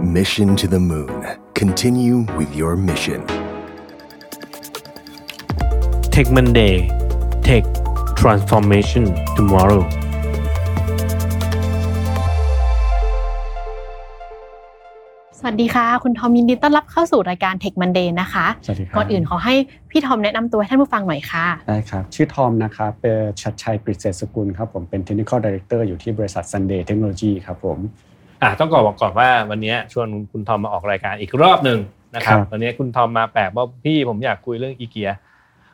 Mission to the Moon. Continue with your mission. Take Monday Take Transformation Tomorrow วัสดีค่ะ คุณทอมยินดีต้อนรับเข้าสู่รายการ Tech Monday นะคะสวัสดีครับก่อนอื่นขอให้พี่ทอมแนะนำตัวให้ท่านผู้ฟังหน่อยค่ะ ได้ครับ ชื่อทอมนะครับเป็นชัดชัยกฤษเศรษฐสกุลครับผมเป็น Technical Director อยู่ที่บริษัท Sunday Technology ครับผม อะต้องก่อนบอกก่อนว่าวันนี้ชวนคุณทอมมาออกรายการอีกรอบหนึ่งนะครับครับ วันนี้คุณทอมมาแปลกว่าพี่ผมอยากคุยเรื่องอีเกีย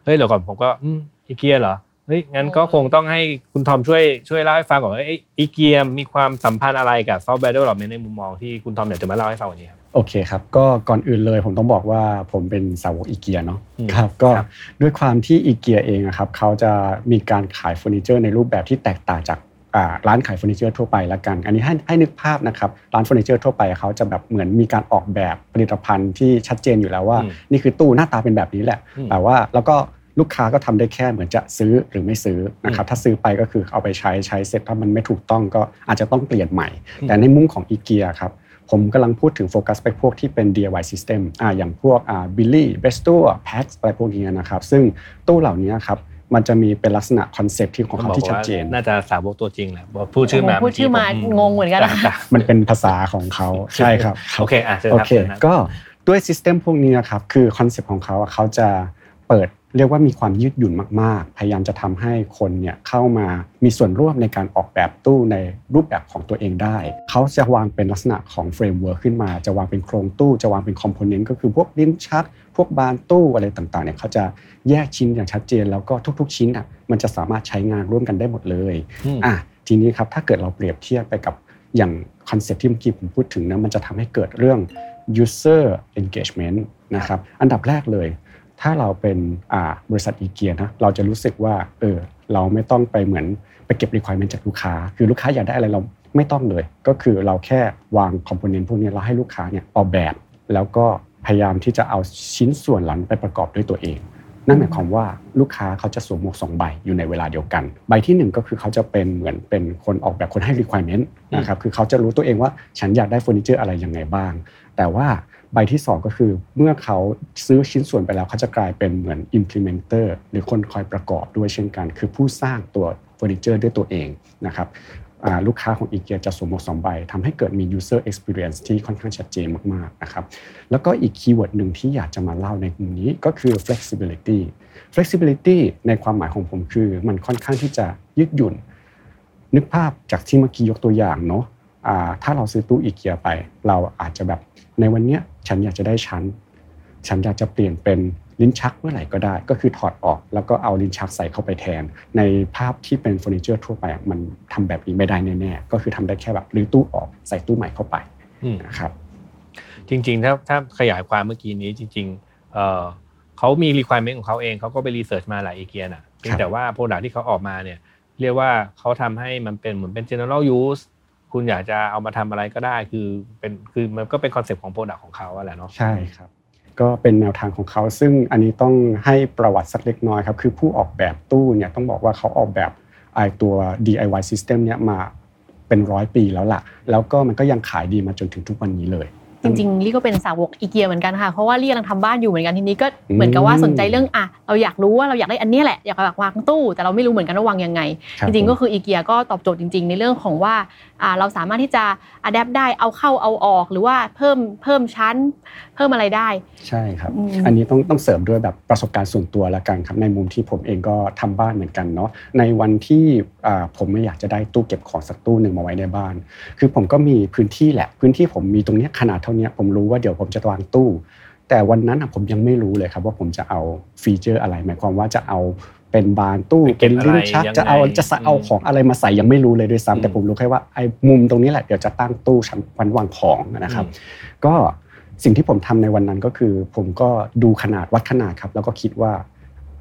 เฮ้ยเดี๋ยวก่อนผมก็อืมอีเกียเหรอ เฮ้ยงั้นก็คงต้องให้คุณทอมช่วยช่วยเล่าให้ฟังก่อนว่าเอ้ยอีเกียมีความสัมพันธ์อะไรกับ software development ในมุมมองที่คุณทอมอยากจะมาเล่าให้ฟังวันนี้ครับโอเคครับก็ก่อนอื่นเลยผมต้องบอกว่าผมเป็นสาวกอีเกียเนาะอืมครับก็ครับด้วยความที่อีเกียเองอะครับเขาจะมีการขายเฟอร์นิเจอร์ในรูปแบบที่แตกต่างจากอ่าร้านขายเฟอร์นิเจอร์ทั่วไปละกัน อันนี้ให้ให้นึกภาพนะครับร้านเฟอร์นิเจอร์ทั่วไปเขาจะแบบเหมือนมีการออกแบบผลิตภัณฑ์ที่ชัดเจนอยู่แล้วว่าอืมนี่คือตู้หน้าตาเป็นแบบนี้แหละอืมแต่ว่าแล้วก็ ลูกค้าก็ทำได้แค่เหมือนจะซื้อหรือไม่ซื้อนะครับถ้าซื้อไปก็คือเอาไปใช้ใช้เสร็จถ้ามันไม่ถูกต้องก็อาจจะต้องเปลี่ยนใหม่ แต่ในมุมของอีเกียครับผมกำลังพูดถึงโฟกัสไปพวกที่เป็น DIY system อ่าอย่างพวกอ่า Billy b e s t o r Pax อะไรพวกนี้นะครับ ซึ่งตู้เหล่านี้ครับมันจะมีเป็นลักษณะคอนเซปต์ที่ของเขาที่ชัดเจน น่าจะสาวกตัวจริงแหละบอกพูดชื่อมาพูดชื่อมาผงงเหมือนกันนะคะจ้มันเป็นภาษาของเขาใช่ครับโอเคอะเชิญโอครับเคเชิญครับก็ด้วย system พวกนี้นะครับคือคอนเซปต์ของเขาอะเขาจะเปิดเรียกว่ามีความยืดหยุ่นมากๆ พยายามจะทำให้คนเนี่ยเข้ามามีส่วนร่วมในการออกแบบตู้ในรูปแบบของตัวเองได้ เขาจะวางเป็นลักษณะของ framework ขึ้นมา จะวางเป็นโครงตู้ จะวางเป็น component ก็คือพวกลิ้นชัก พวกบานตู้อะไรต่างๆเนี่ยเขาจะแยกชิ้นอย่างชัดเจน แล้วก็ทุก ๆ ชิ้นอะมันจะสามารถใช้งานร่วมกันได้หมดเลยอืมอะทีนี้ครับถ้าเกิดเราเปรียบเทียบไปกับอย่างคอนเซ็ปต์ที่เมื่อกี้ผมพูดถึงนะมันจะทำให้เกิดเรื่อง user engagement นะครับอันดับแรกเลย ถ้าเราเป็นบริษัทอีเกียนะเราจะรู้สึกว่าเออเราไม่ต้องไปเหมือนไปเก็บ requirement จากลูกค้า คือลูกค้าอยากได้อะไรเราไม่ต้องเลย ก็คือเราแค่วางคอมโพเนนต์พวกนี้เราให้ลูกค้าเนี่ยออกแบบ แล้วก็พยายามที่จะเอาชิ้นส่วนหล่านั้นไปประกอบด้วยตัวเอง นั่นหมายความว่าลูกค้าเขาจะสวมหมวกสองใบอยู่ในเวลาเดียวกัน ใบที่หนึ่งก็คือเขาจะเป็นเหมือนเป็นคนออกแบบคนให้ requirement นะครับคือเขาจะรู้ตัวเองว่าฉันอยากได้เฟอร์นิเจอร์อะไรยังไงบ้าง แต่ว่า ใบที่สองก็คือเมื่อเขาซื้อชิ้นส่วนไปแล้วเขาจะกลายเป็นเหมือน implementer หรือคนคอยประกอบด้วยเช่นกัน คือผู้สร้างตัวเฟอร์นิเจอร์ด้วยตัวเองนะครับลูกค้าของอีเกียจะสวมหมวกสองใบทำให้เกิดมี user experience ที่ค่อนข้างชัดเจนมากๆนะครับแล้วก็อีก keyword หนึ่งที่อยากจะมาเล่าในมุมนี้ก็คือ flexibility flexibility ในความหมายของผมคือ มันค่อนข้างที่จะยืดหยุ่น นึกภาพจากที่เมื่อกี้ยกตัวอย่างเนาะถ้าเราซื้อตู้อีเกียไป เราอาจจะแบบในวันเนี้ย ฉันอยากจะได้ชั้น ฉันอยากจะเปลี่ยนเป็นลิ้นชักเมื่อไหร่ก็ได้ ก็คือถอดออกแล้วก็เอาลิ้นชักใส่เข้าไปแทน ในภาพที่เป็นเฟอร์นิเจอร์ทั่วไปอะมันทำแบบนี้ไม่ได้แน่ๆก็คือทำได้แค่แบบรื้อตู้ออกใส่ตู้ใหม่เข้าไปอืมนะครับจริงๆถ้าถ้าขยายความเมื่อกี้นี้จริงๆเอ่อเขามี requirement ของเขาเองเขาก็ไปรีเสิร์ชมาหลายอีเกียน่ะเพียงแต่ว่าโปรดักที่เขาออกมาเนี่ยเรียกว่าเขาทำให้มันเป็นเหมือนเป็น general use คุณอยากจะเอามาทำอะไรก็ได้คือเป็นคือมันก็เป็นคอนเซปต์ของ product ของเขาอะแหละเนาะใช่ครับ ก็เป็นแนวทางของเขา ซึ่งอันนี้ต้องให้ประวัติสักเล็กน้อยครับคือผู้ออกแบบตู้เนี่ยต้องบอกว่าเขาออกแบบไอตัว DIY system เนี่ยมาเป็นร้อยปีแล้วล่ะ แล้วก็มันก็ยังขายดีมาจนถึงทุกวันนี้เลยจริงๆลี่ก็เป็นสาวกอีเกียเหมือนกันค่ะ เพราะว่าลี่กำลังทำบ้านอยู่เหมือนกันทีนี้ก็เหมือนกับว่าสนใจเรื่องอะเราอยากรู้ว่าเราอยากได้อันเนี้ยแหละอยากวางตู้ แต่เราไม่รู้เหมือนกันว่าวางยังไงครับจริงๆผมก็คืออีเกียก็ตอบโจทย์จริง ๆ ในเรื่องของว่าอ่าเราสามารถที่จะอัดแอปได้เอาเข้าเอาออก หรือว่าเพิ่มเพิ่มชั้น เพิ่มอะไรได้ ใช่ครับอืมอันนี้ต้องต้องเสริมด้วยแบบประสบการณ์ส่วนตัวละกันครับในมุมที่ผมเองก็ทำบ้านเหมือนกันเนาะในวันที่อ่าผมไม่อยากจะได้ตู้เก็บของสักตู้หนึ่งมาไว้ในบ้าน คือผมก็มีพื้นที่แหละ พื้นที่ผมมีตรงเนี้ยขนาดเท่าเนี้ยผมรู้ว่าเดี๋ยวผมจะวางตู้แต่วันนั้นอะผมยังไม่รู้เลยครับว่าผมจะเอาฟีเจอร์อะไร หมายความว่าจะเอา เป็นบานตู้ไปเก็บเป็บนลิ้นชักอะไรยังไงจะเอาจะเอาอืมของอะไรมาใส่ยังไม่รู้เลยด้วยอืมซ้ำแต่ผมรู้แค่ว่าไอ้มุมตรงนี้แหละเดี๋ยวจะตั้งตู้ชั้นวันวางของนะครับอืมก็สิ่งที่ผมทำในวันนั้นก็คือ ผมก็ดูขนาดวัดขนาดครับ แล้วก็คิดว่า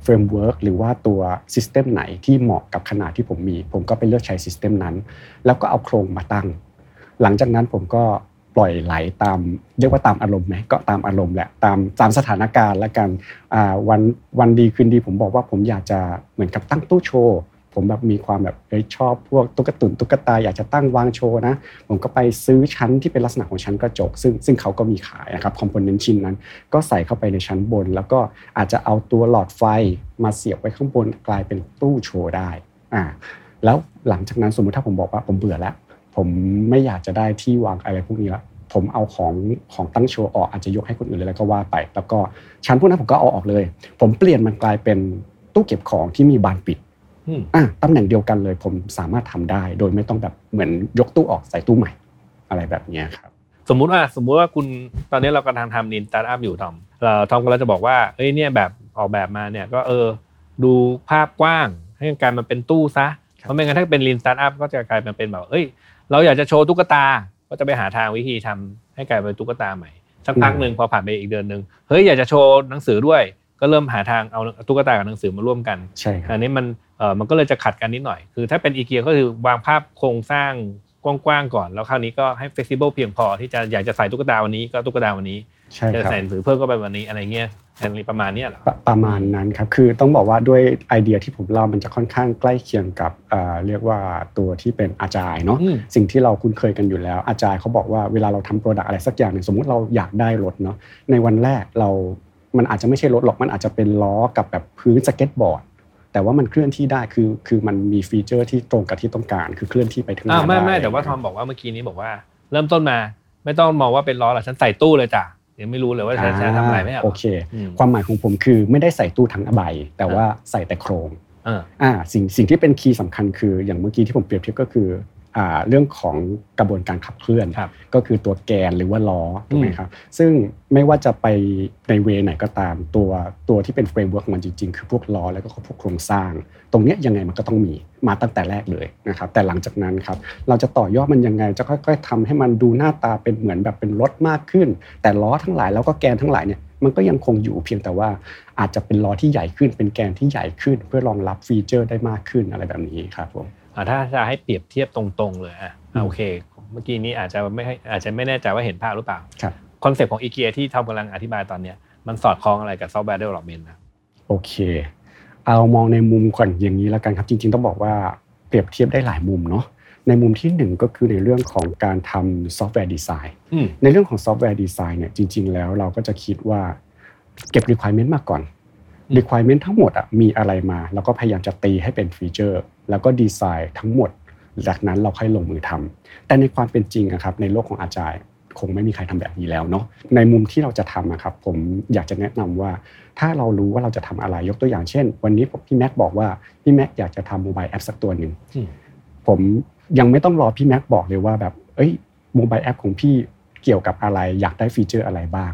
framework หรือว่าตัว system ไหนที่เหมาะกับขนาดที่ผมมี ผมก็ไปเลือกใช้ system นั้น แล้วก็เอาโครงมาตั้ง หลังจากนั้นผมก็ ปล่อยไหลตามเรียกว่าตามอารมณ์ไหมก็ตามอารมณ์แหละตามตามสถานการณ์ละกันวันวันดีคืนดีผมบอกว่าผมอยากจะเหมือนกับตั้งตู้โชว์ผมแบบมีความแบบเอ้ยชอบพวกตุ๊กตุนตุ๊กตาอยากจะตั้งวางโชว์นะ ผมก็ไปซื้อชั้นที่เป็นลักษณะของชั้นกระจก ซึ่งซึ่งเขาก็มีขายนะครับคอมโพเนนต์ชิ้นนั้น ก็ใส่เข้าไปในชั้นบน แล้วก็อาจจะเอาตัวหลอดไฟมาเสียบไว้ข้างบนกลายเป็นตู้โชว์ได้อ่าแล้วหลังจากนั้นสมมุติถ้าผมบอกว่าผมเบื่อแล้ว ผมไม่อยากจะได้ที่วางอะไรพวกนี้ละผมเอาของของตั้งโชว์ออกอาจจะยกให้คนอื่นเลยแล้วก็ว่าไป แล้วก็ชั้นพวกนั้นผมก็เอาออกเลย ผมเปลี่ยนมันกลายเป็นตู้เก็บของที่มีบานปิดอืมอะตำแหน่งเดียวกันเลย ผมสามารถทำได้ โดยไม่ต้องแบบเหมือนยกตู้ออกใส่ตู้ใหม่ อะไรแบบเนี้ยครับ สมมุติว่าสมมุติว่าคุณตอนนี้เรากำลังทำ Lean Startup อยู่ทอมเอ่อทอมก็เราจะบอกว่าเอ้ยเนี่ยแบบออกแบบมาเนี่ยก็เออ ดูภาพกว้างให้กลายมาเป็นตู้ซะครับเพราะไม่งั้นถ้าเป็น Lean Startup ก็จะกลายมาเป็นแบบเอ้ย เราอยากจะโชว์ตุ๊กตา ก็จะไปหาทางวิธีทำให้กลายเป็นตุ๊กตาใหม่ สักพักหนึ่งพอผ่านไปอีกเดือนหนึ่งเฮ้ยอยากจะโชว์หนังสือด้วย ก็เริ่มหาทางเอาตุ๊กตากับหนังสือมาร่วมกันใช่ครับอันนี้มันเออมันก็เลยจะขัดกันนิดหน่อย คือถ้าเป็นอีเกียก็คือวางภาพโครงสร้างกว้างๆก่อน แล้วคราวนี้ก็ให้ flexible เพียงพอที่จะอยากจะใส่ตุ๊กตาวันนี้ก็ตุ๊กตาวันนี้ ใช่ครับจะใส่หนังสือเพิ่มก็ไปวันนี้อะไรเงี้ยอันนี้ประมาณเนี้ยเหรอประประมาณนั้นครับ คือต้องบอกว่าด้วยไอเดียที่ผมเล่ามันจะค่อนข้างใกล้เคียงกับเอ่อเรียกว่าตัวที่เป็น Agile เนาะ อืม สิ่งที่เราคุ้นเคยกันอยู่แล้ว Agile เขาบอกว่าเวลาเราทำ product อะไรสักอย่างหนึ่งสมมุติเราอยากได้รถเนาะในวันแรกเรา มันอาจจะไม่ใช่รถหรอกมันอาจจะเป็นล้อกับแบบพื้นสเก็ตบอร์ด แต่ว่ามันเคลื่อนที่ได้คือคือมันมีฟีเจอร์ที่ตรงกับที่ต้องการคือเคลื่อนที่ไปถึงหอ้าวน้าไม่ได้ไม่แต่ว่าทอมบอกว่าเมื่อกี้นี้บอกว่า เริ่มต้นมา ไม่ต้องมองว่าเป็นล้อหรอกฉันใส่ตู้เลยจ้ะเดี๋ ยวไม่รู้เลยว่าฉันจะทำอะไรไม่เหรอโอเคอืมความหมายของผมคือไม่ได้ใส่ตู้ทั้งใบ แต่ว่าใส่แต่โครงเอออ่าสิ่งสิ่งที่เป็นคีย์สำคัญคืออย่างเมื่อกี้ที่ผมเปรียบเทียบก็คืออ่า เรื่องของกระบวนการขับเคลื่อนครับก็คือตัวแกนหรือว่าล้อถูกไหมอืมครับซึ่งไม่ว่าจะไปใน way ไหนก็ตามตัวตัวที่เป็น framework ของมันจริงๆ คือพวกล้อแล้วก็พวกโครงสร้าง ตรงเนี้ยยังไงมันก็ต้องมีมาตั้งแต่แรกเลยนะครับแต่หลังจากนั้นครับเราจะต่อยอดมันยังไงจะค่อยๆทำให้มันดูหน้าตาเป็นเหมือนแบบเป็นรถมากขึ้น แต่ล้อทั้งหลายแล้วก็แกนทั้งหลายเนี่ยมันก็ยังคงอยู่เพียงแต่ว่าอาจจะเป็นล้อที่ใหญ่ขึ้นเป็นแกนที่ใหญ่ขึ้น เพื่อรองรับฟีเจอร์ได้มากขึ้นอะไรแบบนี้ครับผมอ่า ถ้าจะให้เปรียบเทียบตรงๆ เลยอะอืมโอเค เมื่อกี้นี้อาจจะไม่ให้อาจจะไม่แน่ใจว่าเห็นภาพหรือเปล่าครับคอนเซ็ปต์ของอีเกียที่ทอมกำลังอธิบายตอนเนี้ยมันสอดคล้องอะไรกับ software development นะโอเค เอามองในมุมก่อนอย่างนี้แล้วกันครับจริง ๆ ต้องบอกว่าเปรียบเทียบได้หลายมุมเนาะในมุมที่หนึ่งก็คือในเรื่องของการทำ software design อืมในเรื่องของ software design เนี่ยจริง ๆ แล้วเราก็จะคิดว่าเก็บ requirement มาก่อน requirement ทั้งหมดอะมีอะไรมา แล้วก็พยายามจะตีให้เป็นฟีเจอร์ แล้วก็ดีไซน์ทั้งหมด จากนั้นเราค่อยลงมือทำแต่ในความเป็นจริงอะครับในโลกของ Agile คงไม่มีใครทำแบบนี้แล้วเนาะในมุมที่เราจะทำอะครับผมอยากจะแนะนำว่า ถ้าเรารู้ว่าเราจะทำอะไรยกตัวอย่างเช่น วันนี้ผมพี่แม็กบอกว่าพี่แม็กอยากจะทำ mobile app สักตัวหนึ่งอืมผมยังไม่ต้องรอพี่แม็กบอกเลยว่าแบบเอ้ย mobile app ของพี่เกี่ยวกับอะไรอยากได้ฟีเจอร์อะไรบ้าง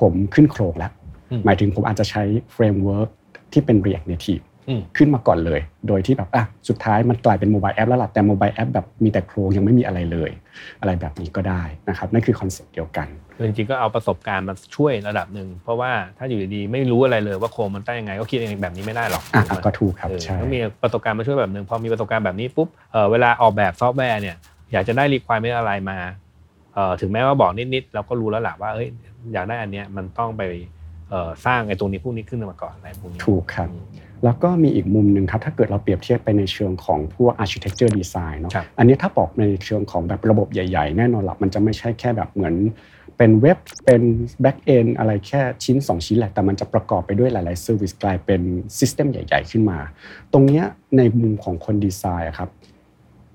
ผมขึ้นโครงแล้วอืม หมายถึงผมอาจจะใช้ framework ที่เป็น React Native อืมขึ้นมาก่อนเลย โดยที่แบบอะสุดท้ายมันกลายเป็น mobile app แล้วล่ะแต่ mobile app แบบมีแต่โครงยังไม่มีอะไรเลย อะไรแบบนี้ก็ได้นะครับนั่นคือคอนเซ็ปต์เดียวกันจริงๆก็เอาประสบการณ์มาช่วยระดับหนึ่งเพราะว่าถ้าอยู่ดีๆไม่รู้อะไรเลยว่าโครงมันตั้งยังไงก็คิดเองแบบนี้ไม่ได้หรอกอะถูกไหมก็ถูกครับเออใช่ต้องมีประสบการณ์มาช่วยแบบหนึ่งพอมีประสบการณ์แบบนี้ปุ๊บเออเวลาออกแบบซอฟต์แวร์เนี่ยอยากจะได้รีคว i ไม่อะไรมาเออถึงแม้ว่าบอกนิดๆเราก็รู้แล้วแหละว่าเอ้ยอยากได้อันเนี้ยมันต้องไปเออ สร้างไอ้ตรงนี้พวกนี้ขึ้นมาก่อนอะไรพวกนี้ถูกครับอืมแล้วก็มีอีกมุมหนึ่งครับ ถ้าเกิดเราเปรียบเทียบไปในเชิงของพวก architecture design เนาะครับอันนี้ถ้าบอกในเชิงของแบบระบบใหญ่ๆ แน่นอนละมันจะไม่ใช่แค่แบบเหมือนเป็นเว็บเป็น back end อะไรแค่ชิ้น 2 ชิ้นแหละ แต่มันจะประกอบไปด้วยหลาย ๆ service กลายเป็น system ใหญ่ ๆ ขึ้นมา ตรงเนี้ยในมุมของคนดีไซน์อะครับ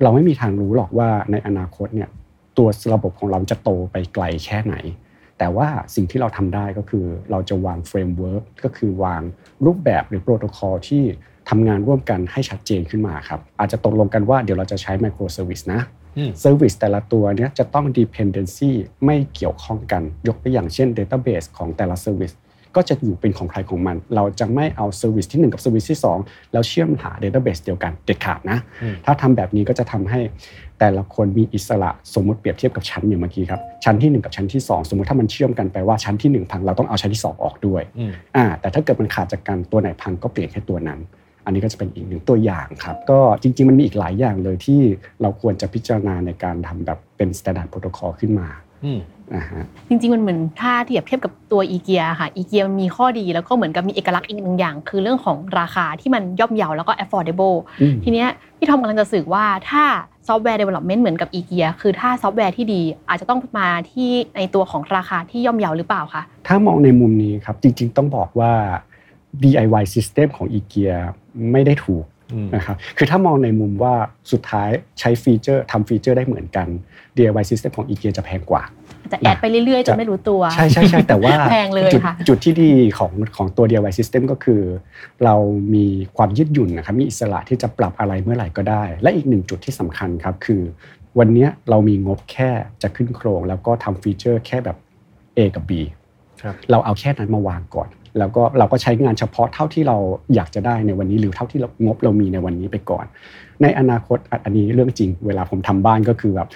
เราไม่มีทางรู้หรอกว่าในอนาคตเนี่ยตัวระบบของเราจะโตไปไกลแค่ไหน แต่ว่าสิ่งที่เราทำได้ก็คือเราจะวาง framework ก็คือวางรูปแบบหรือโปรโตคอลที่ทำงานร่วมกันให้ชัดเจนขึ้นมาครับอาจจะตกลงกันว่าเดี๋ยวเราจะใช้ microservice นะอืม service แต่ละตัวเนี้ยจะต้อง dependency ไม่เกี่ยวข้องกันยกตัวอย่างเช่น database ของแต่ละ service ก็จะอยู่เป็นของใครของมัน เราจะไม่เอา service ที่ 1 กับ service ที่ 2 แล้วเชื่อมหา database เดียวกันเด็ดขาดนะอืมถ้าทำแบบนี้ก็จะทำให้ แต่ละคนมีอิสระสมมติเปรียบเทียบกับชั้นอย่างเมื่อกี้ครับชั้นที่ 1 กับชั้นที่ 2 สมมติถ้ามันเชื่อมกันไปว่าชั้นที่ 1 พังเราต้องเอาชั้นที่ 2 ออกด้วยอืมอ่าแต่ถ้าเกิดมันขาดจากกันตัวไหนพังก็เปลี่ยนแค่ตัวนั้น อันนี้ก็จะเป็นอีกหนึ่งตัวอย่างครับ ก็จริง ๆ มันมีอีกหลายอย่างเลยที่เราควรจะพิจารณาในการทำแบบเป็น standard protocol ขึ้นมาอืมนะฮะจริงๆมันเหมือนถ้าเทียบเทียบกับตัวอีเกียค่ะอีเกียมันมีข้อดีแล้วก็เหมือนกับมีเอกลักษณ์อีกหนึ่งอย่าง คือเรื่องของราคาที่มันย่อมเยาแล้วก็ affordable อืมทีเนี้ยพี่ทอมกำลังจะสื่อว่าถ้า ซอฟต์แวร์ development เหมือนกับอีเกียคือถ้าซอฟต์แวร์ที่ดีอาจจะต้องมาที่ในตัวของราคาที่ย่อมเยาหรือเปล่าคะถ้ามองในมุมนี้ครับจริง ๆ ต้องบอกว่า DIY system ของ IKEA ไม่ได้ถูกอืมนะครับคือถ้ามองในมุมว่าสุดท้ายใช้ฟีเจอร์ทำฟีเจอร์ได้เหมือนกัน DIY system ของ IKEA จะแพงกว่าอา จจะแอดไปเรื่อยๆจนไม่รู้ตัวใช่ใช่ใช่แต่ว่าแพงเลยจุดค่ะจุดที่ดีของของตัว DIY system ก็คือ เรามีความยืดหยุ่นนะครับมีอิสระที่จะปรับอะไรเมื่อไหร่ก็ได้ และอีกหนึ่งจุดที่สำคัญครับคือ วันเนี้ยเรามีงบแค่จะขึ้นโครง แล้วก็ทำฟีเจอร์แค่แบบ A กับ B ครับเราเอาแค่นั้นมาวางก่อน แล้วก็เราก็ใช้งานเฉพาะเท่าที่เราอยากจะได้ในวันนี้หรือเท่าที่เรางบเรามีในวันนี้ไปก่อน ในอนาคตอะอันนี้เรื่องจริง เวลาผมทำบ้านก็คือแบบ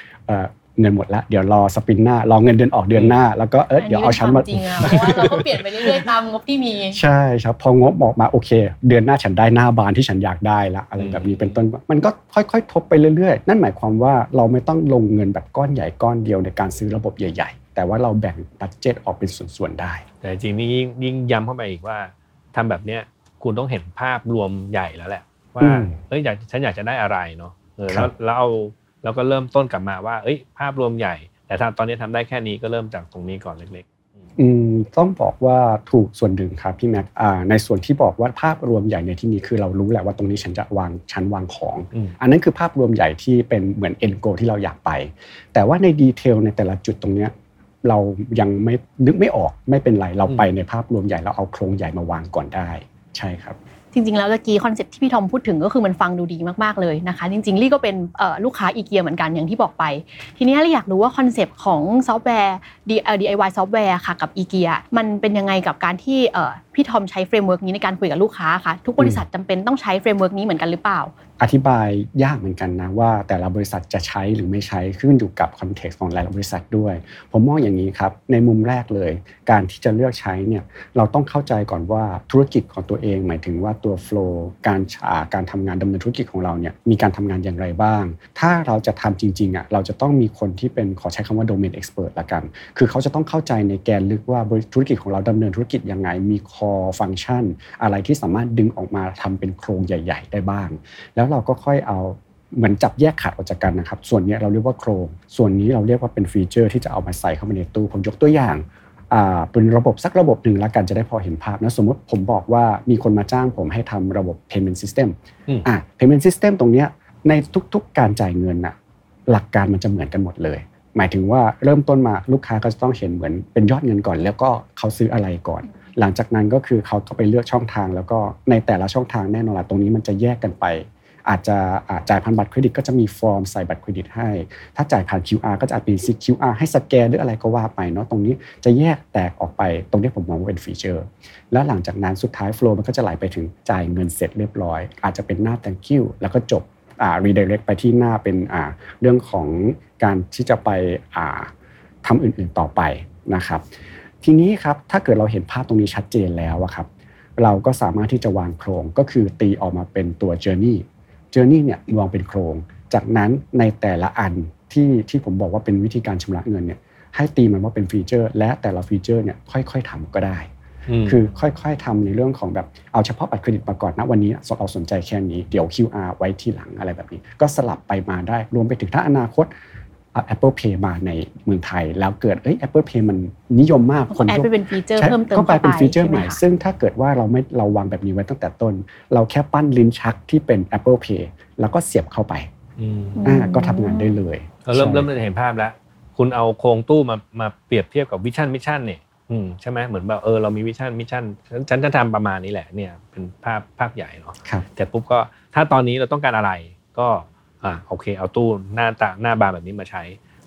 เอ่อเงินหมดแล้วเดี๋ยวรอสปรินหน้ารอเงินเดือนออกเดือนหน้า แล้วก็เออเดี๋ยวเอาชั้นมาจริงอะเพราะว่าเราก็เปลี่ยนไปเรื่อยๆตามงบที่มี ใช่ครับพองบออกมาโอเค เดือนหน้าฉันได้หน้าบานที่ฉันอยากได้ละอะไรแบบนี้เป็นต้นมันก็ค่อยๆ ทบไปเรื่อยๆ นั่นหมายความว่าเราไม่ต้องลงเงินแบบก้อนใหญ่ก้อนเดียวในการซื้อระบบใหญ่ ๆ แต่ว่าเราแบ่งบัตเจตออกเป็นส่วนๆได้ แต่จริงๆนี่ยิ่งยิ่งย้ำเข้าไปอีกว่าทำแบบเนี้ยคุณต้องเห็นภาพรวมใหญ่แล้วแหละว่าอืมเอ้ยอยากฉันอยากจะได้อะไรเนาะเออครัแล้วบแล้วเอา แล้วก็เริ่มต้นกลับมาว่าเอ้ย ภาพรวมใหญ่ แต่ถ้าตอนนี้ทำได้แค่นี้ก็เริ่มจากตรงนี้ก่อนเล็กอืมต้องบอกว่าถูกส่วนหนึ่งครับพี่แม็กอ่าในส่วนที่บอกว่าภาพรวมใหญ่ในที่นี้คือเรารู้แหละว่าตรงนี้ฉันจะวางชั้นวางของอืมอันนั้นคือภาพรวมใหญ่ที่เป็นเหมือน end goal ที่เราอยากไป แต่ว่าใน detail ในแต่ละจุดตรงเนี้ยเรายังไม่นึกไม่ออกไม่เป็นไรเราไปในภาพรวมใหญ่เราเอาโครงใหญ่มาวางก่อนได้ ใช่ครับ จริงๆ แล้วตะกี้คอนเซ็ปที่พี่ทอมพูดถึงก็คือมันฟังดูดีมากๆเลยนะคะ จริงๆ ลี่ก็เป็นลูกค้าอีเกียเหมือนกันอย่างที่บอกไป ทีนี้ลี่อยากรู้ว่าคอนเซ็ปของซอฟต์แวร์ DIY ซอฟต์แวร์ค่ะกับอีเกียมันเป็นยังไงกับการที่ พี่ทอมใช้ framework นี้ในการคุยกับลูกค้าค่ะทุกบริษัทจำเป็นต้องใช้ framework นี้เหมือนกันหรือเปล่า อธิบายยากเหมือนกันนะว่า แต่ละบริษัทจะใช้หรือไม่ใช้ขึ้นอยู่กับคอนเท็กซ์ของหลายๆบริษัทด้วย ผมมองอย่างนี้ครับในมุมแรกเลย การที่จะเลือกใช้เนี่ยเราต้องเข้าใจก่อนว่าธุรกิจของตัวเอง หมายถึงว่าตัวโฟล์การอ่าการทำงานดำเนินธุรกิจของเราเนี่ยมีการทำงานอย่างไรบ้าง ถ้าเราจะทำจริงๆอะเราจะต้องมีคนที่เป็นขอใช้คำว่า domain expert ละกัน คือเขาจะต้องเข้าใจในแกนลึกว่าบริธุรกิจของเราดำเนินธุรกิจยังไงมี core function อะไรที่สามารถดึงออกมาทำเป็นโครงใหญ่ ๆ ได้บ้าง แล้วเราก็ค่อยเอาเหมือนจับแยกขาดออกจากกันนะครับ ส่วนเนี้ยเราเรียกว่าโครง ส่วนนี้เราเรียกว่าเป็นฟีเจอร์ที่จะเอามาใส่เข้ามาในตู้ ผมยกตัวอย่างอ่าเป็นระบบสักระบบหนึ่งแล้วกันจะได้พอเห็นภาพนะสมมติผมบอกว่ามีคนมาจ้างผมให้ทำระบบ payment system อืมอะ payment system ตรงเนี้ยในทุกๆการจ่ายเงินน่ะหลักการมันจะเหมือนกันหมดเลย หมายถึงว่าเริ่มต้นมาลูกค้าก็จะต้องเห็นเหมือนเป็นยอดเงินก่อน แล้วก็เขาซื้ออะไรก่อน หลังจากนั้นก็คือเขาก็ไปเลือกช่องทาง แล้วก็ในแต่ละช่องทางแน่นอนละตรงนี้มันจะแยกกันไป อาจจะจ่ายผ่านบัตรเครดิตก็จะมีฟอร์มใส่บัตรเครดิตให้ ถ้าจ่ายผ่าน QR ก็จะเป็นซิ QR ให้สแกนหรืออะไรก็ว่าไปเนาะตรงนี้จะแยกแตกออกไปตรงนี้ผมมองว่าเป็นฟีเจอร์ แล้วหลังจากนั้นสุดท้ายโฟล์มันก็จะไหลไปถึงจ่ายเงินเสร็จเรียบร้อย อาจจะเป็นหน้า thank you แล้วก็จบอ่า redirect ไปที่หน้าเป็นอ่าเรื่องของการที่จะไปอ่าทำอื่นๆต่อไปนะครับ ทีนี้ครับถ้าเกิดเราเห็นภาพตรงนี้ชัดเจนแล้วอะครับเราก็สามารถที่จะวางโครงก็คือตีออกมาเป็นตัว journey journey เนี่ยวางเป็นโครง จากนั้นในแต่ละอันที่ที่ผมบอกว่าเป็นวิธีการชำระเงินเนี่ยให้ตีมันว่าเป็นฟีเจอร์ และแต่ละฟีเจอร์เนี่ยค่อย ๆทำก็ได้ๆคือค่อยๆทำในเรื่องของแบบเอาเฉพาะบัตรเครดิตมาก่อนนะวันนี้เราสนใจแค่นี้เดี๋ยว QR ไว้ทีหลังอะไรแบบนี้ ก็สลับไปมาได้รวมไปถึงถ้าอนาคตอะ Apple Pay มาในเมืองไทย แล้วเกิดเอ้ย Apple Pay มันนิยมมาก add ยกไปเป็นฟีเจอร์ใช่เพิ่มเติมก็กลายเป็นฟีเจอร์ใหม่ใช่ค่ะซึ่งถ้าเกิดว่าเราไม่เราวางแบบนี้ไว้ตั้งแต่ต้น เราแค่ปั้นลิ้นชักที่เป็น Apple Pay แล้วก็เสียบเข้าไปอืมอ่าก็ทำงานได้เลยเราเริ่มใช่เริ่มจะเห็นภาพแล้ว คุณเอาโครงตู้มามาเปรียบเทียบกับ vision mission เนี่ยอืมใช่ไหมเหมือนแบบเออเรามี vision mission ฉันฉันจะทำประมาณนี้แหละเนี่ยเป็นภาพภาพใหญ่เนาะครับแต่ปุ๊บก็ถ้าตอนนี้เราต้องการอะไรก็ อ่าโอเค เอาตู้หน้าตาหน้าบานแบบนี้มาใช้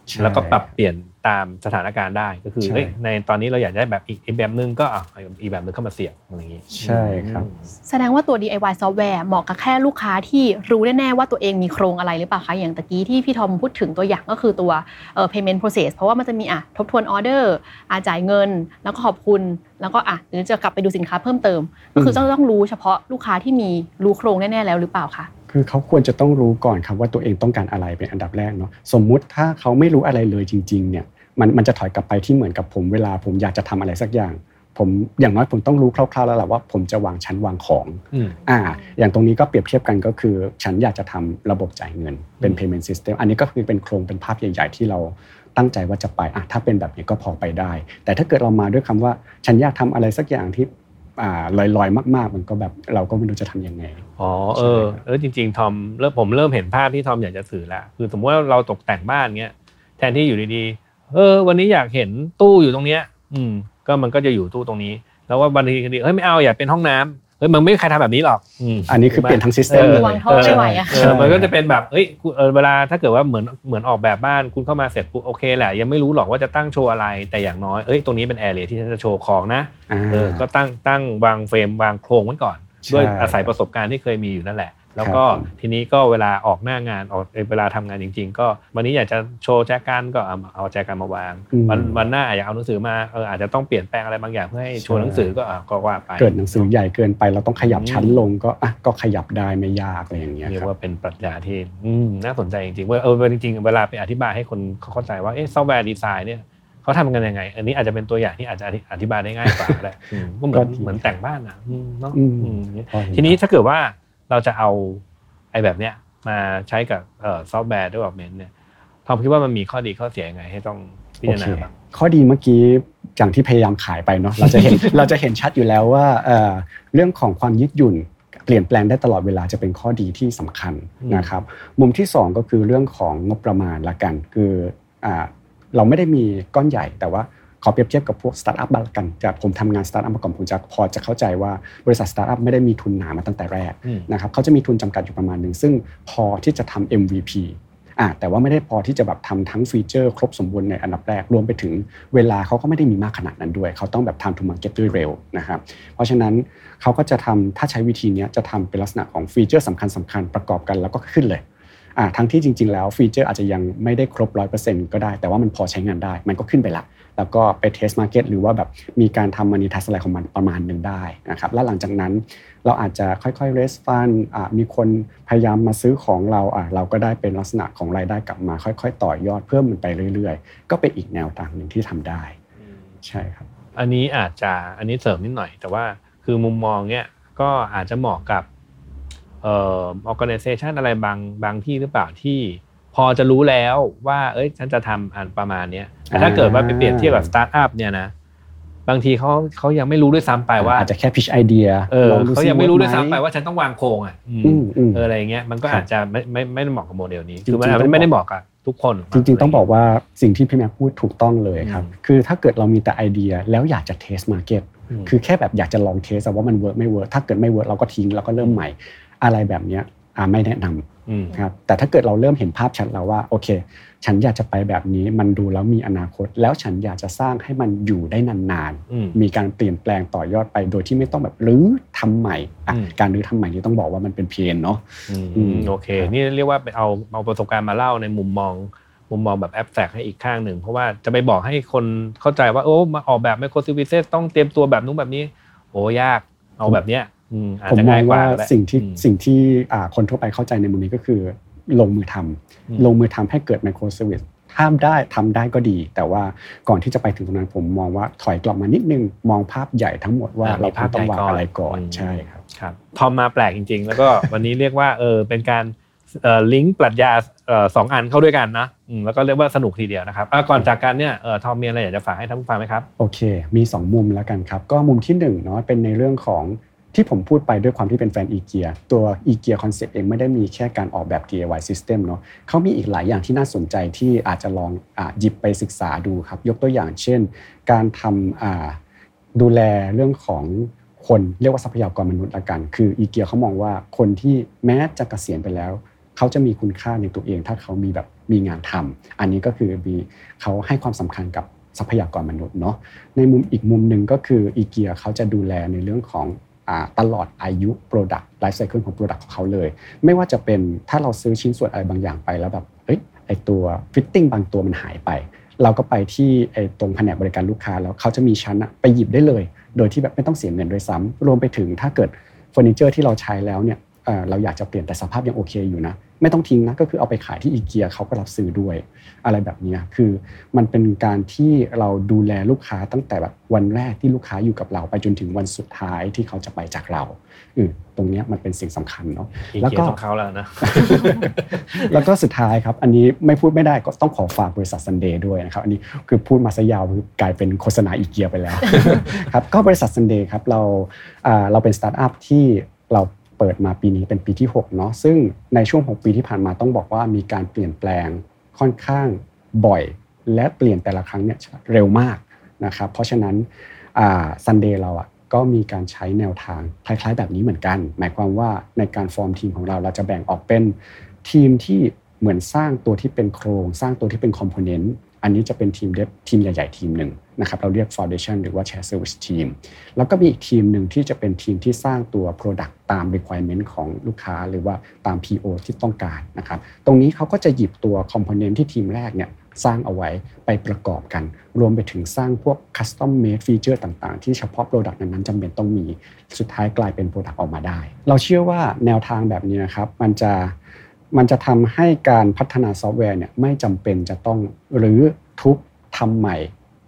ใช่แล้วก็ปรับเปลี่ยนตามสถานการณ์ได้ก็คือใช่เฮ้ยในตอนนี้เราอยากได้แบบอีกอีกแบบนึงก็อะเอาอีกแบบนึงเข้ามาเสียบอะไรอย่างนี้ใช่ครับ แสดงว่าตัว DIY ซอฟต์แวร์เหมาะกับแค่ลูกค้าที่รู้แน่ๆว่าตัวเองมีโครงอะไรหรือเปล่าคะอย่างตะกี้ที่พี่ทอมพูดถึงตัวอย่างก็คือตัวเอ่อ payment process เพราะว่ามันจะมีอะทบทวนออเดอร์อาจ่ายเงิน แล้วก็ขอบคุณแล้วก็อะหรือจะกลับไปดูสินค้าเพิ่มเติม ก็คือต้องต้องรู้เฉพาะลูกค้าที่มีรู้โครงแน่ๆแล้วหรือเปล่าคะ คือเขาควรจะต้องรู้ก่อนครับว่าตัวเองต้องการอะไรเป็นอันดับแรกเนาะสมมุติถ้าเขาไม่รู้อะไรเลยจริงๆเนี่ยมันมันจะถอยกลับไปที่เหมือนกับผมเวลาผมอยากจะทำอะไรสักอย่าง ผมอย่างน้อยผมต้องรู้คร่าวๆแล้วแหละว่าผมจะวางชั้นวางของอืมอ่า อย่างตรงนี้ก็เปรียบเทียบกันก็คือ ฉันอยากจะทำระบบจ่ายเงินเป็นอืม payment system อันนี้ก็คือเป็นโครงเป็นภาพใหญ่ ๆ ที่เราตั้งใจว่าจะไปอะถ้าเป็นแบบนี้ก็พอไปได้ แต่ถ้าเกิดเรามาด้วยคำว่า ฉันอยากทำอะไรสักอย่างที่อ่า ลอยๆ มากๆ มันก็แบบเราก็ไม่รู้จะทำยังไงอ๋อเออเออจริง ๆ ทอมเริ่มผมเริ่มเห็นภาพที่ทอมอยากจะสื่อแล้วคือสมมติว่าเราตกแต่งบ้านเงี้ยแทนที่อยู่ดีๆเออ วันนี้อยากเห็นตู้อยู่ตรงเนี้ย อืม ก็มันก็จะอยู่ตู้ตรงนี้ แล้วว่าวันนี้ก็ดีเฮ้ยไม่เอาอยากเป็นห้องน้ำ เฮ้ยมันไม่มีใครทำแบบนี้หรอกอืมอันนี้คือเปลี่ยนทั้ง system เออเลวายงท่อไม่ไหวอะเออมันก็จะเป็นแบบเอ้ยกูเออเวลาถ้าเกิดว่าเหมือนเหมือนออกแบบบ้านคุณเข้ามาเสร็จปุ๊บโอเคแหละยังไม่รู้หรอกว่าจะตั้งโชว์อะไรแต่อย่างน้อยเอ้ยตรงนี้เป็นแอเรียที่ฉันจะโชว์ของนะอ่าเออก็ตั้งตั้งวาง frame วางโครงไว้ก่อนใช่ด้วยอาศัยประสบการณ์ที่เคยมีอยู่นั่นแหละ แล้วก็ครับผมทีนี้ก็เวลาออกหน้างานออกเวลาทำงานจริง ๆ ก็วันนี้อยากจะโชว์แจกันก็เอาเอาแจกันมาวางอืมวันวันหน้าอยากเอาหนังสือมาเอออาจจะต้องเปลี่ยนแปลงอะไรบางอย่างเพื่อให้โชว์หนังสือก็อะก็ว่าไปเกิดหนังสือใหญ่เกินไปเราต้องขยับอืมชั้นลงก็อะก็ขยับได้ไม่ยากอะไรอย่างเงี้ยเรียคกรับว่าเป็นปรัชญาที่อืมน่าสนใจจริงๆว่าเออจริงๆเวลาไปอธิบายให้คนเขาเข้าใจว่าเอ๊ะ software design เนี่ยเขาทำกันยังไง อันนี้อาจจะเป็นตัวอย่างที่อาจจะอธิบายได้ง่ายกว่าก็ได้อืมก็เหมือนก็ดีเหมือนแต่งบ้านอะอืมเนาะอืมอืมพอเห็ทีนี้ถ้าเกิดว่า เราจะเอาไอ้แบบเนี้ยมาใช้กับเอ่อซอฟต์แวร์ development เนี่ยทอมคิดว่ามันมีข้อดีข้อเสียยังไงให้ต้องพิโอจารเคณาบ้างข้อดีเมื่อกี้อย่างที่พยายามขายไปเนาะเราจะเห็นเราจะเห็นชัดอยู่แล้วว่าเอ่อเรื่องของความยืดหยุ่นเปลี่ยนแปลงได้ตลอดเวลาจะเป็นข้อดีที่สำคัญอืมนะครับ มุมที่สองก็คือเรื่องของงบประมาณละกัน คืออ่าเราไม่ได้มีก้อนใหญ่แต่ว่าข อเปรียบเทียบกับพวกสตาร์ทอัพบ้างละกันจากผมทำงานสตาร์ทอัพมาก่อนผมจะพอจะเข้าใจว่าบริษัทสตาร์ทอัพไม่ได้มีทุนหนามาตั้งแต่แรกอืมนะครับเขาจะมีทุนจำกัดอยู่ประมาณหนึ่งซึ่งพอที่จะทำ MVP อะแต่ว่าไม่ได้พอที่จะแบบทำทั้งฟีเจอร์ครบสมบูรณ์ในอันดับแรกรวมไปถึงเวลาเขาก็ไม่ได้มีมากขนาดนั้นด้วย เขาต้องแบบ time to market ด้วยเร็วนะครับเพราะฉะนั้นเขาก็จะทำถ้าใช้วิธีเนี้ยจะทำเป็นลักษณะของฟีเจอร์สำคัญสำคัญๆประกอบกันแล้วก็ขึ้นเลยอะ ทั้งที่จริง ๆ แล้วฟีเจอร์อาจจะยังไม่ได้ครบ 100%ก็ได้ แต่ว่ามันพอใช้งานได้ มันก็ขึ้นไปละ แล้วก็ไป test market หรือว่าแบบมีการทำ monetize อะไรของมันประมาณหนึ่งได้นะครับ แล้วหลังจากนั้นเราอาจจะค่อยๆ raise fund มีคนพยายามมาซื้อของเราอะเราก็ได้เป็นลักษณะของรายได้กลับมา ค่อย ๆ ต่อยอดเพิ่มมันไปเรื่อย ๆ ก็เป็นอีกแนวทางหนึ่งที่ทำได้ ใช่ครับ อันนี้อาจจะอันนี้เสริมนิดหน่อย แต่ว่าคือมุมมองเนี้ยก็อาจจะเหมาะกับ เอ่อ organization อะไรบางบางที่หรือเปล่าที่พอจะรู้แล้วว่า เอ้ย ฉันจะทำอันประมาณเนี้ยแต่ถ้าเกิดว่าไปเปรียบเทียบกับสตาร์ทอัพเนี่ยนะบางทีเขาเขายังไม่รู้ด้วยซ้ำไปว่าอาจจะแค่ pitch ไอเดียเออเขายังไม่รู้ด้วยซ้ำไปว่าฉันต้องวางโครงอะอืมอืมอืมเอออะไรเงี้ยมันก็ครับอาจจะไม่ไม่ไม่ได้เหมาะกับโมเดลนี้จริงๆคือมันต้องบอกไม่ได้เหมาะกับทุกคน จริง ๆ ต้องบอกว่าสิ่งที่พี่แม็กพูดถูกต้องเลยครับอืมคือถ้าเกิดเรามีแต่ไอเดียแล้วอยากจะ test marketมคือแค่แบบอยากจะลอง test ว่ามันเวิร์กไม่เวิร์กถ้าเกิดไม่เวิร์กเราก็ทิ้งแล้วก็เริ่มใหม่ อะไรแบบเนี้ยอ่าไม่แนะนำอืมครับแต่ถ้าเกิดเราเริ่มเห็นภาพชัดแล้วว่าโอเค ฉันอยากจะไปแบบนี้มันดูแล้วมีอนาคต แล้วฉันอยากจะสร้างให้มันอยู่ได้นานอืมๆมีการเปลี่ยนแปลงต่อยอดไป โดยที่ไม่ต้องแบบรื้อทำใหม่อะอืมการรื้อทำใหม่นี่ต้องบอกว่ามันเป็น pain เนาะอือืมมโอเค นี่เรียกว่าไปเอาเอาประสบการณ์มาเล่าในมุมมองมุมมองแบบแอบแฝกให้อีกข้างหนึ่ง เพราะว่าจะไปบอกให้คนเข้าใจว่าโอ้มาออกแบบไมโครซิวิเซสต้องเตรียมตัวแบบนู้นแบบนี้ โอ้ยากเอาแบบเนี้ยอืมอาจ ผมจะมอง่างยกว่าว่าก็ได้สิ่งที่อืมสิ่งที่อ่าคนทั่วไปเข้าใจในมุมนี้ก็คือ ลงมือทำอืมลงมือทำให้เกิดไมโครเซอร์วิสถ้าได้ทำได้ก็ดี แต่ว่าก่อนที่จะไปถึงตรงนั้นผมมองว่าถอยกลับมานิดนึงมองภาพใหญ่ทั้งหมดว่าอ่เรามีภาพต้องวางใหญ่อะไรก่อนมใช่ครับครับทอมมาแปลกจริง ๆ แล้วก็วันนี้เรียกว่าเออเป็นการเอ่อลิงก์ปรัชญาเอ่อสองอันเข้าด้วยกันนะอืมแล้วก็เรียกว่าสนุกทีเดียวนะครับอะก่อนจากกันเนี่ยเออทอมมีอะไรอยากจะฝากให้ท่านผู้ฟังไหมครับโอเค มี 2 มุมแล้วกันครับ ก็มุมที่1เนาะเป็นในเรื่องของ ที่ผมพูดไปด้วยความที่เป็นแฟนอีเกียตัวอีเกียคอนเซ็ปต์เองไม่ได้มีแค่การออกแบบ DIY System เนาะเขามีอีกหลายอย่างที่น่าสนใจที่อาจจะลองหยิบไปศึกษาดูครับ ยกตัวอย่างเช่น การทำดูแลเรื่องของคนเรียกว่าทรัพยากรมนุษย์ละกัน คืออีเกียเขามองว่าคนที่แม้จะเกษียณไปแล้ว เขาจะมีคุณค่าในตัวเอง ถ้าเขามีแบบมีงานทำอันนี้ก็คือมีเขาให้ความสำคัญกับทรัพยากรมนุษย์เนาะในมุมอีกมุมหนึ่งก็คืออีเกียเขาจะดูแลในเรื่องของ ตลอดอายุ Product Life Cycle ของ Product ของเขาเลย ไม่ว่าจะเป็นถ้าเราซื้อชิ้นส่วนอะไรบางอย่างไปแล้วแบบเอ้ยไอตัว fitting บางตัวมันหายไป เราก็ไปที่ไอตรงแผนกบริการลูกค้าแล้วเขาจะมีชั้นอะไปหยิบได้เลย โดยที่แบบไม่ต้องเสียเงินด้วยซ้ำรวมไปถึงถ้าเกิดเฟอร์นิเจอร์ที่เราใช้แล้วเนี่ยเราอยากจะเปลี่ยนแต่สภาพยังโอเคอยู่นะ ไม่ต้องทิ้งนะก็คือเอาไปขายที่อีเกียเขาก็รับซื้อด้วย อะไรแบบนี้คือมันเป็นการที่เราดูแลลูกค้าตั้งแต่แบบวันแรกที่ลูกค้าอยู่กับเราไปจนถึงวันสุดท้ายที่เขาจะไปจากเราอือตรงนี้มันเป็นสิ่งสำคัญเนาะอีแล้วเกียก็ต้องเขาแล้วนะแล้วก็สุดท้ายครับ อันนี้ไม่พูดไม่ได้ก็ต้องขอฝากบริษัทซันเดย์ด้วยนะครับ อันนี้คือพูดมาซะยาวคือกลายเป็นโฆษณาอีเกียไปแล้วครับก็บริษัทซันเดย์ครับเราอ่าเราเป็นสตาร์ทอัพที่เรา เปิดมาปีนี้เป็นปีที่6เนาะซึ่งในช่วง6ปีที่ผ่านมาต้องบอกว่ามีการเปลี่ยนแปลงค่อนข้างบ่อย และเปลี่ยนแต่ละครั้งเนี่ยเร็วมากนะครับเพราะฉะนั้นซันเดย์เราอะก็มีการใช้แนวทางคล้ายๆ แบบนี้เหมือนกัน หมายความว่าในการฟอร์มทีมของเราเราจะแบ่งออกเป็นทีมที่เหมือนสร้างตัวที่เป็นโครง สร้างตัวที่เป็นคอมโพเนนต์อันนี้จะเป็นทีมเดฟทีมใหญ่ ๆ ทีมหนึ่ง นะครับเราเรียก Foundation หรือว่า Share Service Team แล้วก็มีอีกทีมหนึ่งที่จะเป็นทีมที่สร้างตัว Product ตาม requirement ของลูกค้า หรือว่าตาม PO ที่ต้องการนะครับตรงนี้เขาก็จะหยิบตัว Component ที่ทีมแรกเนี่ยสร้างเอาไว้ไปประกอบกัน รวมไปถึงสร้างพวก custom made feature ต่างๆ ที่เฉพาะ Product นั้นๆจำเป็นต้องมี สุดท้ายกลายเป็น Product ออกมาได้ เราเชื่อว่าแนวทางแบบนี้นะครับมันจะมันจะทำให้การพัฒนาซอฟต์แวร์เนี่ยไม่จำเป็นจะต้องหรือทุบทำใหม่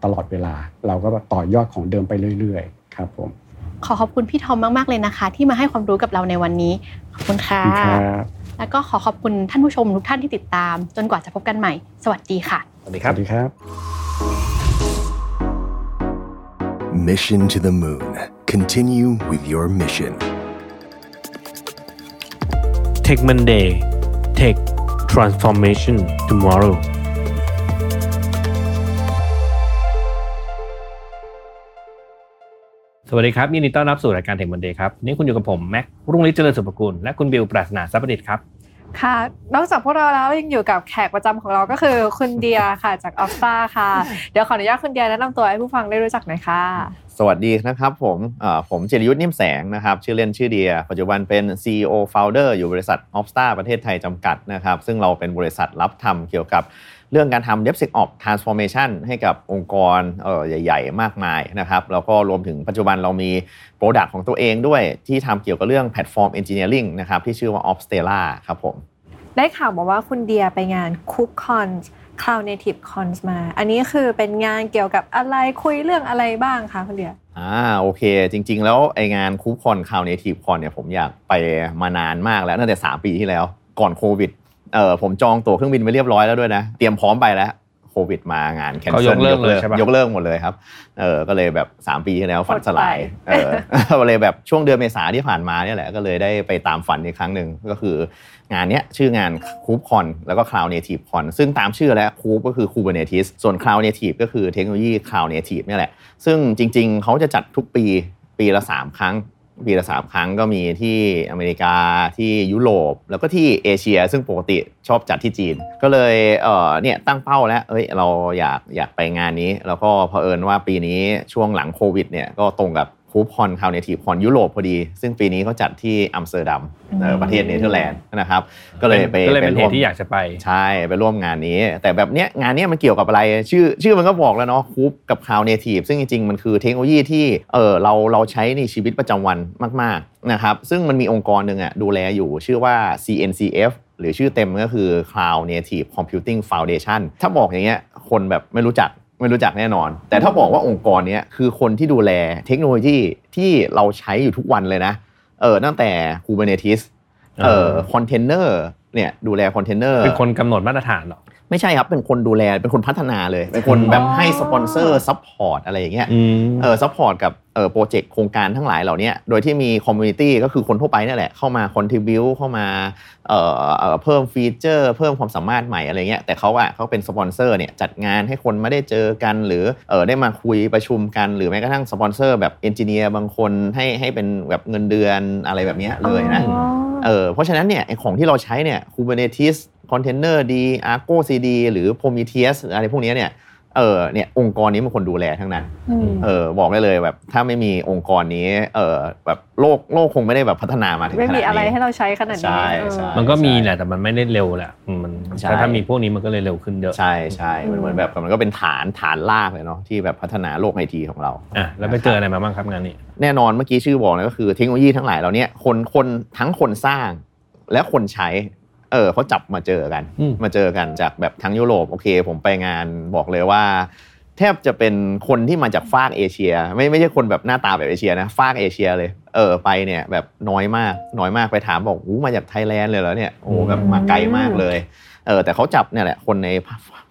ตลอดเวลา เราก็ต่อยอดของเดิมไปเรื่อยๆ ครับผม ขอขอบคุณพี่ทอมมากๆเลยนะคะ ที่มาให้ความรู้กับเราในวันนี้ ขอบคุณค่ะครับแล้วก็ขอขอบคุณท่านผู้ชมทุกท่านที่ติดตาม จนกว่าจะพบกันใหม่ สวัสดีค่ะ สวัสดีสครับวัสดีครับ Mission to the Moon. Continue with your mission. Tech Monday Tech Transformation Tomorrow สวัสดีครับ ยินดีต้อนรับสู่รายการเทคมันเดย์ครับ นี่คุณอยู่กับผม แม็กรุ่งฤทธิ์เจริญสุภกุลและคุณบิวปราศนาทรัพย์ประดิษฐ์ครับ ค่ะ นอกจากพวกเราแล้วยังอยู่กับแขกประจำของเราก็คือคุณเดียค่ะจากออฟตาค่ะ เดี๋ยวขออนุญาตคุณเดียแนะนำตัวให้ผู้ฟังได้รู้จักหน่อยค่ะ สวัสดีนะครับผมเอ่อผมจิรยุทธ์นิ่มแสงนะครับ ชื่อเล่นชื่อเดีย ปัจจุบันเป็น CEO Founder อยู่บริษัท o f s t a r ประเทศไทยจำกัดนะครับ ซึ่งเราเป็นบริษัทรับทำเกี่ยวกับ เรื่องการทำ DevSecOps Transformation ให้กับองค์กรเอ่อใหญ่ ๆ มากมายนะครับแล้วก็รวมถึงปัจจุบันเรามี Product ของตัวเองด้วยที่ทำเกี่ยวกับเรื่อง Platform Engineering นะครับที่ชื่อว่า o p s t e l l a ครับผมได้ข่าวมาว่าคุณเดียไปงานคูปคอน Cloud Native Cons มา อันนี้คือเป็นงานเกี่ยวกับอะไรคุยเรื่องอะไรบ้างคะคุณเดียอ่าโอเค จริง ๆ แล้วไองานคูปคอนคาวเนทีฟคอนเนี่ยผมอยากไปมานานมากแล้วตั้งแต่3ปีที่แล้วก่อนโควิด เออผมจองตั๋วเครื่องบินไว้เรียบร้อยแล้วด้วยนะ เตรียมพร้อมไปแล้วโควิดมางานแคนเซิลเขายกเลิกเลยใช่ปะยกเลิกหมดเลยครับเออก็เลยแบบ3ปีที่แล้วฝันสลายอดไปเออก็เลยแบบช่วงเดือนเมษาที่ผ่านมาเนี่ยแหละก็เลยได้ไปตามฝันอีกครั้งหนึ่งก็คืองานเนี้ยชื่องาน KubeCon แล้วก็ CloudNativeCon ซึ่งตามชื่อแล้ว Kube ก็คือ Kubernetes ส่วน Cloud Native ก็คือเทคโนโลยี Cloud Native เนี่ยแหละ ซึ่งจริงๆ เขาจะจัดทุกปีปีละ 3 ครั้ง ปีละสามครั้งก็มีที่อเมริกาที่ยุโรป แล้วก็ที่เอเชีย ซึ่งปกติชอบจัดที่จีน ก็เลยเออเนี่ยตั้งเป้าแล้วเอ้ยเราอยากอยากไปงานนี้ แล้วก็เผอิญว่าปีนี้ช่วงหลังโควิดเนี่ยก็ตรงกับ KubeCon CloudNativeCon ยุโรปพอดี ซึ่งปีนี้เขาจัดที่อัมสเตอร์ดัมเออประเทศเนเธอร์แลนด์นะครับ ก็เลยไปก็เลยเป็นเหร่วตุมที่อยากจะไป ใช่ไปร่วมงานนี้ แต่แบบเนี้ยงานเนี้ยมันเกี่ยวกับอะไร ชื่อชื่อมันก็บอกแล้วเนาะคูปกับ Cloud Native ซึ่งจริงๆ มันคือเทคโนโลยีที่เออเราเราใช้ในชีวิตประจำวันมากๆนะครับซึ่งมันมีองค์กรหนึ่งอะดูแลอยู่ชื่อว่า CNCF หรือชื่อเต็มก็คือ Cloud Native Computing Foundation ถ้าบอกอย่างเงี้ยคนแบบไม่รู้จัก ไม่รู้จักแน่นอน แต่ถ้าบอกว่าองค์กรเนี้ยคือคนที่ดูแลเทคโนโลยีที่เราใช้อยู่ทุกวันเลยนะ เออตั้งแต่ Kubernetes เอ่อคอนเทนเนอร์เนี่ยดูแลคอนเทนเนอร์เป็นคนกำหนดมาตรฐานเหรอ ไม่ใช่ครับเป็นคนดูแลเป็นคนพัฒนาเลย เป็นคนแบบให้สปอนเซอร์ support อะไรอย่างเงี้ยอืมเออ support กับเออโปรเจกต์โครงการทั้งหลายเหล่านี้โดยที่มี community ก็คือคนทั่วไปนี่แหละเข้ามา contribute เข้ามาเอ่อเอ่อเพิ่ม feature เพิ่มความสามารถใหม่อะไรเงี้ยแต่เขาอะเขาเป็นสปอนเซอร์เนี่ยจัดงานให้คนมาได้เจอกัน หรือเออได้มาคุยประชุมกัน หรือแม้กระทั่งสปอนเซอร์แบบเอนจิเนียร์บางคนให้ให้เป็นแบบเงินเดือนอะไรแบบเนี้ยเลยนะอ๋อเออเพราะฉะนั้นเนี่ยไอของที่เราใช้เนี่ย Kubernetes Container D Argo CD หรือ Prometheus อะไรพวกเนี้ยเนี่ยเออเนี่ยองค์กรนี้เป็นคนดูแลทั้งนั้นอืมเออบอกได้เลยแบบถ้าไม่มีองค์กรนี้เออแบบโลกโลกคงไม่ได้แบบพัฒนามาถึงขนาไม่ดมีนี้อะไรให้เราใช้ขนาดนี้ใช่เออใช่มันก็มีแหละแต่มันไม่ได้เร็วแหละอืมมันใช่แต่ถ้ามีพวกนี้มันก็เลยเร็วขึ้นเยอะใช่ใช่มันเหมือนแบบมันก็เป็นฐานฐานลากเลยเนาะที่แบบพัฒนาโลกไอทีของเราอะแล้วไปเจออะไรมาบ้างครับงานนี้ แน่นอนเมื่อกี้ชื่อบอกเลยก็คือเทคโนโลยีทั้งหลายเราเนี่ยคนคนทั้งคนสร้างและคนใช้ เออเขาจับมาเจอกันอืมมาเจอกันจากแบบทั้งยุโรปโอเค ผมไปงานบอกเลยว่า แทบจะเป็นคนที่มาจากฟากเอเชีย ไม่ไม่ใช่คนแบบหน้าตาแบบเอเชียนะฟากเอเชียเลยเออไปเนี่ยแบบน้อยมากน้อยมากไปถามบอกอู้มาจากไทยแลนด์เลยเหรอเนี่ยโอ้แบบมาไกลมากเลยเออแต่เขาจับเนี่ยแหละคนใน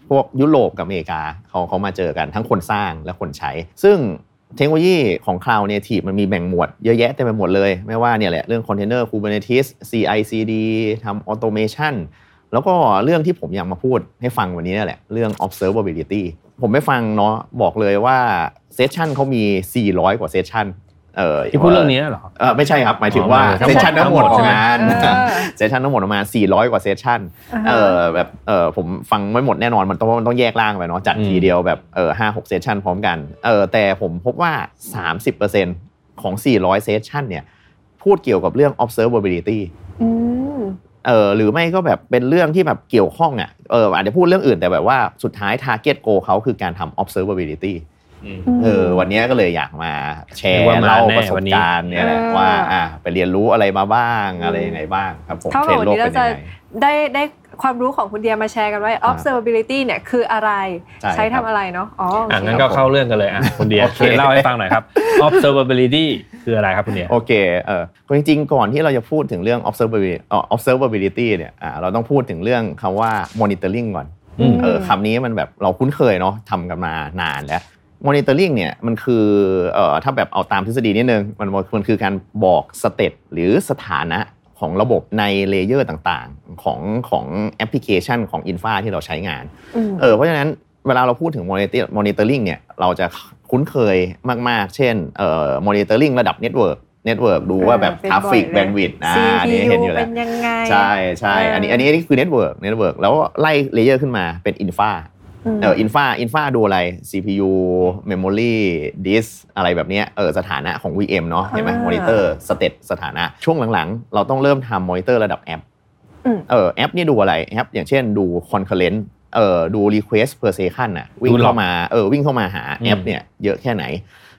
พวกยุโรปกับอเมริกาเขาเขามาเจอกันทั้งคนสร้างและคนใช้ ซึ่ง เทคโนโลยีของ Cloud Native มันมีแบ่งหมวดเยอะแยะเต็มไปหมดเลย ไม่ว่าเนี่ยแหละเรื่อง container Kubernetes CI/CD ทำ automation แล้วก็เรื่องที่ผมอยากมาพูดให้ฟังวันนี้เนี่ยแหละเรื่อง observability ผมไม่ฟังเนาะบอกเลยว่าsession เขามี 400 กว่า session เออที่พูดเรื่องนี้เหรอเออไม่ใช่ครับ หมายถึงว่าอ๋อ session ทั้งหมดของทั้งหมดงานเออ session ทั้งหมดประมาณ400 กว่า session อ่าฮะเออแบบเออผมฟังไม่หมดแน่นอนมันต้องมันต้องแยกร่างไปเนาะจัดอืมทีเดียวแบบเออห้าหก session พร้อมกันเออแต่ผมพบว่า 30%ของ 400 session เนี่ยพูดเกี่ยวกับเรื่อง observability อืมเออหรือไม่ก็แบบเป็นเรื่องที่แบบเกี่ยวข้องอะเอออาจจะพูดเรื่องอื่นแต่แบบว่าสุดท้าย target goal เขาคือการทำ observability เออวันนี้ก็เลยอยากมาแชเรีร์ยกว่ามาเล่าแน่ประสบวันนี้การณ์เนี่ยแหละเออว่าอะไปเรียนรู้อะไรมาบ้างอะไรยังไงบ้างครับผมเท่าเทรกับนวันด์โลกนี้เราเป็นจะยังไงได้ได้ความรู้ของคุณเดียมาแชร์กันว่า observability เนี่ยคืออะไรใช่ใช้ครัทำบอะไรเนาะอ๋อโออะเคงั้นก็เข้าเรื่องกันเลยอะคุณเดียโอเคช่วยเล่าให้ฟังหน่อยครับ observability คืออะไรครับคุณเดียโอเคเออจริงๆก่อนที่เราจะพูดถึงเรื่อง observability เอ่อ observability เนี่ยอะเราต้องพูดถึงเรื่องคำว่า monitoring ก่อนอืมเออคำนี้มันแบบเราคุ้นเคยเนาะทำกันมานานแล้ว monitoring เนี่ยมันคือเอ่อถ้าแบบเอาตามทฤษฎีนิดนึงมันมันคือการบอก state หรือสถานะของระบบใน layer ต่างๆ ของของแอปพลิเคชันของ infra ที่เราใช้งานอืมเออเพราะฉะนั้นเวลาเราพูดถึง monitor- monitoring เนี่ยเราจะคุ้นเคยมากๆ เช่นเอ่อ monitoring ระดับ network network ดูว่าแบบเออเป็น traffic บ่อยเลย bandwidth อ่าอันนี้ CPU เห็นอยู่แล้วเป็นยังไงใช่ใช่อันนี้อันนี้อันนี้คือ network network แล้วไล่ layer ขึ้นมาเป็น infra ม เออ infra infra ดูอะไร CPU memory disk อะไรแบบเนี้ยเออสถานะของ VM เนาะเห็นไหมอ่า monitor state สถานะ ช่วงหลังๆ เราต้องเริ่มทำ monitor ระดับแอปอืมเออแอปนี่ดูอะไรแอปอย่างเช่นดู concurrent เออดู request per second อะวิ่งดูหรอเข้ามาเออวิ่งเข้ามาหาแอปอืมเนี่ยเยอะแค่ไหน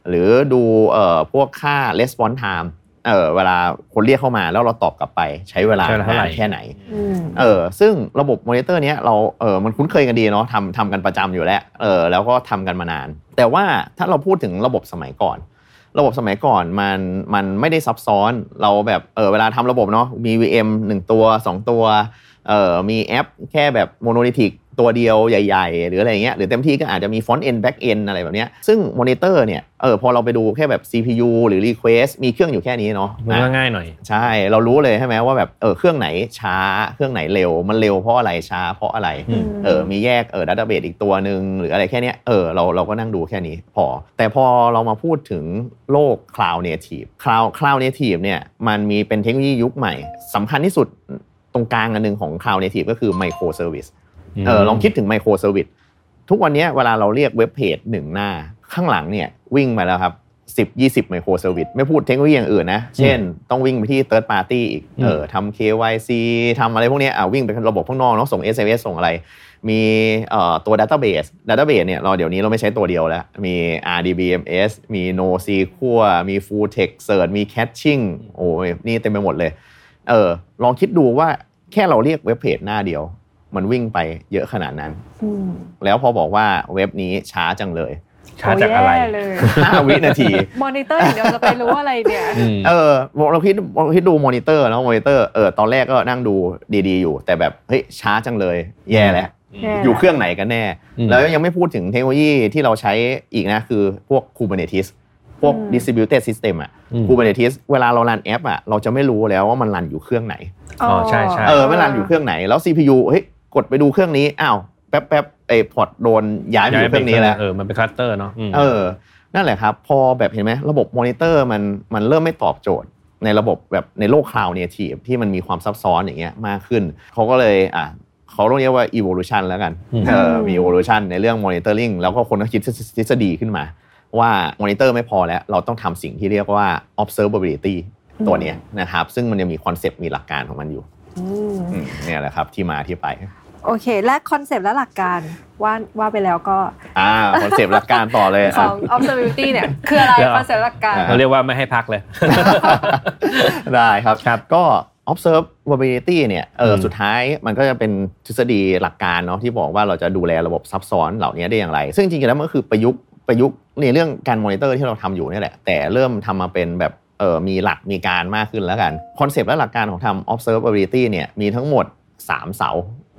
หรือดูเอ่อพวกค่า response time เออเวลาคนเรียกเข้ามาแล้วเราตอบกลับไปใช้เวลาใช้เวลาเท่าไหร่นานแค่ไหนอืมเออซึ่งระบบมอนิเตอร์เนี้ยเราเออมันคุ้นเคยกันดีเนาะทำทำกันประจำอยู่แล้วเออแล้วก็ทำกันมานาน แต่ว่าถ้าเราพูดถึงระบบสมัยก่อน ระบบสมัยก่อนมันมันไม่ได้ซับซ้อนเราแบบเออเวลาทำระบบเนาะมี VM 1 ตัว 2 ตัวเออมีแอปแค่แบบ monolithic ตัวเดียวใหญ่ ๆ หรืออะไรเงี้ยหรือเต็มที่ก็อาจจะมี front end back end อะไรแบบเนี้ยซึ่งมอนิเตอร์เนี่ยเออพอเราไปดูแค่แบบ CPU หรือ request มีเครื่องอยู่แค่นี้เนาะมันก็ง่ายหน่อย ใช่ เรารู้เลยใช่ไหมว่าแบบเออเครื่องไหนช้า เครื่องไหนเร็ว มันเร็วเพราะอะไรช้า เพราะอะไรอืมเออมีแยกเออ database อีกตัวหนึ่งหรืออะไรแค่เนี้ยเออเราเราก็นั่งดูแค่นี้พอ แต่พอเรามาพูดถึงโลก cloud native cloud cloud native เนี่ยมันมีเป็นเทคโนโลยียุคใหม่สำคัญที่สุดตรงกลางอันหนึ่งของ cloud native ก็คือ micro service เออลองคิดถึง microservice ทุกวันนี้เวลาเราเรียก web page หนึ่งหน้า ข้างหลังเนี่ยวิ่งมาแล้วครับ10 20 microservice ไม่พูดเทคโนโลยีอย่างอื่นนะ เช่น ต้องวิ่งไปที่ third party อีกอืมเออทำ KYC ทำอะไรพวกเนี้ยอ่าวิ่งไประบบข้างนอกเนาะส่ง SMS ส่งอะไร มีเอ่อตัว database database เนี่ยเราเดี๋ยวนี้เราไม่ใช้ตัวเดียวแล้ว มี RDBMS มี NoSQL มี Full Text Search มี Caching โอ้ยนี่เต็มไปหมดเลยเออลองคิดดูว่าแค่เราเรียกเว็บเพจหน้าเดียว มันวิ่งไปเยอะขนาดนั้นอืมแล้วพอบอกว่าเว็บนี้ช้าจังเลยช้าจากอะไรโแย่เลย5วินาที มอนิเตอร์อย่างเดียวจะไปรู้อะไรเนี่ยอืมเออ เราคิดเราคิดดูมอนิเตอร์แล้วมอนิเตอร์ เออ ตอนแรกก็นั่งดูดีๆอยู่ แต่แบบ เฮ้ย ช้าจังเลย แย่แล้วแย่อยู่เครื่องไหนกันแน่อืมแล้วยังไม่พูดถึงเทคโนโลยีที่เราใช้อีกนะ คือพวก Kubernetes พวก distributed system อะอืม Kubernetes เวลาเรารันแอปอะ เราจะไม่รู้แล้วว่ามันรันอยู่เครื่องไหน อ๋อ ใช่ใช่เออไม่รันอยู่เครื่องไหน แล้ว CPU เฮ้ย กดไปดูเครื่องนี้อ้าวแป๊บแป๊บไอ้ pod โดนย้ายไปอยู่เครื่องนี้แล้วเออมันเป็น cluster เนาะมเออนั่นแหละครับ พอแบบเห็นไหมระบบมอนิเตอร์มันมันเริ่มไม่ตอบโจทย์ในระบบแบบในโลก cloud native ที่มันมีความซับซ้อนอย่างเงี้ยมากขึ้น เขาก็เลยอะเขาต้องเรียกว่า evolution แล้วกันอืมเออมี evolution ในเรื่อง monitoring แล้วก็คนก็คิดทฤษฎีขึ้นมา ว่ามอนิเตอร์ไม่พอแล้ว เราต้องทำสิ่งที่เรียกว่า observability ตัวเนี้ยนะครับ ซึ่งมันยังมี concept มีหลักการของมันอยู่อืมอืม เนี่ยแหละครับที่มาที่ไป โอเค และ concept และหลักการว่าว่าไปแล้วก็ อ่า concept หลักการต่อเลยขอะอง observability เนี่ยคืออะไรเดี๋ยว concept หลักการอ่าเราเรียกว่าไม่ให้พักเลย ได้ครับครับก็ observability เนี่ยเอออมสุดท้ายมันก็จะเป็นทฤษฎีหลักการเนาะที่บอกว่าเราจะดูแลระบบซับซ้อนเหล่านี้ได้อย่างไร ซึ่งจริงๆแล้วมันก็คือประยุกต์ประยุกต์ในเรื่องการมอนิเตอร์ที่เราทำอยู่นี่แหละ แต่เริ่มทำมาเป็นแบบ เออมีหลักมีการมากขึ้นแล้วกัน concept และหลักการของทำ observability เนี่ยมีทั้งหมด 3 เสา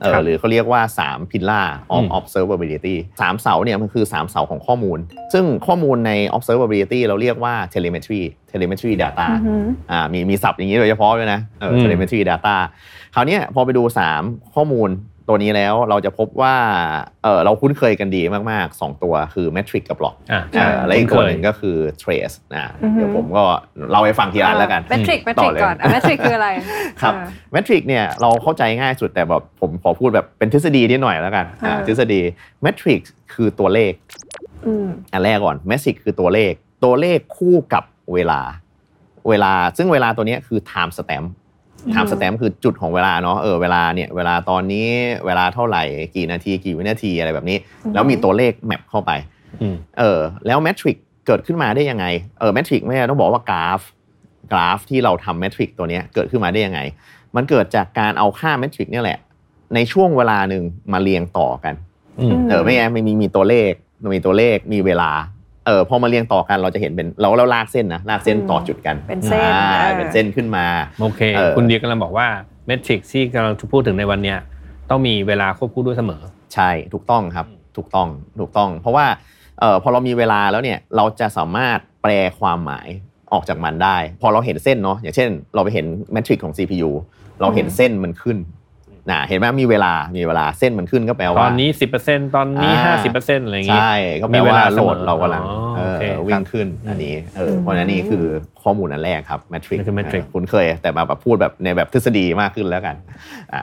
เอครัอบหรือเขาเรียกว่า 3 pillar of observability อืม สามเสาเนี่ยมันคือ 3 เสาของข้อมูล ซึ่งข้อมูลใน observability เราเรียกว่า telemetry telemetry data อือหืออ่ามีมีศัพท์อย่างนี้โดยเฉพาะด้วยนะเอออืม telemetry data คราวเนี้ยพอไปดู 3 ข้อมูล ตัวนี้แล้วเราจะพบว่าเออเราคุ้นเคยกันดีมากๆ 2 ตัวคือ metric กับ log อะเออและอีกคุ้ตัวนเคยหนึ่งก็คือ trace นะอือฮึเดี๋ยวผมก็เล่าให้ฟังทีละอันแล้วกันเมทริกเมทต่ริอกเลยก่อนเมทริกคืออะไรครับอ่าเมทริกเนี่ยเราเข้าใจง่ายสุดแต่แบบผมขอพูดแบบเป็นทฤษฎีนิดหน่อยแล้วกันอ่าอ่าทฤษฎีเมทริกคือตัวเลขอืมอันแรกก่อนเมทริกคือตัวเลข ตัวเลขคู่กับเวลา เวลาซึ่งเวลาตัวเนี้ยคือ time stamp time stamp คือจุดของเวลาเนาะเออเวลาเนี่ยเวลาตอนนี้เวลาเท่าไหร่กี่นาทีกี่วินาทีอะไรแบบนี้ แล้วมีตัวเลขแมปเข้าไปอืมเออแล้วแมทริกเกิดขึ้นมาได้ยังไงเออแมทริกไม่ใช่ต้องบอกว่ากราฟกราฟที่เราทำแมทริกตัวเนี้ยเกิดขึ้นมาได้ยังไง มันเกิดจากการเอาค่าแมทริกเนี่ยแหละ ในช่วงเวลาหนึ่งมาเรียงต่อกันอืมเออไม่งั้นไม่มีมีตัวเลขมีตัวเลขมีเวลา เออพอมาเรียงต่อกันเราจะเห็นเป็นเราเราลากเส้นนะลากเส้นต่อจุดกันเป็นเส้นอ่าเออเป็นเส้นขึ้นมาโอเคเออคุณเดียกำลังบอกว่าเมทริกที่กำลังจะพูดถึงในวันเนี้ยต้องมีเวลาควบคู่ด้วยเสมอ ใช่ถูกต้องครับถูกต้องถูกต้อง เพราะว่าเออพอเรามีเวลาแล้วเนี่ยเราจะสามารถแปลความหมายออกจากมันได้ พอเราเห็นเส้นเนาะอย่างเช่น เราไปเห็นแมทริกของ CPU เราเห็นเส้นมันขึ้น นะเห็นไหมมีเวลามีเวลาเส้นมันขึ้นก็แปลตว่าอนนี้10%ตอนนี้อ่า50%อะไรอย่างงี้ใช่ก็แปลมีเวว่าลาโหลดเสมอเรากำลังอ๋อเออโอเควิ่งขึ้นครับอันนี้เออเพราะฉะนั้นนี่คือข้อมูลอันแรกครับแมทริกนี่คือ metric คุ้นเคย แต่มาแบบพูดแบบในแบบทฤษฎีมากขึ้นแล้วกันอ่า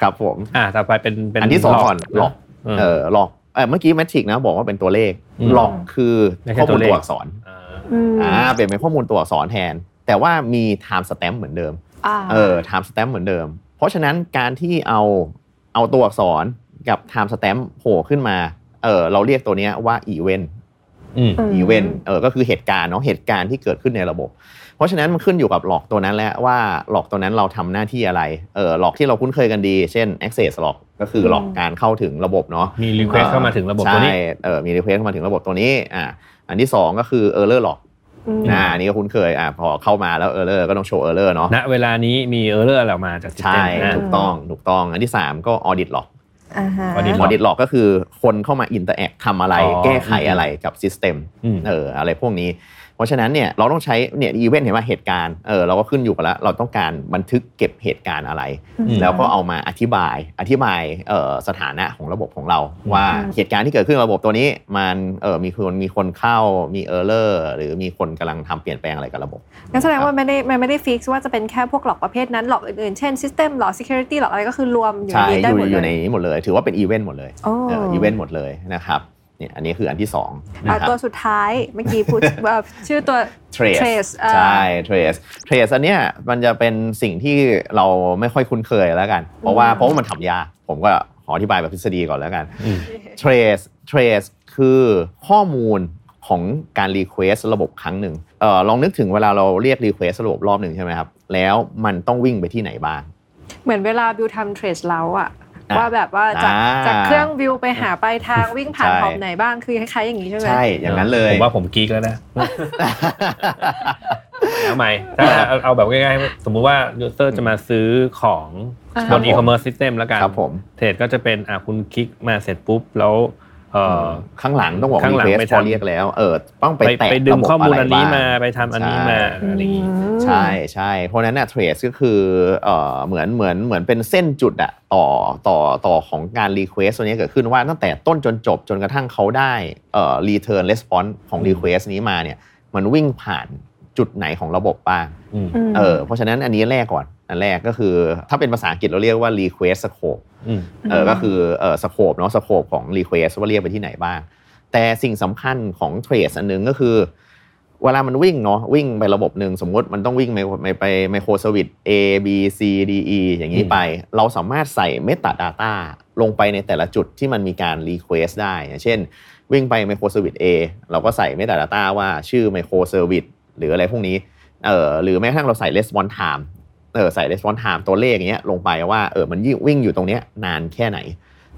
ครับผมอ่าต่อไปเป็นเป็นอันที่สองก่อนหลอกมเออหลอกเออเมื่อกี้แมทริกนะบอกว่าเป็นตัวเลขอืมหลอกคือไม่ใช่ข้อมูลตัวเลขตัวอักษรอ่าอืมอ่าเปลี่ยนเป็นข้อมูลตัวอักษรแทน แต่ว่ามี time stamp เหมือนเดิมอ่าเออ time stamp เหมือนเดิม เพราะฉะนั้นการที่เอาเอาตัวอักษรกับ time stamp โผล่ขึ้นมา เออเราเรียกตัวเนี้ยว่า event อืมอีเวนต์เออก็คือเหตุการณ์เนาะเหตุการณ์ที่เกิดขึ้นในระบบ เพราะฉะนั้นมันขึ้นอยู่กับ log ตัวนั้นแหละว่า log ตัวนั้นเราทำหน้าที่อะไรเออ log ที่เราคุ้นเคยกันดี เช่น access หลอกก็คือหลอกการเข้าถึงระบบเนาะมี request เข้ามาถึงระบบตัวนี้ใช่เออมี request เข้ามาถึงระบบตัวนี้อ่าอันที่สองก็คือ error log อืมอ่าอันนี้ก็คุ้นเคยอ่าพอเข้ามาแล้ว error ก็ต้องโชว์ error เนาะณเวลานี้มี error อะไรออกมาจาก system ใช่อ่าถูกต้องถูกต้อง อันที่สามก็ audit logอ่าฮะ audit audit log ก็คือคนเข้ามา interact ทำอะไรอ๋อแก้ไขอะไรกับ system อืมเอออะไรพวกนี้เพ ราะฉะนั้นเนี่ยเราต้องใช้เนี่ยอีเวนต์เห็นว่าเหตุการณ์เออเราก็ขึ้นอยู่กับแล้วเราต้องการบันทึกเก็บเหตุการณ์อะไรอืมแล้วก็เอามาอธิบายอธิบายเอ่อสถานะของระบบของเรา ว่าเหตุการณ์ที่เกิดขึ้นกับระบบตัวนี้มันเออมีคนมีคนเข้ามี error หรือมีคนกำลังทำเปลี่ยนแปลงอะไรกับระบบงั้นแสดงว่าไม่ได้มันไม่ได้ fix ว่าจะเป็นแค่พวก log ประเภทนั้น log อื่นๆเช่น System หลอก Security หลอกอะไรก็คือรวมอยู่ใช่ในนี้อได้ยู่หมดอยู่เลในยนี้หมดเลย ถือว่าเป็นอีเวนต์หมดเลยโอ้เอออีเวนต์หมดเลยนะครับ เนี่ยอันนี้คืออันที่สองอะนะครับตัวสุดท้ายเมื่อกี้พูดว่าชื่อตัว trace trace อ่าใช่ trace trace อันเนี้ยมันจะเป็นสิ่งที่เราไม่ค่อยคุ้นเคยแล้วกัน เพราะว่าเพราะว่ามันทำยากผมก็ขออธิบายแบบทฤษฎีก่อนแล้วกันอืม trace trace คือข้อมูลของการ request ระบบครั้งหนึ่งเออลองนึกถึงเวลาเราเรียก request ระบบรอบหนึ่งใช่ไหมครับ แล้วมันต้องวิ่งไปที่ไหนบ้าง เหมือนเวลาบิวทำ trace เราอะอะ ว่าแบบว่าจากอ่าจากเครื่องวิวไปหาปลายทางวิ่งผ่านใช่ขอบไหนบ้างคือคล้ายๆอย่างนี้ใช่ไหมใช่อย่างนั้นเลยผมว่าผมกีกแล้วนะเอาใหม่ถ้าเอาเอาแบบง่ายๆสมมุติว่า user จะมาซื้อของอ่าบน e-commerce system แล้วกันครับผมเทรดก็จะเป็นอะคุณคลิกมาเสร็จปุ๊บแล้วเอ่อ ข้างหลังต้องบอกข้างหลัง request ไปพอทำเรียกแล้วเออต้องไปไปแตะไปดึงระบบข้อมูลอันนี้ะไรบ้งมาไปทำอันนี้มาใช่อะไรอย่างงี้ใช่ใช่เพราะฉะนั้นน่ะ trace ก็คือเอ่อเหมือนเหมือนเหมือนเป็นเส้นจุดอะต่อต่อต่อของการ request ตัวนี้เกิดขึ้นว่าตั้งแต่ต้นจนจบจนกระทั่งเขาได้เอ่อ return response ของ request นี้มาเนี่ยมันวิ่งผ่านจุดไหนของระบบบ้างอืมม เออเพราะฉะนั้นอันนี้แรกก่อน อันแรกก็คือ ถ้าเป็นภาษาอังกฤษเราเรียกว่า request scope อืมเออก็คือเออ scope เนาะ scope ของ request ว่าเรียกไปที่ไหนบ้าง แต่สิ่งสำคัญของ trace อันหนึงก็คือ เวลามันวิ่งเนาะวิ่งไประบบหนึ่งสมมุติมันต้องวิ่งไปไปไปไมโครสวิต A B C D E อย่างนี้ไป เราสามารถใส่ metadata ลงไปในแต่ละจุดที่มันมีการ request ได้อย่างเช่น วิ่งไปไมโครสวิต A เราก็ใส่ metadata ว่าชื่อไมโครเซอร์วิสหรืออะไรพวกนี้ เออหรือแม้กระทั่งเราใส่ response time เออใส่ response time ตัวเลขอย่างเงี้ยลงไปว่าเออมันวิ่งอยู่ตรงเนี้ยนานแค่ไหน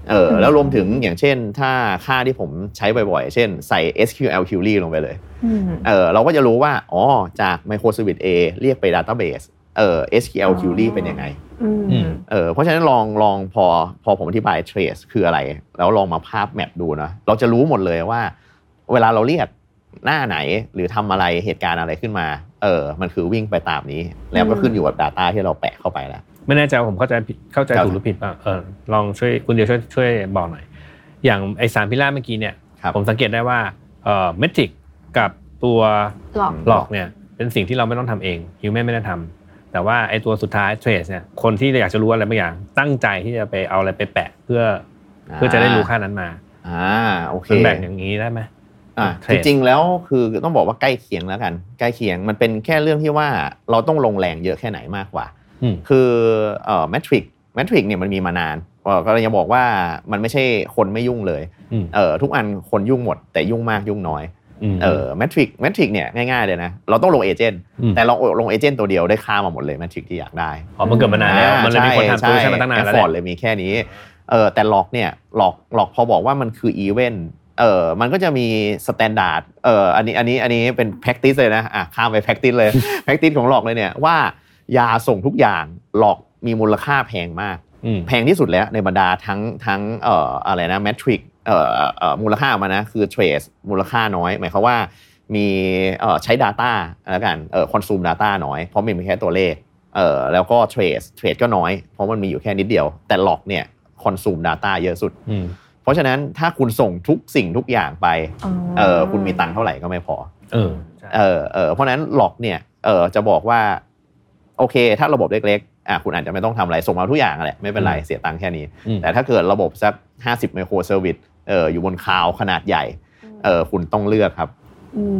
เออแล้วรวมถึงอย่างเช่น ถ้าค่าที่ผมใช้บ่อยๆ เช่นใส่ SQL query ลงไปเลยอืมเออเราก็จะรู้ว่า อ๋อ จาก microservice A เรียกไป database เออ SQL อ๋อ query เป็นยังไงอืมอืมเออเพราะฉะนั้นลองลองพอพอผมอธิบาย trace คืออะไร แล้วลองมาภาพแมปดูนะเราจะรู้หมดเลยว่า เวลาเราเรียก หน้าไหนหรือทำอะไรเหตุการณ์อะไรขึ้นมา เออ มันคือวิ่งไปตามนี้ แล้วก็ขึ้นอยู่กับ Data ที่เราแปะเข้าไปแล้ว ไม่แน่ใจว่าผมเข้าใจผิดเข้าใจครับถูกหรือผิดป่ะเออลองช่วยคุณเดียวช่วยช่วยบอกหน่อย อย่างไอสามพิล่าเมื่อกี้เนี่ยครับผมสังเกตได้ว่าเอ่อเมทริกกับตัวหลอกหลอกเนี่ย เป็นสิ่งที่เราไม่ต้องทำเองฮิวแมนไม่ได้ทำแต่ว่าไอตัวสุดท้ายเทรสเนี่ยคนที่อยากจะรู้อะไรบางอย่าง ตั้งใจที่จะไปเอาอะไรไปแปะเพื่อ เพื่อจะได้รู้ค่านั้นมาอ่าโอเคมันแบ่งอย่างนี้ได้ไหม อะเทรจดริงๆแล้วคือต้องบอกว่าใกล้เคียงแล้วกัน ใกล้เคียงมันเป็นแค่เรื่องที่ว่าเราต้องลงแรงเยอะแค่ไหนมากกว่าอืมคือเอ่อ metric metric เนี่ยมันมีมานานเอ่อก็เลยจะบอกว่ามันไม่ใช่คนไม่ยุ่งเลยอืมเออทุกอันคนยุ่งหมด แต่ยุ่งมากยุ่งน้อยมเออ metric metric เนี่ยง่ายๆเลยนะเราต้องลง agent อืมแต่เราลง agent ตัวเดียวได้ค่ามาหมดเลย metric ที่อยากได้อ๋อมันเกิดมานานแล้วมันเลยมีคนทำ solution มาตั้งนานแล้วฟแหอร์ดละเลยมีแค่นี้เออแต่ log เนี่ย log log พอบอกว่ามันคืออีเวนต์ เออมันก็จะมี standard เอออันนี้อันนี้อันนี้เป็น practice เลยนะอะข้ามไป practice เลย practice ของ log เลยเนี่ยว่าอย่าส่งทุกอย่าง log มีมูลค่าแพงมากอืมแพงที่สุดแล้วในบรรดาทั้งทั้งเอ่ออะไรนะ metric เอ่อเอ่อมูลค่าออกมานะคือ trace มูลค่าน้อย หมายความว่ามีเอ่อใช้ Data แล้วกันเอ่อคอนซูม Data น้อย เพราะมันมีแค่ตัวเลขเอ่อแล้วก็ trace trace ก็น้อย เพราะมันมีอยู่แค่นิดเดียว แต่ log เนี่ยconsume Data เยอะสุดอืม เพราะฉะนั้นถ้าคุณส่งทุกสิ่งทุกอย่างไปอ๋อเออคุณมีตังค์เท่าไหร่ก็ไม่พอ เออใช่เออเออเพราะฉะนั้น log เนี่ยเออจะบอกว่า โอเค ถ้าระบบเล็กๆอะคุณอาจจะไม่ต้องทำอะไรส่งมาทุกอย่างอะแหละไม่เป็นไรเสียตังค์แค่นี้อืมแต่ถ้าเกิดระบบสัก 50 microservice เอออยู่บนคลาวด์ขนาดใหญ่เออคุณต้องเลือกครับม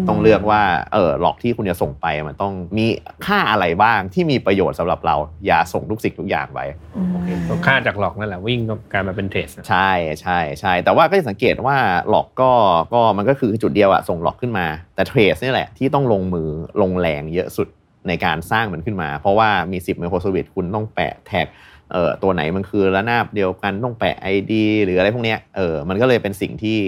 ต้องเลือกว่าเออ log ที่คุณจะส่งไปมันต้องมีค่าอะไรบ้างที่มีประโยชน์สำหรับเรา อย่าส่งทุกสิ่งทุกอย่างไปอืมก็ค่าจากหลอกนั่นแหละวิ่งก็กลายมาเป็นเทรสใช่ใช่ใช่แต่ว่าก็จะสังเกตว่าหลอกก็ก็มันก็คือจุดเดียวอะส่งหลอกขึ้นมา แต่เทรสนี่แหละที่ต้องลงมือลงแรงเยอะสุดในการสร้างมันขึ้นมา เพราะว่ามี 10 ไมโครสวิตคุณต้องแปะแท็กเอ่อตัวไหนมันคือระนาบเดียวกันต้องแปะ ID หรืออะไรพวกเนี้ยเออมันก็เลยเป็นสิ่งที่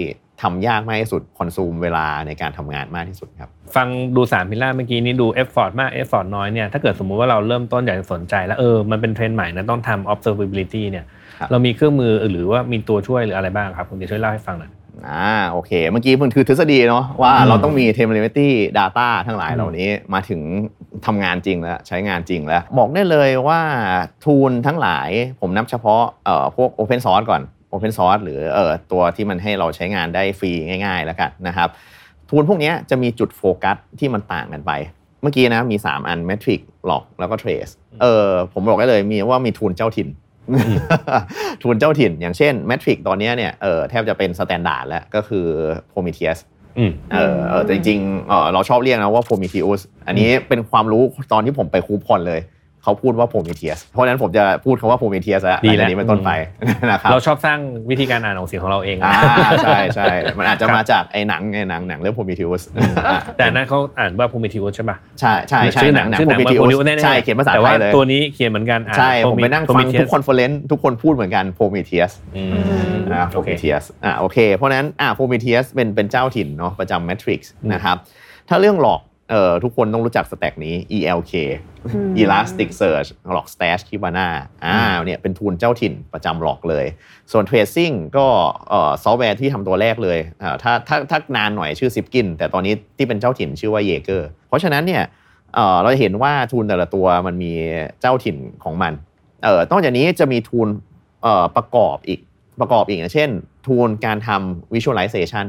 ทำยากมากที่สุดคอนซูมเวลาในการทำงานมากที่สุดครับ ฟังดูสาม pillar เมื่อกี้นี้ดู effort มาก effort น้อยเนี่ยถ้าเกิดสมมุติว่าเราเริ่มต้นอยากจะสนใจ แล้วเออมันเป็นเทรนด์ใหม่นะต้องทำ observability เนี่ยครับเรามีเครื่องมือหรือว่ามีตัวช่วยหรืออะไรบ้างครับคุณเดี๋ยวช่วยเล่าให้ฟังหน่อยอ่าโอเค เมื่อกี้มันคือทฤษฎีเนาะว่าอืมเราต้องมี telemetry data ทั้งหลายอืมเหล่านี้มาถึงทำงานจริงแล้วใช้งานจริงแล้ว บอกได้เลยว่า tool ทั้งหลายผมนับเฉพาะเอ่อพวก open source ก่อน open source หรือเอ่อตัวที่มันให้เราใช้งานได้ฟรีง่าย ๆ แล้วกันนะครับ tool พวกเนี้ยจะมีจุดโฟกัสที่มันต่างกันไป เมื่อกี้นะมี 3 อัน metric log แล้วก็ trace เออผมบอกได้เลยมีว่ามี tool เจ้าถิ่น tool เจ้าถิ่น อย่างเช่น metric ตอนเนี้ยเนี่ยเออแทบจะเป็น standard แล้วก็คือ Prometheus อืมเออเออแต่จริงๆเออเราชอบเรียกนะว่า Prometheus อันนี้เป็นความรู้ตอนที่ผมไป KubeCon เลย เขาพูดว่า Prometheus เพราะฉะนั้นผมจะพูดคำว่า Prometheus แล้วดีหลังแล้จาวกนี้เป็นต้นไปนะครับเราชอบสร้างวิธีการอ่านออกเสียงของเราเองอ่าใช่ใช่มันอาจจะมาจากไอ้หนังไอ้หนังหนังเรื่อง Prometheus แต่อันนั้นเขาอ่านว่าพูมิทิวใช่ป่ะใช่ใช่ใช่ชื่อหหนันังงหนังชื่อหนัง Prometheus Prometheus แน่ๆใช่เขียนภาษาแต่ไทว่ายเลยตัวนี้เขียนเหมือนกันอ่านใช่ผมไปนั่งฟัง Prometheus ทุกคอนเฟอเรนซ์ทุกคนพูดเหมือนกัน Prometheus อืมอ่าโอเค Prometheus อ่าโอเค เพราะฉะนั้นอ่า Prometheus เป็นเป็นเจ้าถิ่นเนาะประจำ Matrix นะครับถ้าเรื่องหลอก เอ่อทุกคนต้องรู้จักสแต็กนี้ ELK อืม Elastic Search หลอก Stash Kibana อ่าเนี่ยเป็นทูลเจ้าถิ่นประจำหลอกเลย ส่วน Tracing ก็เอ่อซอฟต์แวร์ที่ทำตัวแรกเลยอ่าถ้าถ้าถ้านานหน่อยชื่อ Zipkin แต่ตอนนี้ที่เป็นเจ้าถิ่นชื่อว่า Jaeger เพราะฉะนั้นเนี่ยเอ่อเราจะเห็นว่าทูลแต่ละตัวมันมีเจ้าถิ่นของมันเอ่อนอกจากนี้จะมีทูลเอ่อประกอบอีกประกอบอีกอย่างเช่น ทูลการทำ visualization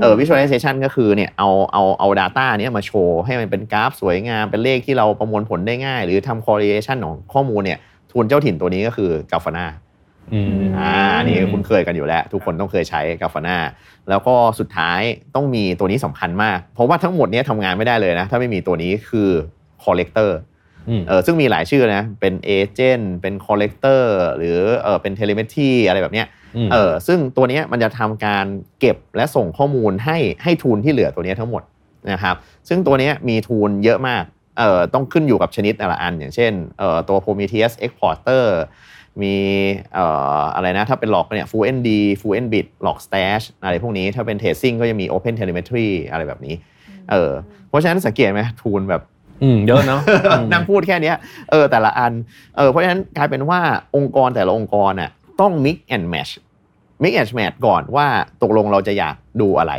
เออ visualization ก็คือเนี่ยเอาเอาเอา data เนี้ยมาโชว์ให้มันเป็นกราฟสวยงาม เป็นเลขที่เราประมวลผลได้ง่าย หรือทำ correlation ของข้อมูลเนี่ยทูลเจ้าถิ่นตัวนี้ก็คือกาฟานาอืมอ่าอันนี่คุ้นเคยกันอยู่แล้ว ทุกคนต้องเคยใช้กาฟานาแล้วก็สุดท้ายต้องมีตัวนี้สำคัญมาก เพราะว่าทั้งหมดเนี้ยทำงานไม่ได้เลยนะ ถ้าไม่มีตัวนี้คือ collector อืมเออซึ่งมีหลายชื่อนะ เป็นเอเจนต์เป็น collector หรือเออเป็น telemetry อะไรแบบเนี้ยม เออซึ่งตัวเนี้ยมันจะทำการเก็บและส่งข้อมูลให้ให้ทูลที่เหลือตัวเนี้ยทั้งหมดนะครับ ซึ่งตัวเนี้ยมีทูลเยอะมากเอ่อต้องขึ้นอยู่กับชนิดแต่ละอัน อย่างเช่นเอ่อตัว Prometheus Exporter มีเอ่ออะไรนะ ถ้าเป็นหลอกเนี่ย Full ND Full NBit หลอก Stash อะไรพวกนี้ถ้าเป็น Tracing ก็จะมี Open Telemetry อะไรแบบนี้เออเพราะฉะนั้นสังเกตไหมทูลแบบอืมเยอะเนาะอืมนั่งพูดแค่เนี้ยเออแต่ละอันเออเพราะฉะนั้นกลายเป็นว่าองค์กรแต่ละองค์กรน่ะ ต้อง mix and match mix and match ก่อนว่าตกลงเราจะอยากดูอะไร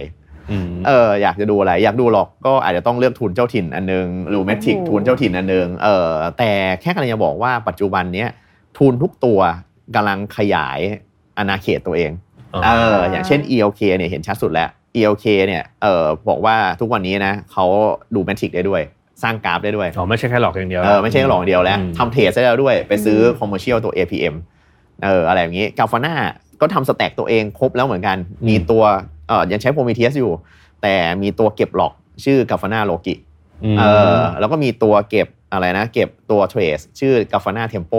อืมเอออยากจะดูอะไรอยากดูหรอกก็อาจจะต้องเลือกทุนเจ้าถิ่นอันนึงหรือเมทริกโอ้โหทุนเจ้าถิ่นอันนึงเออแต่แค่กำลังจะบอกว่าปัจจุบันเนี้ยทุนทุกตัวกำลังขยายอาณาเขตตัวเองอ๋อเอออย่างเช่น ELK เนี่ยเห็นชัดสุดแล้ว ELK เนี่ยเออบอกว่าทุกวันนี้นะเขาดูเมทริกได้ด้วยสร้างกราฟได้ด้วยอ๋อไม่ใช่แค่หลอกอย่างเดียวเออไม่ใช่หลอกอย่างเดียวแล้วอืมทำเทรดได้แล้วด้วย ไปซื้อคอมเมอร์เชียลตัว APM เอออะไรอย่างนี้กาฟาน่าก็ทำสแต็กตัวเองครบแล้วเหมือนกัน มีตัวเออยังใช้ Prometheus อยู่ แต่มีตัวเก็บหลอกชื่อกาฟาน่าโลกิมเออแล้วก็มีตัวเก็บอะไรนะ เก็บตัวเทรสชื่อกาฟาน่าเทมโป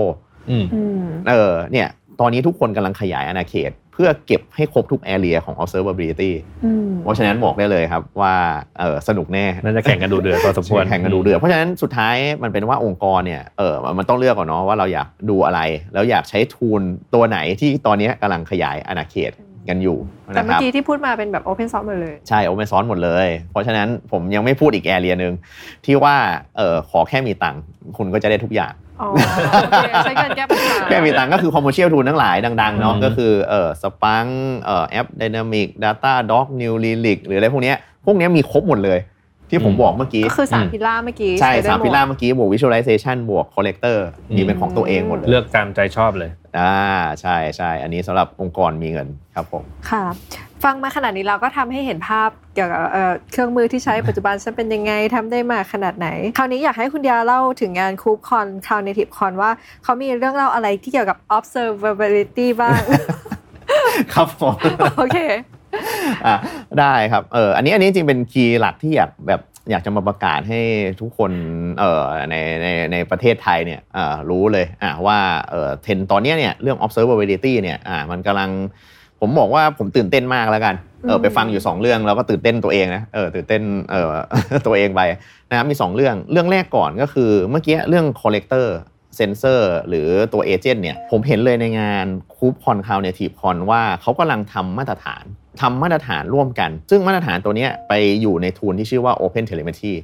อืมอืมเออเนี่ยตอนนี้ทุกคนกำลังขยายอาณาเขต เพื่อเก็บให้ครบทุก area ของ observability อืมเพราะฉะนั้นบอกได้เลยครับว่าเออสนุกแน่น่าจะแข่งกันดูเดือดพอสมควรแข่งกันดูเดือดเพราะฉะนั้นสุดท้ายมันเป็นว่าองค์กรเนี่ยเออมันต้องเลือกก่อนเนาะว่าเราอยากดูอะไร แล้วอยากใช้ทูลตัวไหนที่ตอนนี้กำลังขยายอาณาเขตกันอยู่แต่นะคเมื่อรับกี้ที่พูดมาเป็นแบบ Open Source หมดเลย ใช่โอเ n นซอนหมดเลย เพราะฉะนั้นผมยังไม่พูดอีกแอเรียหนึ่งที่ว่าเออขอแค่มีตังค์คุณก็จะได้ทุกอย่าง อ๋อโอเคใช้เงินแก้ปัญหา แค่มีตังค์ก็คือคอมเมอร์เชียลทูลทั้งหลายดังๆเนาะอืม ก็คือเออสปังเอ่อแอปดินามิกดัตต้าด็อกนิวลีลิกหรืออะไรพวกเนี้ยพวกเนี้ยมีครบหมดเลย ที่ผมบอกเมื่อกี้ ก็คือสามพิล่าเมื่อกี้ใช่ได้สามหดพิล่าเมื่อกี้บวก visualization บวก collector มีเป็นของตัวเองหมดเลยเลือกตามใจชอบเลย อ่าใช่ใช่อันนี้สำหรับองค์กรมีเงินครับผม ค่ะ ฟังมาขนาดนี้เราก็ทำให้เห็นภาพเกี่ยวกับเอ่อเครื่องมือที่ใช้ปัจจุบันจะเป็นยังไงทำได้มาขนาดไหน คราวนี้อยากให้คุณเดียเล่าถึงงานคูปคอน Cloud Native Con ว่าเขามีเรื่องเล่าอะไรที่เกี่ยวกับ observability บ้าง ครับผมโอเคอะได้ครับเอออันนี้อันนี้จริงเป็นคีย์หลักที่อยากแบบอยากจะมาประกาศให้ทุกคนเอ่อในในในประเทศไทยเนี่ยอ่ารู้เลยอะว่าเอ่อเทรนด์ตอนเนี้ยเนี่ยเรื่อง observability เนี่ยอ่ามันกำลัง ผมบอกว่าผมตื่นเต้นมากแล้วกันเออไปฟังอยู่ 2 เรื่องแล้วก็ตื่นเต้นตัวเองนะเออตื่นเต้นเออตัวเองไปนะครับมี 2 เรื่องเรื่องแรกก่อนก็คือเมื่อกี้เรื่อง collector sensor หรือตัว agent เนี่ยผมเห็นเลยในงาน KubeCon CloudNativeCon ว่าเขากำลังทำมาตรฐานทำมาตรฐานร่วมกัน ซึ่งมาตรฐานตัวเนี้ยไปอยู่ในทูลที่ชื่อว่า Open Telemetry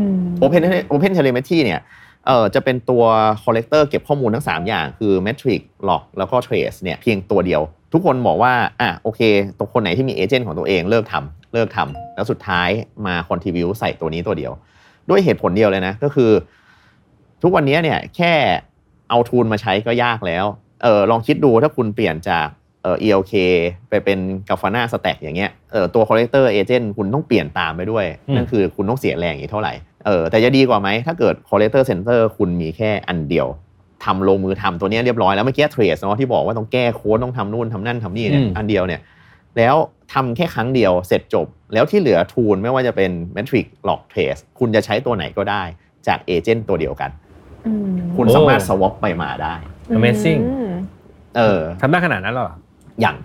อืม Open Open Telemetry เนี่ย เอ่อจะเป็นตัว collector เก็บข้อมูลทั้ง 3 อย่าง คือ metric log แล้วก็ trace เนี่ยเพียงตัวเดียว ทุกคนบอกว่าอะโอเคตัวคนไหนที่มีเอเจนต์ของตัวเองเลิกทำเลิกทำแล้วสุดท้ายมา contribute ใส่ตัวนี้ตัวเดียว ด้วยเหตุผลเดียวเลยนะก็คือ ทุกวันนี้เนี่ยแค่เอาทูลมาใช้ก็ยากแล้วเออลองคิดดูถ้าคุณเปลี่ยนจากเอ่อ ELK ไปเป็น g a f a n a Stack อย่างเงี้ยเออตัว Collector Agent คุณต้องเปลี่ยนตามไปด้วยอืมนั่นคือคุณต้องเสียแรงอีกเท่าไหร่ เออแต่จะดีกว่าไหมถ้าเกิด Collector Center คุณมีแค่อันเดียวทำลงมือทำตัวเนี้ยเรียบร้อยแล้วเมื่อกี้ Trace เนาะที่บอกว่าต้องแก้โค้ดต้องทำนู่นทำนั่นทำนี่เนี่ยอืมอันเดียวเนี่ยแล้วทำแค่ครั้งเดียวเสร็จจบ แล้วที่เหลือทูลไม่ว่าจะเป็น Metric Log Trace คุณจะใช้ตัวไหนก็ได้จากเอเจนต์ตัวเดียวกันอืมคุณโอ้สามารถ swap ไปมาได้ Amazing อืมเออทำได้ขนาดนั้นเหรอ อย่าง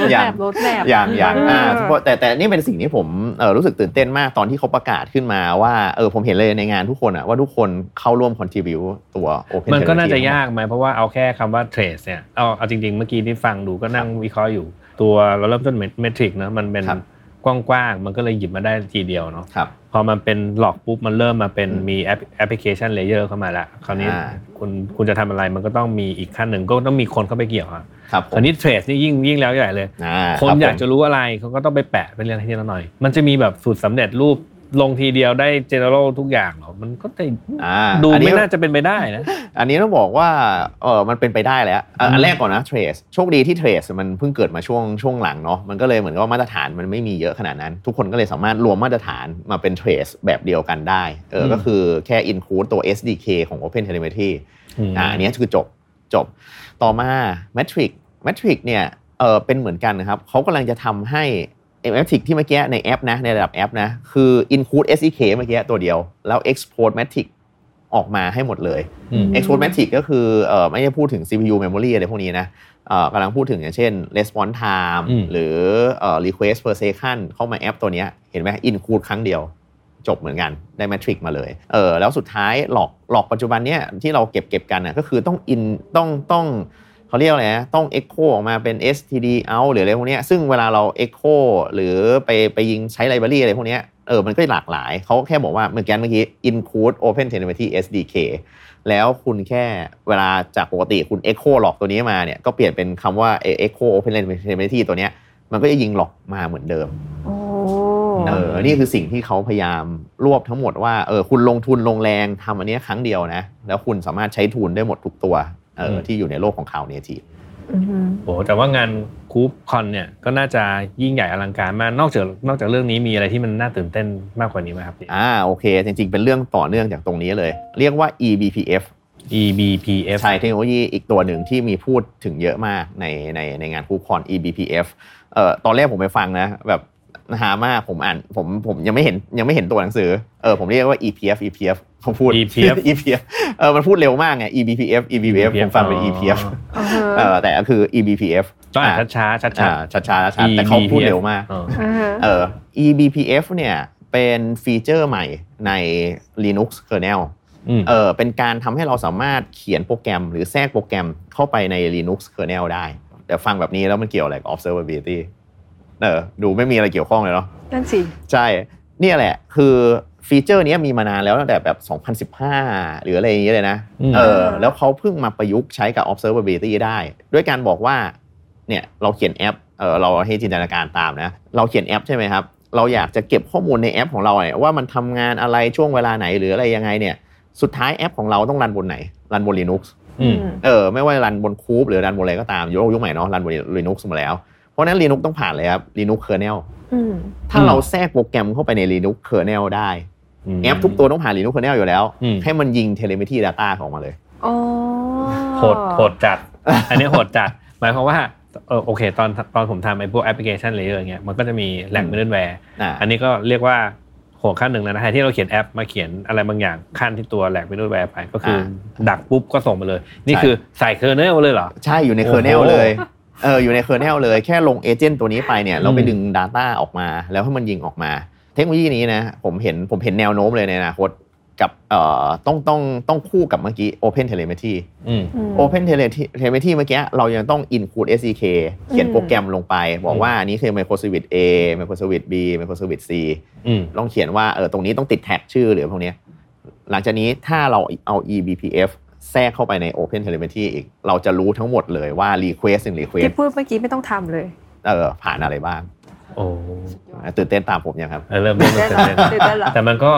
รถอย่าแบงบรถแบบอย่างอย่างอ่าเออเพราะแต่แต่นี่เป็นสิ่งที่ผมเออรู้สึกตื่นเต้นมากตอนที่เขาประกาศขึ้นมาว่าเออผมเห็นเลยในงานทุกคนอะว่าทุกคนเข้าร่วม contribu ตัว Open มันก็น่าจะ Telemetry ยากไหมเพราะว่าเอาแค่คำว่า trace เนี่ยเอาเอาจริงๆ เมื่อกี้ที่ฟังดูก็นั่งวิเคราะห์อยู่ ตัวเราเริ่มต้นเมทริกนะมันเป็นครับกว้างๆมันก็เลยหยิบมาได้ทีเดียวเนาะครับพ อมันเป็น log ปุ๊บมันเริ่มมาเป็นอืมมี application layer เข้ามาละคราวนี้อ่าคุณคุณจะทำอะไรมันก็ต้องมีอีกขั้นหนึ่งก็ต้องมีคนเข้าไปเกี่ยวอะครับผมคราวนี้ trace นี่ยิ่งยิ่งแล้วใหญ่เลยอ่าครับผมคนอยากจะรู้อะไรเขาก็ต้องไปแปะเป็นเรื่องทีละหน่อย มันจะมีแบบสูตรสำเร็จรูป ลงทีเดียวได้ general ทุกอย่างเหรอ มันก็จะอ่าดูอันนี้ ไม่น่าจะเป็นไปได้นะ อันนี้ต้องบอกว่าเออมันเป็นไปได้แล้วอะอันแรกก่อนนะ Trace โชคดีที่ Trace มันเพิ่งเกิดมาช่วงช่วงหลังเนาะมันก็เลยเหมือนกับว่ามาตรฐานมันไม่มีเยอะขนาดนั้น ทุกคนก็เลยสามารถรวมมาตรฐานมาเป็น Trace แบบเดียวกันได้เอออมก็คือแค่ include ตัว SDK ของ Open Telemetry อ่าอันนี้คือจบจบต่อมา Metric Metric เนี่ยเออเป็นเหมือนกันนะครับเขากำลังจะทำให้ Metric ที่เมื่อกี้ในแอปนะในระดับแอปนะคือ include SDK เมื่อกี้ตัวเดียว แล้ว export Metric ออกมาให้หมดเลยอืม export Metric ก็คือเออไม่ได้พูดถึง CPU memory อะไรพวกนี้นะเอ่อกำลังพูดถึงอย่างเช่น response time อืมหรือเอ่อ request per second เข้ามาแอปตัวเนี้ยเห็นไหม include ครั้งเดียวจบเหมือนกันได้แมทริกมาเลย เออแล้วสุดท้ายหลอกหลอกปัจจุบันเนี้ยที่เราเก็บเก็บกันน่ะก็คือต้องอินต้องต้อง เขาเรียกอะไรนะต้อง Echo ออกมาเป็น STD out หรืออะไรพวกเนี้ยซึ่งเวลาเรา Echo หรือไปไปยิงใช้ไลบรารีอะไรพวกเนี้ยเออมันก็หลากหลาย เขาแค่บอกว่าเมื่อกี้เมื่อกี้ include Open Telemetry SDK แล้วคุณแค่เวลาจากปกติคุณ Echo หลอกตัวนี้มาเนี่ยก็เปลี่ยนเป็นคำว่า Echo Open Telemetry ตัวเนี้ยมันก็จะยิงหลอกมาเหมือนเดิมโอ้เออนี่คือสิ่งที่เขาพยายามรวบทั้งหมดว่าเออคุณลงทุนลงแรงทำอันเนี้ยครั้งเดียวนะ แล้วคุณสามารถใช้ทุนได้หมดทุกตัว เอออืมที่อยู่ในโลกของข่าวเนทีฟอือหือโอ้แต่ว่างานคูปคอนเนี่ยก็น่าจะยิ่งใหญ่อลังการมากนอกจากนอกจากเรื่องนี้มีอะไรที่มันน่าตื่นเต้นมากกว่านี้ไหมครับพี่อ่าโอเค จริงๆ เป็นเรื่องต่อเนื่องจากตรงนี้เลย เรียกว่า eBPF EBPF ใช่เทคโนโลยีอีกตัวหนึ่งที่มีพูดถึงเยอะมากในในในงานคูคอน eBPF เอ่อตอนแรกผมไปฟังนะแบบ หามากผมอ่านผมผมยังไม่เห็นยังไม่เห็นตัวหนังสือเออผมเรียกว่า EPF EPF ผมพูด EPF EPF เออมันพูดเร็วมากไง eBPF eBPF ผมฟังเป็น EPF อือหือเออแต่ก็คือ eBPF ต้องอ่านช้าๆชัดอ่าช้าๆช้าๆแต่เขาพูดเร็วมากเอออือหือเออ eBPF เนี่ยเป็นฟีเจอร์ใหม่ใน Linux kernel อืมเออเป็นการทำให้เราสามารถเขียนโปรแกรมหรือแทรกโปรแกรมเข้าไปใน Linux kernel ได้ แต่ฟังแบบนี้แล้วมันเกี่ยวอะไรกับ observability เออดูไม่มีอะไรเกี่ยวข้องเลยเนาะนั่นสิ ใช่ เนี่ยแหละ คือฟีเจอร์เนี้ยมีมานานแล้วตั้งแต่แบบ 2015 หรืออะไรอย่างเงี้ยเลยนะอืมเออ แล้วเขาเพิ่งมาประยุกต์ใช้กับ observability ได้ ด้วยการบอกว่า เนี่ยเราเขียนแอป เออเราให้จินตนาการตามนะ เราเขียนแอปใช่ไหมครับ เราอยากจะเก็บข้อมูลในแอปของเราเนี่ยว่ามันทำงานอะไรช่วงเวลาไหนหรืออะไรยังไงเนี่ย สุดท้ายแอปของเราต้องรันบนไหน รันบน Linux อืมเออ ไม่ว่า run บน Kube หรือ run บนอะไรก็ตามยุคยุคใหม่เนาะ run บน Linux มาแล้ว เพราะฉะนั้น Linux ต้องผ่านเลยครับ Linux kernel อืมถ้าเราแทรกโปรแกรมเข้าไปใน Linux kernel ได้แอปทุกตัวต้องผ่าน Linux kernel อยู่แล้วอืมให้มันยิง telemetry data ออกมาเลยอ๋อโหดโหดจัด อันนี้โหดจัด หมายความว่าเออโอเค ตอนตอนผมทำไอ้พวก application layer เงี้ยมันก็จะมีแหล่ง middlewareอ่าอันนี้ก็เรียกว่าโหดขั้นหนึ่งแล้วนะฮะที่เราเขียนแอปมาเขียนอะไรบางอย่างขั้นที่ตัวแหล่ง middleware ไปก็คืออดักปุ๊บก็ส่งมาเลย นี่ใช่คือใส่ kernel เลยเหรอ ใช่อยู่ในโอ้โห kernel เลย เอออยู่ใน kernel เลยแค่ลง agent ตัวนี้ไปเนี่ยเราไปอืมดึง Data ออกมา แล้วให้มันยิงออกมา เทคโนโลยีนี้นะผมเห็นผมเห็นแนวโน้มเลยในอนาคตกับเอ่อต้องต้องต้องคู่กับเมื่อกี้ Open Telemetry อืมอืม Open Telemetry เมื่อกี้เรายังต้อง include SDK เขียนอืมโปรแกรมลงไป บอกอืมว่าอันนี้คือ Microservice A Microservice B Microservice C อืมต้องเขียนว่าเออตรงนี้ต้องติดแท็กชื่อหรือพวกเนี้ยหลังจากนี้ถ้าเราเอา eBPF แทรกเข้าไปใน Open Telemetry อีก เราจะรู้ทั้งหมดเลยว่า Request หนึ่ง Request ที่พูดเมื่อกี้ไม่ต้องทำเลย เออ ผ่านอะไรบ้าง โอ้ตื่นเต้นตามผมยังครับเออเริ่มเริ่มเริ่มตื่นเต้นตื่นเต้นเหรอแต่มันก็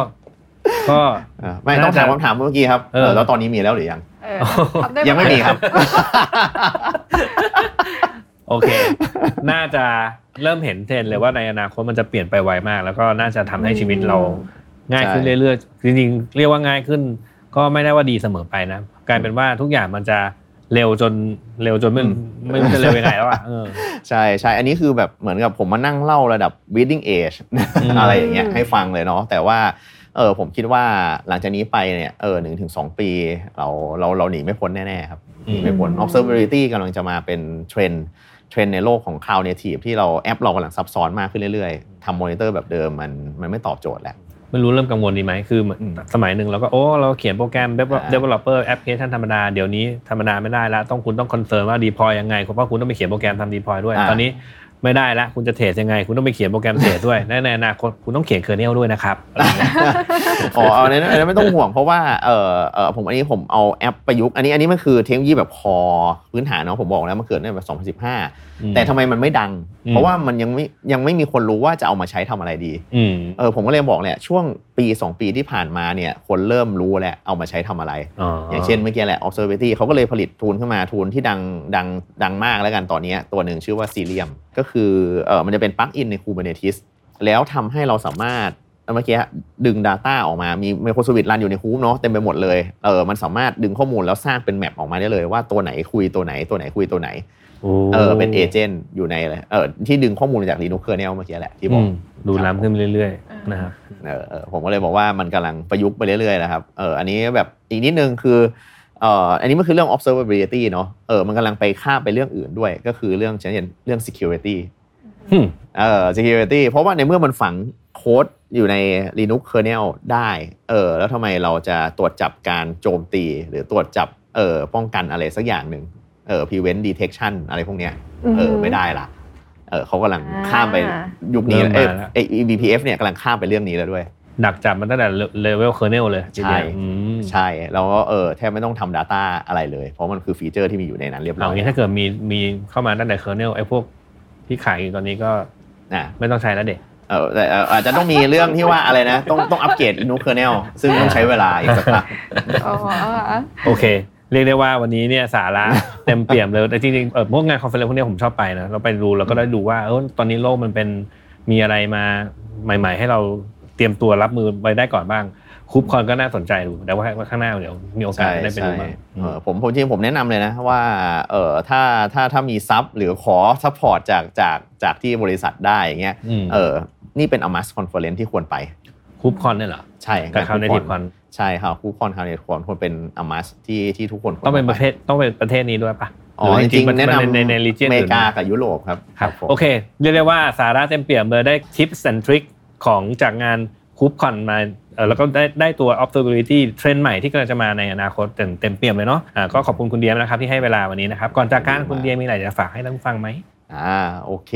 ก็เออไม่ต้องถามคำถามเมื่อกี้ครับเออเออแล้วตอนนี้มีแล้วหรือยังเออทำด้หยังไม่มีครับ โอเค น่าจะเริ่มเห็นเทรนด์เลยว่าในอนาคตมันจะเปลี่ยนไปไวมาก แล้วก็น่าจะทำให้ชีวิตเราง่ายขึ้นใช่เรื่อยๆจริงๆเรียกว่าง่ายขึ้น ก็ไม่ได้ว่าดีเสมอไปนะกลายเป็นว่าทุกอย่างมันจะเร็วจนเร็วจนไม่ไม่รู้จะเร็วยังไงแล้วอะเออใช่ใช่อันนี้คือแบบเหมือนกับผมมานั่งเล่าระดับ reading age อืมอะไรอย่างเงี้ยให้ฟังเลยเนาะแต่ว่าเออผมคิดว่าหลังจากนี้ไปเนี่ยเออหนึ่งถึงสองปี เราเราเราหนีไม่พ้นแน่ๆครับหนีไม่พ้น observability กำลังจะมาเป็นเทรนด์เทรนด์ในโลกของ cloud native ที่เราแอปเรากำลังซับซ้อนมากขึ้นเรื่อยๆทำมอนิเตอร์แบบเดิมมันมันไม่ตอบโจทย์แล้ว ไม่รู้เริ่มกังวลดีไหมคือเหมือนอืมสมัยหนึ่งเราก็โอ้เราเขียนโปรแกรม develop- อ่า developer application ธรรมดาเดี๋ยวนี้ธรรมดาไม่ได้แล้วต้องคุณต้อง confirm ว่า deploy ยังไงเพราะคุณต้องไปเขียนโปรแกรมทำ deploy ด้วยอ่าตอนนี้ ไม่ได้แล้วคุณจะ trace ยังไง คุณต้องไปเขียนโปรแกรม trace ด้วยในในอนาคตคุณต้องเขียน kernel ด้วยนะครับอะไรอย่างเงี้ยอ๋อเอาอันนั้นอันนั้นไม่ต้องห่วงเพราะว่าเออเออผมอันนี้ผมเอาแอปประยุกต์อันนี้อันนี้มันคือเทคโนโลยีแบบคอพื้นฐานเนาะผมบอกแล้วมันเกิดในแบบ2015 แต่ทำไมมันไม่ดังอืมเพราะว่ามันยังไม่ยังไม่มีคนรู้ว่าจะเอามาใช้ทำอะไรดีอืมเออผมก็เลยบอกเนี่ยช่วงปี 2 ปีที่ผ่านมาเนี่ยคนเริ่มรู้แล้วเอามาใช้ทำอะไร อย่างเช่นเมื่อกี้แหละ observability เขาก็เลยผลิตทูลขึ้นมาทูลที่ดังดังดังมากแล้วกันตอนนี้ตัวหนึ่งชื่อว่า Cilium ก็คือเออมันจะเป็นปลั๊กอินใน Kubernetes แล้วทำให้เราสามารถเมื่อกี้ดึง Data ออกมา มี Microservice รันอยู่ในคูปเนาะเต็มไปหมดเลยเออมันสามารถดึงข้อมูลแล้วสร้างเป็นแมปออกมาได้เลยว่าตัวไหนคุยตัวไหนตัวไหนคุยตัวไหนเออเป็นเอเจนต์อยู่ในเออที่ดึงข้อมูลจาก Linux kernel เมื่อกี้แหละที่บอือกมดูล้ำขึ้นเรื่อยๆนะครับเออเออผมก็เลยบอกว่ามันกำลังประยุกต์ไปเรื่อยๆนะครับเอออันนี้แบบอีกนิดนึงคือ เอ่ออันนี้มันคือเรื่อง observability เนาะเออมันกำลังไปข้ามไปเรื่องอื่นด้วย ก็คือเรื่องเช่นเรื่อง security อืมเอ่อ security เพราะว่าในเมื่อมันฝังโค้ดอยู่ใน Linux kernel ได้เออแล้วทำไมเราจะตรวจจับการโจมตี หรือตรวจจับเออป้องกันอะไรสักอย่างหนึ่งเออ prevent detection อะไรพวกเนี้ยเออไม่ได้ละเออเขากำลังข้ามไปยุคนี้เริ่มเอ้ยมาแล้วไอ้ eBPF เนี่ยกำลังข้ามไปเรื่องนี้แล้วด้วย ดักจับมันตั้งแต่ level kernel เลยทีเดียวใช่อืมใช่แล้วก็เออแทบไม่ต้องทำ Data อะไรเลย เพราะมันคือ feature ที่มีอยู่ในนั้นเรียบร้เอางี้ถ้าเกิดมีมีเข้ามาตั้งแต่ kernel ไอ้พวกที่ขายอยู่ตอนนี้ก็อะไม่ต้องใช้แล้วเด็กเออแต่เอ่ออาจจะต้องมีเรื่องที่ว่าอะไรนะ ต้องต้องอัปเกรด Linux kernel ซึ่งต้องใช้เวลาอีกสักพักอ๋ออ๋อโอเค เรียกได้ว่าวันนี้เนี่ยสาระเต็มเปี่ยมเลยแต่จริงๆเออพวกงาน conference พวกเนี้ยผมชอบไปนะเราไปดูเราก็ได้ดูว่าเออตอนนี้โลกมันเป็นมีอะไรมาใหม่ ๆ ให้เรา เตรียมตัวรับมือไปได้ก่อนบ้าง KubeCon ก็น่าสนใจดูแต่ว่าข้างหน้าเดี๋ยวมีโอกาสใช่ได้ไปดูใช่บ้างเออผมผมจริงๆผมแนะนำเลยนะว่าเออถ้าถ้าถ้ามีซับหรือขอซัพพอร์ตจากจากจากที่บริษัทได้อย่างเงี้ยอืมเออนี่เป็น a m a s Conference ที่ควรไปคูปคอนเนี่ยเหรอใช่กับคาวเนทีฟคอนใช่ครับคูปคอนคาวเนทีฟคอนควรเป็น a m a s ที่ที่ทุกคนควต้องเป็นประไเทศต้องเป็นประเทศนี้ด้วยปะอ๋อจริงๆมัแนะนำในในรีเจนอเมอื่รินกากับยุโรปครับครับผมโอเคเรียกได้ว่าสาระเต็มเปี่ยมเลยได้ทิปและทริค ของจากงานคูปคอนมาแล้วก็ได้ได้ตัว observability เทรนด์ใหม่ที่กำลังจะมาในอนาคตเต็มเต็มเปี่ยมเลยเนาะก็ขอบคุณคุณเดียมนะครับที่ให้เวลาวันนี้นะครับก่อนจากการคุณเดียมีอะไรจะฝากให้ท่านฟังไหมอ่าโอเค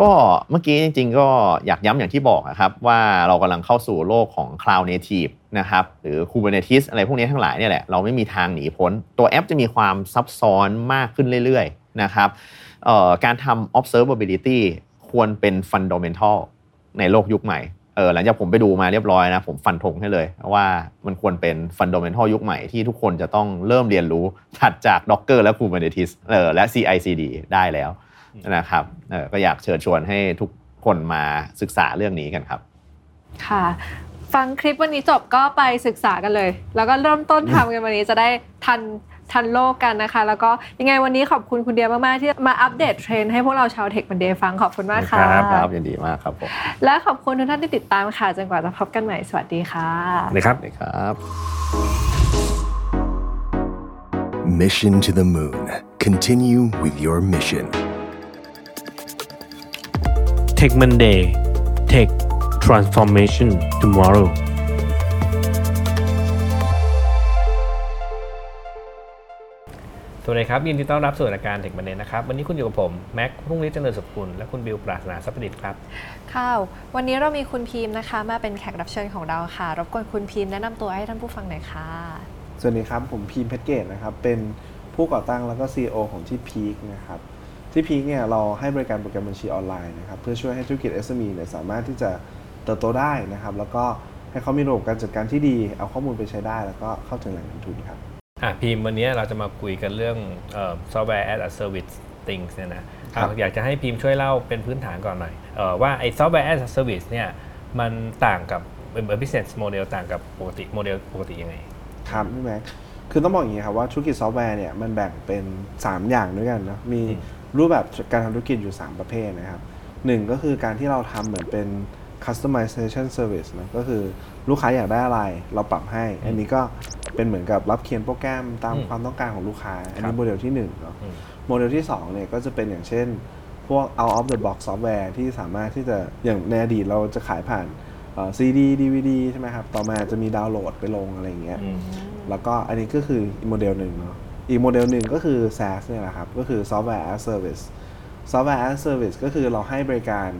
ก็เมื่อกี้จริงๆ ก็อยากย้ำอย่างที่บอกนะครับ ว่าเรากำลังเข้าสู่โลกของ Cloud Native นะครับหรือ Kubernetes อะไรพวกนี้ทั้งหลายเนี่ยแหละเราไม่มีทางหนีพ้น ตัวแอปจะมีความซับซ้อนมากขึ้นเรื่อยๆนะครับการทำ observability ควรเป็น fundamental ในโลกยุคใหม่เออหลังจากผมไปดูมาเรียบร้อยนะ ผมฟันธงให้เลย ว่ามันควรเป็น fundamental ยุคใหม่ที่ทุกคนจะต้องเริ่มเรียนรู้ถัดจาก Docker และ Kubernetes เออและ CI/CD ได้แล้วนะครับเออก็อยากเชิญชวนให้ทุกคนมาศึกษาเรื่องนี้กันครับ ค่ะ ฟังคลิปวันนี้จบก็ไปศึกษากันเลย แล้วก็เริ่มต้นทำกันวันนี้จะได้ทัน ทันโลกกันนะคะ แล้วก็ยังไงวันนี้ขอบคุณคุณเดียมากๆที่มาอัปเดตเทรนด์ให้พวกเราชาวเทคบันเดย์ฟังขอบคุณมากค่ะครับยินดีมากครับผมและขอบคุณทุกท่านที่ติดตามค่ะจนกว่าจะพบกันใหม่สวัสดีค่ะนะครับสวัสดีครับ Mission to the Moon. Continue with your mission. Tech Monday Tech Transformation Tomorrow สวัสดีครับยินดีต้อนรับสู่รายการเทคบันเดนะครับ วันนี้คุณอยู่กับผมแม็กรุ่งฤทธิ์เจริญสุขคุณและคุณบิวปราศนาสัพดิษฐ์ครับค่ะวันนี้เรามีคุณพีมนะคะ มาเป็นแขกรับเชิญของเราค่ะ รบกวนคุณพีมแนะนำตัวให้ท่านผู้ฟังหน่อยค่ะ สวัสดีครับผมพีมเพชรเกตนะครับ เป็นผู้ก่อตั้งแล้วก็ CEO ของที่พีคนะครับที่พีคเนี่ยเราให้บริการโปรแกรมบัญชีออนไลน์นะครับเพื่อช่วยให้ธุรกิจ SME เนี่ยสามารถที่จะเติบโตได้นะครับ แล้วก็ให้เขามีระบบการจัดการที่ดี เอาข้อมูลไปใช้ได้ แล้วก็เข้าถึงแหล่งเงินทุนครับ อะพีมวันนี้เราจะมาคุยกันเรื่องซอฟต์แวร์ as a service things เนี่ยนะอะครับอยากจะให้พีมช่วยเล่าเป็นพื้นฐานก่อนหน่อยเออว่าไอ้ซอฟต์แวร์ as a service เนี่ยมันต่างกับเป็น business model ต่างกับปกติโมเดลปกติยังไง ครับพี่แม็กคือต้องบอกอย่างนี้ครับว่าธุรกิจซอฟต์แวร์เนี่ยมันแบ่งเป็น 3 อย่างด้วยกันเนาะมีอืมรูปแบบการทำธุรกิจอยู่ 3 ประเภทนะครับหนึ่งก็คือการที่เราทำเหมือนเป็น customization service นะก็คือลูกค้าอยากได้อะไรเราปรับให้ อันนี้ก็ เป็นเหมือนกับรับเขียนโปรแกรมตามอืมความต้องการของลูกค้า ครับอันครันี้โมเดลที่1เนาะอืมโมเดลที่2เนี่ยก็จะเป็นอย่างเช่น พวก out of the box ซอฟต์แวร์ที่สามารถที่จะอย่างในอดีตเราจะขายผ่านซีดีดีวีดีใช่ไหมครับ ต่อมาจะมีดาวน์โหลดไปลงอะไรอย่างเงี้ยอืมแล้วก็อันนี้ก็คืออีกโมเดลหนึ่งเนาะอีกโมเดลหนึ่งก็คือ SaaS เนี่ยแหละครับ ก็คือ Software as Service Software as Service ก็คือเราให้บริการ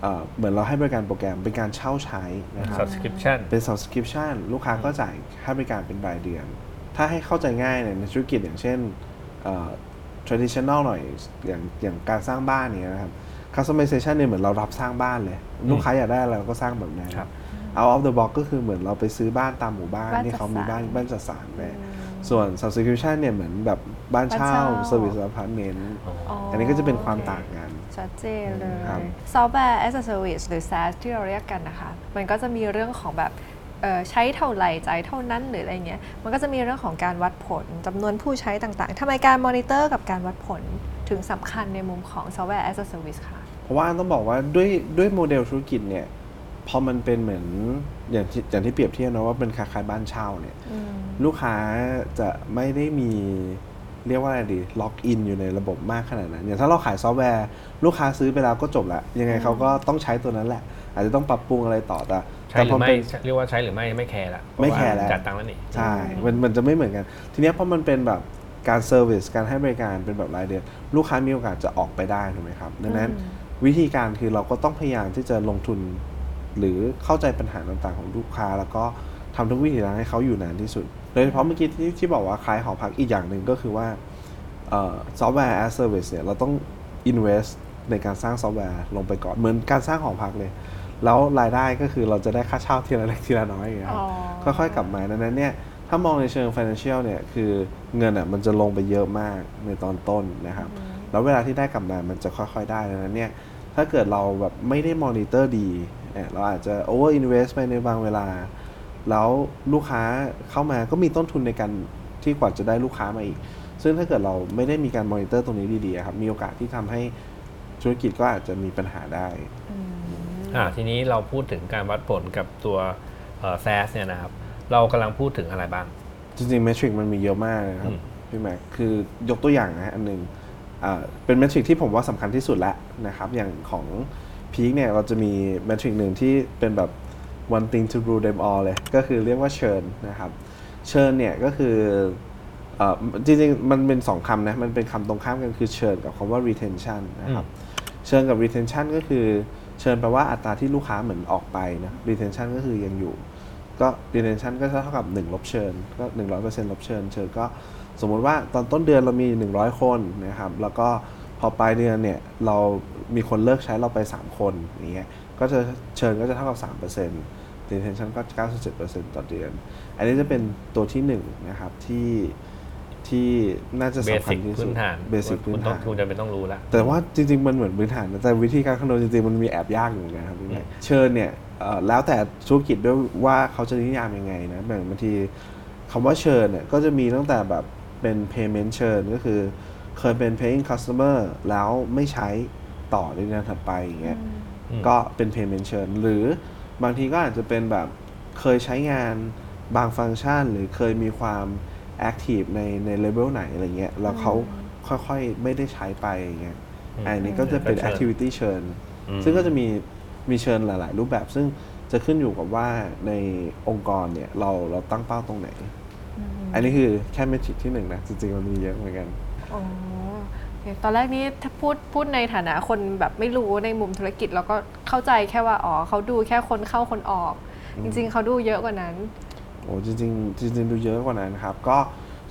เอ่อเหมือนเราให้บริการโปรแกรมเป็นการเช่าใช้นะครับ subscription เป็น subscription ลูกค้าก็จ่ายค่าบริการเป็นรายเดือน ถ้าให้เข้าใจง่ายเนี่ยในธุรกิจอย่างเช่นเอ่อ traditional หน่อยอย่างอย่างการสร้างบ้านเนี่ยนะครับ customization เนี่ยเหมือนเรารับสร้างบ้านเลย ลูกค้าอยากได้อะไรเราก็สร้างแบบนั้นครับ out of the box ก็คือเหมือนเราไปซื้อบ้านตามหมู่บ้านบ้านที่เขามีบ้านจัดสรรบ้านจัดสรรไปส่วน subscription เนี่ยเหมือนแบบบ้านเช่าบ้านเช่า service apartment อันนี้ก็จะเป็นความต่างกัน ชัดเจนเลยครับซอฟต์แวร์ as a service หรือ SaaS ที่เราเรียกกันนะคะ มันก็จะมีเรื่องของแบบเอ่อใช้เท่าไหร่จ่ายเท่านั้นหรืออะไรเงี้ย มันก็จะมีเรื่องของการวัดผลจำนวนผู้ใช้ต่างๆทำไมการมอนิเตอร์กับการวัดผลถึงสำคัญในมุมของซอฟต์แวร์ as a service ค่ะ เพราะว่าต้องบอกว่าด้วยด้วยโมเดลธุรกิจเนี่ยพอมันเป็นเหมือนอย่างที่อย่างที่เปรียบเทียบนะว่าเป็นคล้ายๆบ้านเช่าเนี่ยลูกค้าจะไม่ได้มี เรียกว่าอะไรดี lock in อยู่ในระบบมากขนาดนั้นอย่างถ้าเราขายซอฟต์แวร์ ลูกค้าซื้อไปแล้วก็จบละยังไงเขาก็ต้องใช้ตัวนั้นแหละ อาจจะต้องปรับปรุงอะไรต่อแต่ใช้หรือไม่เป็นเรียกว่าใช้หรือไม่ไม่แคร์ละไม่แคร์เพาะาแล้วจ่ายตังค์แล้วนี่ใช่มันมันจะไม่เหมือนกัน ทีเนี้ยเพราะมันเป็นแบบการ service การให้บริการเป็นแบบรายเดือนลูกค้ามีโอกาสจะออกไปได้ถูกไหมครับดังนั้นวิธีการคือเราก็ต้องพยายามที่จะลงทุน หรือเข้าใจปัญหาต่างๆ ของลูกค้า แล้วก็ทำทุกวิถีทางให้เขาอยู่นานที่สุด โดยเฉพาะเมื่อกี้ที่ที่บอกว่าคล้ายหอพักอีกอย่างหนึ่งก็คือว่าซอฟต์แวร์ as service เนี่ยเราต้อง invest ในการสร้างซอฟต์แวร์ลงไปก่อน เหมือนการสร้างหอพักเลย แล้วรายได้ก็คือเราจะได้ค่าเช่าทีละเล็กทีละน้อยอย่างเงี้ยครับค่อยๆกลับมาดังนั้นเนี่ยถ้ามองในเชิง financial เนี่ยคือเงินอะมันจะลงไปเยอะมากในตอนต้นนะครับแล้วเวลาที่ได้กลับมามันจะค่อยๆได้ดังนั้นเนี่ยถ้าเกิดเราแบบไม่ได้มอนิเตอร์ดีเนี่ยเราอาจจะ over invest ไปในบางเวลา แล้วลูกค้าเข้ามาก็มีต้นทุนในการที่กว่าจะได้ลูกค้ามาอีก ซึ่งถ้าเกิดเราไม่ได้มีการมอนิเตอร์ตรงนี้ดีๆอะครับ มีโอกาสที่ทำให้ธุรกิจก็อาจจะมีปัญหาได้อ่าทีนี้เราพูดถึงการวัดผลกับตัวเอ่อ SaaS เนี่ยนะครับ เรากำลังพูดถึงอะไรบ้าง จริงๆเมทริกมันมีเยอะมากเลยครับอืมพี่แม็กคือยกตัวอย่างนะอันหนึ่งอ่าเป็นเมทริกที่ผมว่าสำคัญที่สุดแล้วนะครับ อย่างของพีคเนี่ยเราจะมีเมทริกหนึ่งที่เป็นแบบ one thing to rule them all เลย ก็คือเรียกว่าเชิญนะครับ เชิญเนี่ยก็คือเอ่อจริงๆ มันเป็นสองคำนะ มันเป็นคำตรงข้ามกันคือเชิญกับคำว่า retention นะครับ เชิญกับ retention ก็คือเชิญแปลว่าอัตราที่ลูกค้าเหมือนออกไปนะ retention ก็คือยังอยู่ ก็ retention ก็เท่ากับ 1 ลบเชิญ ก็ 100%ลบเชิญ เชิญก็สมมุติว่าตอนต้นเดือนเรามี 100 คนนะครับ แล้วก็พอปลายเดือนเนี่ยเรามีคนเลิกใช้เราไป 3 คนอย่างเงี้ย ก็จะเชิญก็จะเท่ากับ 3% retention ก็ 97%ต่อเดือน อันนี้จะเป็นตัวที่1นะครับที่ที่น่าจะเบสำคัสิญกที่พื้สุดนฐานเบสิกพื้นคุณต้อฐางนคุณจะเป็นต้องรู้ละแต่ว่าจริง ๆ มันเหมือนพื้นฐานนะแต่วิธีการคำนวณจริง ๆ มันมีแอบยากอยู่เหมือนกันครับพี่แม็กเชิญเนี่ยเอ่อแล้วแต่ธุรกิจด้วยว่าเขาจะนิยามยังไงนะบางบางทีคำว่าเชิญเนี่ยก็จะมีตั้งแต่แบบเป็น payment เชิญก็คือเคยเป็น paying customer แล้วไม่ใช้ต่อในเดือนถัดไปอย่างเงี้ยอืมก็เป็น payment เชิญหรือ บางทีก็อาจจะเป็นแบบเคยใช้งานบางฟังก์ชัน หรือเคยมีความ active ในในเลเวลไหนอะไรเงี้ยแล้วเขาค่อยๆ ไม่ได้ใช้ไปอย่างเงี้ยอืมอันนี้ก็จะเป็นก็เชิญ activity เชิญอืมซึ่งก็จะมีมีเชิญหลาย ๆ รูปแบบ ซึ่งจะขึ้นอยู่กับว่าในองค์กรเนี่ยเราเราตั้งเป้าตรงไหน อันนี้คือแค่เมทริกที่หนึ่งนะ จริง ๆ มันมีเยอะเหมือนกันอ๋อโอเค ตอนแรกนี้ถ้าพูดพูดในฐานะคนแบบไม่รู้ในมุมธุรกิจเราก็เข้าใจแค่ว่าอ๋อเขาดูแค่คนเข้าคนออก จริง ๆเขาดูเยอะกว่านั้นโอ้จริงๆจริงๆดูเยอะกว่านั้นครับ ก็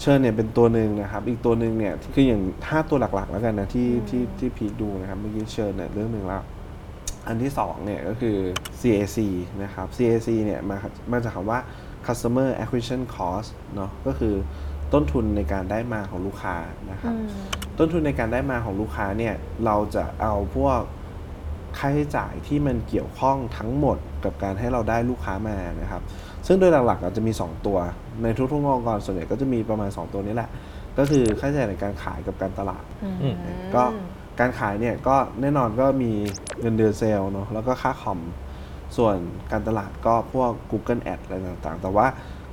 เชิญเนี่ยเป็นตัวหนึ่งนะครับ อีกตัวหนึ่งเนี่ยคืออย่าง5ตัวหลักๆ แล้วกันนะที่ที่ที่พีคดูนะครับเมื่อกี้เชิญเนี่ยเรื่องหนึ่งแล้วอันที่2เนี่ยก็คือ CAC นะครับ CAC เนี่ยมามาจากคำว่า customer acquisition cost เนาะก็คือ ต้นทุนในการได้มาของลูกค้านะครับต้นทุนในการได้มาของลูกค้าเนี่ยเราจะเอาพวกค่าใช้จ่ายที่มันเกี่ยวข้องทั้งหมดกับการให้เราได้ลูกค้ามานะครับ ซึ่งโดยหลักๆอาจจะมี 2 ตัว ในทุกๆองค์กรส่วนใหญ่ก็จะมีประมาณ 2 ตัวนี้แหละ ก็คือค่าใช้จ่ายในการขายกับการตลาดอืมก็การขายเนี่ยก็แน่นอนก็มีเงินเดือนเซลล์เนาะแล้วก็ค่าคอมส่วนการตลาดก็พวก Google Ad อะไรต่างๆ แต่ว่า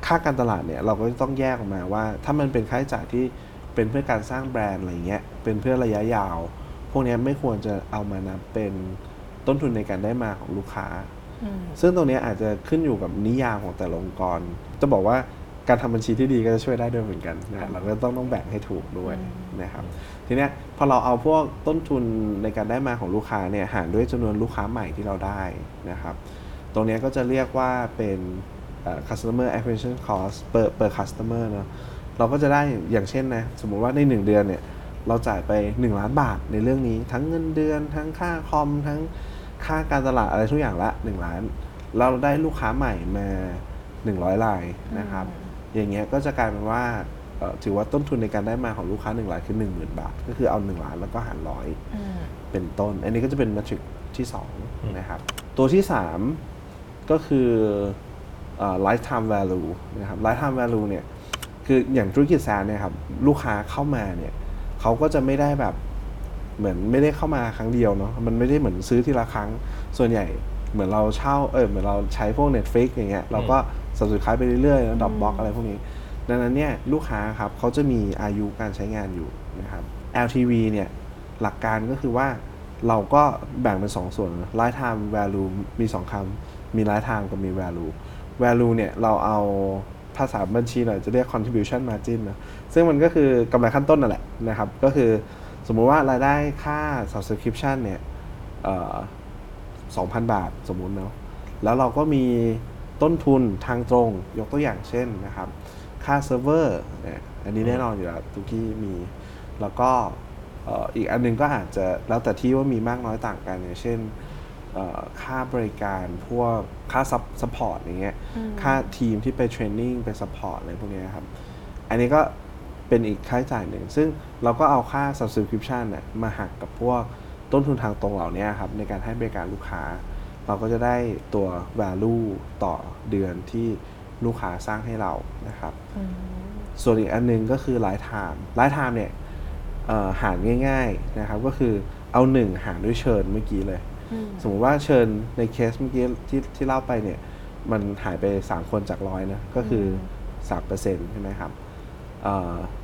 ค่าการตลาดเนี่ยเราก็ต้องแยกออกมาว่า ถ้ามันเป็นค่าใช้จ่ายที่เป็นเพื่อการสร้างแบรนด์อะไรเงี้ยเป็นเพื่อระยะยาว พวกเนี้ยไม่ควรจะเอามานับเป็นต้นทุนในการได้มาของลูกค้า ซึ่งตรงเนี้ยอาจจะขึ้นอยู่กับนิยามของแต่ละองค์กร จะบอกว่าการทำบัญชีที่ดีก็จะช่วยได้ด้วยเหมือนกันนะเราก็ต้องต้องแบ่งให้ถูกด้วยนะครับทีเนี้ยพอเราเอาพวกต้นทุนในการได้มาของลูกค้าเนี่ยหารด้วยจำนวนลูกค้าใหม่ที่เราได้นะครับ ตรงเนี้ยก็จะเรียกว่าเป็น เอ่อ customer acquisition cost per per customer เนอะเราก็จะได้อย่างเช่นนะสมมุติว่าใน 1 เดือนเนี่ยเราจ่ายไป 1 ล้านบาทในเรื่องนี้ ทั้งเงินเดือน ทั้งค่าคอม ทั้งค่าการตลาดอะไรทุกอย่างละ 1 ล้าน เราได้ลูกค้าใหม่มา 100รายนะครับ อย่างเงี้ยก็จะกลายเป็นว่าเอ่อถือว่าต้นทุนในการได้มาของลูกค้า1รายคือ10,000 บาท ก็คือเอา 1 ล้านแล้วก็หารร้อยเป็นต้น อันนี้ก็จะเป็นเมทริกที่ 2 นะครับ ตัวที่ 3 ก็คือเอ่อ lifetime value นะครับ lifetime value เนี่ยคืออย่างธุรกิจแซนเนี่ยครับลูกค้าเข้ามาเนี่ยเขาก็จะไม่ได้แบบเหมือนไม่ได้เข้ามาครั้งเดียวเนาะมันไม่ได้เหมือนซื้อทีละครั้ง ส่วนใหญ่เหมือนเราเช่าเออเหมือนเราใช้พวก Netflix อย่างเงี้ยเราก็ subscribe ไปเรื่อยๆแล้ว Dropbox อะไรพวกนี้ ดังนั้นเนี่ยลูกค้าครับเขาจะมีอายุการใช้งานอยู่นะครับ LTV เนี่ยหลักการก็คือว่าเราก็แบ่งเป็น 2 ส่วน lifetime value มี 2คำมี lifetime กับมี value value เนี่ยเราเอาภาษาบัญชีหน่อยจะเรียก contribution margin นะซึ่งมันก็คือกำไรขั้นต้นนั่นแหละนะครับ ก็คือสมมุติว่ารายได้ค่า subscription เนี่ยเอ่อ2,000บาทสมมุติเนาะแล้วเราก็มีต้นทุนทางตรงยกตัวอย่างเช่นนะครับ ค่าเซิร์ฟเวอร์เนี่ยอันนี้แน่นอนอยู่แล้วทุกที่มี แล้วก็อีกอันหนึ่งก็อาจจะแล้วแต่ที่ว่ามีมากน้อยต่างกันอย่างเช่น ค่าบริการพวกค่า sup support อย่างเงี้ยค่าทีมที่ไป training ไป support อะไรพวกเนี้ยครับ อันนี้ก็เป็นอีกค่าใช้จ่ายหนึ่ง ซึ่งเราก็เอาค่า subscription เนี่ยมาหักกับพวกต้นทุนทางตรงเหล่านี้ครับ ในการให้บริการลูกค้า เราก็จะได้ตัว value ต่อเดือนที่ลูกค้าสร้างให้เรานะครับ ส่วนอีกอันหนึ่งก็คือ lifetime lifetime เนี่ยเอ่อหารง่าย ๆนะครับ ก็คือเอา 1 หารด้วยเชิญเมื่อกี้เลย สมมุติว่าเชิญในเคสเมื่อกี้ที่ที่เล่าไปเนี่ย มันหายไป 3 คนจากร้อยนะ ก็คือ3%ใช่ไหมครับ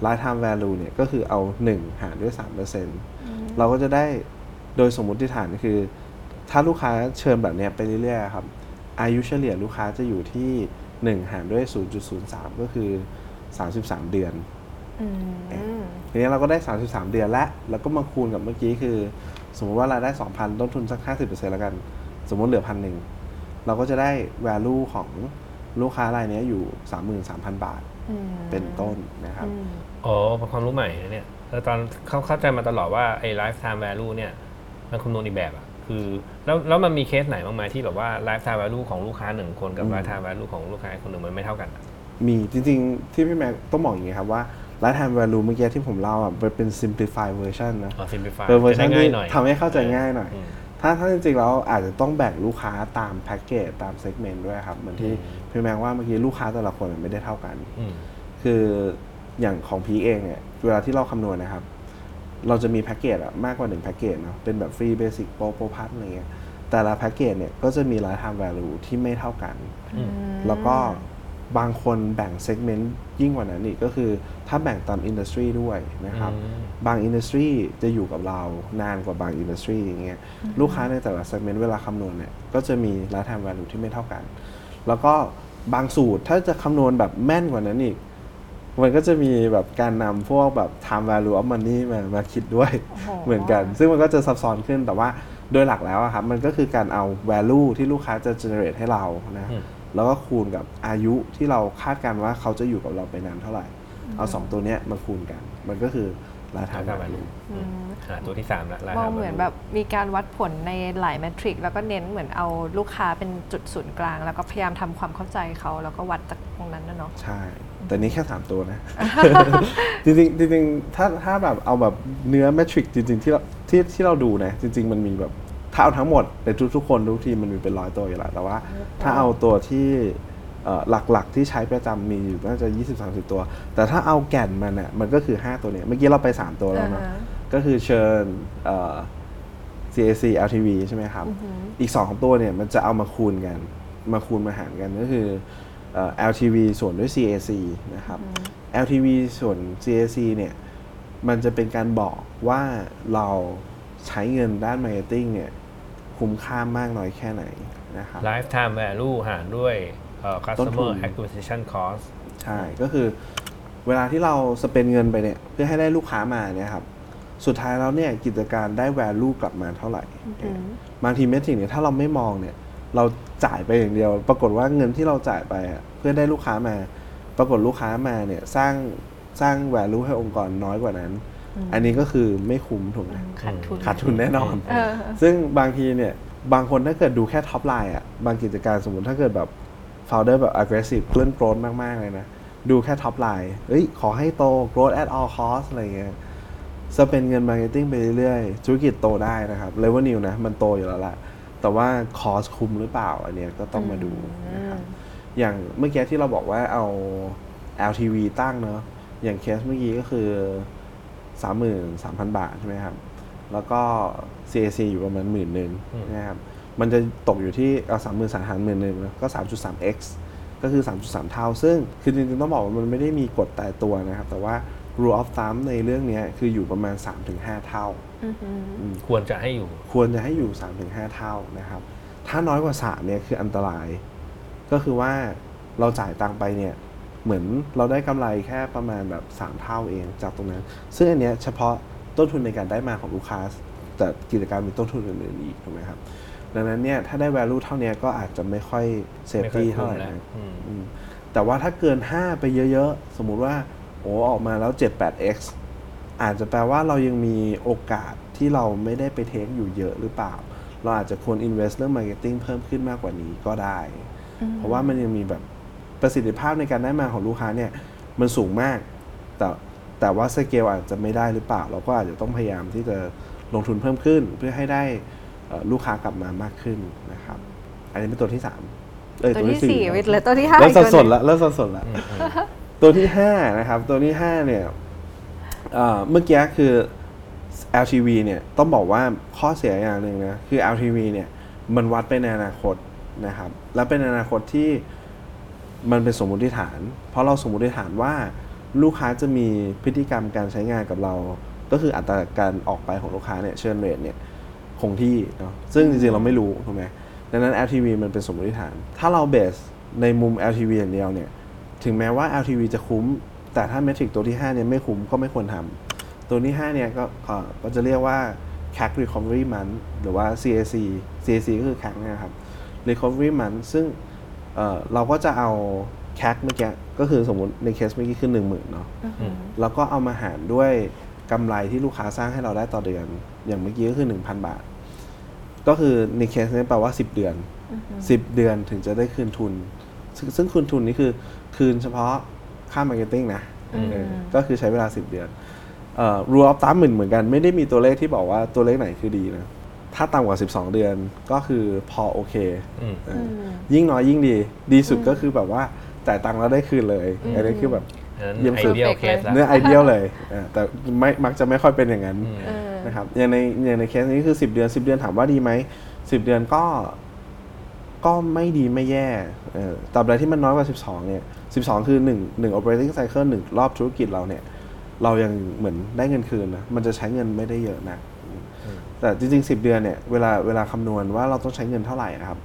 ไลฟ์ไทม์แวลูเนี่ยก็คือเอา 1 หารด้วย 3%เราก็จะได้โดยสมมุติฐานคือ ถ้าลูกค้าเชิญแบบเนี้ยไปเรื่อยๆครับ อายุเฉลี่ยลูกค้าจะอยู่ที่ 1 หารด้วย 0.03 ก็คือ 33 เดือนทีนี้เราก็ได้ 33 เดือนแล้ว แล้วก็มาคูณกับเมื่อกี้คือ สมมติว่ารายได้ 2,000 ต้นทุนสัก 50%แล้วกัน สมมติเหลือพันหนึ่งเราก็จะได้ value ของลูกค้ารายเนี้ยอยู่ 33,000 บาทเป็นต้นนะครับอ๋อเป็นความรู้ใหม่นะเนี่ยแล้วตอนเขาเข้าใจมาตลอดว่าไอ้ lifetime value เนี่ยมันคำนวณอีกแบบอะคือแล้วแล้วมันมีเคสไหนบ้างไหมที่แบบว่า lifetime value ของลูกค้าหนึ่งคนกับอืม lifetime value ของลูกค้าอีกคนหนึ่งมันไม่เท่ากันอะมีจริง ๆ ที่พี่แม็กต้องบอกอย่างนี้ครับว่า lifetime value เมื่อกี้ที่ผมเล่าอะมันเป็น simplified version นะออ๋อ simplify เป็นเวอร์ชันจะได้ที่ง่ายหน่อยทำให้เข้าใจง่ายหน่อยถ้าถ้าจริงๆแล้วอาจจะต้องแบ่งลูกค้าตามแพ็กเกจตาม segment ด้วยครับ เหมือนที่อืมพี่แม็กว่าเมื่อกี้ลูกค้าแต่ละคนไม่ได้เท่ากันอืมคืออย่างของพีมเองเนี่ยเวลาที่เราคำนวณนะครับ เราจะมีแพ็กเกจอะมากกว่า1แพ็กเกจเนาะเป็นแบบ free basic pro pro plus อะไรเงี้ยแต่ละแพ็กเกจเนี่ยก็จะมี lifetime value ที่ไม่เท่ากันอืมแล้วก็ บางคนแบ่ง segmentยิ่งกว่านั้นอีกก็คือถ้าแบ่งตาม industry ด้วยนะครับอืมบาง industry จะอยู่กับเรานานกว่าบาง industry อย่างเงี้ยลูกค้าในแต่ละ segment เวลาคำนวณเนี่ยก็จะมี lifetime value ที่ไม่เท่ากัน แล้วก็บางสูตรถ้าจะคำนวณแบบแม่นกว่านั้นอีก มันก็จะมีแบบการนำพวกแบบ time value of money มามาคิดด้วยโอ้โหเหมือนกัน ซึ่งมันก็จะซับซ้อนขึ้นแต่ว่าโดยหลักแล้วอะครับมันก็คือการเอา value ที่ลูกค้าจะ generate ให้เรานะอืม แล้วก็คูณกับอายุที่เราคาดการณ์ว่าเขาจะอยู่กับเราไปนานเท่าไหร่ เอาสองตัวเนี้ยมาคูณกัน มันก็คือ lifetime lifetime value value หาตัวที่สามละมอง lifetime เหมือน value แบบมีการวัดผลในหลายแมทริกแล้วก็เน้นเหมือนเอาลูกค้าเป็นจุดศูนย์กลาง แล้วก็พยายามทำความเข้าใจเขาแล้วก็วัดจากตรงนั้นนะเนาะใช่ แต่นี้แค่สามตัวนะ จริงๆจริงๆถ้าถ้าแบบเอาแบบเนื้อแมทริกจริง ๆ ที่เราที่ที่เราดูนะ จริง ๆ มันมีแบบถ้าเอาทั้งหมดในทุกๆคนทุกทีมมันมีเป็นร้อยตัวอยู่แล้วแต่ว่า ถ้าเอาตัวที่เอ่อหลักๆ ที่ใช้ประจำมีอยู่น่าจะ 20-30 ตัว แต่ถ้าเอาแก่นมันอะมันก็คือ 5 ตัวเนี้ยเมื่อกี้เราไป 3 ตัวแล้วเนาะอ่าฮะก็คือเชิญเอ่อ CAC LTV ใช่ไหมครับ อีก 2 ตัวเนี่ยมันจะเอามาคูณกัน มาคูณมาหารกันก็คือเอ่อ LTV ส่วนด้วย CAC นะครับ LTV ส่วน CAC เนี่ยมันจะเป็นการบอกว่าเราใช้เงินด้าน Marketing เนี่ย คุ้มค่ามากน้อยแค่ไหนนะครับ lifetime value หารด้วยเอ่อต้นทุ customer น acquisition cost ใช่ก็คือเวลาที่เราสเปนเงินไปเนี่ยเพื่อให้ได้ลูกค้ามาเนี่ยครับสุดท้ายแล้วเนี่ยกิจการได้ value กลับมาเท่าไหร่บางทีเมทริกเนี่ยถ้าเราไม่มองเนี่ยเราจ่ายไปอย่างเดียว ปรากฏว่าเงินที่เราจ่ายไปอะเพื่อได้ลูกค้ามา ปรากฏลูกค้ามาเนี่ยสร้างสร้าง value ให้องค์กรน้อยกว่านั้น อันนี้ก็คือไม่คุ้มถูกไหมขาดทุนขาดทุนแน่นอนเออซึ่งบางทีเนี่ยบางคนถ้าเกิดดูแค่ top line อะบางกิจการสมมติถ้าเกิดแบบ founder แบบ aggressive เรื่อง growth มาก ๆ เลยนะ ดูแค่ top line เอ้ย ขอให้โต growth at all cost อะไรเงี้ย spend เงิน marketing ไปเรื่อยๆ ธุรกิจโตได้นะครับ revenue นะ มันโตอยู่แล้วล่ะ แต่ว่า cost คุ้มหรือเปล่า อันเนี้ยก็ต้องมาดูนะครับ อย่างเมื่อกี้ที่เราบอกว่าเอา LTV ตั้งเนอะอย่างเคสเมื่อกี้ก็คือ 33,000 บาทใช่ไหมครับ แล้วก็ CAC อยู่ประมาณหมื่นหนึ่งอืมนะครับ มันจะตกอยู่ที่เอาสามหมื่นสามหารหมื่นหนึ่งก็ 3.3x ก็คือ 3.3 เท่า ซึ่งคือจริงๆต้องบอกว่ามันไม่ได้มีกฎตายตัวนะครับ แต่ว่า rule of thumb ในเรื่องเนี้ยคืออยู่ประมาณ 3-5 เท่าอือหืออืมควรจะให้อยู่ ควรจะให้อยู่ 3-5 เท่านะครับ ถ้าน้อยกว่า 3 เนี่ยคืออันตราย ก็คือว่าเราจ่ายตังค์ไปเนี่ย เหมือนเราได้กำไรแค่ประมาณแบบ 3 เท่าเองจากตรงนั้น ซึ่งอันเนี้ยเฉพาะต้นทุนในการได้มาของลูกค้าแต่กิจการมีต้นทุนอื่นๆอีกถูกไหมครับ ดังนั้นเนี่ยถ้าได้ value เท่าเนี้ยก็อาจจะไม่ค่อยไม่ค่อย safety คุ้เท่ามไหร่แล้วนะอืมอืมแต่ว่าถ้าเกิน 5 ไปเยอะๆ สมมุติว่าโอ้ออกมาแล้ว 7-8x อาจจะแปลว่าเรายังมีโอกาสที่เราไม่ได้ไปเทคอยู่เยอะหรือเปล่า เราอาจจะควร invest เรื่อง marketing เพิ่มขึ้นมากกว่านี้ก็ได้ เพราะว่ามันยังมีแบบ ประสิทธิภาพในการได้มาของลูกค้าเนี่ยมันสูงมาก แต่แต่ว่าสเกลอาจจะไม่ได้หรือเปล่า เราก็อาจจะต้องพยายามที่จะลงทุนเพิ่มขึ้น เพื่อให้ได้เอ่อลูกค้ากลับมามากขึ้นนะครับ อันนี้เป็นตัวที่สามเอ้ยตัวที่สี่ครับวิทย์เลยตัวที่ห้าเริ่มอีกสับตัวสหนนึ่งละเริ่มสับสนละตัวที่ห้านะครับ ตัวที่ห้าเนี่ยเอ่อเมื่อกี้คือ LTV เนี่ยต้องบอกว่าข้อเสียอย่างหนึ่งนะ คือ LTV เนี่ยมันวัดไปในอนาคตนะครับ และเป็นอนาคตที่ มันเป็นสมมติฐาน เพราะเราสมมติฐานว่าลูกค้าจะมีพฤติกรรมการใช้งานกับเรา ก็คืออัตราการออกไปของลูกค้าเนี่ยเชิญเรทเนี่ยคงที่เนาะซึ่งจริงๆเราไม่รู้ถูกไหมดังนั้น LTV มันเป็นสมมติฐาน ถ้าเราเบสในมุม LTV อย่างเดียวเนี่ยถึงแม้ว่า LTV จะคุ้ม แต่ถ้าเมทริกตัวที่ 5 เนี่ยไม่คุ้มก็ไม่ควรทำตัวที่ 5 เนี่ยก็ก็ก็จะเรียกว่า CAC recovery month หรือว่า CAC CAC ก็คือ CAC นะครับ recovery month ซึ่ง เอ่อเราก็จะเอา CAC เมื่อกี้ก็คือสมมติในเคสเมื่อกี้คือ10,000เนาะอืมแล้วก็เอามาหารด้วยกำไรที่ลูกค้าสร้างให้เราได้ต่อเดือน อย่างเมื่อกี้ก็คือ1,000บาท ก็คือในเคสนี้แปลว่า10เดือน10เดือนถึงจะได้คืนทุนซึ่งซึ่งคืนทุนนี้คือคืนเฉพาะค่า marketing นะอืมเออก็คือใช้เวลา10เดือนเอ่อ rule of thumb เหมือนเหมือนกัน ไม่ได้มีตัวเลขที่บอกว่าตัวเลขไหนคือดีนะ ถ้าต่ำกว่า 12 เดือนก็คือพอโอเคอืมเอออยิ่งน้อยยิ่งดี ดีสุดก็คือแบบว่าจ่ายตังค์แล้วได้คืนเลยอันนี้คือแบบอันนั้นเยี่ยมสุด ideal case แล้วเนื้อ ideal เลยอ่าแต่ไม่มักจะไม่ค่อยเป็นอย่างนั้นอืมเออนะครับอย่างในอย่างในเคสนี้คือ 10 เดือน 10 เดือนถามว่าดีไหม 10 เดือนก็ ก็ไม่ดีไม่แย่เออตราบใดที่มันน้อยกว่า 12 เนี่ย 12 คือ1 1 operating cycle 1 รอบธุรกิจเราเนี่ย เรายังเหมือนได้เงินคืนนะ มันจะใช้เงินไม่ได้เยอะนะ แต่จริงๆ 10 เดือนเนี่ยเวลาเวลาคำนวณว่าเราต้องใช้เงินเท่าไหร่นะครับ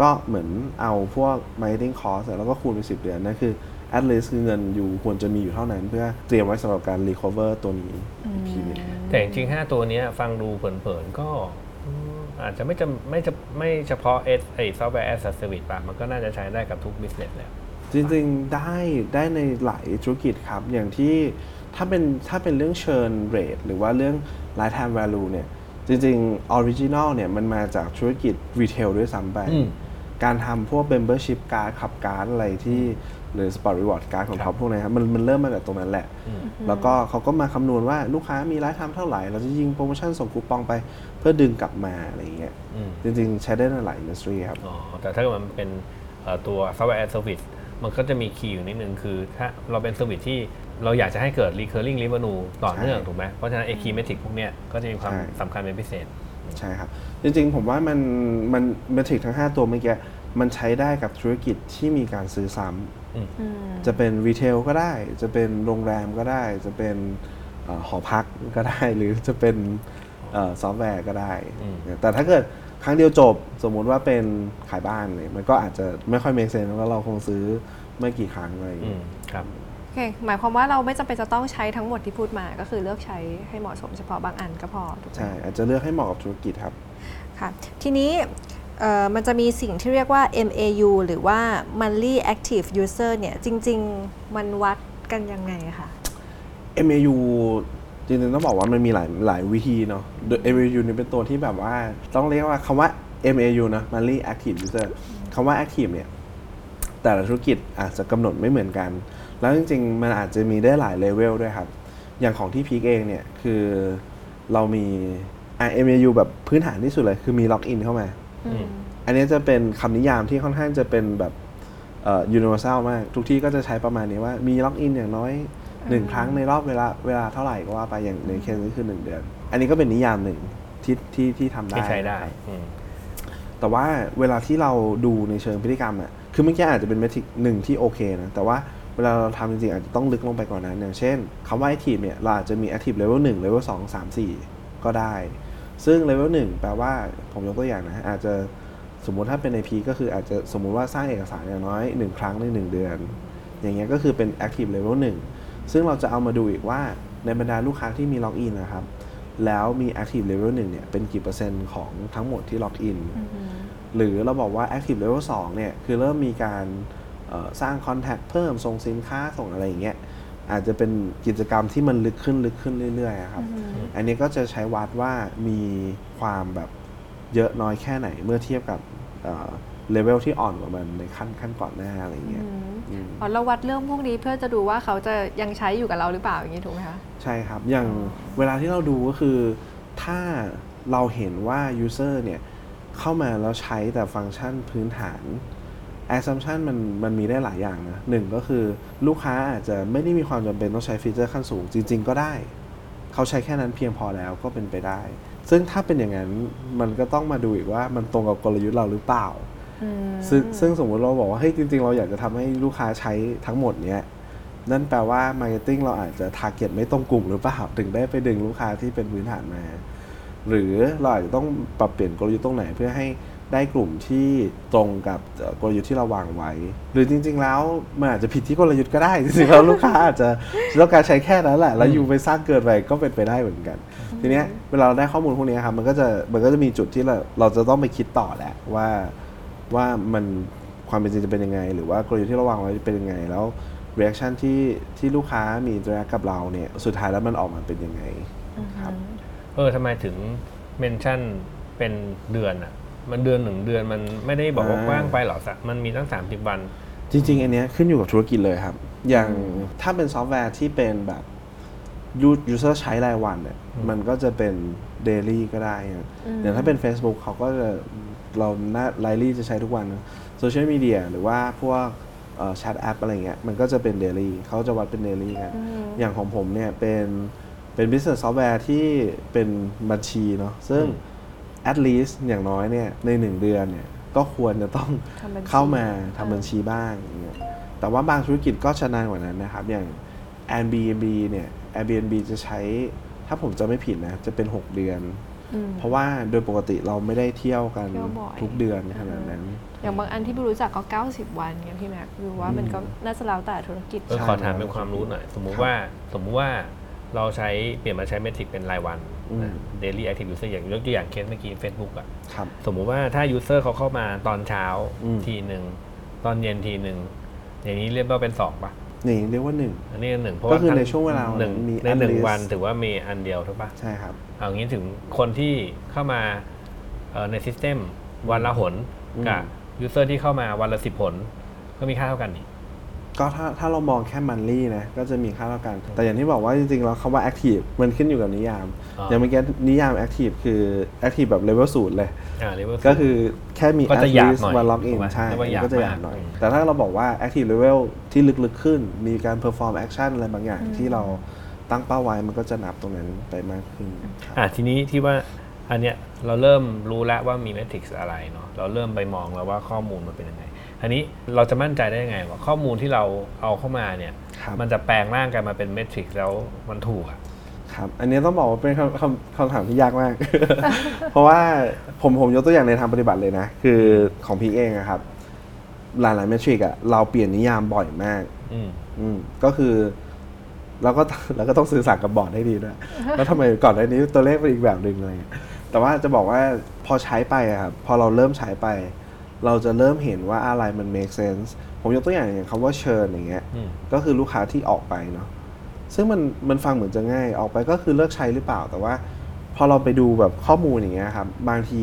ก็เหมือนเอาพวก marketing cost อะแล้วก็คูณไป 10 เดือนนั่นคือ at least คือเงินอยู่ควรจะมีอยู่เท่านั้น เพื่อเตรียมไว้สำหรับการ recover ตัวนี้อีกทีหนึงแต่จริงๆห้าตัวเนี้ยฟังดูเผินๆ ก็อืมอาจจะไม่จำไม่จะไม่เฉพาะเอสไอ software as a service ป่ะ มันก็น่าจะใช้ได้กับทุก business แล้วจริงๆ ได้ได้ในหลายธุรกิจครับ อย่างที่ถ้าเป็นถ้าเป็นเรื่อง churn rate หรือว่าเรื่อง lifetime value เนี่ย จริงๆ original เนี่ยมันมาจากธุรกิจ retail ด้วยซ้ำไปอืมการทำพวก membership card club card อะไรที่หรือ sport reward card ของครัเขาบพวกนี้ครับมันมันเริ่มมาจากตรงนั้นแหละอืมแล้วก็เขาก็มาคำนวณว่าลูกค้ามี lifetime เท่าไหร่ เราจะยิงโปรโมชั่นส่งคูปองไปเพื่อดึงกลับมาอะไรอย่างเงี้ยอืมจริงๆ ใช้ได้ในหลาย industry ครับอ๋อแต่ถ้าเกิดมันเป็นเอ่อตัว software as a service มันก็จะมี key อยู่นิดนึงคือ ถ้าเราเป็น service ที่ เราอยากจะให้เกิด recurring revenue ต่อเนื่องใช่ถูกไหมเพราะฉะนั้นไอ้ key metric พวกเนี้ยก็จะมีความใช่สำคัญเป็นพิเศษ ใช่ครับ จริงๆ ผมว่ามันมัน metric ทั้ง 5 ตัวเมื่อกี้มันใช้ได้กับธุรกิจที่มีการซื้อซ้ำอืมจะเป็น retail ก็ได้ จะเป็นโรงแรมก็ได้ จะเป็นเอ่อหอพักก็ได้ หรือจะเป็นซอฟต์แวร์ก็ได้อืมแต่ถ้าเกิดครั้งเดียวจบสมมุติว่าเป็นขายบ้านเนี่ยมันก็อาจจะไม่ค่อย make sense แล้วเราคงซื้อไม่กี่ครั้งอะไรอย่างอืเงี้มยครับ โอเคหมายความว่าเราไม่จำเป็นจะต้องใช้ทั้งหมดที่พูดมา ก็คือเลือกใช้ให้เหมาะสมเฉพาะบางอันก็พอถูกไหมใช่อาจจะเลือกให้เหมาะกับธุรกิจครับ ค่ะทีนี้เอ่อมันจะมีสิ่งที่เรียกว่า MAU หรือว่า Monthly Active User เนี่ยจริง ๆ มันวัดกันยังไงคะ MAU จริงๆต้องบอกว่ามันมีหลายหลายวิธีเนาะโดย MAU นี่เป็นตัวที่แบบว่าต้องเรียกว่าคำว่า MAU นะ Monthly Active User คำว่า Active เนี่ย แต่ละธุรกิจอาจจะกำหนดไม่เหมือนกัน แล้วจริงๆ มันอาจจะมีได้หลายเลเวลด้วยครับ อย่างของที่พีคเองเนี่ย คือเรามีอะ MAU แบบพื้นฐานที่สุดเลย คือมีล็อกอินเข้ามาอืมอันนี้จะเป็นคำนิยามที่ค่อนข้างจะเป็นแบบเอ่อ universal มาก ทุกที่ก็จะใช้ประมาณนี้ว่ามีล็อกอินอย่างน้อยหนึ่งครั้งในรอบเวลาเวลาเท่าไหร่ก็ว่าไปอย่างในเคสนี้คือ1เดือน อันนี้ก็เป็นนิยามหนึ่งที่ที่ที่ทำได้ที่ใช้ได้ครับอืมแต่ว่าเวลาที่เราดูในเชิงพฤติกรรมอะคือเมื่อกี้อาจจะเป็น metric หนึ่งที่โอเคนะแต่ว่า เวลาเราทำจริงๆอาจจะต้องลึกลงไปกว่านั้นอย่างเช่นคำว่า active เนี่ยเราอาจจะมี active level 1 level 2 3 4 ก็ได้ ซึ่ง level 1 แปลว่าผมยกตัวอย่างนะ อาจจะสมมุติถ้าเป็นใน P ก็คืออาจจะสมมุติว่าสร้างเอกสารอย่างน้อย 1 ครั้งใน 1 เดือน อย่างเงี้ยก็คือเป็น active level 1 ซึ่งเราจะเอามาดูอีกว่าในบรรดาลูกค้าที่มี login นะครับ แล้วมี active level 1 เนี่ยเป็นกี่เปอร์เซ็นต์ของทั้งหมดที่ loginหรือเราบอกว่า active level 2 เนี่ยคือเริ่มมีการเอ่อ สร้าง contact เพิ่มส่งสินค้าส่งอะไรอย่างเงี้ยอาจจะเป็นกิจกรรมที่มันลึกขึ้นลึกขึ้นเรื่อยๆอะครับ อันนี้ก็จะใช้วัดว่ามีความแบบเยอะน้อยแค่ไหนเมื่อเทียบกับเลเวลที่อ่อนกว่ามันในขั้นขั้นก่อนหน้าอะไรอย่างเงี้ยอืมอ๋อเราวัดเรื่องพวกนี้เพื่อจะดูว่าเขาจะยังใช้อยู่กับเราหรือเปล่าอย่างนี้ถูกไหมคะ ใช่ครับ อย่างเวลาที่เราดูก็คือ ถ้าเราเห็นว่า user เนี่ยเข้ามาแล้วใช้แต่ฟังก์ชันพื้นฐาน assumption มันมันมีได้หลายอย่างนะหนึ่งก็คือลูกค้าอาจจะไม่ได้มีความจำเป็นต้องใช้ฟีเจอร์ขั้นสูงจริง ๆ ก็ได้ เขาใช้แค่นั้นเพียงพอแล้วก็เป็นไปได้ ซึ่งถ้าเป็นอย่างนั้นมันก็ต้องมาดูอีกว่ามันตรงกับกลยุทธ์เราหรือเปล่าซึ่งซึ่งสมมติเราบอกว่าเฮ้ยจริง ๆ เราอยากจะทำให้ลูกค้าใช้ทั้งหมดเนี้ยนั่นแปลว่า Marketing เราอาจจะ Target ไม่ตรงกลุ่มหรือเปล่าถึงได้ไปดึงลูกค้าที่เป็นพื้นฐานมา หรือเราอาจจะต้องปรับเปลี่ยนกลยุทธ์ตรงไหนเพื่อให้ ได้กลุ่มที่ตรงกับเอ่อกลยุทธ์ที่เราวางไว้ หรือจริง ๆ แล้วมันอาจจะผิดที่กลยุทธ์ก็ได้จริงๆแล้วลูกค้าอาจจะต้องการใช้แค่นั้นแหละ แล้วอยู่ไปสร้างเกินไปก็เป็นไปได้เหมือนกัน ทีเนี้ยเวลาเราได้ข้อมูลพวกนี้ครับมันก็จะมันก็จะมีจุดที่เราเราจะต้องไปคิดต่อแหละว่าว่ามันความเป็นจริงจะเป็นยังไง หรือว่ากลยุทธ์ที่เราวางไว้เป็นยังไงแล้ว reaction ที่ที่ลูกค้ามี interact กับเราเนี่ยสุดท้ายแล้วมันออกมาเป็นยังไงครับเออทำไมถึง mention เป็นเดือนอะ มันเดือนหนึ่งเดือนมันไม่ได้บอกว่าอ่ากว้างไปหรอกสักมันมีตั้ง 30 วัน จริง ๆ อันเนี้ยขึ้นอยู่กับธุรกิจเลยครับ อย่างถ้าเป็นซอฟต์แวร์ที่เป็นแบบ u- user ใช้รายวันเนี่ยมันก็จะเป็น daily ก็ได้อย่างอย่างถ้าเป็น Facebook เขาก็จะเราหน้า daily จะใช้ทุกวันโซเชียลมีเดียหรือว่าพวก chat app อะไรเงี้ยมันก็จะเป็น daily เขาจะวัดเป็น daily กันอย่างของผมเนี่ยเป็นเป็น business software ที่เป็นบัญชีเนาะซึ่ง at least อย่างน้อยเนี่ยในหนึ่งเดือนเนี่ยก็ควรจะต้องทำบัญชีเข้ามาทำบัญชีบ้างอย่างเงี้ยแต่ว่าบางธุรกิจก็ชะนานกว่านั้นนะครับ อย่าง Airbnb เนี่ย Airbnb จะใช้ ถ้าผมจะไม่ผิดนะ จะเป็น 6 เดือน เพราะว่าโดยปกติเราไม่ได้เที่ยวกันเที่ยวบ่อยทุกเดือนขนาดนั้น อย่างบางอันที่ไม่รู้จักก็ 90 วันไงพี่แม็กซ์คือว่ามันก็น่าจะแล้วแต่ธุรกิจเออใช่ขอถามเป็นความรู้หน่อย สมมุติว่าสมมุติว่า เราใช้เปลี่ยนมาใช้ metric เป็นรายวันอืม daily active user อย่างยกตัวอย่างเคสเมื่อกี้ Facebook อะครับสมมุติว่าถ้า user เขาเข้ามาตอนเช้าอืมทีหนึ่งตอนเย็นทีหนึ่งอย่างนี้เรียกว่าเป็นสองปะนี่เรียกว่าหนึ่งอันนี้หนึ่งเพราะก็ว่าคือในทั้ช่วงเวลาหนึ่งมีในหนึ่ง at least วันถือว่ามีอันเดียวถูกปะใช่ครับเอางี้ถึงคนที่เข้ามาเอ่อใน system วันละหนอืมกับ user ที่เข้ามาวันละสิบหนก็มีค่าเท่ากันนี่ ก็ถ้าถ้าเรามองแค่ monthly นะก็จะมีค่าเท่ากัน แต่อย่างที่บอกว่าจริงๆแล้วคำว่า active มันขึ้นอยู่กับนิยามอ๋ออย่างเมื่อกี้นิยาม active คือ active แบบ level ศูนย์เลยอ่าเรียกว่าก็คือแค่มีก็ at จะหยาบ least หน่อย one log in ถูกไหมใช่เรียกว่าหยาบก็จะหยาบหน่อยมากแต่ถ้าเราบอกว่า active level ที่ลึกๆขึ้น มีการ perform action อะไรบางอย่างที่เราตั้งเป้าไว้มันก็จะนับตรงนั้นไปมากขึ้นครับอะทีนี้ที่ว่าอันเนี้ยเราเริ่มรู้แล้วว่ามีเมทริกซ์อะไรเนาะเราเริ่มไปมองแล้วว่าข้อมูลมันเป็นยังไง อันนี้เราจะมั่นใจได้ยังไงว่าข้อมูลที่เราเอาเข้ามาเนี่ยครับมันจะแปลงร่างกันมาเป็นเมทริกซ์แล้วมันถูกอะครับอันนี้ต้องบอกว่าเป็นคำคำคำถามที่ยากมาก เพราะว่าผมผมยกตัวอย่างในทางปฏิบัติเลยนะ คือของพีเองอะครับ หลายๆเมทริกอะเราเปลี่ยนนิยามบ่อยมากอืมอืมก็คือเราก็เราก็ต้องสื่อสารกับบอร์ดให้ดีด้วยแล้วทำไมก่อนหน้านี้ตัวเลขเป็นอีกแบบหนึ่งเลยแต่ว่าจะบอกว่าพอใช้ไปอะครับพอเราเริ่มใช้ไป เราจะเริ่มเห็นว่าอะไรมัน make sense ผมยกตัวอย่างอย่างคำว่าเชิญอย่างเงี้ยอืมก็คือลูกค้าที่ออกไปเนาะซึ่งมันมันฟังเหมือนจะง่าย ออกไปก็คือเลิกใช้หรือเปล่า แต่ว่า พอเราไปดูแบบข้อมูลอย่างเงี้ยครับบางที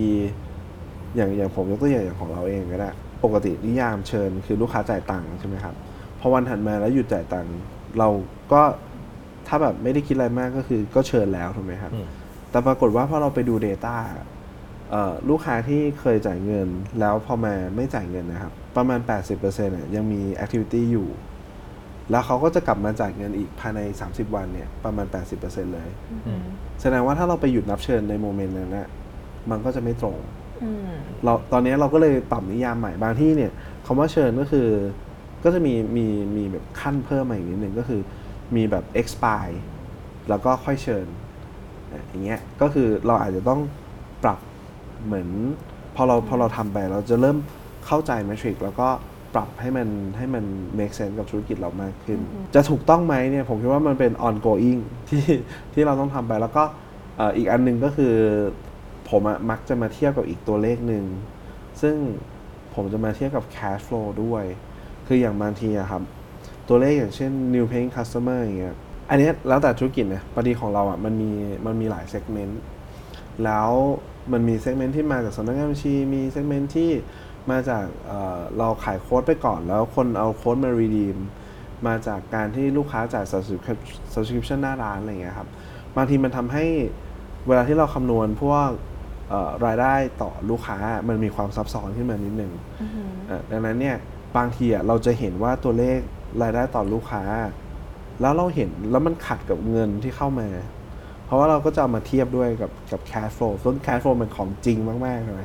อย่างอย่างผมยกตัวอย่างอย่างของเราเองก็ได้ปกตินิยามเชิญคือลูกค้าจ่ายตังค์ใช่ไหมครับพอวันถัดมาแล้วหยุดจ่ายตังค์เราก็ถ้าแบบไม่ได้คิดอะไรมากก็คือก็เชิญแล้วถูกไหมครับอืมแต่ปรากฏว่าพอเราไปดู Data เอ่อ ลูกค้าที่เคยจ่ายเงิน แล้วพอมาไม่จ่ายเงินนะครับ ประมาณ 80%เนี่ยยังมี Activity อยู่ แล้วเขาก็จะกลับมาจ่ายเงินอีกภายใน 30 วันเนี่ยประมาณ 80%เลยอืมแสดงว่าถ้าเราไปหยุดนับเชิญในโมเมนต์นั้นนะมันก็จะไม่ตรงออืมเราตอนนี้เราก็เลยปรับนิยามใหม่บางที่เนี่ยคำว่าเชิญก็คือ ก็จะมีมีมีแบบขั้นเพิ่มมาอีกนิดหนึ่งก็คือมีแบบ expire แล้วก็ค่อยเชิญอะอย่างเงี้ยก็คือเราอาจจะต้องปรับ เหมือนพอเราพอเราทำไปเราจะเริ่มเข้าใจแมทริกแล้วก็ปรับให้มันให้มัน make sense กับธุรกิจเรามากขึ้น จะถูกต้องไหมเนี่ย ผมคิดว่ามันเป็น ongoing ที่ที่เราต้องทำไปแล้วก็เอ่ออีกอันหนึงก็คือ ผมอะมักจะมาเทียบกับอีกตัวเลขหนึ่ง ซึ่งผมจะมาเทียบกับ cash flow ด้วย คืออย่างบางทีอะครับ ตัวเลขอย่างเช่น new paying customer อย่างเงี้ยอันเนี้ยแล้วแต่ธุรกิจนะพอดีของเราอะมันมีมันมีหลาย segment แล้ว มันมี segment ที่มาจากสำนักงานบัญชี มี segment ที่มาจากเอ่อเราขายโค้ดไปก่อน แล้วคนเอาโค้ดมา redeem มาจากการที่ลูกค้าจ่าย subscription subscription หน้าร้านอะไรอย่างเงี้ยครับบางทีมันทำให้เวลาที่เราคำนวณพวกเอ่อรายได้ต่อลูกค้ามันมีความซับซ้อนขึ้นมานิดนึงเอ่อดังนั้นเนี่ยบางทีอะเราจะเห็นว่าตัวเลขรายได้ต่อลูกค้า แล้วเราเห็นแล้วมันขัดกับเงินที่เข้ามา เพราะว่าเราก็จะเอามาเทียบด้วยกับกับ cash flow ซึ่ง cash flow มันของจริงมากๆเลย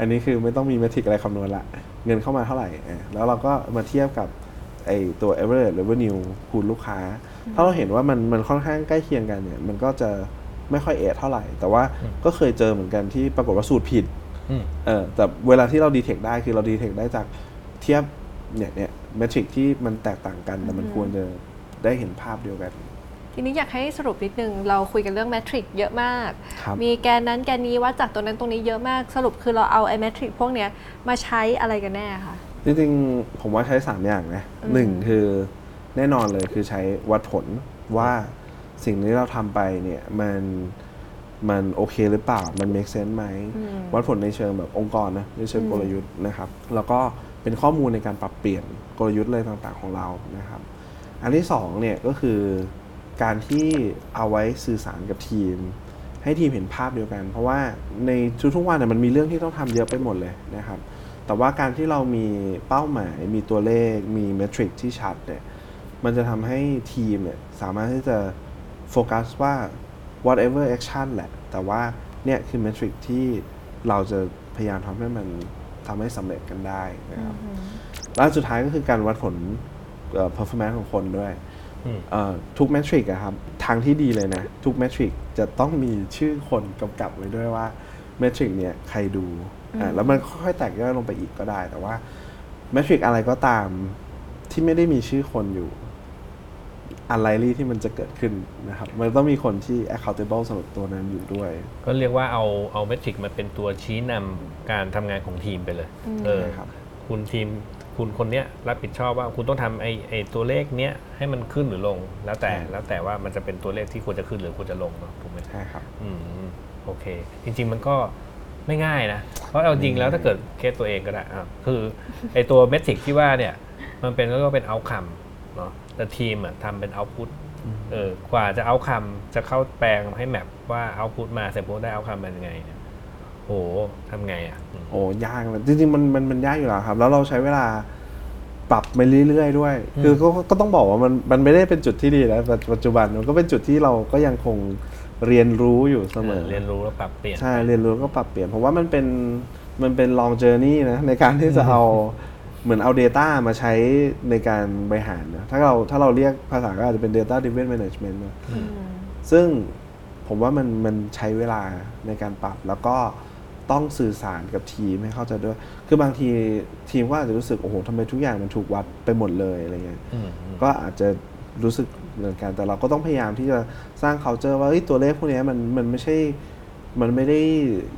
อันนี้คือไม่ต้องมีเมทริกอะไรคำนวณละ เงินเข้ามาเท่าไหร่เออแล้วเราก็มาเทียบกับไอตัว average revenue คูณลูกค้า ถ้าเราเห็นว่ามันมันค่อนข้างใกล้เคียงกันเนี่ย มันก็จะไม่ค่อยเอทเท่าไหร่ แต่ว่าก็เคยเจอเหมือนกันที่ปรากฏว่าสูตรผิดอืมเออแต่เวลาที่เราดีเทคได้คือเราดีเทคได้จากเทียบเนี่ยเนี่ยเมทริกที่มันแตกต่างกันแต่มันควรจะได้เห็นภาพเดียวกัน ทีนี้อยากให้สรุปนิดนึง เราคุยกันเรื่องแมทริกเยอะมาก ครับ มีแกนนั้นแกนนี้วัดจากตัวนั้นตรงนี้เยอะมาก สรุปคือเราเอาไอ้แมทริกพวกเนี้ยมาใช้อะไรกันแน่คะ จริงๆ ผมว่าใช้ 3 อย่างนะหนึ่งคือแน่นอนเลยคือใช้วัดผลว่าสิ่งที่เราทำไปเนี่ยมันมันโอเคหรือเปล่า มัน make sense ไหมวัดผลในเชิงแบบองค์กรนะในเชิงกลยุทธ์นะครับ แล้วก็เป็นข้อมูลในการปรับเปลี่ยนกลยุทธ์อะไรต่างๆของเรานะครับ อันที่สองเนี่ยก็คือ การที่เอาไว้สื่อสารกับทีม ให้ทีมเห็นภาพเดียวกัน เพราะว่าในทุกๆวันน่ะมันมีเรื่องที่ต้องทำเยอะไปหมดเลยนะครับ แต่ว่าการที่เรามีเป้าหมาย มีตัวเลข มีเมทริกที่ชัดเนี่ยมันจะทำให้ทีมเนี่ยสามารถที่จะโฟกัสว่า whatever action แหละ แต่ว่าเนี่ยคือเมทริกที่เราจะพยายามทำให้มันทำให้สำเร็จกันได้นะครับ และสุดท้ายก็คือการวัดผลเอ่อ performance ของคนด้วยอืมเอ่อ ทุกเมทริกอะครับทางที่ดีเลยนะ ทุกเมทริกจะต้องมีชื่อคนกำกับไว้ด้วยว่าเมทริกเนี่ยใครดูอะแล้วมันค่อยๆแตกย่อยลงไปอีกก็ได้ แต่ว่าเมทริกอะไรก็ตามที่ไม่ได้มีชื่อคนอยู่อะไรลี่ที่มันจะเกิดขึ้นนะครับ มันต้องมีคนที่ accountable สำหรับตัวนั้นอยู่ด้วย ก็เรียกว่าเอาเอาเมทริกมาเป็นตัวชี้นำการทำงานของทีมไปเลย เออใช่ครับ คุณทีม คุณคนเนี้ยรับผิดชอบว่าคุณต้องทำไอ้ไอ้ตัวเลขเนี้ยให้มันขึ้นหรือลง แล้วแต่ใช่แล้วแต่ว่ามันจะเป็นตัวเลขที่ควรจะขึ้นหรือควรจะลงเนาะถูกไหมใช่ครับอืมโอเค จริง ๆ มันก็ไม่ง่ายนะ เพราะเอาจริงแล้วถ้าเกิดเคสตัวเองก็ได้อะคือไอ้ตัวเมทริกที่ว่าเนี่ย มันเป็นก็เป็นเอาคัมเนาะแต่ทีมอะทำเป็นเอาพุตเออกว่าจะเอาคัมจะเข้าแปลงให้แมปว่าเอาพุตมาเสร็จปุ๊บได้เอาคัมเป็นยังไงเนี่ยโหทำไงอะอืมโอ้ยากเลยจริงๆมันมันมันยากอยู่แล้วครับ แล้วเราใช้เวลาปรับไปเรื่อยๆด้วย คือก็ก็ต้องบอกว่ามันมันไม่ได้เป็นจุดที่ดีนะปัจปัจจุบันมันก็เป็นจุดที่เราก็ยังคงเรียนรู้อยู่เสมอเรียนรู้แล้วปรับเปลี่ยนใช่เรียนรู้แล้วก็ปรับเปลี่ยนเพราะว่ามันเป็นมันเป็น long journey นะในการที่จะเอาเหมือนเอา Data มาใช้ในการบริหารนะถ้าเราถ้าเราเรียกภาษาก็อาจจะเป็น data driven management นะซึ่งผมว่ามันมันใช้เวลาในการปรับแล้วก็ ต้องสื่อสารกับทีมให้เข้าใจด้วย คือบางทีทีมก็อาจจะรู้สึกโอ้โหทำไมทุกอย่างมันถูกวัดไปหมดเลยอะไรเงี้ยอืมอืมก็อาจจะรู้สึกเหมือนกันแต่เราก็ต้องพยายามที่จะสร้าง culture ว่าเอ้ยตัวเลขพวกเนี้ยมันมันไม่ใช่ มันไม่ได้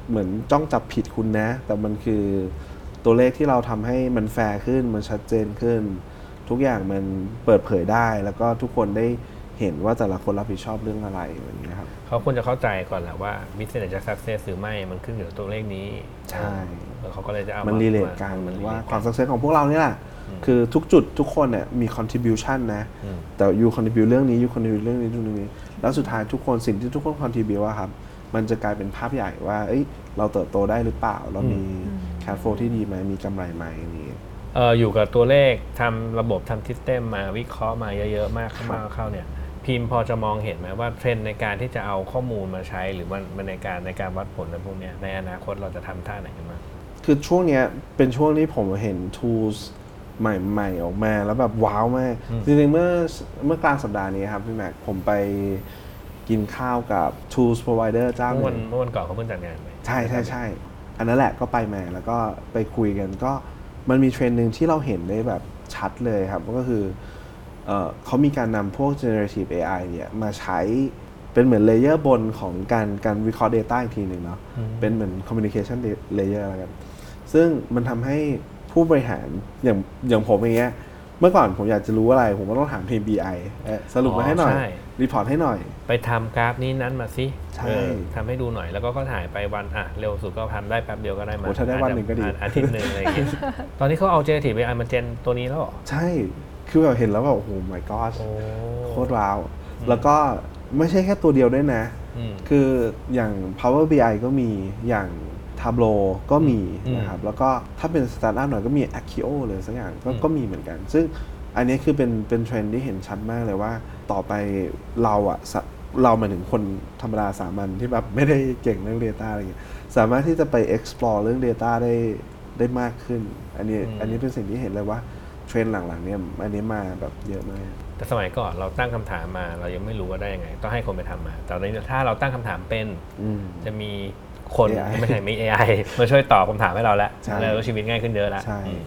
เหมือนจ้องจับผิดคุณนะ แต่มันคือตัวเลขที่เราทำให้มันแฟร์ขึ้น มันชัดเจนขึ้น ทุกอย่างมันเปิดเผยได้ แล้วก็ทุกคนได้ เห็นว่าแต่ละคนรับผิดชอบเรื่องอะไรอย่างเงี้ยครับเขาควรจะเข้าใจก่อนแหละว่า business จะ success หรือไม่มันขึ้นอยู่กับตัวเลขนี้ใช่เออเขาก็เลยจะเอามัมันรีเลทกันมันว่า relate ความสักเซสของพวกเราเนี่ยแหละคือทุกจุดทุกคนเนี่ยมี contribution นะอืมแต่ยู contribute เรื่องนี้ยู contribute เรื่องนี้เรื่องนี้ แล้วสุดท้ายทุกคนสิ่งที่ทุกคน contribute อะครับมันจะกลายเป็นภาพใหญ่ว่าเอ้ยเราเติบโตได้หรือเปล่า เรามี cash flow ที่ดีไหมมีกำไรไหมนี่เอออยู่กับตัวเลขทำระบบทำ system มาวิเคราะห์มาเยอะๆมากเข้ามากเข้าเนี่ย พิมพ์พอจะมองเห็นไหมว่าเทรนด์ในการที่จะเอาข้อมูลมาใช้หรือมันมันในการในการวัดผลอะไรพวกเนี้ยในอนาคตเราจะทำท่าไหนกันบ้างคือช่วงเนี้ยเป็นช่วงที่ผมเห็น tools ใหม่ๆ ออกมาแล้วแบบว้าวมากอืมจริงๆ เมื่อเมื่อกลางสัปดาห์นี้ครับพี่แม็กผมไปกินข้าวกับ tools provider เจ้าหเมื่อวันนึ่งเมื่อวันก่อนเขาเพิ่งจัดงานไปใช่ใช่ใช่อันนั้นแหละก็ไปมาแล้วก็ไปคุยกันก็มันมีเทรนด์หนึ่งที่เราเห็นได้แบบชัดเลยครับก็คือ เอ่อเขามีการนำพวก generative AI เนี่ยมาใช้เป็นเหมือน layer บนของการการ record data อีกทีหนึ่งเนาะเป็นเหมือน communication layer แล้วกันซึ่งมันทำให้ผู้บริหารอย่างอย่างผมอย่างเงี้ยเมื่อก่อนผมอยากจะรู้อะไร ผมก็ต้องถามทีม BI เอ่อสรุปมาให้หน่อยใช่report ให้หน่อย ไปทำกราฟนี้นั้นมาสิใช่เออทำให้ดูหน่อยแล้วก็ก็ถ่ายไปวันอะเร็วสุดก็ทำได้แป๊บเดียวก็ได้มาโอ้ถ้าได้วันหนึ่งก็ดีอาจจะอาทิตย์หนึ่งอะไรอย่างเงี้ยตอนนี้เขาเอา generative AI มา gen ตัวนี้แล้วเหรอใช่ คือแบบเห็นแล้วแบบโอ้โห my god โอ้โคตรว้าว แล้วก็ไม่ใช่แค่ตัวเดียวด้วยนะอืมคืออย่าง Power BI ก็มีอย่าง Tableau ก็มีอืมนะครับ แล้วก็ถ้าเป็นสตาร์ทอัพหน่อยก็มี Accio เลยสักอย่างก็อืมก็มีเหมือนกัน ซึ่งอันนี้คือเป็นเป็นเทรนด์ที่เห็นชัดมากเลยว่าต่อไปเราอะสะเราหมายถึงคนธรรมดาสามัญที่แบบไม่ได้เก่งเรื่อง Data อะไรเงี้ยสามารถที่จะไป explore เรื่อง Data ได้ได้มากขึ้น อันนี้อืมอันนี้เป็นสิ่งที่เห็นเลยว่าเทรนด์หลังๆเนี่ยอันนี้มาแบบเยอะมาก แต่สมัยก่อนเราตั้งคำถามมา เรายังไม่รู้ว่าได้ยังไง ต้องให้คนไปทำมา แต่ตอนนี้ถ้าเราตั้งคำถามเป็นอืมจะมีคน AI ไม่ใช่มี AI มาช่วยตอบคำถามให้เราแล้วใช่แล้วชีวิตง่ายขึ้นเยอะแล้วใช่อืม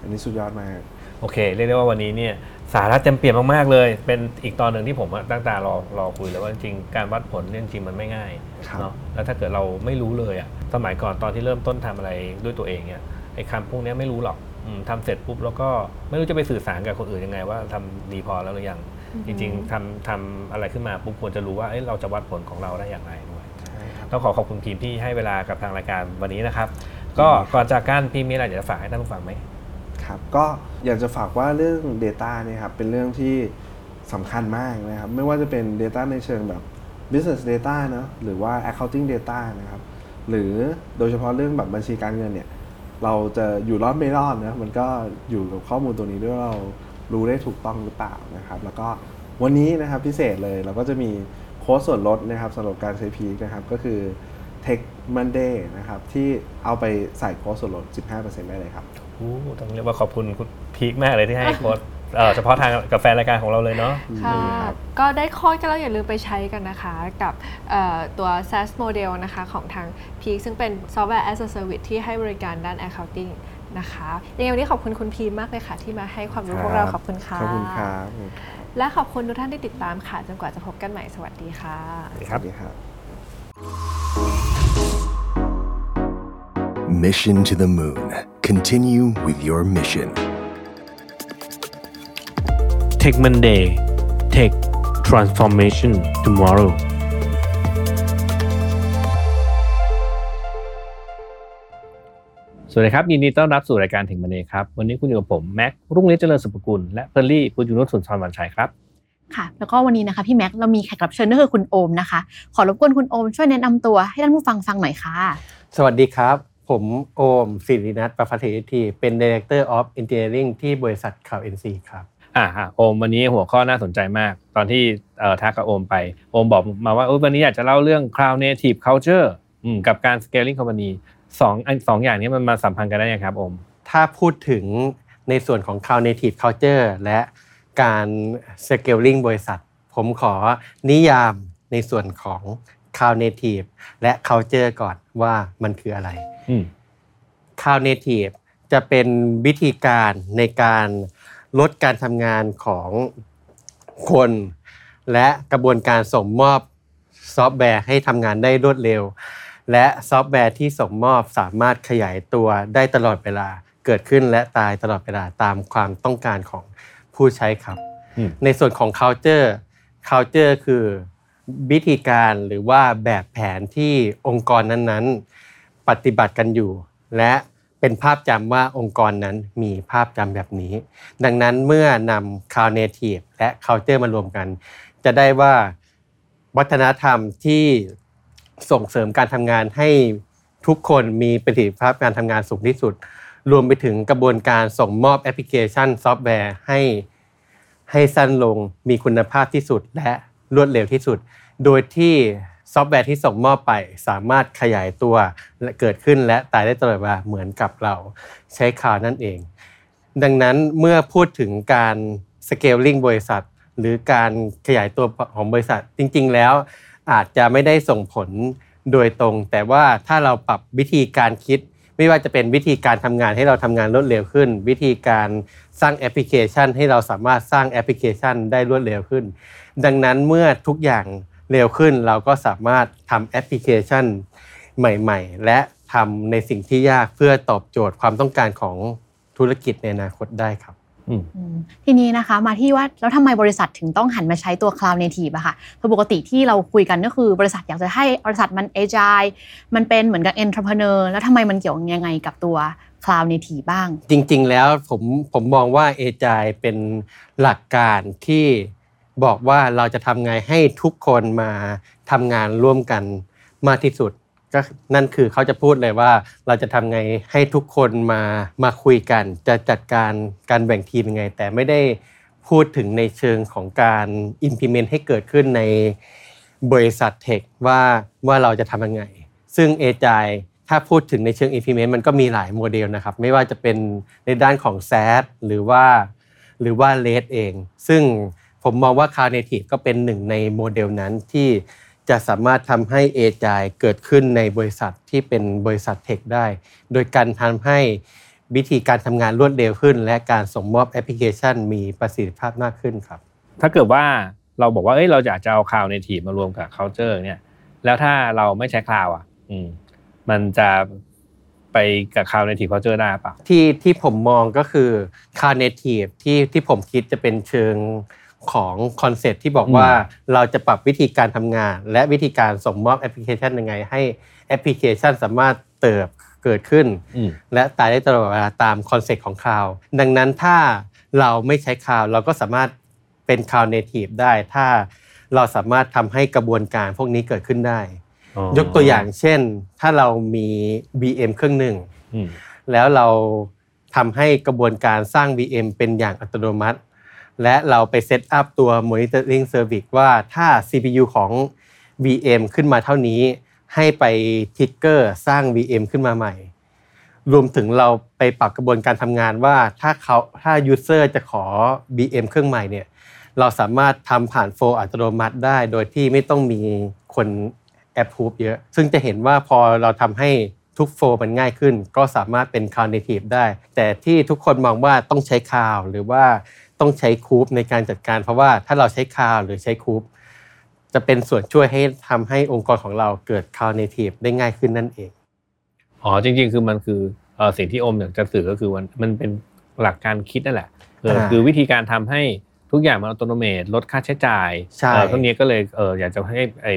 อันนี้สุดยอดมากโอเค เรียกได้ว่าวันนี้เนี่ยสาระเต็มเปี่ยมมาก ๆ เลย เป็นอีกตอนหนึ่งที่ผมอะตั้งตารอรอคุยเลยว่าจริงๆการวัดผลเนี่ยจริงๆมันไม่ง่ายครับเนาะแล้วถ้าเกิดเราไม่รู้เลยอะสมัยก่อนตอนที่เริ่มต้นทำอะไรด้วยตัวเองเนี่ยไอ้คำพวกเนี้ยไม่รู้หรอกอืม ทำเสร็จปุ๊บแล้วก็ไม่รู้จะไปสื่อสารกับคนอื่นยังไง ว่าทำดีพอแล้วหรือยังจริง ๆทำทำอะไรขึ้นมาปุ๊บควรจะรู้ว่าเอ้ยเราจะวัดผลของเราได้อย่างไรด้วยใช่ครับต้องขอขอบคุณพีมที่ให้เวลากับทางรายการวันนี้นะครับ ก็ก่อนจากกันพีมมีอะไรอยากจะฝากให้ท่านผู้ฟังไหมครับก็อยากจะฝากว่าเรื่อง Data เนี่ยครับเป็นเรื่องที่สำคัญมากนะครับ ไม่ว่าจะเป็น Data ในเชิงแบบ Business Data เนอะหรือว่า Accounting Data นะครับ หรือโดยเฉพาะเรื่องแบบบัญชีการเงินเนี่ย เราจะอยู่รอดไม่รอดนะมันก็อยู่กับข้อมูลตัวนี้ด้วยเรารู้ได้ถูกต้องหรือเปล่านะครับ แล้วก็วันนี้นะครับพิเศษเลยเราก็จะมีโค้ดส่วนลดนะครับสำหรับการใช้พีคนะครับก็คือ Tech Monday นะครับที่เอาไปใส่โค้ดส่วนลด 15%ได้เลยครับอู้ต้องเรียกว่าขอบคุณคุณพีคมากเลยที่ให้โค้ด เอ่อเฉพาะทางกับแฟนรายการของเราเลยเนาะ ค่ะก็ได้ข้อก็แล้วอย่าลืมไปใช้กันนะคะกับเอ่อตัว SaaS Model นะคะของทาง Peak ซึ่งเป็น Software as a Service ที่ให้บริการด้าน Accounting นะคะยังไงวันนี้ขอบคุณคุณพีมากเลยค่ะ ที่มาให้ความรู้พวกเราขอบคุณค่ะ ขอบคุณครับและขอบคุณทุกท่านที่ติดตามค่ะ จนกว่าจะพบกันใหม่สวัสดีค่ะ สวัสดีครับ Mission to the Moon. Continue with your mission. Tech Monday Tech Transformation Tomorrow สวัสดีครับ ยินดีต้อนรับสู่รายการถึงมันเองครับ วันนี้คุณอยู่กับผม แม็ก รุ่งฤทธิ์เจริญสุภกุล และเพอร์ลี่ปุญยุนุชสุนทรวันชัยครับ ค่ะ แล้วก็วันนี้นะคะพี่แม็กซ์เรามีแขกรับเชิญก็คือคุณโอมนะคะ ขอรบกวนคุณโอมช่วยแนะนำตัวให้ท่านผู้ฟังฟังหน่อยค่ะ สวัสดีครับ ผมโอมสิรินัทประภัทรทีเป็น Director of Engineering ที่บริษัทข่าว NC ครับ อ่าฮะโอมวันนี้หัวข้อน่าสนใจมาก ตอนที่เอ่อทักกับโอมไป โอมบอกมาว่าเออวันนี้อยากจะเล่าเรื่อง cloud native culture อืมกับการ scaling company สองอันสองอย่างนี้มันมาสัมพันธ์กันได้ยังไงครับโอม ถ้าพูดถึงในส่วนของ Cloud Native Culture และการ Scaling บริษัท ผมขอนิยามในส่วนของ Cloud Native และ Culture ก่อนว่ามันคืออะไรอืม Cloud Native จะเป็นวิธีการในการ ลดการทำงานของคน และกระบวนการส่งมอบซอฟต์แวร์ให้ทำงานได้รวดเร็ว และซอฟต์แวร์ที่ส่งมอบสามารถขยายตัวได้ตลอดเวลาเกิดขึ้นและตายตลอดเวลาตามความต้องการของผู้ใช้ครับอืมในส่วนของ culture culture คือวิธีการหรือว่าแบบแผนที่องค์กรนั้นๆ ปฏิบัติกันอยู่ และ เป็นภาพจำว่าองค์กรนั้นมีภาพจำแบบนี้ ดังนั้นเมื่อนำ Cloud Native และ Culture มารวมกัน จะได้ว่าวัฒนธรรมที่ส่งเสริมการทำงานให้ทุกคนมีประสิทธิภาพการทำงานสูงที่สุด รวมไปถึงกระบวนการส่งมอบแอปพลิเคชันซอฟต์แวร์ให้ให้สั้นลงมีคุณภาพที่สุดและรวดเร็วที่สุด โดยที่ ซอฟต์แวร์ที่ส่งมอบไปสามารถขยายตัวและเกิดขึ้นและตายได้ตลอดเวลาเหมือนกับเราใช้ cloud นั่นเอง ดังนั้นเมื่อพูดถึงการ scaling บริษัท หรือการขยายตัวของบริษัทจริง ๆ แล้วอาจจะไม่ได้ส่งผลโดยตรง แต่ว่าถ้าเราปรับวิธีการคิด ไม่ว่าจะเป็นวิธีการทำงานให้เราทำงานรวดเร็วขึ้น วิธีการสร้างแอปพลิเคชัน ให้เราสามารถสร้างแอปพลิเคชันได้รวดเร็วขึ้น ดังนั้นเมื่อทุกอย่าง เร็วขึ้นเราก็สามารถทำแอปพลิเคชันใหม่ ๆ และทำในสิ่งที่ยากเพื่อตอบโจทย์ความต้องการของธุรกิจในอนาคตได้ครับอืมทีนี้นะคะมาที่ว่าแล้วทำไมบริษัทถึงต้องหันมาใช้ตัว Cloud Native อะค่ะคือปกติที่เราคุยกันก็คือบริษัทอยากจะให้บริษัทมัน agile มันเป็นเหมือนกับ entrepreneur แล้วทำไมมันเกี่ยวยังไงกับตัว Cloud Native บ้าง จริง ๆ แล้วผมผมมองว่าเอจายเป็นหลักการที่ บอกว่าเราจะทำไงให้ทุกคนมาทำงานร่วมกันมากที่สุดก็นั่นคือเขาจะพูดเลยว่าเราจะทำไงให้ทุกคนมามาคุยกัน จะจัดการการแบ่งทีมยังไง แต่ไม่ได้พูดถึงในเชิงของการ implement ให้เกิดขึ้นในบริษัทเทคว่าว่าเราจะทำยังไง ซึ่งเอจายถ้าพูดถึงในเชิง implement มันก็มีหลายโมเดลนะครับ ไม่ว่าจะเป็นในด้านของ SaaS หรือว่าหรือว่า REST เอง ซึ่ง ผมมองว่า Cloud Native ก็เป็นหนึ่งในโมเดลนั้นที่จะสามารถทำให้ agile เกิดขึ้นในบริษัทที่เป็นบริษัท tech ได้ โดยการทำให้วิธีการทำงานรวดเร็วขึ้น และการส่งมอบแอปพลิเคชันมีประสิทธิภาพมากขึ้นครับ ถ้าเกิดว่าเราบอกว่าเอ้ยเราอยากจะเอา Cloud Native มารวมกับ culture เนี่ย แล้วถ้าเราไม่ใช้ cloud อะ อืม มันจะไปกับ Cloud Native culture ได้ปะที่ที่ผมมองก็คือ Cloud Native ที่ที่ผมคิดจะเป็นเชิง ของคอนเซ็ปต์ที่บอกว่าเราจะปรับวิธีการทำงาน และวิธีการส่งมอบแอปพลิเคชันยังไง ให้แอปพลิเคชันสามารถเติบเกิดขึ้นอืมและตายได้ตลอดเวลาตามคอนเซ็ปต์ของ cloud ดังนั้นถ้าเราไม่ใช้ cloud เราก็สามารถเป็น Cloud Native ได้ ถ้าเราสามารถทำให้กระบวนการพวกนี้เกิดขึ้นได้ ยกตัวอย่างเช่น ถ้าเรามี VM เครื่องหนึ่งอืมแล้วเราทำให้กระบวนการสร้าง VM เป็นอย่างอัตโนมัติ และเราไป set up ตัว Monitoring Service ว่าถ้า CPU ของ VM ขึ้นมาเท่านี้ ให้ไป trigger สร้าง VM ขึ้นมาใหม่ รวมถึงเราไปปรับกระบวนการทำงานว่าถ้าเขาถ้า User จะขอ VM เครื่องใหม่เนี่ยเราสามารถทำผ่าน flow อัตโนมัติได้ โดยที่ไม่ต้องมีคนแอปพูฟเยอะ ซึ่งจะเห็นว่าพอเราทำให้ทุกโฟล์มันง่ายขึ้น ก็สามารถเป็น Cloud Native ได้ แต่ที่ทุกคนมองว่าต้องใช้คาวหรือว่า ต้องใช้คูปในการจัดการ เพราะว่าถ้าเราใช้คลาวหรือใช้คูปจะเป็นส่วนช่วยให้ทำให้องค์กรของเราเกิด Cloud Native ได้ง่ายขึ้นนั่นเองอ๋อจริง ๆ คือมันคือเอ่อสิ่งที่โอมอยากจะสื่อก็คือมันมันเป็นหลักการคิดนั่นแหละเอออ่าคือวิธีการทำให้ทุกอย่างมันอัตโนมัติลดค่าใช้จ่ายใช่เออพวกนี้ก็เลยเอออยากจะให้ไอ้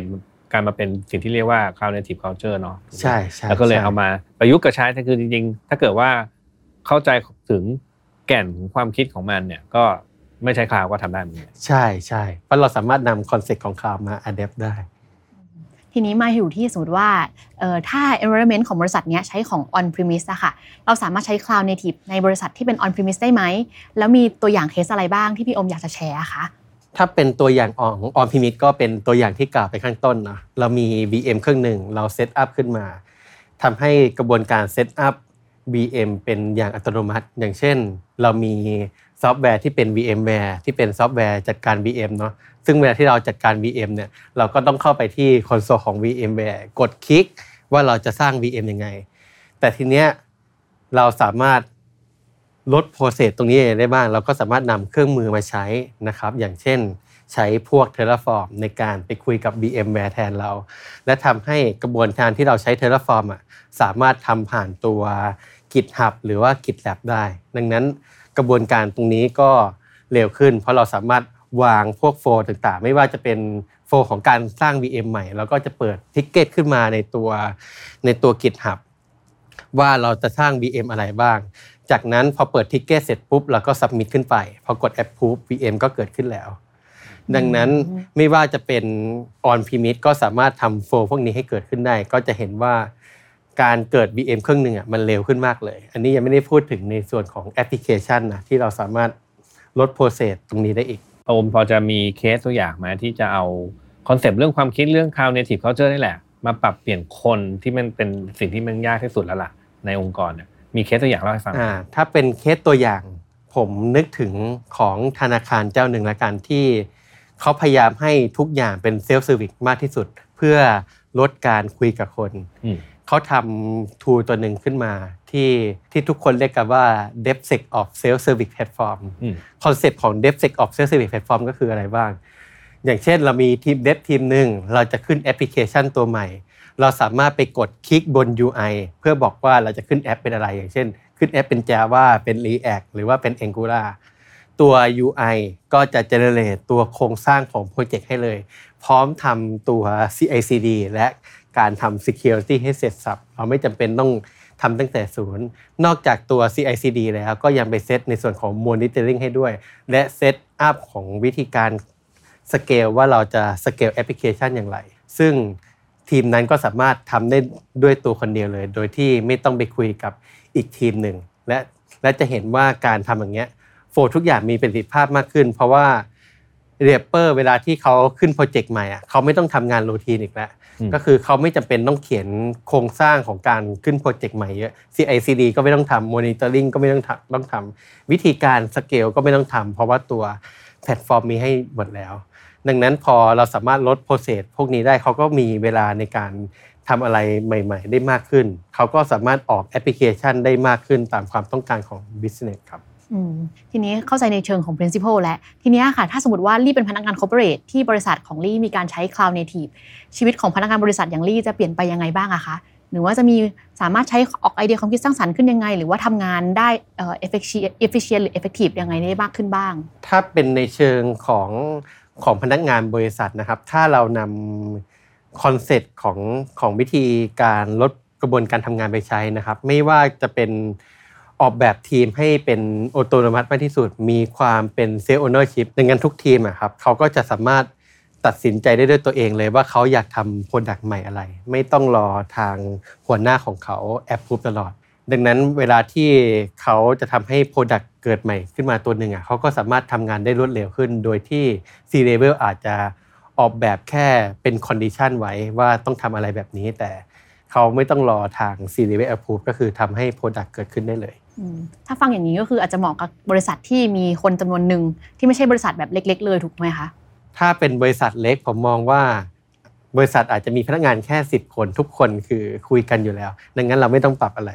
การมาเป็นสิ่งที่เรียกว่า cloud native culture เนาะใช่ใช่แล้วก็เลยใช่เอามาประยุกต์กับใช้แต่คือจริงๆ ถ้าเกิดว่าเข้าใจถึง แก่นของความคิดของมันเนี่ยก็ไม่ใช้ cloud ก็ทำได้เหมือนกันใช่ใช่เพราะเราสามารถนำคอนเซ็ปต์ของ cloud มา adapt ได้ ทีนี้มาอยู่ที่สมมติว่าเอ่อถ้า environment ของบริษัทเนี้ยใช้ของ on premise อะค่ะ เราสามารถใช้ cloud native ในบริษัทที่เป็น on premise ได้ไหม แล้วมีตัวอย่างเคสอะไรบ้างที่พี่อมอยากจะแชร์อะคะถ้าเป็นตัวอย่างของ on premise ก็เป็นตัวอย่างที่กล่าวไปข้างต้นเนอะเรามี VM เครื่องหนึ่งเรา set up ขึ้นมาทำให้กระบวนการ set up VM เป็นอย่างอัตโนมัติ อย่างเช่น เรามีซอฟต์แวร์ที่เป็น VMware ที่เป็นซอฟต์แวร์จัดการ VM เนาะซึ่งเวลาที่เราจัดการ VM เนี่ยเราก็ต้องเข้าไปที่คอนโซลของ VMware กดคลิกว่าเราจะสร้าง VM ยังไง แต่ทีเนี้ยเราสามารถลด process ตรงนี้ได้บ้าง เราก็สามารถนำเครื่องมือมาใช้นะครับ อย่างเช่น ใช้พวก Terraform ในการไปคุยกับ VMware แทนเรา และทำให้กระบวนการที่เราใช้ Terraform อะสามารถทำผ่านตัว GitHub หรือว่า GitLab ได้ ดังนั้นกระบวนการตรงนี้ก็เร็วขึ้น เพราะเราสามารถวางพวก flow ต่างๆ ไม่ว่าจะเป็น flow ของการสร้าง VM ใหม่เราก็จะเปิด ticket ขึ้นมาในตัวในตัว GitHub ว่าเราจะสร้าง VM อะไรบ้าง จากนั้นพอเปิด ticket เสร็จปุ๊บเราก็ submit ขึ้นไป พอกด approve VM ก็เกิดขึ้นแล้ว ดังนั้นไม่ว่าจะเป็น on premise ก็สามารถทำ flow พวกนี้ให้เกิดขึ้นได้ ก็จะเห็นว่า การเกิด VM เครื่องหนึ่งอะมันเร็วขึ้นมากเลย อันนี้ยังไม่ได้พูดถึงในส่วนของแอปพลิเคชันนะที่เราสามารถลด process ตรงนี้ได้อีกอืมพอจะมีเคสตัวอย่างไหมที่จะเอาคอนเซปต์เรื่องความคิดเรื่อง cloud native culture นี่แหละ มาปรับเปลี่ยนคนที่มันเป็นสิ่งที่มันยากที่สุดแล้วล่ะ ในองค์กรเนี่ยมีเคสตัวอย่างเล่าให้ฟังอ่าถ้าเป็นเคสตัวอย่าง ผมนึกถึงของธนาคารเจ้าหนึ่งละกันที่เขาพยายามให้ทุกอย่างเป็น self service มากที่สุด เพื่อลดการคุยกับคนอืม เขาทำ tool ตัวหนึ่งขึ้นมา ที่ที่ทุกคนเรียกกันว่า DevSecOps Self Service Platform อืมคอนเซปต์ของ DevSecOps Self Service Platform ก็คืออะไรบ้าง อย่างเช่นเรามีทีม Dev ทีมหนึ่งเราจะขึ้นแอปพลิเคชันตัวใหม่ เราสามารถไปกดคลิกบน UI เพื่อบอกว่าเราจะขึ้นแอปเป็นอะไร อย่างเช่น ขึ้นแอปเป็น Java เป็น React หรือว่าเป็น Angular ตัว UI ก็จะ generate ตัวโครงสร้างของโปรเจกต์ให้เลย พร้อมทำตัว CI/CD และ การทำ security ให้เสร็จสับเราไม่จำเป็นต้องทำตั้งแต่ศูนย์ นอกจากตัว CI/CD แล้วก็ยังไปเซตในส่วนของ monitoring ให้ด้วย และ set up ของวิธีการสเกลว่าเราจะสเกลแอปพลิเคชันอย่างไร ซึ่งทีมนั้นก็สามารถทำได้ด้วยตัวคนเดียวเลย โดยที่ไม่ต้องไปคุยกับอีกทีมหนึ่ง และและจะเห็นว่าการทำอย่างเงี้ย flow ทุกอย่างมีประสิทธิภาพมากขึ้น เพราะว่า เรเปอร์เวลาที่เขาขึ้นโปรเจกต์ใหม่อะเขาไม่ต้องทำงาน routine อีกแล้วอืมก็คือเขาไม่จำเป็นต้องเขียนโครงสร้างของการขึ้นโปรเจกต์ใหม่เยอะ CI/CD ก็ไม่ต้องทำ Monitoring ก็ไม่ต้องทำต้องทำวิธีการสเกลก็ไม่ต้องทำเพราะว่าตัวแพลตฟอร์มมีให้หมดแล้ว ดังนั้นพอเราสามารถลด process พวกนี้ได้เขาก็มีเวลาในการทำอะไรใหม่ ๆ ได้มากขึ้น เขาก็สามารถออกแอปพลิเคชันได้มากขึ้นตามความต้องการของ Business ครับอืม ทีนี้เข้าใจในเชิงของ principle แล้วทีเนี้ยค่ะ ถ้าสมมติว่าลี่เป็นพนักงาน corporate ที่บริษัทของลี่มีการใช้ cloud native ชีวิตของพนักงานบริษัทอย่างลี่จะเปลี่ยนไปยังไงบ้างอะคะหรือว่าจะมีสามารถใช้ออกไอเดียความคิดสร้างสรรค์ขึ้นยังไง หรือว่าทำงานได้เอ่อ efficient efficient หรือ effective ยังไงได้มากขึ้นบ้าง ถ้าเป็นในเชิงของของพนักงานบริษัทนะครับ ถ้าเรานำคอนเซ็ปต์ของของวิธีการลดกระบวนการทำงานไปใช้นะครับ ไม่ว่าจะเป็น ออกแบบทีมให้เป็น autonomous มากที่สุด มีความเป็น self ownership ดังนั้นทุกทีมอะครับเขาก็จะสามารถตัดสินใจได้ด้วยตัวเองเลยว่าเขาอยากทำโปรดักต์ใหม่อะไร ไม่ต้องรอทางหัวหน้าของเขาแอปพูฟตลอด ดังนั้นเวลาที่เขาจะทำให้ Product เกิดใหม่ขึ้นมาตัวหนึ่งอะเขาก็สามารถทำงานได้รวดเร็วขึ้น โดยที่ C level อาจจะออกแบบแค่เป็น condition ไว้ว่าต้องทำอะไรแบบนี้ แต่เขาไม่ต้องรอทาง C level approve ก็คือทำให้ Product เกิดขึ้นได้เลย ถ้าฟังอย่างนี้ก็คืออาจจะเหมาะกับบริษัทที่มีคนจำนวนหนึ่งที่ไม่ใช่บริษัทแบบเล็ก ๆ เลยถูกไหมคะถ้าเป็นบริษัทเล็กผมมองว่า บริษัทอาจจะมีพนักงานแค่10คนทุกคนคือคุยกันอยู่แล้ว ดังนั้นเราไม่ต้องปรับอะไร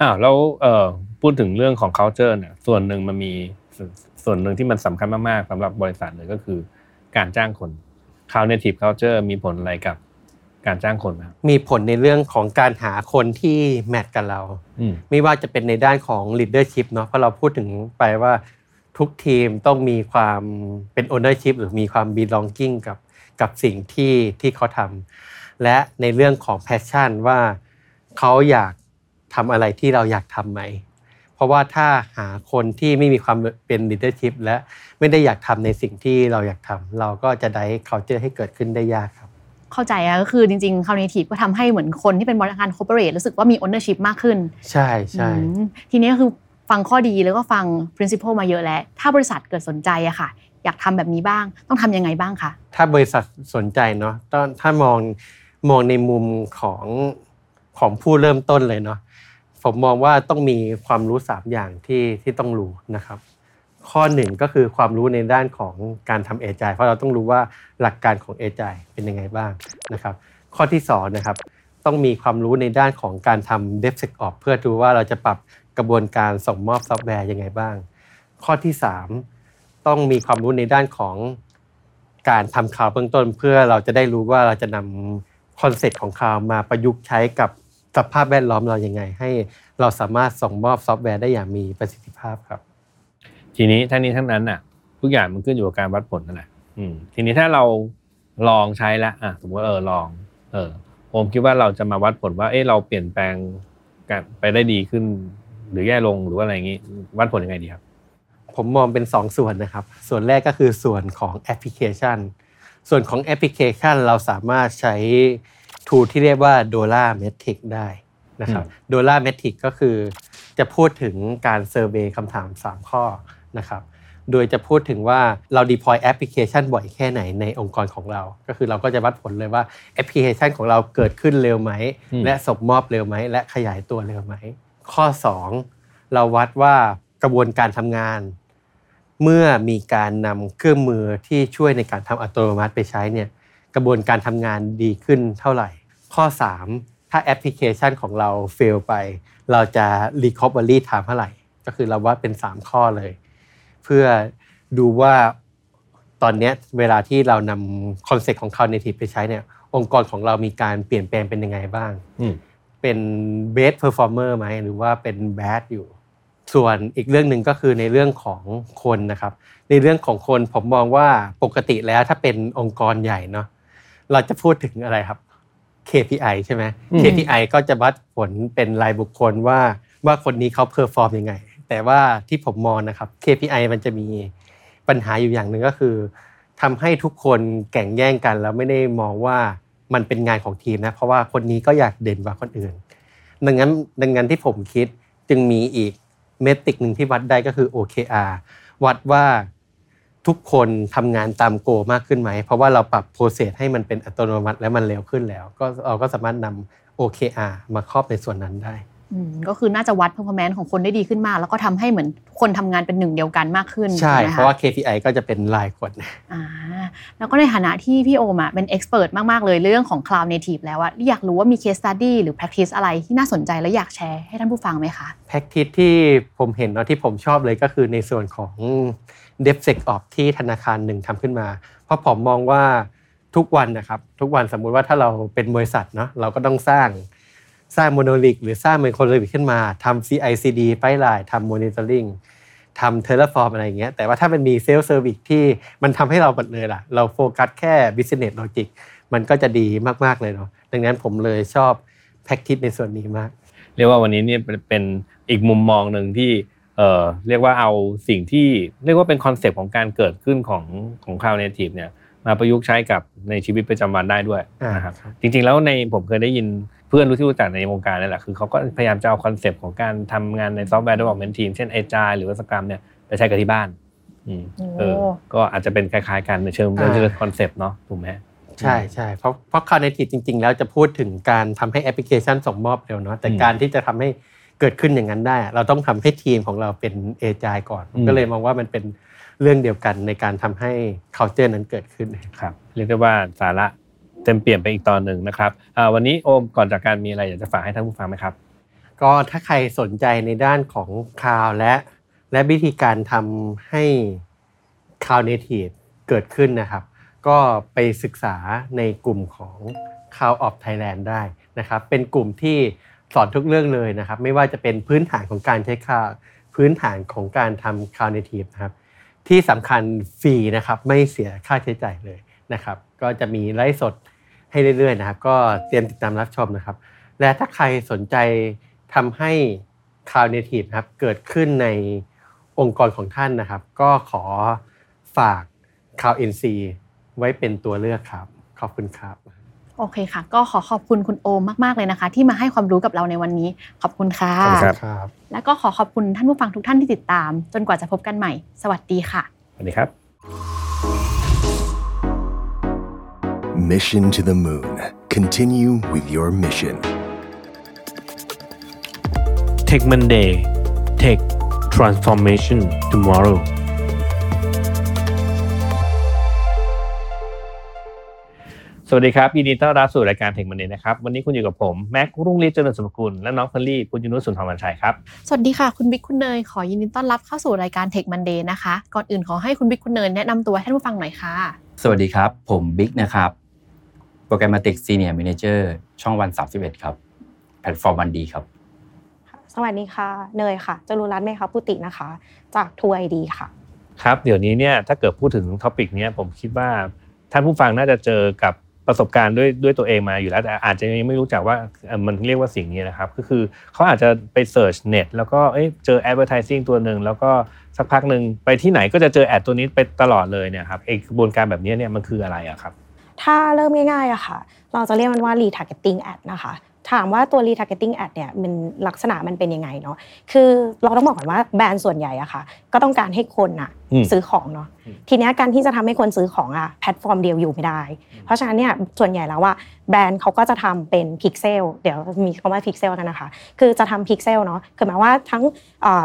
อ้าวแล้วเอ่อพูดถึงเรื่องของ culture เนี่ยส่วนหนึ่งมันมีส่วนส่วนหนึ่งที่มันสำคัญมากๆสำหรับบริษัทเลยก็คือ การจ้างคน cloud native culture มีผลอะไรกับ การจ้างคนไหมครับมีผลในเรื่องของการหาคนที่แมทกับเราอืมไม่ว่าจะเป็นในด้านของ leadership เนาะเพราะเราพูดถึงไปว่าทุกทีมต้องมีความเป็น ownership หรือมีความ belonging กับกับสิ่งที่ที่เขาทำและในเรื่องของ passion ว่าเขาอยากทำอะไรที่เราอยากทำไหม เพราะว่าถ้าหาคนที่ไม่มีความเป็น leadership และไม่ได้อยากทำในสิ่งที่เราอยากทำเราก็จะได้ culture ให้เกิดขึ้นได้ยากครับ เข้าใจอะก็คือจริงๆ cloud native ก็ทำให้เหมือนคนที่เป็นบริการ corporate รู้สึกว่ามี ownership มากขึ้น ใช่ใช่อืมทีนี้ก็คือฟังข้อดีแล้วก็ฟัง principle มาเยอะแล้ว ถ้าบริษัทเกิดสนใจอะค่ะ อยากทำแบบนี้บ้างต้องทำยังไงบ้างคะถ้าบริษัทสนใจเนาะตอนถ้ามองมองในมุมของของผู้เริ่มต้นเลยเนาะผมมองว่าต้องมีความรู้3อย่างที่ที่ต้องรู้นะครับ ข้อหนึ่งก็คือความรู้ในด้านของการทำเอจายเพราะเราต้องรู้ว่าหลักการของเอจายเป็นยังไงบ้างนะครับ ข้อที่สองนะครับ ต้องมีความรู้ในด้านของการทำ DevSecOps เพื่อดูว่าเราจะปรับกระบวนการส่งมอบซอฟต์แวร์ยังไงบ้าง ข้อที่สามต้องมีความรู้ในด้านของการทำข่าวเบื้องต้น เพื่อเราจะได้รู้ว่าเราจะนำคอนเซ็ปต์ของข่าวมาประยุกต์ใช้กับสภาพแวดล้อมเรายังไง ให้เราสามารถส่งมอบซอฟต์แวร์ได้อย่างมีประสิทธิภาพครับ ทีนี้ทั้งนี้ทั้งนั้นน่ะ ทุกอย่างมันขึ้นอยู่กับการวัดผลนั่นแหละอืมทีนี้ถ้าเราลองใช้แล้วอะสมมติว่าเออลอง เออผมคิดว่าเราจะมาวัดผลว่า เอ๊ะเราเปลี่ยนแปลงกันไปได้ดีขึ้น หรือแย่ลงหรือว่าอะไรอย่างงี้ วัดผลยังไงดีครับ ผมมองเป็น2ส่วนนะครับ ส่วนแรกก็คือส่วนของแอปพลิเคชัน ส่วนของแอปพลิเคชันเราสามารถใช้ tool ที่เรียกว่า Dollar Metric ได้นะครับ Dollar Metric ก็คือจะพูดถึงการ survey คำถาม 3 ข้อ นะครับโดยจะพูดถึงว่าเรา deploy แอปพลิเคชันบ่อยแค่ไหนในองค์กรของเรา ก็คือเราก็จะวัดผลเลยว่าแอปพลิเคชันของเราเกิดขึ้นเร็วไหมอืมและส่งมอบเร็วไหม และขยายตัวเร็วไหม ข้อ 2 เราวัดว่ากระบวนการทำงาน เมื่อมีการนำเครื่องมือที่ช่วยในการทำอัตโนมัติไปใช้เนี่ยกระบวนการทำงานดีขึ้นเท่าไหร่ ข้อ 3 ถ้าแอปพลิเคชันของเรา fail ไป เราจะ recovery time เท่าไหร่ ก็คือเราวัดเป็น 3 ข้อเลย เพื่อดูว่าตอนเนี้ยเวลาที่เรานำคอนเซ็ปต์ของ Cloud Native ไปใช้เนี่ยองค์กรของเรามีการเปลี่ยนแปลงเป็นยังไงบ้างอืมเป็น best performer ไหมหรือว่าเป็น bad อยู่ ส่วนอีกเรื่องหนึ่งก็คือในเรื่องของคนนะครับ ในเรื่องของคนผมมองว่าปกติแล้วถ้าเป็นองค์กรใหญ่เนาะเราจะพูดถึงอะไรครับ KPI ใช่ไหมอืม KPI ก็จะวัดผลเป็นรายบุคคลว่าว่าคนนี้เขา perform ยังไง แต่ว่าที่ผมมองนะครับ KPI มันจะมีปัญหาอยู่อย่างหนึ่งก็คือทำให้ทุกคนแข่งแย่งกัน แล้วไม่ได้มองว่ามันเป็นงานของทีมนะเพราะว่าคนนี้ก็อยากเด่นกว่าคนอื่น ดังนั้นดังนั้นที่ผมคิดจึงมีอีก metric หนึ่งที่วัดได้ก็คือ OKR วัดว่าทุกคนทำงานตามโกมากขึ้นไหม เพราะว่าเราปรับโปรเซสให้มันเป็นอัตโนมัติและมันเร็วขึ้นแล้ว ก็เราก็สามารถนำ OKR มาครอบในส่วนนั้นได้ ก็คือน่าจะวัด performance ของคนได้ดีขึ้นมาก แล้วก็ทำให้เหมือนคนทำงานเป็นหนึ่งเดียวกันมากขึ้นใช่ไหมเพคราะว่า KPI ก็จะเป็นรายคนอ่าแล้วก็ในฐานะที่พี่โอมอะเป็น expert มาก ๆ เลยเรื่องของ cloud native แล้วอะอยากรู้ว่ามี case study หรือ practice อะไรที่น่าสนใจและอยากแชร์ให้ท่านผู้ฟังไหมคะpractice ที่ผมเห็นเนาะที่ผมชอบเลยก็คือในส่วนของ d e v s e c o p ที่ธนาคารหนึ่งทำขึ้นมา เพราะผมมองว่าทุกวันนะครับ ทุกวันสมมุติว่าถ้าเราเป็นบริษัทเนาะเราก็ต้องสร้าง สร้าง monolith หรือสร้าง microlith ขึ้นมาทำ CI/CD pipeline ทำ monitoring ทำ Terraform อะไรอย่างเงี้ยแต่ว่าถ้ามันมี self-service ที่มันทำให้เราหมดเลยล่ะ เราโฟกัสแค่ business logic มันก็จะดีมาก ๆ เลยเนาะดังนั้นผมเลยชอบpractice ในส่วนนี้มาก เรียกว่าวันนี้เนี่ยเป็นอีกมุมมองหนึ่งที่เอ่อเรียกว่าเอาสิ่งที่เรียกว่าเป็นคอนเซปต์ของการเกิดขึ้นของของ Cloud Native เนี่ย มาประยุกต์ใช้กับในชีวิตประจำวันได้ด้วยอ่านนะครับจริงๆแล้วในผมเคยได้ยินเพื่อนรู้ที่รู้จักในวงการนั่นแหละคือเขาก็พยายามจะเอาคอนเซปต์ของการทำงานในซอฟต์แวร์ development team เช่น Agile หรือว่า Scrum เนี่ยไปใช้กับที่บ้านอืมเออโอ้ก็อาจจะเป็นคล้ายๆกันในเชิงอ่าในเชิงคอนเซปต์เนาะถูกไหมใช่ใช่เพราะเพราะ Cloud Native จริง ๆ แล้วจะพูดถึงการทำให้แอปพลิเคชันส่งมอบเร็วเนาะแต่อืมการที่จะทำให้เกิดขึ้นอย่างนั้นได้ เราต้องทำให้ทีมของเราเป็นเอจายก่อนอืมก็เลยมองว่ามันเป็น เรื่องเดียวกันในการทำให้ culture นั้นเกิดขึ้นครับเรียกได้ว่าสาระเต็มเปลี่ยนไปอีกตอนหนึ่งนะครับอ่าวันนี้โอมก่อนจากการมีอะไรอยากจะฝากให้ท่านผู้ฟังไหมครับก็ถ้าใครสนใจในด้านของ Cloud และและวิธีการทำให้ Cloud Native เกิดขึ้นนะครับ ก็ไปศึกษาในกลุ่มของ Cloud of Thailand ได้นะครับ เป็นกลุ่มที่สอนทุกเรื่องเลยนะครับ ไม่ว่าจะเป็นพื้นฐานของการใช้ Cloud พื้นฐานของการทำ Cloud Native นะครับ ที่สำคัญฟรีนะครับไม่เสียค่าใช้จ่ายเลยนะครับ ก็จะมีไลฟ์สดให้เรื่อยๆนะครับ ก็เตรียมติดตามรับชมนะครับ และถ้าใครสนใจทำให้ Cloud Native ครับเกิดขึ้นในองค์กรของท่านนะครับ ก็ขอฝาก Cloud NC ไว้เป็นตัวเลือกครับ ขอบคุณครับ โอเคค่ะ ก็ขอขอบคุณคุณโอมมากๆเลยนะคะ ที่มาให้ความรู้กับเราในวันนี้ ขอบคุณค่ะขอบคุณครับครับ แล้วก็ขอขอบคุณท่านผู้ฟังทุกท่านที่ติดตาม จนกว่าจะพบกันใหม่ สวัสดีค่ะสวัสดีครับ Mission to the Moon. Continue with your mission. Tech Monday Tech Transformation Tomorrow วัสดีครับยินดีต้อนรับสู่รายการเทคมันเดนะครับ วันนี้คุณอยู่กับผม แม็กรุ่งฤทธิ์เจริญสมกุลและน้องพอลลี่ปุญญนุชสุนทรวันชัยครับ สวัสดีค่ะ คุณบิ๊กคุณเนย ขอยินดีต้อนรับเข้าสู่รายการ Tech Monday นะคะ ก่อนอื่นขอให้คุณบิ๊กคุณเนยแนะนำตัวให้ท่านผู้ฟังหน่อยค่ะ สวัสดีครับ ผมบิ๊กนะครับโปรแกรมติกซีเนียร์ a ม a เจอร์ช่องวัน31ครับแพลตฟอร์มวันดีครับสวัสดีค่ะเนยค่ะจรุรัตน์เมฆพุตินะคะ จากทัวร์ไอดีค่ะครับเดี๋ยวนี้เนี่ยถ้าเกิดพูดถึง topic เนี้ยผมคิดว่าท่านผู้ฟังน่าจะเจอกับ ประสบการณ์ด้วยด้วยตัวเองมาอยู่แล้วแต่อาจจะยังไม่รู้จักว่าเอ่อมันเรียกว่าสิ่งนี้นะครับ ก็คือเขาอาจจะไป search เน็ตแล้วก็เอ้ยเจอ advertising ตัวหนึ่งแล้วก็สักพักหนึ่งไปที่ไหนก็จะเจอ ad ตัวนี้ไปตลอดเลยเนี่ยครับไอกระบวนการแบบนี้เนี่ยมันคืออะไรอะครับ ถ้าเริ่มง่ายๆอะค่ะ เราจะเรียกมันว่า retargeting ad นะคะถามว่าตัว retargeting ad เนี่ยมันลักษณะมันเป็นยังไงเนาะคือเราต้องบอกก่อนว่าแบรนด์ส่วนใหญ่อะค่ะ ก็ต้องการให้คนอะอืมซื้อของเนาะทีเนี้ยการที่จะทำให้คนซื้อของอะแพลตฟอร์มเดียวอยู่ไม่ได้ เพราะฉะนั้นเนี่ยส่วนใหญ่แล้วว่าแบรนด์เขาก็จะทำเป็นพิกเซลเดี๋ยวมีคำว่าพิกเซลกันนะคะ คือจะทำพิกเซลเนาะคือหมายว่าทั้ง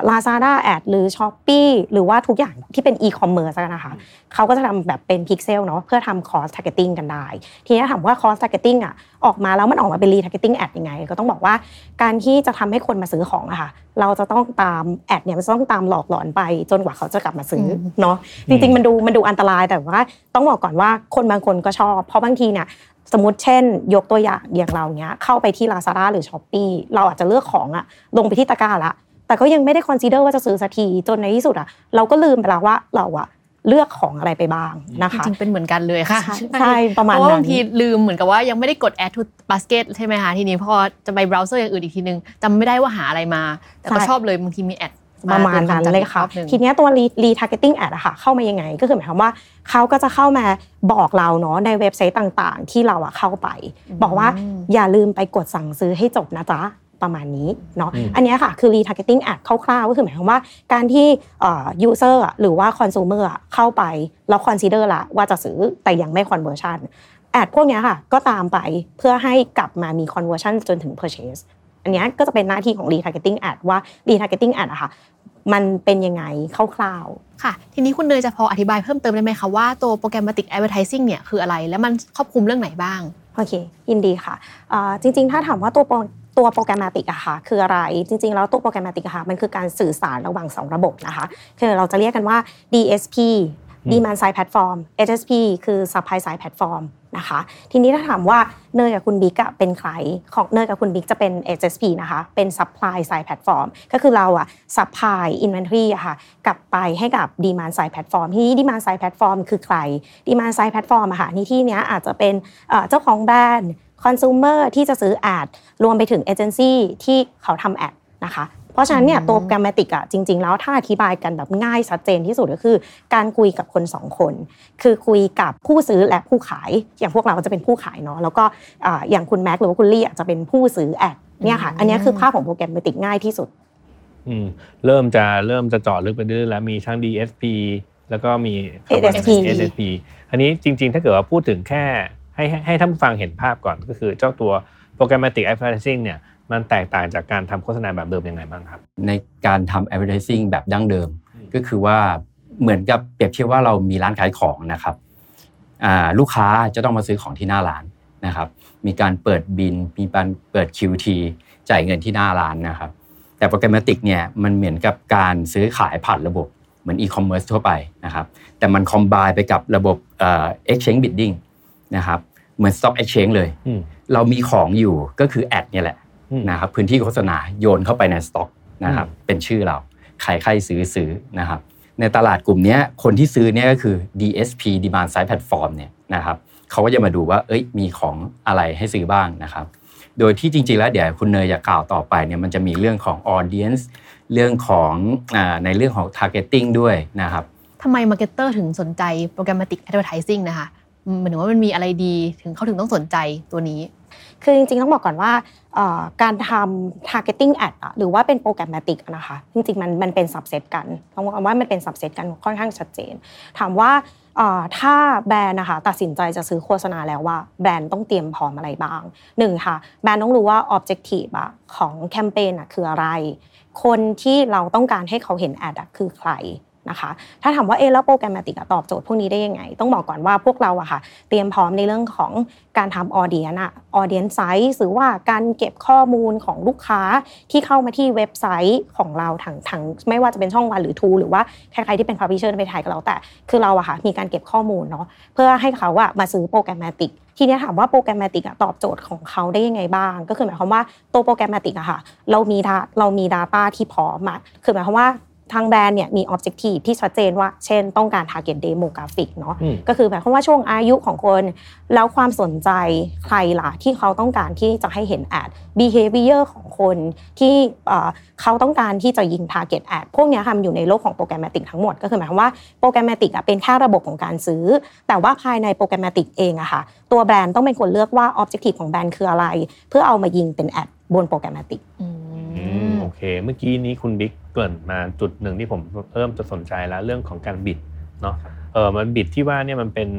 ลาซาด้าแอดหรือ s h อ p e e หรือว่าทุกอย่างที่เป็นอีคอมเมิร์ซกันนะคะเขาก็จะทำแบบเป็นพิกเซลเนาะเพื่อทำคอส t ท r เก็ตติ้งกันได้ ทีนี้ถามว่าคอส t ท r เก็ตติ้งอะออกมาแล้วมันออกมาเป็นรีท a ร์เก็ตติ้งแอดยังไง ก็ต้องบอกว่าการที่จะทำให้คนมาซื้อของอะค่ะ เราจะต้องตาม ad เนี่ยมันจะต้องตามหลอกหลอนไป จนกว่าเขาจะกลับมาซื้ออเนาะจริง ๆ มันดูมันดูอันตรายแต่ว่าต้องบอกก่อนว่าคนบางคนก็ชอบ เพราะบางทีเนี่ยสมมติเช่น ยกตัวอย่างอย่างเราเนี้ยเข้าไปที่ Lazada หรือ s h อ p e e เราอาจจะเลือกของอะลงไปที่ตะกร้าละแต่ก็ยังไม่ได้ consider ว่าจะซื้อสักทีจนในที่สุดอะเราก็ลืมไปแล้วว่าเราอะ เลือกของอะไรไปบ้างนะคะจริงๆเป็นเหมือนกันเลยค่ะใช่ใช่ประมาณเพราะว่านั้นบางทีลืมเหมือนกับว่ายังไม่ได้กด add to basket ใช่ไหมคะทีนี้พอจะไป browse อย่างอื่นอีกทีนึงจำไม่ได้ว่าหาอะไรมา แต่ก็ใช่ชอบเลยบางทีมี ad ประมาณนั้นเลยค่ะ ทีเนี้ยตัว retargeting ad อะค่ะ เข้ามายังไง ก็คือหมายความว่าเขาก็จะเข้ามาบอกเราเนาะในเว็บไซต์ต่างๆ ที่เราอะเข้าไป บอกว่าอย่าลืมไปกดสั่งซื้อให้จบนะจ๊ะ ประมาณนี้เนาะอืมอันเนี้ยค่ะคือ retargeting ad คร่าวๆก็คือหมายความว่าการที่เอ่อ user อะหรือว่า consumer อะเข้าไปแล้ว consider ละว่าจะซื้อแต่ยังไม่ conversion แอดพวกเนี้ยค่ะก็ตามไปเพื่อให้กลับมามี conversion จนถึง purchase อันเนี้ยก็จะเป็นหน้าที่ของ retargeting ad ว่า retargeting ad อะค่ะมันเป็นยังไงคร่าวค่ะ ทีนี้คุณเนยจะพออธิบายเพิ่มเติมได้ไหมคะว่าตัว programmatic advertising เนี่ยคืออะไร และมันครอบคลุมเรื่องไหนบ้างๆโอเค ยินดีค่ะเอ่อจริงๆ ถ้าถามว่าตัวโปร ตัวโปรแกรมติกอะค่ะคืออะไรจริงๆ แล้วตัวโปรแกรมติกอะค่ะมันคือการสื่อสารระหว่าง 2 ระบบนะคะ คือเราจะเรียกกันว่า DSP Demand Side Platform SSP คือ Supply Side Platform นะคะ ทีนี้ถ้าถามว่าเนยกับคุณบิ๊กอะเป็นใครของเนยกับคุณบิ๊กจะเป็น SSP นะคะเป็น Supply Side Platform ก็คือเราอะ Supply Inventory อะค่ะกลับไปให้กับ Demand Side Platform ทีนี้ Demand Side Platform คือใคร Demand Side Platform อะค่ะในที่เนี้ยอาจจะเป็นเอ่อเจ้าของแบรนด์ Consumer ที่จะซื้อแอดรวมไปถึงเอเจนซี่ที่เขาทำแอดนะคะเพราะฉะนั้นเนี่ยตัวแกรมติกอะจริง ๆ แล้วถ้าอธิบายกันแบบง่ายชัดเจนที่สุดก็คือ การคุยกับคนสองคน คือคุยกับผู้ซื้อและผู้ขาย อย่างพวกเราก็จะเป็นผู้ขายเนาะแล้วก็อ่าอย่างคุณแม็กหรือว่าคุณลี่อาจจะเป็นผู้ซื้อแอดเนี่ยค่ะ อันเนี้ยคือภาพของโปรแกรมติกง่ายที่สุดอืมเริ่มจะเริ่มจะเจาะลึกไปเรื่อยๆแล้วมีทั้ง DSP แล้วก็มี SSP SSP อันนี้จริง ๆ ถ้าเกิดว่าพูดถึงแค่ ให้ให้ให้ท่านผู้ฟังเห็นภาพก่อนก็คือเจ้าตัว programmatic advertising เนี่ยมันแตกต่างจากการทำโฆษณาแบบเดิมยังไงบ้างครับ ในการทำ advertising แบบดั้งเดิม ก็คือว่าเหมือนกับเปรียบเทียบว่าเรามีร้านขายของนะครับอ่าลูกค้าจะต้องมาซื้อของที่หน้าร้านนะครับ มีการเปิดบิลมีการเปิด QT จ่ายเงินที่หน้าร้านนะครับ แต่ programmatic เนี่ยมันเหมือนกับการซื้อขายผ่านระบบเหมือนอีคอมเมิร์ซทั่วไปนะครับ แต่มันคอมบ n ไปกับระบบเอ่อ exchange bidding นะครับเหมือน stock exchange เลยอืมเรามีของอยู่ก็คือ ad เนี่ยแหละอืมนะครับพื้นที่โฆษณาโยนเข้าไปในสต็อกนะครับเป็นชื่อเราใครใครซื้อซื้อนะครับในตลาดกลุ่มเนี้ยคนที่ซื้อเนี่ยก็คือ DSP Demand Side Platform เนี่ยนะครับเขาก็จะมาดูว่าเอ้ยมีของอะไรให้ซื้อบ้างนะครับ โดยที่จริงๆแล้วเดี๋ยวคุณเนยจะกล่าวต่อไปเนี่ยมันจะมีเรื่องของ audience เรื่องของอาในเรื่องของ targeting ด้วยนะครับทำไม marketer ถึงสนใจ programmatic advertising นะคะอืม หมายถึงว่ามันมีอะไรดีถึงเขาถึงต้องสนใจตัวนี้ คือจริงๆต้องบอกก่อนว่าการทำ targeting ad หรือว่าเป็น programmatic นะคะ จริงๆมันมันเป็น subset กันต้องบอกว่ามันเป็น subset กันค่อนข้างชัดเจน ถามว่าถ้าแบรนด์นะคะตัดสินใจจะซื้อโฆษณาแล้วว่าแบรนด์ต้องเตรียมพร้อมอะไรบ้างหนึ่งค่ะแบรนด์ต้องรู้ว่า objective ของแคมเปญคืออะไร คนที่เราต้องการให้เขาเห็น ad คือใคร นะคะ ถ้าถามว่าเออแล้ว programmatic ตอบโจทย์พวกนี้ได้ยังไง ต้องบอกก่อนว่าพวกเราอะค่ะ เตรียมพร้อมในเรื่องของการทำ audience อะ audience size หรือว่าการเก็บข้อมูลของลูกค้าที่เข้ามาที่เว็บไซต์ของเราทางทางไม่ว่าจะเป็นช่องวันหรือทรูหรือว่าใครๆที่เป็น participate กับเราแต่คือเราอะค่ะมีการเก็บข้อมูลเนาะเพื่อให้เขาอะมาซื้อ programmatic ทีนี้ถามว่า programmatic ตอบโจทย์ของเขาได้ยังไงบ้าง ก็คือหมายความว่าตัว programmatic อะค่ะ เรามี data เรามี Data ที่พร้อมอะคือหมายความว่า ทางแบรนด์เนี่ยมี objective ที่ชัดเจนว่า เช่นต้องการ target demographic เนาะอืมก็คือหมายความว่าช่วงอายุของคน แล้วความสนใจใครล่ะที่เขาต้องการที่จะให้เห็นแอด behavior ของคนที่เอ่อเขาต้องการที่จะยิง target ad พวกเนี้ยค่ะมันอยู่ในโลกของ programmatic ทั้งหมด ก็คือหมายความว่า programmatic เป็นแค่ระบบของการซื้อ แต่ว่าภายใน programmatic เองอะค่ะตัวแบรนด์ต้องเป็นคนเลือกว่า objective ของแบรนด์คืออะไร เพื่อเอามายิงเป็น ad บน programmatic อืม โอเค เมื่อกี้นี้คุณบิ๊กเกริ่นมาจุดหนึ่งที่ผมเริ่มจะสนใจแล้วเรื่องของการ bid เนาะเออมัน bid ที่ว่าเนี่ยมันเป็น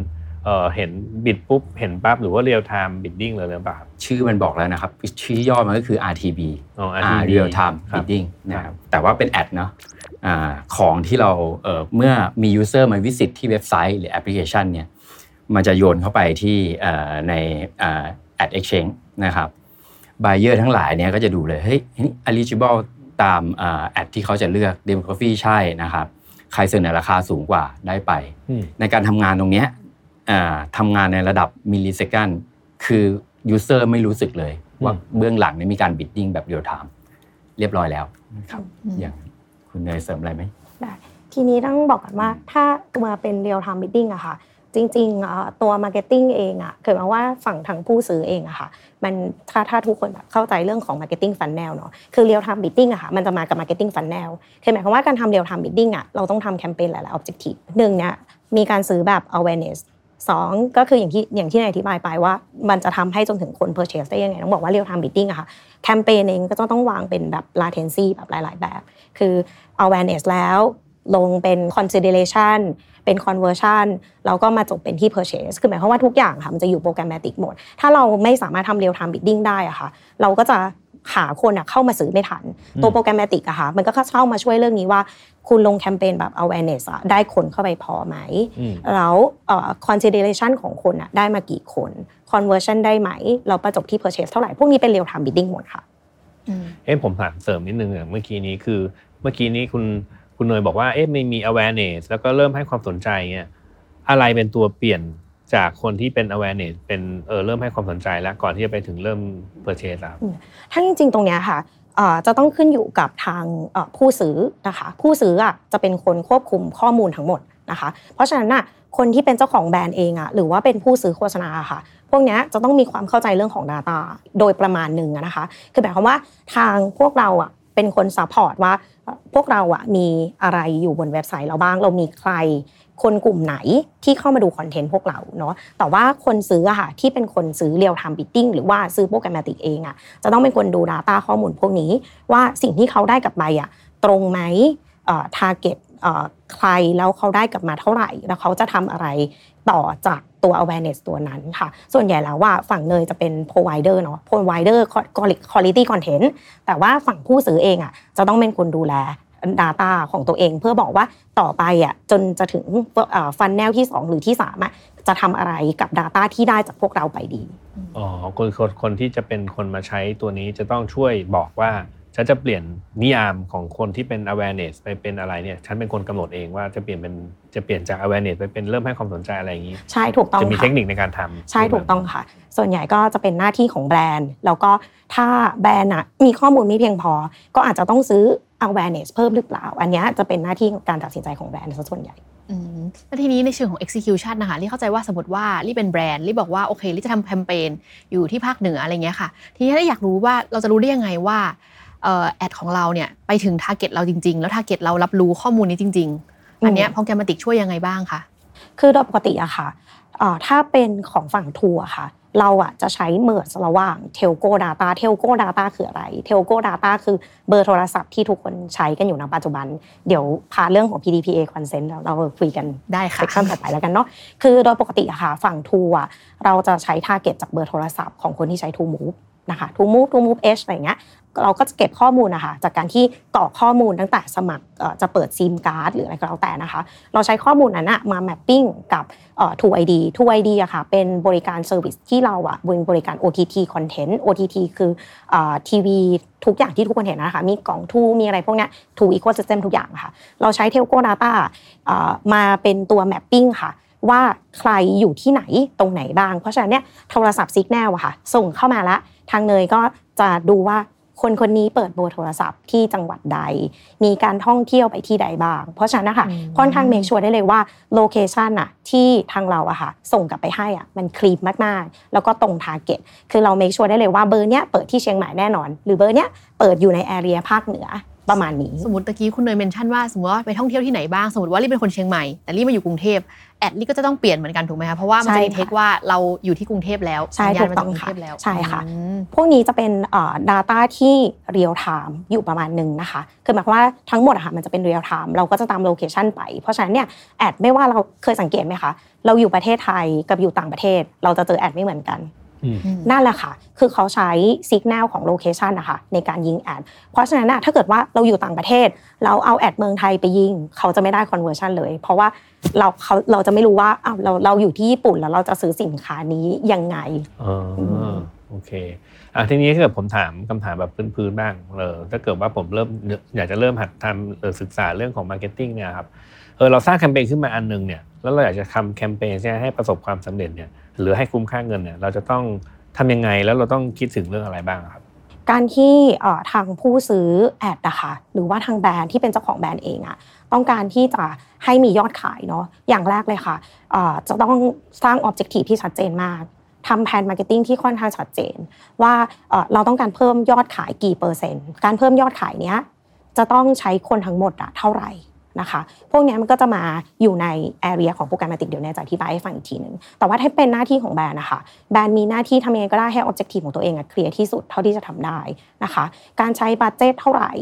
เออเห็น bid ปุ๊บเห็นปั๊บหรือว่า real time bidding เลยหรือเปล่าครับชื่อมันบอกแล้วนะครับชื่อย่อมันก็คือ RTB อ๋ออ่า RTB real time ครับ bidding นะครับแต่ว่าเป็น ad เนาะอ่าของที่เราเอ่อเมื่อมี user มา visit ที่เว็บไซต์หรือแอปพลิเคชันเนี่ยมันจะโยนเข้าไปที่เอ่อในอ่า ad exchange นะครับ buyer ทั้งหลายเนี่ยก็จะดูเลยเฮ้ยนี่ eligible ตามอ่า ad ที่เขาจะเลือก demography ใช่นะครับ ใครเสนอราคาสูงกว่าได้ไปอืมในการทำงานตรงเนี้ยอ่าทำงานในระดับ millisecond คือ user ไม่รู้สึกเลย ว่าเบื้องหลังเนี่ยมีการ bidding แบบ real time เรียบร้อยแล้วนะครับอย่างคุณเนยเสริมอะไรไหมได้ทีนี้ต้องบอกกันว่าถ้ามาเป็น real time bidding อะค่ะ จริงๆตัว marketing เองอะเกิดมาว่าฝั่งทางผู้ซื้อเองอะค่ะมันถ้าถ้าทุกคนแบบเข้าใจเรื่องของ marketing funnel เนาะคือ real time bidding อะค่ะมันจะมากับ marketing funnel คือหมายความว่าการทำ real time bidding อะเราต้องทำแคมเปญหลายๆ objective หนึ่งเนี่ยมีการซื้อแบบ awareness สองก็คืออย่างที่อย่างที่นายอธิบายไปว่า มันจะทำให้จนถึงคน purchase ได้ยังไง ต้องบอกว่า real time bidding อะค่ะแคมเปญเองก็ต้องวางเป็นแบบ latency แบบหลาย ๆ แบบ คือ awareness แล้วลงเป็น consideration เป็น conversion แล้วก็มาจบเป็นที่ purchase คือหมายความว่าทุกอย่างค่ะมันจะอยู่โปรแกรมติกหมด ถ้าเราไม่สามารถทำ real time bidding ได้อะค่ะ เราก็จะหาคนอะเข้ามาซื้อไม่ทัน ตัวโปรแกรมติกอะค่ะมันก็เข้ามาช่วยเรื่องนี้ว่า คุณลงแคมเปญแบบ awareness อะได้คนเข้าไปพอไหมอืมแล้วเอ่อ consideration ของคนอะได้มากี่คน conversion ได้ไหม เราประจบที่ purchase เท่าไหร่ พวกนี้เป็น real time bidding หมดค่ะเอ๊ะผมถามเสริมนิดนึงอะเมื่อกี้นี้คือเมื่อกี้นี้คุณ คุณเนยบอกว่าเอ๊ะไม่มี awareness แล้วก็เริ่มให้ความสนใจเนี่ยอะไรเป็นตัวเปลี่ยนจากคนที่เป็น awareness เป็นเออเริ่มให้ความสนใจแล้วก่อนที่จะไปถึงเริ่ม purchase ครับถ้าจริงๆตรงเนี้ยค่ะจะต้องขึ้นอยู่กับทางผู้ซื้อนะคะ ผู้ซื้ออะจะเป็นคนควบคุมข้อมูลทั้งหมดนะคะ เพราะฉะนั้นน่ะคนที่เป็นเจ้าของแบรนด์เองอะหรือว่าเป็นผู้ซื้อโฆษณาค่ะ พวกเนี้ยจะต้องมีความเข้าใจเรื่องของ Data โดยประมาณหนึ่งนะคะ คือหมายความว่าทางพวกเราอะเป็นคน support ว่า พวกเราอะมีอะไรอยู่บนเว็บไซต์เราบ้าง เรามีใคร คนกลุ่มไหนที่เข้ามาดูคอนเทนต์พวกเราเนาะแต่ว่าคนซื้ออะค่ะที่เป็นคนซื้อเรียลไทม์บิ d ดิ้งหรือว่าซื้อโปรแกรมติกเองอะจะต้องเป็นคนดู Data ข้อมูลพวกนี้ ว่าสิ่งที่เขาได้กลับไปอะตรงไหมเอ่อ target เอ่อใครแล้วเขาได้กลับมาเท่าไหร่ แล้วเขาจะทำอะไรต่อจาก ตัว awareness ตัวนั้นค่ะ ส่วนใหญ่แล้วว่าฝั่งเนยจะเป็น provider เนาะ provider quality content แต่ว่าฝั่งผู้ซื้อเองอะจะต้องเป็นคนดูแล Data ของตัวเองเพื่อบอกว่าต่อไปอะจนจะถึงฟันแนลที่ 2 หรือที่3อะจะทำอะไรกับ Data ที่ได้จากพวกเราไปดี อ๋อคนคนที่จะเป็นคนมาใช้ตัวนี้จะต้องช่วยบอกว่า ฉันจะเปลี่ยนนิยามของคนที่เป็น awareness ไปเป็นอะไรเนี่ยฉันเป็นคนกำหนดเองว่าจะเปลี่ยนเป็นจะเปลี่ยนจาก awareness ไปเป็นเริ่มให้ความสนใจอะไรอย่างนี้ ใช่ถูกต้องจะมีค่ะเทคนิคในการทำใช่ถูกต้องค่ะ ส่วนใหญ่ก็จะเป็นหน้าที่ของแบรนด์ แล้วก็ถ้าแบรนด์อะมีข้อมูลไม่เพียงพอ ก็อาจจะต้องซื้อ awareness เพิ่มหรือเปล่า อันเนี้ยจะเป็นหน้าที่ของการตัดสินใจของแบรนด์ซะส่วนใหญ่อืมแล้วทีนี้ในเชิงของ execution นะคะลี่เข้าใจว่าสมมติว่าลี่เป็นแบรนด์ลี่บอกว่าโอเคลี่จะทำแคมเปญอยู่ที่ภาคเหนืออะไรเงี้ยค่ะ ทีนี้ลี่อยากรู้ว่าเราจะรู้ได้ยังไงว่าเอ่อ แอดของเราเนี่ยไปถึง target เราจริง ๆ แล้ว target เรารับรู้ข้อมูลนี้จริง ๆ อันเนี้ยพอแกมติกช่วยยังไงบ้างคะคือโดยปกติอะค่ะเอ่อถ้าเป็นของฝั่ง True ค่ะ เราอะจะใช้เมิร์ระหว่างเทลโก Data เทลโก Data คืออะไรเทลโก Data คือเบอร์โทรศัพท์ที่ทุกคนใช้กันอยู่ในปัจจุบัน เดี๋ยวพาเรื่องของ PDPA consent เราเราคุยกันได้ค่ะ session ถัดไปแล้วกันเนาะคือโดยปกติอะค่ะฝั่ง True เราจะใช้ target จากเบอร์โทรศัพท์ของคนที่ใช้ True Move นะคะ True Move True Move H อะไรเงี้ย เราก็จะเก็บข้อมูลนะคะจากการที่กรอกข้อมูลตั้งแต่สมัครจะเปิดซิมการ์ดหรืออะไรก็แล้วแต่นะคะ เราใช้ข้อมูลนั้นมา mapping กับเอ่อ True ID True ID อะค่ะเป็นบริการ service ที่เราอะบริบริการ OTT Content OTT คือทีวีทุกอย่างที่ทุกคนเห็นนะคะมีกล่อง True มีอะไรพวกนี้ย True Ecosystem ทุกอย่างค่ะ เราใช้ Telco Data มาเป็นตัว mapping ค่ะว่าใครอยู่ที่ไหนตรงไหนบ้าง เพราะฉะนั้นเนี่ยโทรศัพท์ signal อะค่ะ ส่งเข้ามาแล้วทางเนยก็จะดูว่า คนคนนี้เปิดเบอร์โทรศัพท์ที่จังหวัดใด มีการท่องเที่ยวไปที่ใดบ้าง เพราะฉะนั้นนะคะอืมค่อนข้างเมคชัวร์ได้เลยว่าโลเคชันอะที่ทางเราอะค่ะส่งกลับไปให้อะมันคลีปมากๆ แล้วก็ตรงทาร์เก็ตคือเราเมคชัวร์ได้เลยว่าเบอร์เนี้ยเปิดที่เชียงใหม่แน่นอน หรือเบอร์เนี้ยเปิดอยู่ในแอเรียภาคเหนือ ประมาณนี้ สมมติตะกี้คุณเนยเมนชั่นว่าสมมติว่าไปท่องเที่ยวที่ไหนบ้างสมมติว่าลี่เป็นคนเชียงใหม่แต่ลี่มาอยู่กรุงเทพแอดลี่ก็จะต้องเปลี่ยนเหมือนกันถูกไหมคะเพราะว่ามันจะมีใช่ค่ะเทคว่าเราอยู่ที่กรุงเทพแล้วใช่สัญญาณถูกมาต้จากองกรุงค่ะเทพแล้วใช่ค่ะอืมพวกนี้จะเป็นเอ่อ data ที่ real time อยู่ประมาณหนึ่งนะคะคือหมายความว่าทั้งหมดอะค่ะมันจะเป็น real time เราก็จะตาม location ไป เพราะฉะนั้นเนี่ย ad ไม่ว่าเราเคยสังเกตไหมคะเราอยู่ประเทศไทยกับอยู่ต่างประเทศ เราจะเจอ ad ไม่เหมือนกันอืม นั่นแหละค่ะ คือเขาใช้สัญญาณของ location นะคะในการยิง ad เพราะฉะนั้นนะถ้าเกิดว่าเราอยู่ต่างประเทศ เราเอา ad เมืองไทยไปยิง เขาจะไม่ได้ conversion เลย เพราะว่าเราเขาเราจะไม่รู้ว่าอ้าวเราเราอยู่ที่ญี่ปุ่นแล้วเราจะซื้อสินค้านี้ยังไงอ๋อโอเคอะทีนี้ถ้าเกิดผมถามคำถามแบบพื้นๆบ้างเออถ้าเกิดว่าผมเริ่มอยากจะเริ่มหัดทำเอ่อศึกษาเรื่องของ marketing เนี่ยครับเออเราสร้างแคมเปญขึ้นมาอันหนึ่งเนี่ยแล้วเราอยากจะทำแคมเปญเนี่ยให้ประสบความสำเร็จเนี่ย หรือให้คุ้มค่าเงินเนี่ยเราจะต้องทำยังไงแล้วเราต้องคิดถึงเรื่องอะไรบ้างครับ การที่ทางผู้ซื้อ ad นะคะหรือว่าทางแบรนด์ที่เป็นเจ้าของแบรนด์เองอะต้องการที่จะให้มียอดขายเนาะอย่างแรกเลยค่ะจะต้องสร้าง objective ที่ชัดเจนมากทำแผน marketing ที่ค่อนข้างชัดเจน ว่าเอ่อเราต้องการเพิ่มยอดขายกี่เปอร์เซ็นต์ การเพิ่มยอดขายเนี้ยจะต้องใช้คนทั้งหมดอะเท่าไหร่ นะคะ พวกนี้มันก็จะมาอยู่ใน area ของ programmatic เดี๋ยวเนยจะอธิบายให้ฟังอีกทีหนึ่งแต่ว่าถ้าเป็นหน้าที่ของแบรนด์นะคะแบรนด์มีหน้าที่ทำยังไงก็ได้ให้ objective ของตัวเองอะ clear ที่สุดเท่าที่จะทำได้นะคะ การใช้ budget เท่าไหร่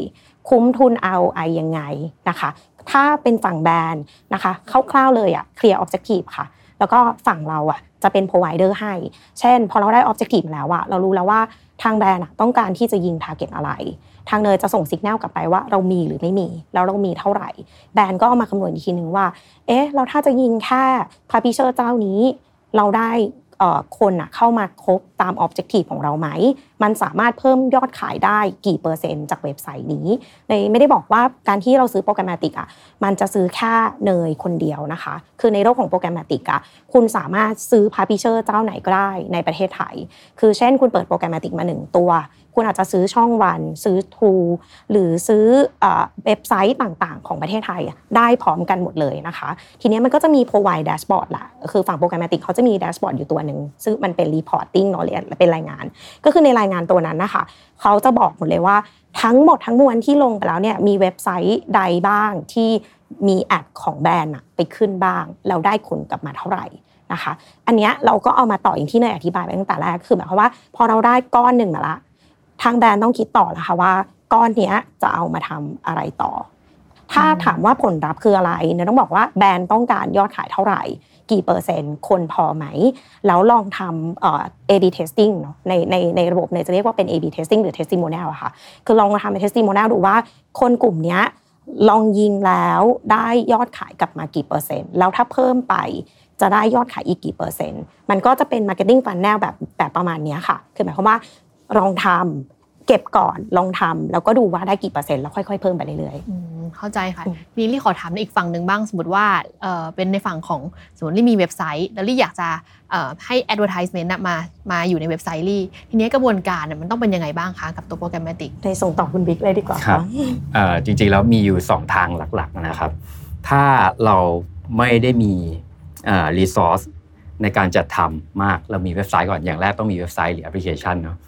คุ้มทุน ROI ยังไงนะคะ ถ้าเป็นฝั่งแบรนด์นะคะคร่าวๆเลยอะเคลียร์ objective ค่ะ แล้วก็ฝั่งเราอะ จะเป็น provider ให้ เช่น พอเราได้ objective แล้วอะเรารู้แล้วว่าทางแบรนด์อะต้องการที่จะยิง target อะไร ทางเนยจะส่งสัญญาณกลับไปว่าเรามีหรือไม่มี แล้วเรามีเท่าไหร่ แบรนด์ก็เอามาคำนวณอีกทีนึงว่า เอ๊ะ เราถ้าจะยิงแค่พาพิเชอร์เจ้านี้ เราได้ คนอะเข้ามาครบตามออบเจกตีของเราไหม มันสามารถเพิ่มยอดขายได้กี่เปอร์เซ็นต์จากเว็บไซต์นี้ในไม่ได้บอกว่าการที่เราซื้อโปรแกรมติกอะมันจะซื้อแค่เนยคนเดียวนะคะ คือในโลกของโปรแกรมติกอะคุณสามารถซื้อพาพิเชอร์เจ้าไหนก็ได้ในประเทศไทย คือเช่นคุณเปิดโปรแกรมติกมาหนึ่งตัว คุณอาจจะซื้อช่องวัน ซื้อทูหรือซื้อเว็บไซต์ต่างๆ ของประเทศไทยได้พร้อมกันหมดเลยนะคะ ทีนี้มันก็จะมี provide dashboard ละคือฝั่งโปรแกรมติกเขาจะมี dashboard อยู่ตัวหนึ่งซึ่งมันเป็น reporting เนาะเป็นรายงาน ก็คือในรายงานตัวนั้นนะคะเขาจะบอกหมดเลยว่าทั้งหมดทั้งมวลที่ลงไปแล้วเนี่ยมีเว็บไซต์ใดบ้างที่มีแอดของแบรนด์ไปขึ้นบ้างแล้วได้คนกลับมาเท่าไหร่นะคะ อันนี้เราก็เอามาต่ออย่างที่เนยอธิบายไปตั้งแต่แรกคือหมายความว่า พอเราได้ก้อนหนึ่งมาละ ทางแบรนด์ต้องคิดต่อแล้วค่ะว่า ก้อนเนี้ยจะเอามาทำอะไรต่อ ถ้าถามว่าผลลัพธ์คืออะไรเนี่ยต้องบอกว่าแบรนด์ต้องการยอดขายเท่าไหร่ กี่เปอร์เซ็นต์ คนพอไหม แล้วลองทำเอ่อ A/B testing เนาะในในในระบบเนี่ยจะเรียกว่าเป็น A/B testing หรือ testimonial อะค่ะ คือลองมาทำเป็น testimonial ดูว่าคนกลุ่มเนี้ยลองยิงแล้วได้ยอดขายกลับมากี่เปอร์เซ็นต์ แล้วถ้าเพิ่มไปจะได้ยอดขายอีกกี่เปอร์เซ็นต์ มันก็จะเป็น marketing funnel แบบแบบประมาณนี้ค่ะ คือหมายความว่า ลองทำเก็บก่อนลองทำแล้วก็ดูว่าได้กี่เปอร์เซ็นต์แล้วค่อยๆเพิ่มไปเรื่อยอืมเข้าใจค่ะทีนี้ลี่ขอถามในอีกฝั่งหนึ่งบ้าง สมมติว่าเอ่อเป็นในฝั่งของสมมติลี่มีเว็บไซต์แล้วลี่อยากจะเอ่อให้ advertisement น่ะมามาอยู่ในเว็บไซต์ลี่ทีนี้กระบวนการน่ะมันต้องเป็นยังไงบ้างคะกับตัว programmatic ๆในส่งต่อคุณบิ๊กเลยดีกว่าครับเอ่อจริงๆแล้วมีอยู่ 2 ทางหลักๆนะครับ ถ้าเราไม่ได้มี resource ในการจัดทำมากเรามีเว็บไซต์ก่อนอย่างแรกต้องมีเว็บไซต์หรือแอปพลิเคชันเนาะอ่า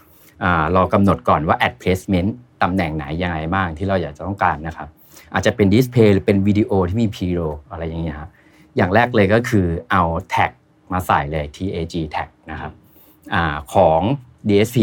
เรากำหนดก่อนว่า ad placement ตำแหน่งไหนยังไงบ้างที่เราอยากจะต้องการนะครับ อาจจะเป็นดิสเพย์หรือเป็นวิดีโอที่มีพ r โรอะไรอย่างเงี้ยครับอย่างแรกเลยก็คือเอาแท็กมาใส่เลย tag tag นะครับอของ DSP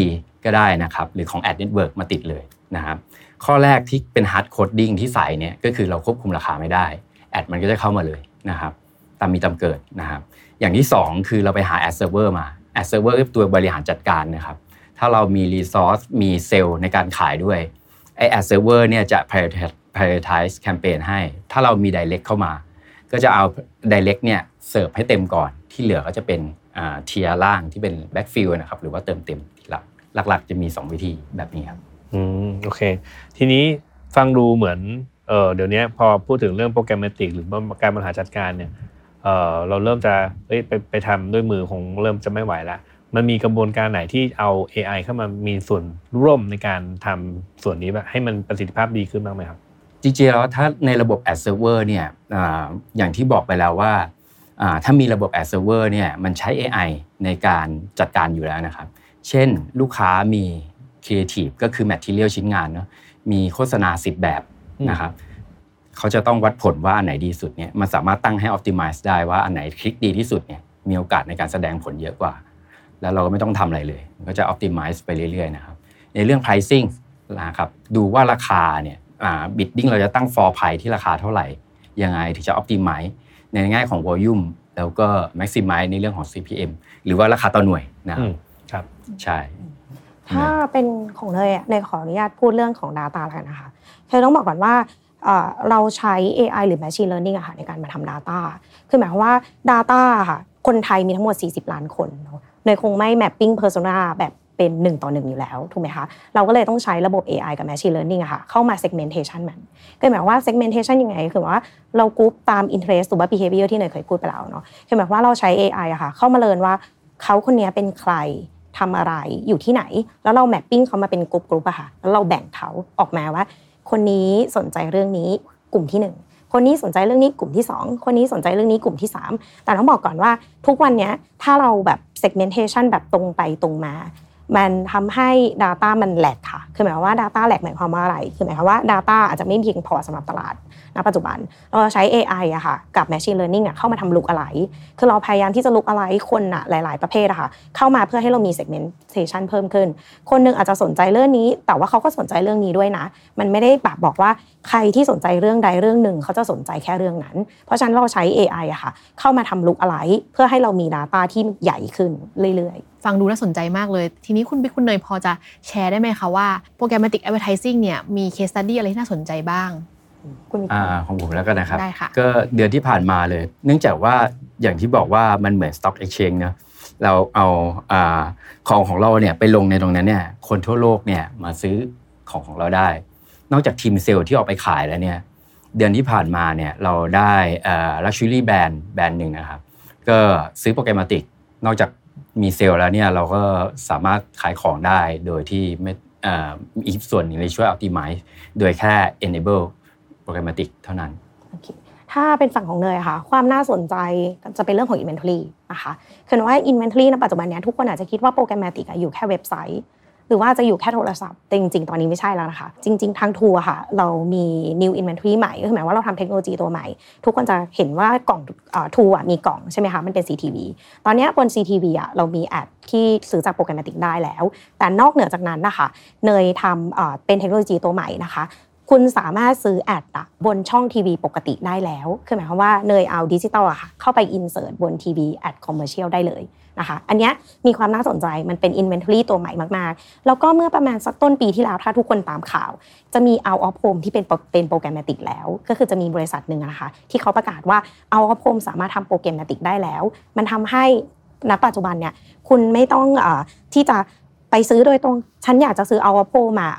ก็ได้นะครับ หรือของ Ad Network มาติดเลยนะครับข้อแรกที่เป็น hard coding ที่ใส่เนี่ยก็คือเราควบคุมราคาไม่ได้แอดมันก็จะเข้ามาเลยนะครับตามมีตามเกิดนะครับ อย่างที่ 2 คือเราไปหา ad server มา ad server คือตัวบริหารจัดการนะครับ ถ้าเรามี resource มีเซลล์ในการขายด้วยไอ ad server เนี่ยจะ prioritize prioritize campaign ให้ ถ้าเรามี direct เข้ามา ก็จะเอา direct เนี่ยเสิร์ฟให้เต็มก่อนที่เหลือก็จะเป็น tier ล่างที่เป็น backfill นะครับหรือว่าเติมเต็มทีหลังหลักๆ จะมี 2 วิธีแบบนี้ครับอืมโอเค ทีนี้ฟังดูเหมือนเออเดี๋ยวนี้พอพูดถึงเรื่อง programmatic หรือการบริหารจัดการเนี่ยเออเราเริ่มจะเอ้ยไปไปทำด้วยมือคงเริ่มจะไม่ไหวและ มันมีกระบวนการไหนที่เอา AI เข้ามามีส่วนร่วมในการทำส่วนนี้แบบให้มันประสิทธิภาพดีขึ้นบ้างไหมครับจริงๆแล้วถ้าในระบบ Ad Server เนี่ยอย่างที่บอกไปแล้วว่าอ่าถ้ามีระบบ Ad Server เนี่ยมันใช้ AI ในการจัดการอยู่แล้วนะครับ เช่นลูกค้ามี Creative ก็คือ Material ชิ้นงานเนาะมีโฆษณา 10 แบบนะครับเขาจะต้องวัดผลว่าอันไหนดีสุดเนี่ยมันสามารถตั้งให้ Optimize ได้ว่าอันไหนคลิกดีที่สุดเนี่ยมีโอกาสในการแสดงผลเยอะกว่า แล้วเราก็ไม่ต้องทำอะไรเลยมันก็จะ Optimize ไปเรื่อยๆนะครับในเรื่อง pricing นะครับดูว่าราคาเนี่ยบิดดิ้งเราจะตั้ง for price ที่ราคาเท่าไหร่ยังไงถึงจะ optimize ในแง่ของ volume แล้วก็ maximize ในเรื่องของ CPM หรือว่าราคาต่อหน่วยนะครับครับใช่ถ้าเป็นของเนยอะเนยขออนุญาตพูดเรื่องของ Data แล้วกันนะคะคือต้องบอกก่อนว่าเอ่อเราใช้ AI หรือ Machine Learning อะค่ะในการมาทำ Data คือหมายความว่า Data อะค่ะคนไทยมีทั้งหมด 40 ล้านคนเนอะ เนยคงไม่ mapping persona แบบเป็น1ต่อ1อยู่แล้วถูกไหมคะเราก็เลยต้องใช้ระบบ AI กับ Machine Learning อะค่ะเข้ามา segmentation มันก็หมายวามว่า segmentation ยังไงคือว่าเรากรุ๊ปตาม interest หรือว่า behavior ที่เนยเคยพูดไปแล้วเนาะคือหมายว่าเราใช้ AI อะค่ะเข้ามาเรียนว่าเขาคนนี้เป็นใครทำอะไรอยู่ที่ไหน แล้วเราแมปปิ้งเขามาเป็นกลุ่มกลุ่มอะค่ะแล้วเราแบ่งเขาออกมาว่า คนนี้สนใจเรื่องนี้กลุ่มที่หนึ่งคนนี้สนใจเรื่องนี้กลุ่มที่สองคนนี้สนใจเรื่องนี้กลุ่มที่สามแต่ต้องบอกก่อนว่าทุกวันนี้ถ้าเราแบบ segmentation แบบตรงไปตรงมา มันทำให้ Data มันแหลกค่ะ คือหมายความว่า Data แหลกหมายความว่าอะไร คือหมายความว่า Data อาจจะไม่เพียงพอสำหรับตลาด ณปัจจุบัน เราใช้ AI อะค่ะกับ Machine Learning อะเข้ามาทำลุกอะไร คือเราพยายามที่จะลุกอะไรคนอะหลาย ๆ ประเภทอะค่ะเข้ามาเพื่อให้เรามี segmentation เพิ่มขึ้น คนหนึงอาจจะสนใจเรื่องนี้ แต่ว่าเขาก็สนใจเรื่องนี้ด้วยนะ มันไม่ได้แบบบอกว่าใครที่สนใจเรื่องใดเรื่องหนึ่ง เขาจะสนใจแค่เรื่องนั้น เพราะฉะนั้นเราใช้ AI อะค่ะเข้ามาทำลุกอะไร เพื่อให้เรามี Data ที่ใหญ่ขึ้นเรื่อย ๆ ฟังดูน่าสนใจมากเลย ทีนี้คุณบิ๊กคุณเนยพอจะแชร์ได้ไหมคะว่า programmatic advertising เนี่ยมี case study อะไรที่น่าสนใจบ้าง คุณบิ๊กอ่าของผมแล้วกันนะครับ ได้ค่ะ ก็เดือนที่ผ่านมาเลย เนื่องจากว่าอย่างที่บอกว่ามันเหมือน stock exchange เนอะเราเอาอ่าของของเราเนี่ยไปลงในตรงนั้นเนี่ยคนทั่วโลกเนี่ยมาซื้อของของเราได้ นอกจากทีมเซลล์ที่ออกไปขายแล้วเนี่ยเดือนที่ผ่านมาเนี่ยเราได้อ่า luxury brand แบรนด์หนึ่งนะครับ ก็ซื้อโปรแกรมติกนอกจากมีเซลล์แล้วเนี่ยเราก็สามารถขายของได้โดยที่ไม่อ่าอีกส่วนหนึ่งเลยช่วย optimize โดยแค่ enable โปรแกรมติกเท่านั้น ถ้าเป็นฝั่งของเนยค่ะ ความน่าสนใจจะเป็นเรื่องของ inventory นะคะคือว่า inventory ในปัจจุบันนี้ทุกคนอาจจะคิดว่าโปรแกรมติกอยู่แค่เว็บไซต์หรือว่าจะอยู่แค่โทรศัพท์แต่จริงๆ ตอนนี้ไม่ใช่แล้วนะคะ จริง ๆ ทางทัวร์ค่ะ เรามี new inventory ใหม่ ก็คือหมายว่าเราทำเทคโนโลยีตัวใหม่ ทุกคนจะเห็นว่ากล่องทัวร์มีกล่องใช่ไหมคะ มันเป็น CTV ตอนนี้บน CTV อะเรามีแอดที่ซื้อจาก programmatic ได้แล้ว แต่นอกเหนือจากนั้นนะคะ เนยทำเป็นเทคโนโลยีตัวใหม่นะคะ คุณสามารถซื้อ ad อะบนช่องทีวีปกติได้แล้ว คือหมายความว่าเนยเอาดิจิตอลอะค่ะเข้าไป insert บน TV ad commercial ได้เลยนะคะอันนี้มีความน่าสนใจมันเป็น Inventory ตัวใหม่มาก ๆ แล้วก็เมื่อประมาณสักต้นปีที่แล้ว ถ้าทุกคนตามข่าว จะมี Out of Home ที่เป็นเป็น programmatic แล้ว ก็คือจะมีบริษัทหนึ่งนะคะที่เขาประกาศว่า Out of Home สามารถทำ programmatic ได้แล้ว มันทำให้ณปัจจุบันเนี่ยคุณไม่ต้องอที่จะไปซื้อโดยตรง ฉันอยากจะซื้อ Out of Home มา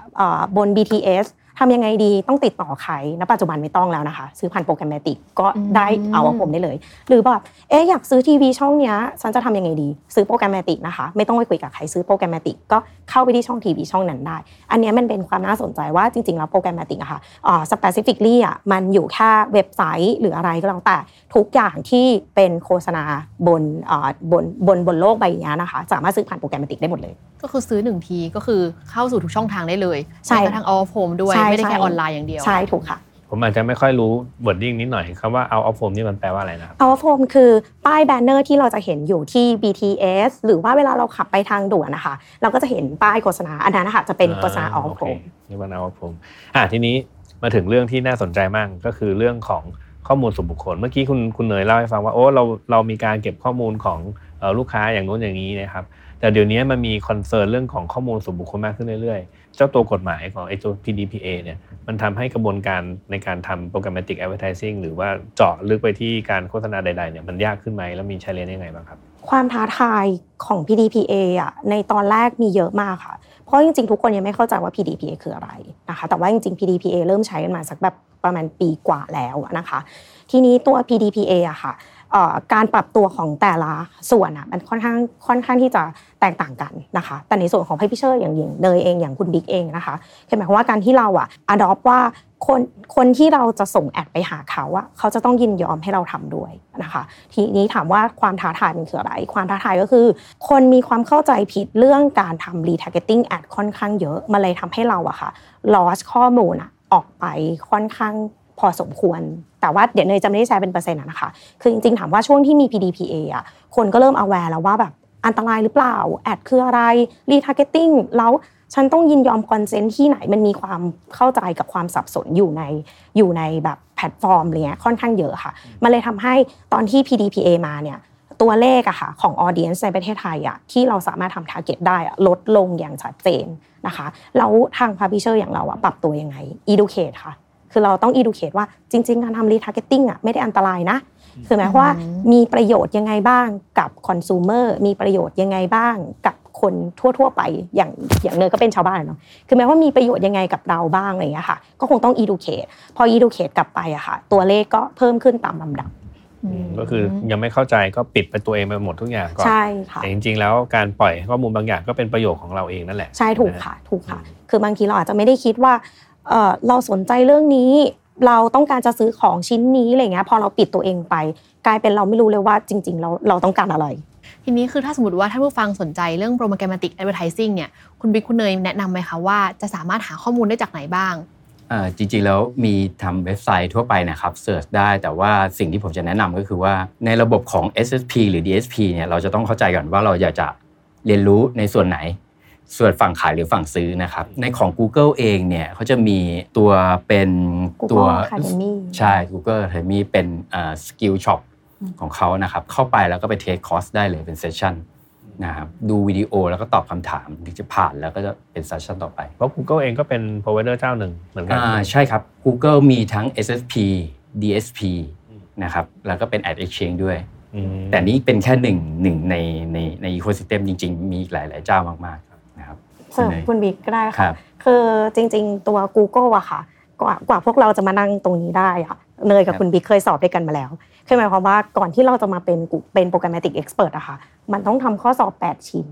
บน BTS ทำยังไงดีต้องติดต่อใครณปัจจุบันไม่ต้องแล้วนะคะ ซื้อผ่านโปรแกรมติกก็ได้อืมเอาว่าผมได้เลย หรือแบบเอ๊ะอยากซื้อทีวีช่องเนี้ยฉันจะทำยังไงดี ซื้อโปรแกรมติกนะคะ ไม่ต้องไปคุยกับใครซื้อโปรแกรมติกก็เข้าไปที่ช่องทีวีช่องนั้นได้ อันเนี้ยมันเป็นความน่าสนใจว่าจริงๆแล้วโปรแกรมติกอะค่ะอ่า specifically อะมันอยู่แค่เว็บไซต์หรืออะไรก็แล้วแต่ทุกอย่างที่เป็นโฆษณาบนอ่าบนบนบนโลกใบนี้นะคะสามารถซื้อผ่าน programmatic ได้หมดเลย ก็คือซื้อหนึ่งทีก็คือเข้าสู่ทุกช่องทางได้เลยใช่แม้กระทั่ง out of home ด้วยใช่ไม่ได้แค่ใช่ออนไลน์อย่างเดียว ใช่ถูกค่ะ ผมอาจจะไม่ค่อยรู้ wording นิดหน่อยคำว่า out of home นี่มันแปลว่าอะไรนะครับ out of home คือป้าย banner ที่เราจะเห็นอยู่ที่ BTS หรือว่าเวลาเราขับไปทางด่วนนะคะ เราก็จะเห็นป้ายโฆษณาอันนั้นนะคะจะเป็นโฆษณา out of homeนี่มัน out of home อะทีนี้มาถึงเรื่องที่น่าสนใจมากก็คือเรื่องของข้อมูลส่วนบุคคล เมื่อกี้คุณคุณเนยเล่าให้ฟังว่าโอ้เราเรามีการเก็บข้อมูลของเอ่อลูกค้าอย่างโน้นอย่างนี้นะครับแต่เดี๋ยวนี้มันมีคอนเซิร์นเรื่องของข้อมูลส่วนบุคคลมากขึ้นเรื่อยๆ เจ้าตัวกฎหมายของไอ้ตัว PDPA เนี่ยมันทำให้กระบวนการในการทำ programmatic advertising หรือว่าเจาะลึกไปที่การโฆษณาใดๆเนี่ยมันยากขึ้นไหมแล้วมี challenge ยังไงบ้างครับ ความท้าทายของ PDPA อะในตอนแรกมีเยอะมากค่ะ เพราะจริงๆ ทุกคนยังไม่เข้าใจว่า PDPA คืออะไรนะคะแต่ว่าจริงๆ PDPA เริ่มใช้กันมาสักแบบประมาณปีกว่าแล้วนะคะ ทีนี้ตัว PDPA อะค่ะ การปรับตัวของแต่ละส่วนอะมันค่อนข้างค่อนข้างที่จะแตกต่างกันนะคะ แต่ในส่วนของพี่เชอร์อย่างอย่างเนยเองอย่างคุณบิ๊กเองนะคะคือหมายความว่าการที่เราอะ adopt ว่าคนคนที่เราจะส่งแอดไปหาเขาอะเขาจะต้องยินยอมให้เราทำด้วยนะคะ ทีนี้ถามว่าความท้าทายมันคืออะไร ความท้าทายก็คือ คนมีความเข้าใจผิดเรื่องการทำ retargeting ad ค่อนข้างเยอะมันเลยทำให้เราอะค่ะ loss ข้อมูลอะออกไปค่อนข้าง พอสมควร แต่ว่าเดี๋ยวเนยจะไม่ได้แชร์เป็นเปอร์เซ็นต์อะนะคะ คือจริงๆ ถามว่าช่วงที่มี PDPA อะคนก็เริ่ม aware แล้วว่าแบบอันตรายหรือเปล่า ad คืออะไร retargeting แล้วฉันต้องยินยอม consent ที่ไหนมันมีความเข้าใจกับความสับสนอยู่ในอยู่ในแบบแพลตฟอร์มอะไรเงี้ยค่อนข้างเยอะค่ะ มันเลยทำให้ตอนที่ PDPA มาเนี่ยตัวเลขอะค่ะของ audience ในประเทศไทยอะที่เราสามารถทำ target ได้อะลดลงอย่างชัดเจนนะคะแล้วทาง publisher อย่างเราอะปรับตัวยังไง educate ค่ะ คือเราต้อง educate ว่าจริง ๆ การทำ retargeting อะไม่ได้อันตรายนะคือหมายความว่ามีประโยชน์ยังไงบ้างกับคอน sumer มีประโยชน์ยังไงบ้างกับคนทั่ว ๆ ไปอย่างอย่างเนยก็เป็นชาวบ้านเนาะคือหมายว่ามีประโยชน์ยังไงกับเราบ้างอะไรอย่างเงี้ยค่ะ ก็คงต้อง educate พอ educate กลับไปอะค่ะ ตัวเลขก็เพิ่มขึ้นตามลำดับก็คือยังไม่เข้าใจก็ปิดไปตัวเองไปหมดทุกอย่างก่อนใช่ค่ะแต่จริง ๆ แล้วการปล่อยข้อมูลบางอย่างก็เป็นประโยชน์ของเราเองนั่นแหละใช่ถูกค่ะ ถูกค่ะ คือบางทีเราอาจจะไม่ได้คิดว่า เอ่อเราสนใจเรื่องนี้ เราต้องการจะซื้อของชิ้นนี้อะไรเงี้ยพอเราปิดตัวเองไป กลายเป็นเราไม่รู้เลยว่าจริง ๆ เราเราต้องการอะไร ทีนี้คือถ้าสมมติว่าท่านผู้ฟังสนใจเรื่อง programmatic advertising เนี่ยคุณบิ๊กคุณเนยแนะนำไหมคะว่าจะสามารถหาข้อมูลได้จากไหนบ้างเอ่อจริงๆแล้วมีทำเว็บไซต์ทั่วไปนะครับ search ได้แต่ว่าสิ่งที่ผมจะแนะนำก็คือว่าในระบบของ SSP หรือ DSP เนี่ยเราจะต้องเข้าใจก่อนว่าเราอยากจะเรียนรู้ในส่วนไหน ส่วนฝั่งขายหรือฝั่งซื้อนะครับ ในของ Google เองเนี่ยเขาจะมีตัวเป็นตัว Google Academy ใช่ Google Academy เป็น Skillshop ของเขานะครับ เข้าไปแล้วก็ไป take course ได้เลยเป็น sessionนะครับดูวิดีโอแล้วก็ตอบคำถามถึงจะผ่านแล้วก็จะเป็นเซสชั่นต่อไป เพราะ Google เองก็เป็น provider เจ้าหนึ่งเหมือนกัอ่าใช่ครับ Google มีทั้ง SSP DSP นะครับแล้วก็เป็น Ad Exchange ด้วยอืมแต่นี่เป็นแค่หนึ่งหนึ่งในในใน ecosystem จริง ๆ มีอีกหลาย ๆ เจ้ามากๆนะครับ เสริมณเนยคุณบิ๊กก็ได้ครัค่ะบคือจริง ๆ ตัว Google อะค่ะ กว่ากว่าพวกเราจะมานั่งตรงนี้ได้อะเนยกับคุณบิ๊กเคยสอบด้วยกันมาแล้วคือหมายความว่าก่อนที่เราจะมาเป็นกูเป็น programmatic expert อะค่ะมันต้องทำข้อสอบ 8 ชิ้น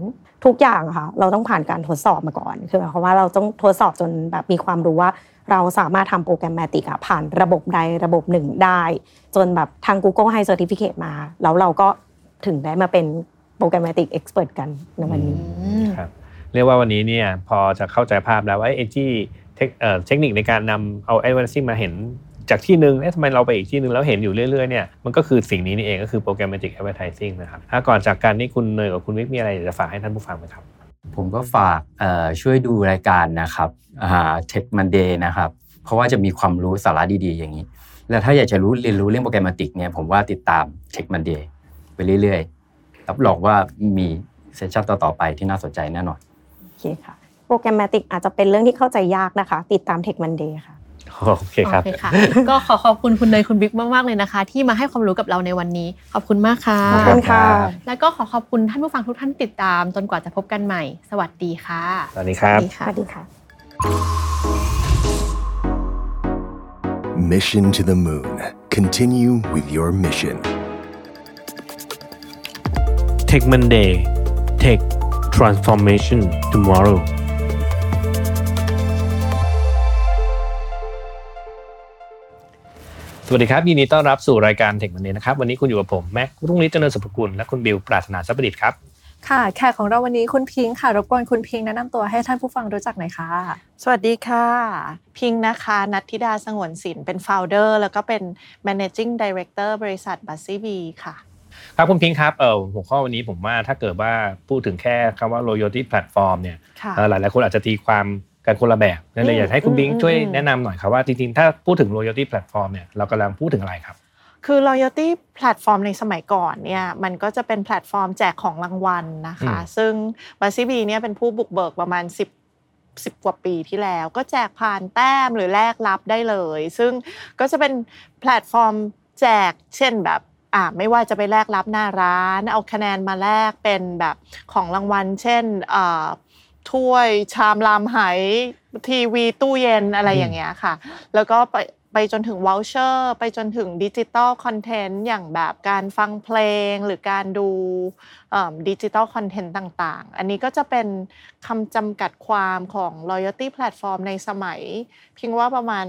ทุกอย่างอะค่ะ เราต้องผ่านการทดสอบมาก่อนคือหมายความว่าเราต้องทดสอบจนแบบมีความรู้ว่า เราสามารถทำ programmatic อะผ่านระบบใดระบบหนึ่งได้ จนแบบทาง Google ให้ certificate มา แล้วเราก็ถึงได้มาเป็น programmatic expert กันในวันนี้ครับ เรียกว่าวันนี้เนี่ยพอจะเข้าใจภาพแล้วว่าไอ้ที่เทคเทคนิคในการนำเอา advertising มาเห็นจากที่หนึ่งเอ๊ะทำไมเราไปอีกที่หนึ่งแล้วเห็นอยู่เรื่อยๆเนี่ยมันก็คือสิ่งนี้นี่เองก็คือ programmatic advertising นะครับถ้าก่อนจากการนี่คุณเนยกับคุณวิกมีอะไรอยากจะฝากให้ท่านผู้ฟังไหมครับ ผมก็ฝากช่วยดูรายการนะครับอ่า Tech Monday นะครับ เพราะว่าจะมีความรู้สาระดีๆ อย่างนี้ แล้วถ้าอยากจะรู้เรียนรู้เรื่องโปรแกรมติกเนี่ยผมว่าติดตาม Tech Monday ไปเรื่อยๆรับรองว่ามีเซสชั่นต่อๆไปที่น่าสนใจแน่นอน เคค่ะโปรแกรมติกอาจจะเป็นเรื่องที่เข้าใจยากนะคะ ติดตาม Tech Monday ค่ะ โอเคครับโอเคค่ะ ก็ขอขอบคุณคุณเนยคุณบิ๊กมาก ๆ เลยนะคะ ที่มาให้ความรู้กับเราในวันนี้ ขอบคุณมากค่ะขอบคุณค่ะ แล้วก็ขอขอบคุณท่านผู้ฟังทุกท่านที่ติดตาม จนกว่าจะพบกันใหม่ สวัสดีค่ะ สวัสดีครับ สวัสดีค่ะ Mission to the Moon. Continue with your mission. Tech Monday Tech Transformation Tomorrow สวัสดีครับ ยินดีต้อนรับสู่รายการเทควันนี้นะครับ วันนี้คุณอยู่กับผม แม็กรุ่งฤทธิ์เจริญสุภกุล และคุณบิวปราถนาสัพดิษฐ์ครับ ค่ะ แขกของเราวันนี้คุณพิงค์ค่ะ รบกวนคุณพิงค์แนะนำตัวให้ท่านผู้ฟังรู้จักหน่อยค่ะ สวัสดีค่ะ พิงค์นะคะ นัทธิดาสงวนศิลป์เป็น founder แล้วก็เป็น managing director บริษัทบัสซี่บีค่ะ ครับคุณพิงค์ครับเออหัวข้อวันนี้ผมว่าถ้าเกิดว่าพูดถึงแค่คำว่า loyalty platform เนี่ยค่ะเอ่อหลายหลายๆคนอาจจะตีความกันคนละแบบนั่นเลยอืมอยากให้คุณพิงอืค์มช่วยอืมแนะนำหน่อยครับว่าจริงๆ ถ้าพูดถึง loyalty platform เนี่ยเรากำลังพูดถึงอะไรครับ คือ loyalty platform ในสมัยก่อนเนี่ยมันก็จะเป็นแพลตฟอร์มแจกของรางวัลนะคะอืมซึ่งบัสซี่บีเนี่ยเป็นผู้บุกเบิกประมาณ 10 10กว่าปีที่แล้วก็แจกผ่านแต้มหรือแลกรับได้เลย ซึ่งก็จะเป็นแพลตฟอร์มแจกเช่นแบบ อ่าไม่ว่าจะไปแลกรับหน้าร้าน เอาคะแนนมาแลกเป็นแบบของรางวัล เช่นอ่าถ้วยชามรามไหทีวีตู้เย็นอะไรอย่างเงี้ยค่ะ แล้วก็ไปไปจนถึง voucher ไปจนถึง digital content อย่างแบบการฟังเพลงหรือการดู digital content ต่างๆ อันนี้ก็จะเป็นคำจำกัดความของ loyalty platform ในสมัยเพียงว่าประมาณ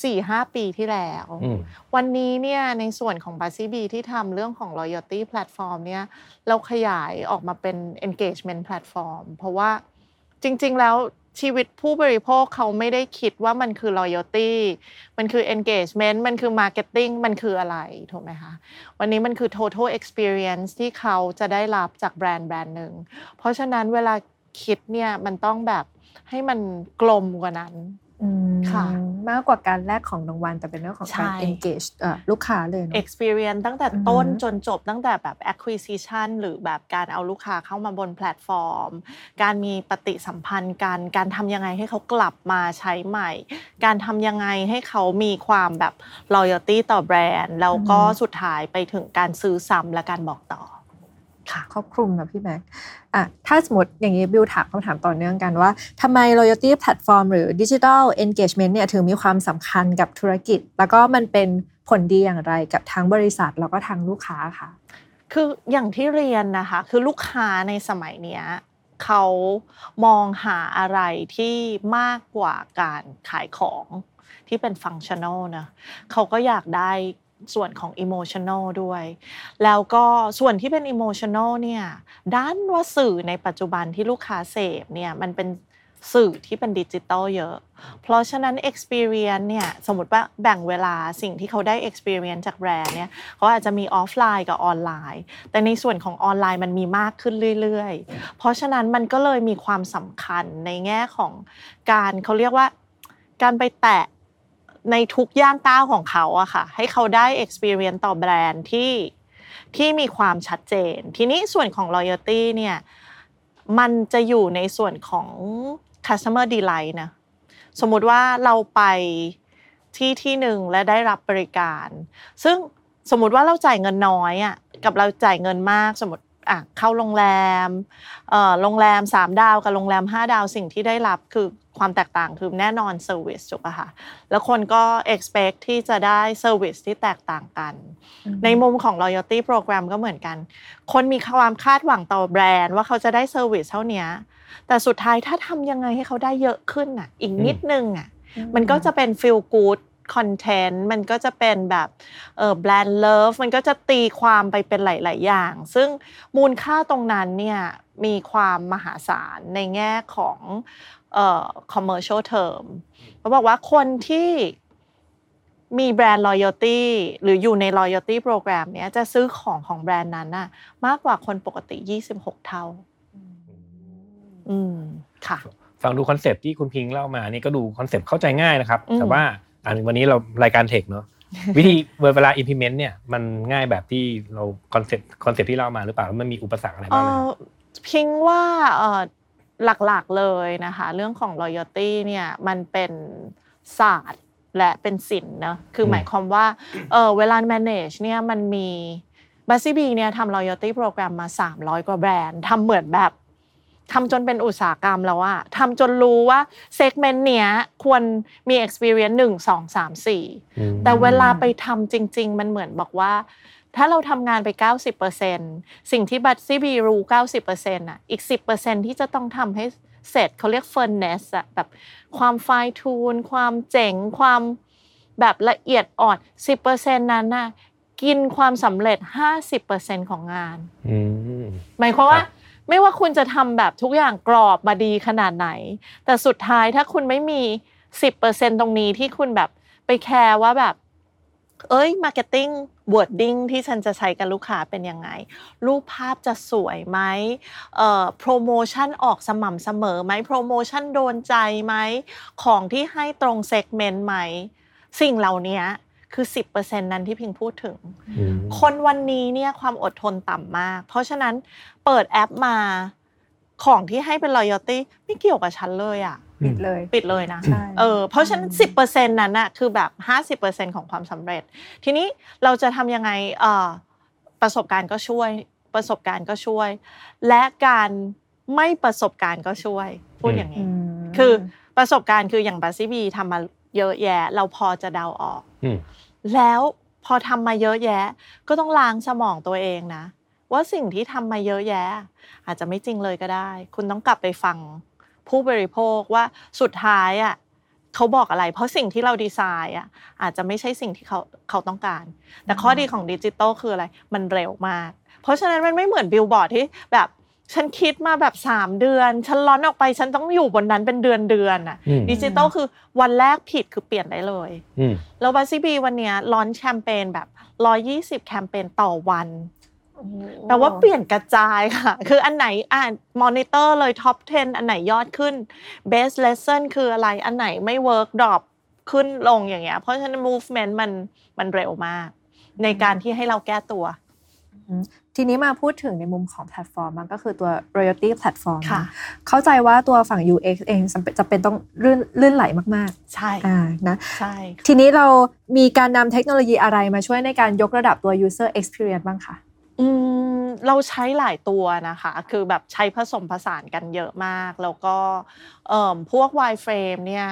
4-5ปีที่แล้วอืมวันนี้เนี่ยในส่วนของ b u z z y b ที่ทำเรื่องของ loyalty platform เนี่ยเราขยายออกมาเป็น engagement platform เพราะว่าจริง ๆ แล้วชีวิตผู้บริโภคเขาไม่ได้คิดว่ามันคือ loyalty มันคือ engagement มันคือ marketing มันคืออะไรถูกไหมคะ วันนี้มันคือ total experience ที่เขาจะได้รับจากแบรนด์แบรนด์หนึ่ง เพราะฉะนั้นเวลาคิดเนี่ยมันต้องแบบให้มันกลมกว่านั้นอืม ค่ะมากกว่าการแลกของรางวัลแต่เป็นเรื่องของการใช่ engage เอ่อลูกค้าเลยเนอะ experience ตั้งแต่อือฮึต้นจนจบตั้งแต่แบบ acquisition หรือแบบการเอาลูกค้าเข้ามาบนแพลตฟอร์ม การมีปฏิสัมพันธ์กันการทำยังไงให้เขากลับมาใช้ใหม่ การทำยังไงให้เขามีความแบบ loyalty ต่อแบรนด์ แล้วก็สุดท้ายไปถึงการซื้อซ้ำและการบอกต่อ ค่ะครอบคลุมนะพี่แม็กอะถ้าสมมติอย่างนี้บิวถามคำถามต่อเนื่องกันว่าทำไม loyalty platform หรือ digital engagement เนี่ยถึงมีความสำคัญกับธุรกิจ แล้วก็มันเป็นผลดีอย่างไรกับทั้งบริษัทแล้วก็ทั้งลูกค้าค่ะ คืออย่างที่เรียนนะคะ คือลูกค้าในสมัยเนี้ยเขามองหาอะไรที่มากกว่าการขายของที่เป็นฟังชั่นอลนะเขาก็อยากได้ ส่วนของอิโมชัน a ลด้วย แล้วก็ส่วนที่เป็นอิโมชัน a ลเนี่ยด้านว่าสื่อในปัจจุบันที่ลูกค้าเสพเนี่ยมันเป็นสื่อที่เป็นดิจิตอลเยอะ เพราะฉะนั้น experience เนี่ยสมมติว่าแบ่งเวลาสิ่งที่เขาได้ experience จากแบรนด์เนี่ยเขาอาจจะมีออฟไลน์กับออนไลน์ แต่ในส่วนของออนไลน์มันมีมากขึ้นเรื่อยๆ เพราะฉะนั้นมันก็เลยมีความสำคัญในแง่ของการเขาเรียกว่าการไปแตะ ในทุกย่างก้าวของเขาอะค่ะ ให้เขาได้ experience ต่อแบรนด์ที่ที่มีความชัดเจน ทีนี้ส่วนของ loyalty เนี่ยมันจะอยู่ในส่วนของ customer delight นะสมมุติว่าเราไปที่ที่หนึ่งและได้รับบริการ ซึ่งสมมุติว่าเราจ่ายเงินน้อยอะกับเราจ่ายเงินมากสมมติอะเข้าโรงแรมเอ่อโรงแรม3ดาวกับโรงแรม5ดาวสิ่งที่ได้รับคือ ความแตกต่างคือแน่นอน service ถูกป่ะคะแล้วคนก็ expect ที่จะได้ service ที่แตกต่างกัน ในมุมของ loyalty program ก็เหมือนกัน คนมีความคาดหวังต่อแบรนด์ว่าเขาจะได้ service เท่าเนี้ยแต่สุดท้ายถ้าทำยังไงให้เขาได้เยอะขึ้นอะ อีกนิดนึงอะมันก็จะเป็น feel good content มันก็จะเป็นแบบเออ brand love มันก็จะตีความไปเป็นหลาย ๆ อย่าง ซึ่งมูลค่าตรงนั้นเนี่ยมีความมหาศาลในแง่ของเอ่อ commercial term เขาบอกว่าคนที่มี brand loyalty หรืออยู่ใน loyalty program เนี้ยจะซื้อของของแบรนด์นั้นน่ะมากกว่าคนปกติ 26 เท่า อืมค่ะ ฟังดูคอนเซปต์ที่คุณพิงค์เล่ามานี่ก็ดูคอนเซปต์เข้าใจง่ายนะครับอืมแต่ว่าอันวันนี้เรารายการเทคเนอะวิธีเวลา implement เนี่ยมันง่ายแบบที่เราคอนเซปต์คอนเซปต์ที่เล่ามาหรือเปล่ามันมีอุปสรรคอะไรเอบ้างไหมอพิงว่าเออ หลักๆเลยนะคะ เรื่องของ loyalty เนี่ยมันเป็นศาสตร์และเป็นศิลป์นะคือหมายความว่าเออเวลา manage เนี่ยมันมี Buzzebees เนี่ยทำ loyalty program มา 300 กว่าแบรนด์ทำเหมือนแบบทำจนเป็นอุตสาหกรรมแล้วอะทำจนรู้ว่า segment เนี้ยควรมี experience 1 2 3 4แต่เวลาไปทำจริง ๆ มันเหมือนบอกว่า ถ้าเราทำงานไป 90%สิ่งที่บัตซี่บีรู้ 90%อะอีก 10%ที่จะต้องทำให้เสร็จเขาเรียก furnace อะแบบความไฟทูนความเจ๋งความแบบละเอียดอ่อน 10%นั้นน่ะกินความสำเร็จ 50%ของงานอืมหมายความว่าไม่ว่าคุณจะทำแบบทุกอย่างกรอบมาดีขนาดไหน แต่สุดท้ายถ้าคุณไม่มี 10%ตรงนี้ที่คุณแบบไป care ว่าแบบ เอ้ย marketing wording ที่ฉันจะใช้กับลูกค้าเป็นยังไง รูปภาพจะสวยไหมเอ่อโปรโมชั่นออกสม่ำเสมอไหมโปรโมชั่นโดนใจไหมของที่ให้ตรง segment ไหม สิ่งเหล่านี้คือ 10%นั้นที่พิงพูดถึง คนวันนี้เนี่ยความอดทนต่ำมาก เพราะฉะนั้นเปิดแอปมา ของที่ให้เป็น loyalty ไม่เกี่ยวกับฉันเลยอะปิดเลยปิดเลยนะใช่เออเพราะฉะนั้น10%นั้นน่ะคือแบบ50%ของความสำเร็จ ทีนี้เราจะทำยังไงเอ่อประสบการณ์ก็ช่วย ประสบการณ์ก็ช่วย และการไม่ประสบการณ์ก็ช่วย พูดอย่างนี้ คือประสบการณ์คืออย่างบาซิบีทำมาเยอะแยะ เราพอจะเดาออกอืมแล้วพอทำมาเยอะแยะ ก็ต้องล้างสมองตัวเองนะ ว่าสิ่งที่ทำมาเยอะแยะ อาจจะไม่จริงเลยก็ได้ คุณต้องกลับไปฟังผู้บริโภคว่าสุดท้ายอะเขาบอกอะไร เพราะสิ่งที่เราดีไซน์อะอาจจะไม่ใช่สิ่งที่เขาเขาต้องการ แต่ข้อดีของดิจิตอลคืออะไร มันเร็วมาก เพราะฉะนั้นมันไม่เหมือนบิลบอร์ดที่แบบฉันคิดมาแบบ 3 เดือน ฉัน launch ออกไป ฉันต้องอยู่บนนั้นเป็นเดือนเดือนอะอืมดิจิตอลคือวันแรกผิดคือเปลี่ยนได้เลยอืมแล้ว Buzzebees วันเนี้ย launch แคมเปญแบบ 120 แคมเปญต่อวัน แปลว่าเปลี่ยนกระจายค่ะ คืออันไหนอ่านมอนิเตอร์เลย top 10 อันไหนยอดขึ้น best lesson คืออะไรอันไหนไม่ work drop ขึ้นลงอย่างเงี้ยเพราะฉะนั้น movement มันมันเร็วมาก ในการที่ให้เราแก้ตัวทีนี้มาพูดถึงในมุมของแพลตฟอร์มมันก็คือตัว loyalty platform ค่ะนะเข้าใจว่าตัวฝั่ง UX เองจำเป็นจะเป็นต้องลื่นลื่นไหลมากใช่ๆอ่านะใช่ทีนี้เรามีการนำเทคโนโลยีอะไรมาช่วยในการยกระดับตัว user experience บ้างคะ อืมเราใช้หลายตัวนะคะ คือแบบใช้ผสมผสานกันเยอะมาก แล้วก็เอ่อพวก wireframe เนี่ย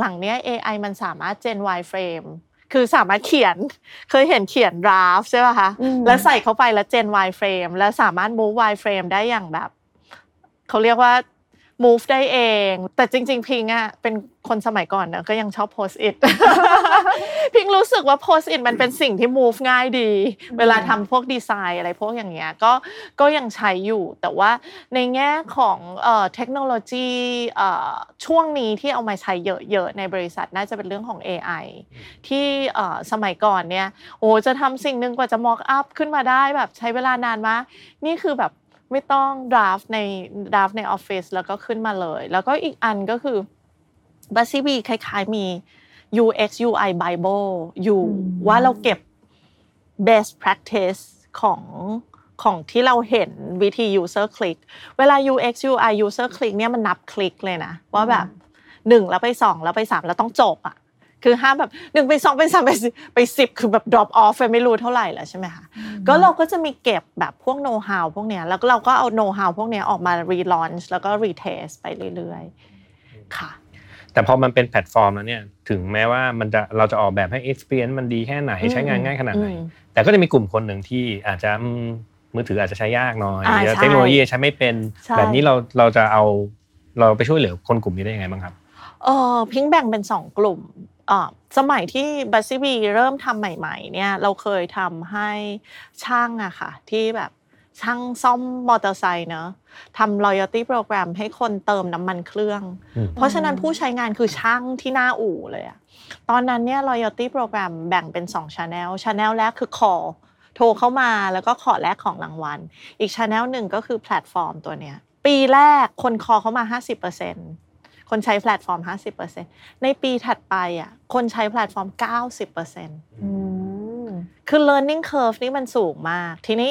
หลังๆเนี้ย AI มันสามารถ gen wireframe คือสามารถเขียนเคยเห็นเขียน draft ใช่ป่ะคะอืมแล้วใส่เข้าไปแล้ว gen wireframe แล้วสามารถ move wireframe ได้อย่างแบบเขาเรียกว่า move ได้เอง แต่จริง ๆ พิงอะเป็นคนสมัยก่อนเนอะก็ยังชอบ post it พิงรู้สึกว่า post it มันเป็นสิ่งที่ move ง่ายดี เวลาทำพวกดีไซน์อะไรพวกอย่างเงี้ยก็ก็ยังใช้อยู่ แต่ว่าในแง่ของเทคโนโลยีช่วงนี้ที่เอามาใช้เยอะๆในบริษัทน่าจะเป็นเรื่องของ AI ที่สมัยก่อนเนี่ยโอ้จะทำสิ่งหนึ่งกว่าจะ mock up ขึ้นมาได้แบบใช้เวลานานมากนี่คือแบบไม่ต้อง draft ใน draft ในออฟฟิศแล้วก็ขึ้นมาเลย แล้วก็อีกอันก็คือบัสซี่บีคล้ายๆมี UX UI Bible อยู่ว่าเราเก็บ best practice ของของที่เราเห็นวิธี user click เวลา UX UI user click เนี่ยมันนับคลิกเลยนะว่าแบบหนึ่งแล้วไปสองแล้วไปสามแล้วต้องจบอะคือห้ามแบบหนึ่งไปสองไปสามไปสิไปสิบคือแบบ drop off ไปไม่รู้เท่าไหร่แล้วใช่ไหมคะก็เราก็จะมีเก็บแบบพวก know how พวกเนี้ยแล้วก็เราก็เอา know how พวกเนี้ยออกมา relaunch แล้วก็ retest ไปเรื่อยๆ ค่ะ แต่พอมันเป็นแพลตฟอร์มแล้วเนี่ยถึงแม้ว่ามันจะเราจะออกแบบให้ experience มันดีแค่ไหนอืมใช้งานง่ายขนาดไหนอืมแต่ก็จะมีกลุ่มคนหนึ่งที่อาจจะอืมมือถืออาจจะใช้ยากหน่อยอ่าหรือใช่เทคโนโลยีใช้ไม่เป็นใช่แบบนี้เราเราจะเอาเราไปช่วยเหลือคนกลุ่มนี้ได้ยังไงบ้างครับเออพิงแบ่งเป็นสองกลุ่มเอ่อสมัยที่บัสซี่บีเริ่มทำใหม่ ๆ เนี่ยเราเคยทำให้ช่างอะค่ะที่แบบ ช่างซ่อมมอเตอร์ไซค์เนอะทำ loyalty program ให้คนเติมน้ำมันเครื่องอืมเพราะฉะนั้นผู้ใช้งานคือช่างที่หน้าอู่เลยอะตอนนั้นเนี่ย loyalty program แบ่งเป็น2 channel channel แรกคือ call โทรเข้ามาแล้วก็ขอแลกของรางวัล อีก channel หนึ่งก็คือแพลตฟอร์มตัวเนี้ย ปีแรกคน call เข้ามา 50%คนใช้แพลตฟอร์ม 50%ในปีถัดไปอะคนใช้แพลตฟอร์ม 90%คือ learning curve นี่มันสูงมาก ทีนี้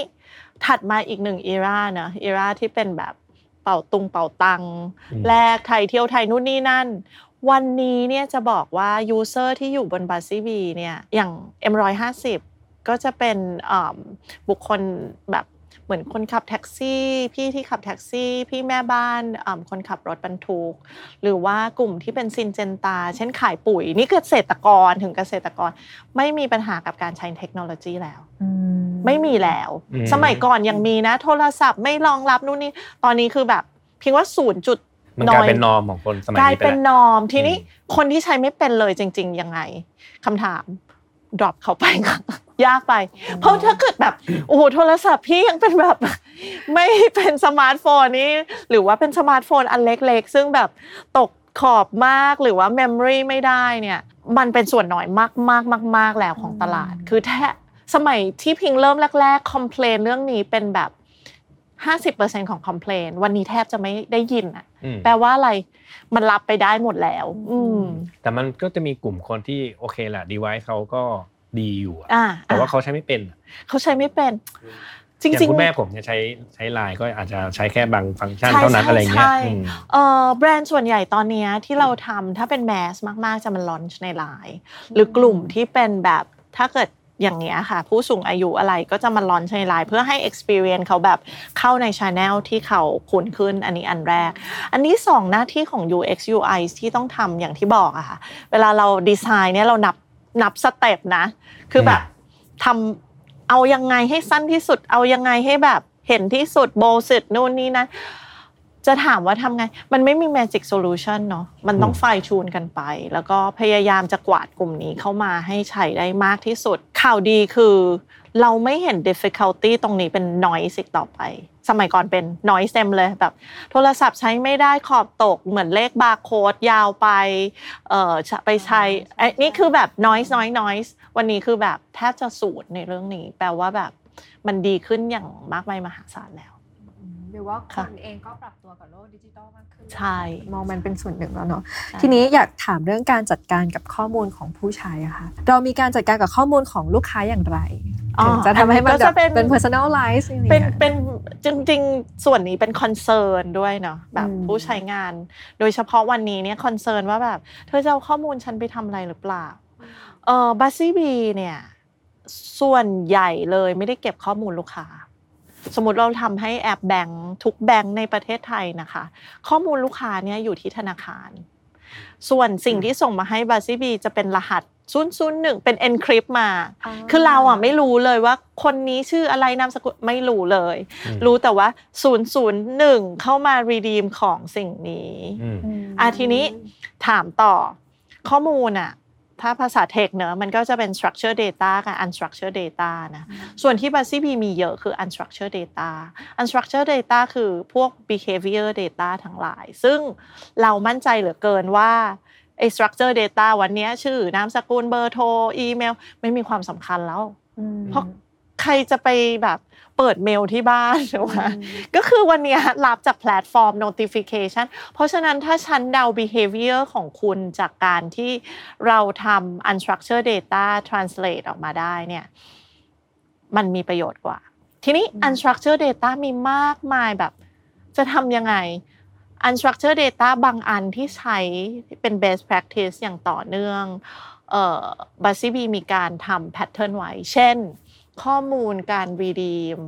ถัดมาอีกหนึ่ง era นะ era ที่เป็นแบบเป๋าตุงเป๋าตังอืมแลกไทยเที่ยวไทยนู่นนี่นั่น วันนี้เนี่ยจะบอกว่า user ที่อยู่บน Buzzebees เนี่ยอย่าง M150 ก็จะเป็นอ่ำบุคคลแบบ เหมือนคนขับแท็กซี่พี่ที่ขับแท็กซี่ พี่แม่บ้านอ่ำคนขับรถบรรทุก หรือว่ากลุ่มที่เป็นซินเจนตา เช่นขายปุ๋ย นี่เกษตรกรถึงเกษตรกร ไม่มีปัญหากับการใช้เทคโนโลยีแล้วไม่มีแล้วอืมสมัยก่อนยังมีนะ โทรศัพท์ไม่รองรับนู่นนี่ตอนนี้คือแบบเพียงว่าศูนย์จุดมันกลายเป็นนอมของคนสมัยกลายนี้ไปเป็นแล้วนอมทีนี้คนที่ใช้ไม่เป็นเลยจริง ๆ ยังไงคำถาม drop เขาไปค่ะ ยากไป เพราะถ้าเกิดแบบโอ้โหโทรศัพท์พี่ยังเป็นแบบ ไม่เป็นสมาร์ทโฟนนี้หรือว่าเป็นสมาร์ทโฟนอันเล็กๆ ซึ่งแบบตกขอบมากหรือว่า memory ไม่ได้เนี่ยมันเป็นส่วนน้อยมากมากมากมากๆแล้วของตลาด คือแต่สมัยที่พิงเริ่มแรกๆ complain เรื่องนี้เป็นแบบ50%ของ complain วันนี้แทบจะไม่ได้ยินอะอืมแปลว่าอะไรมันรับไปได้หมดแล้ว อืมแต่มันก็จะมีกลุ่มคนที่โอเคแหละ device เขาก็ ดีอยู่อะอ่าแต่ว่าอะเขาใช้ไม่เป็นอะเขาใช้ไม่เป็นจอย่างริงคุณๆแม่ผมเนี่ยใช้ใช้ไลน์ก็อาจจะใช้แค่บางฟังก์ชันใช่เท่านั้นใช่อะไรเงี้ยใช่อืมเอ่อแบรนด์ส่วนใหญ่ตอนเนี้ยที่เราทำถ้าเป็นแมสมาก ๆ จะมันลอนช์ในไลน์หรือกลุ่มที่เป็นแบบถ้าเกิดอย่างเงี้ยค่ะ ผู้สูงอายุอะไรก็จะมาลอนในไลน์เพื่อให้ experience เขาแบบเข้าใน channel ที่เขาคุ้นขึ้นอันนี้อันแรก อันนี้สองหน้าที่ของ UX UI ที่ต้องทำอย่างที่บอกอะค่ะ เวลาเราดีไซน์เนี่ยเรานับ นับสเต็ปนะ คือแบบทำเอายังไงให้สั้นที่สุด เอายังไงให้แบบเห็นที่สุดโบสุดนู่นนี่นะจะถามว่าทำไง มันไม่มี magic solution เนาะมันต้องไฟชูนกันไป แล้วก็พยายามจะกวาดกลุ่มนี้เข้ามาให้ใช้ได้มากที่สุด ข่าวดีคือ เราไม่เห็น difficulty ตรงนี้เป็น noise อีกต่อไป สมัยก่อนเป็น noise เต็มเลยแบบ โทรศัพท์ใช้ไม่ได้ขอบตกเหมือนเลขบาร์โค้ดยาวไปเอ่อไปใช้ไอ้นี่คือแบบ noise noise noise วันนี้คือแบบแทบจะสูตรในเรื่องนี้ แปลว่าแบบมันดีขึ้นอย่างมากมายมหาศาลแล้วหรือว่าคนเองก็ปรับตัวกับโลกดิจิทัลมากขึ้นใช่มองมันเป็นส่วนหนึ่งแล้วเนาะใช่ทีนี้อยากถามเรื่องการจัดการกับข้อมูลของผู้ใช้อะค่ะเรามีการจัดการกับข้อมูลของลูกค้าอย่างไรอ๋อ ถึงจะทำให้มันอันนี้ก็แบจะบเป็นเป็น personalize อย่างเป็นเงี้ยเป็นจริงๆ ส่วนนี้เป็น concern ด้วยเนาะแบบอืมผู้ใช้งาน โดยเฉพาะวันนี้เนี่ย concern ว่าแบบ เธอจะเอาข้อมูลฉันไปทำอะไรหรือเปล่าเออ Buzzebees เนี่ยส่วนใหญ่เลยไม่ได้เก็บข้อมูลลูกค้า สมมติเราทำให้แอปแบงค์ทุกแบงค์ในประเทศไทยนะคะ ข้อมูลลูกค้าเนี่ยอยู่ที่ธนาคาร ส่วนสิ่งที่ส่งมาให้ Buzzebees จะเป็นรหัส ศูนย์ศูนย์หนึ่งเป็น encrypt มา คือเราอะไม่รู้เลยว่าคนนี้ชื่ออะไรนามสกุลไม่รู้เลย รู้แต่ว่า001เข้ามา redeem ของสิ่งนี้อืมอะทีนี้ถามต่อข้อมูลอะถ้าภาษาเทคเนอะมันก็จะเป็น structured data กับ unstructured data นะ ส่วนที่ b u z z y b มีเยอะคือ unstructured data unstructured data คือพวก behavior data ทั้งหลาย ซึ่งเรามั่นใจเหลือเกินว่า ไอ้ structured data วันเนี้ยชื่อนามสกุลเบอร์โทรอีเมล ไม่มีความสำคัญแล้วเพราะใครจะไปแบบเปิดเมลที่บ้านหรือว่าก็คือวันเนี้ยรับจากแพลตฟอร์ม notification เพราะฉะนั้นถ้าฉันเดา behavior ของคุณจากการที่เราทำ unstructured data translate ออกมาได้เนี่ย มันมีประโยชน์กว่า ทีนี้ unstructured data มีมากมายแบบ จะทำยังไง unstructured data บางอันที่ใช้เป็น best practice อย่างต่อเนื่องเอ่อ Buzzebees มีการทำ pattern ไว้ เช่น ข้อมูลการ redeem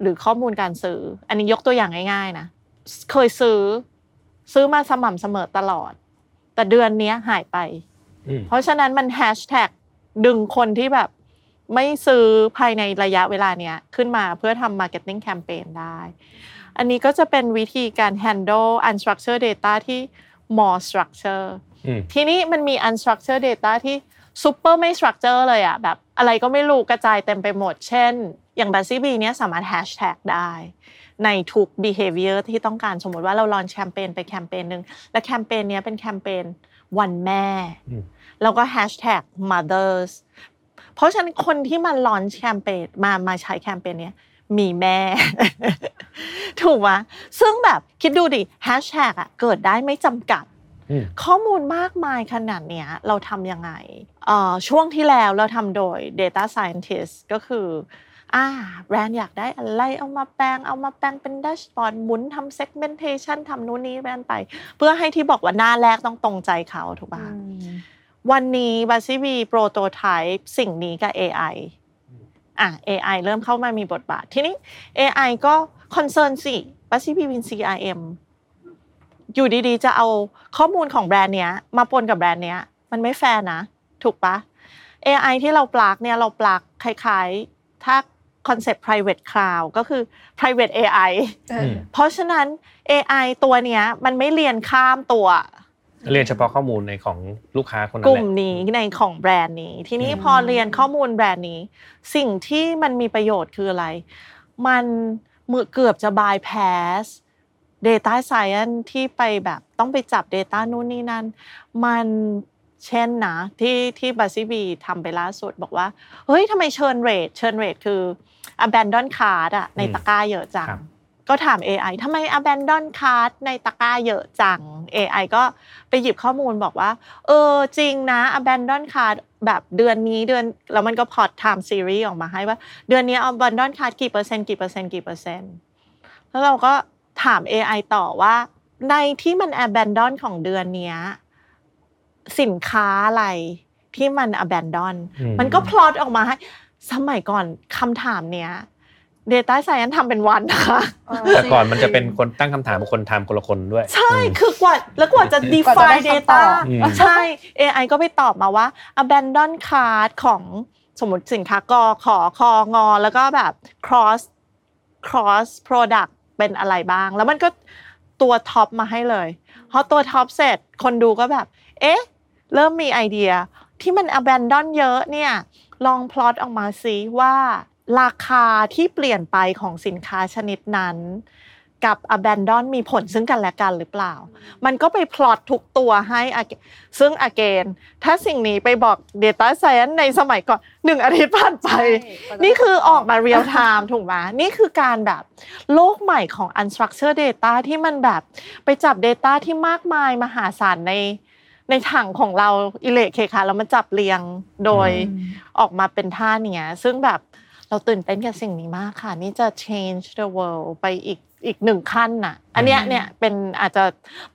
หรือข้อมูลการซื้อ อันนี้ยกตัวอย่างง่าย ๆ นะ เคยซื้อซื้อมาสม่ำเสมอตลอด แต่เดือนเนี้ยหายไปอืมเพราะฉะนั้นมันแฮชแท็กดึงคนที่แบบไม่ซื้อภายในระยะเวลาเนี้ยขึ้นมาเพื่อทำ marketing campaign ได้ อันนี้ก็จะเป็นวิธีการ handle unstructured data ที่ more structure อืมทีนี้มันมี unstructured data ที่ super ไม่ structure เลยอะแบบอะไรก็ไม่รู้กระจายเต็มไปหมด เช่น อย่าง b u z z y b เนี้ยสามารถ hashtag ได้ในทุก behavior ที่ต้องการสมมติว่าเราลอนแคมเปญไปแคมเปญหนึ่งและแคมเปญเนี้ยเป็นแคมเปญวันแม่อืมแล้วก็ hashtag mothers เพราะฉะนั้นคนที่มันลอนแคมเปญมามาใช้แคมเปญเนี้ย มีแม่ ถูกไหมซึ่งแบบคิดดูดิแฮชแท็กอะเกิดได้ไม่จำกัดอืมข้อมูลมากมายขนาดเนี้ยเราทำยังไงเอ่อช่วงที่แล้วเราทำโดย Data Scientist ก็คืออ่าแบรนด์อยากได้อะไรเอามาแปลงเอามาแปลงเป็นแดชบอร์ดหมุนทำ segmentation ทำนู่นนี่แบรนด์ไป เพื่อให้ที่บอกว่าหน้าแรกต้องตรงใจเขาถูกป่ะวันนี้บัซ y บีโปรโตไทป์สิ่งนี้กับ AI อะ AI เริ่มเข้ามามีบทบาท ทีนี้ AI ก็คอนเซิร์นสิบัซ y บีเป็น CRM อยู่ดีๆ จะเอาข้อมูลของแบรนด์เนี้ย มาปนกับแบรนด์เนี้ย มันไม่แฟร์นะ ถูกปะ AI ที่เราปลักเนี่ยเราปลักคล้ายๆ ถ้า concept private cloud ก็คือ private AI อืมเพราะฉะนั้น AI ตัวเนี้ยมันไม่เรียนข้ามตัว เรียนเฉพาะข้อมูลในของลูกค้าคนนั้นกแหลุ่มละนี้ในของแบรนด์นี้ ทีนี้พอเรียนข้อมูลแบรนด์นี้ สิ่งที่มันมีประโยชน์คืออะไร มันมือเกือบจะ bypass data science ที่ไปแบบต้องไปจับ data นู่นนี่นั่น มันเช่นนะที่ที่บัซซี่บีทำไปล่าสุดบอกว่า เฮ้ยทำไมเชิญเรทเชิญเรทคือ abandon card อะในตะกร้าเยอะจังครับ ก็ถาม AI ทำไม abandon card ในตะกร้าเยอะจัง AI ก็ไปหยิบข้อมูลบอกว่า เออจริงนะ abandon card แบบเดือนนี้เดือนแล้วมันก็พอร์ต time series ออกมาให้ว่า เดือนนี้ abandon card กี่เปอร์เซ็นต์กี่เปอร์เซ็นต์กี่เปอร์เซ็นต์แล้วเราก็ถาม AI ต่อว่า ในที่มัน abandon ของเดือนเนี้ยสินค้าอะไรที่มัน abandon อืมมันก็พลอตออกมาให้สมัยก่อนคำถามเนี้ย Data Science ทำเป็นวันนะคะแต่ก่อนมันจะเป็นคนตั้งคำถามกับคนทำคนละคนด้วย ใช่คือกว่าแล้วกว่าจะกว่าจะได้ define คำตอ data บอืมใช่ AI ก็ไปตอบมาว่า abandon card ของสมมติสินค้ากอขอคองอ แล้วก็แบบ cross cross product เป็นอะไรบ้าง แล้วมันก็ตัวท็อปมาให้เลยพอตัวท็อปเสร็จคนดูก็แบบ เอ๊ะ เริ่มมีไอเดียที่มัน abandon เยอะเนี่ยลองพลอตออกมาซิว่า ราคาที่เปลี่ยนไปของสินค้าชนิดนั้นกับ abandon มีผลซึ่งกันและกันหรือเปล่า มันก็ไปพลอตทุกตัวให้ ag- ซึ่ง again ถ้าสิ่งนี้ไปบอก data science ในสมัยก่อนหนึ่งอาทิตย์ผ่านไป นี่คือออกมา real time ถูกไหมนี่คือการแบบโลกใหม่ของ unstructured data ที่มันแบบไปจับ data ที่มากมายมหาศาลในในถังของเราอิเล็กเคคาแล้วมันจับเรียงโดยออกมาเป็นท่าเนี้ยซึ่งแบบ เราตื่นเต้นกับสิ่งนี้มากค่ะ นี่จะ change the world ไปอีกอีกหนึ่งขั้นน่ะ อันเนี้ยเนี่ยเป็นอาจจะ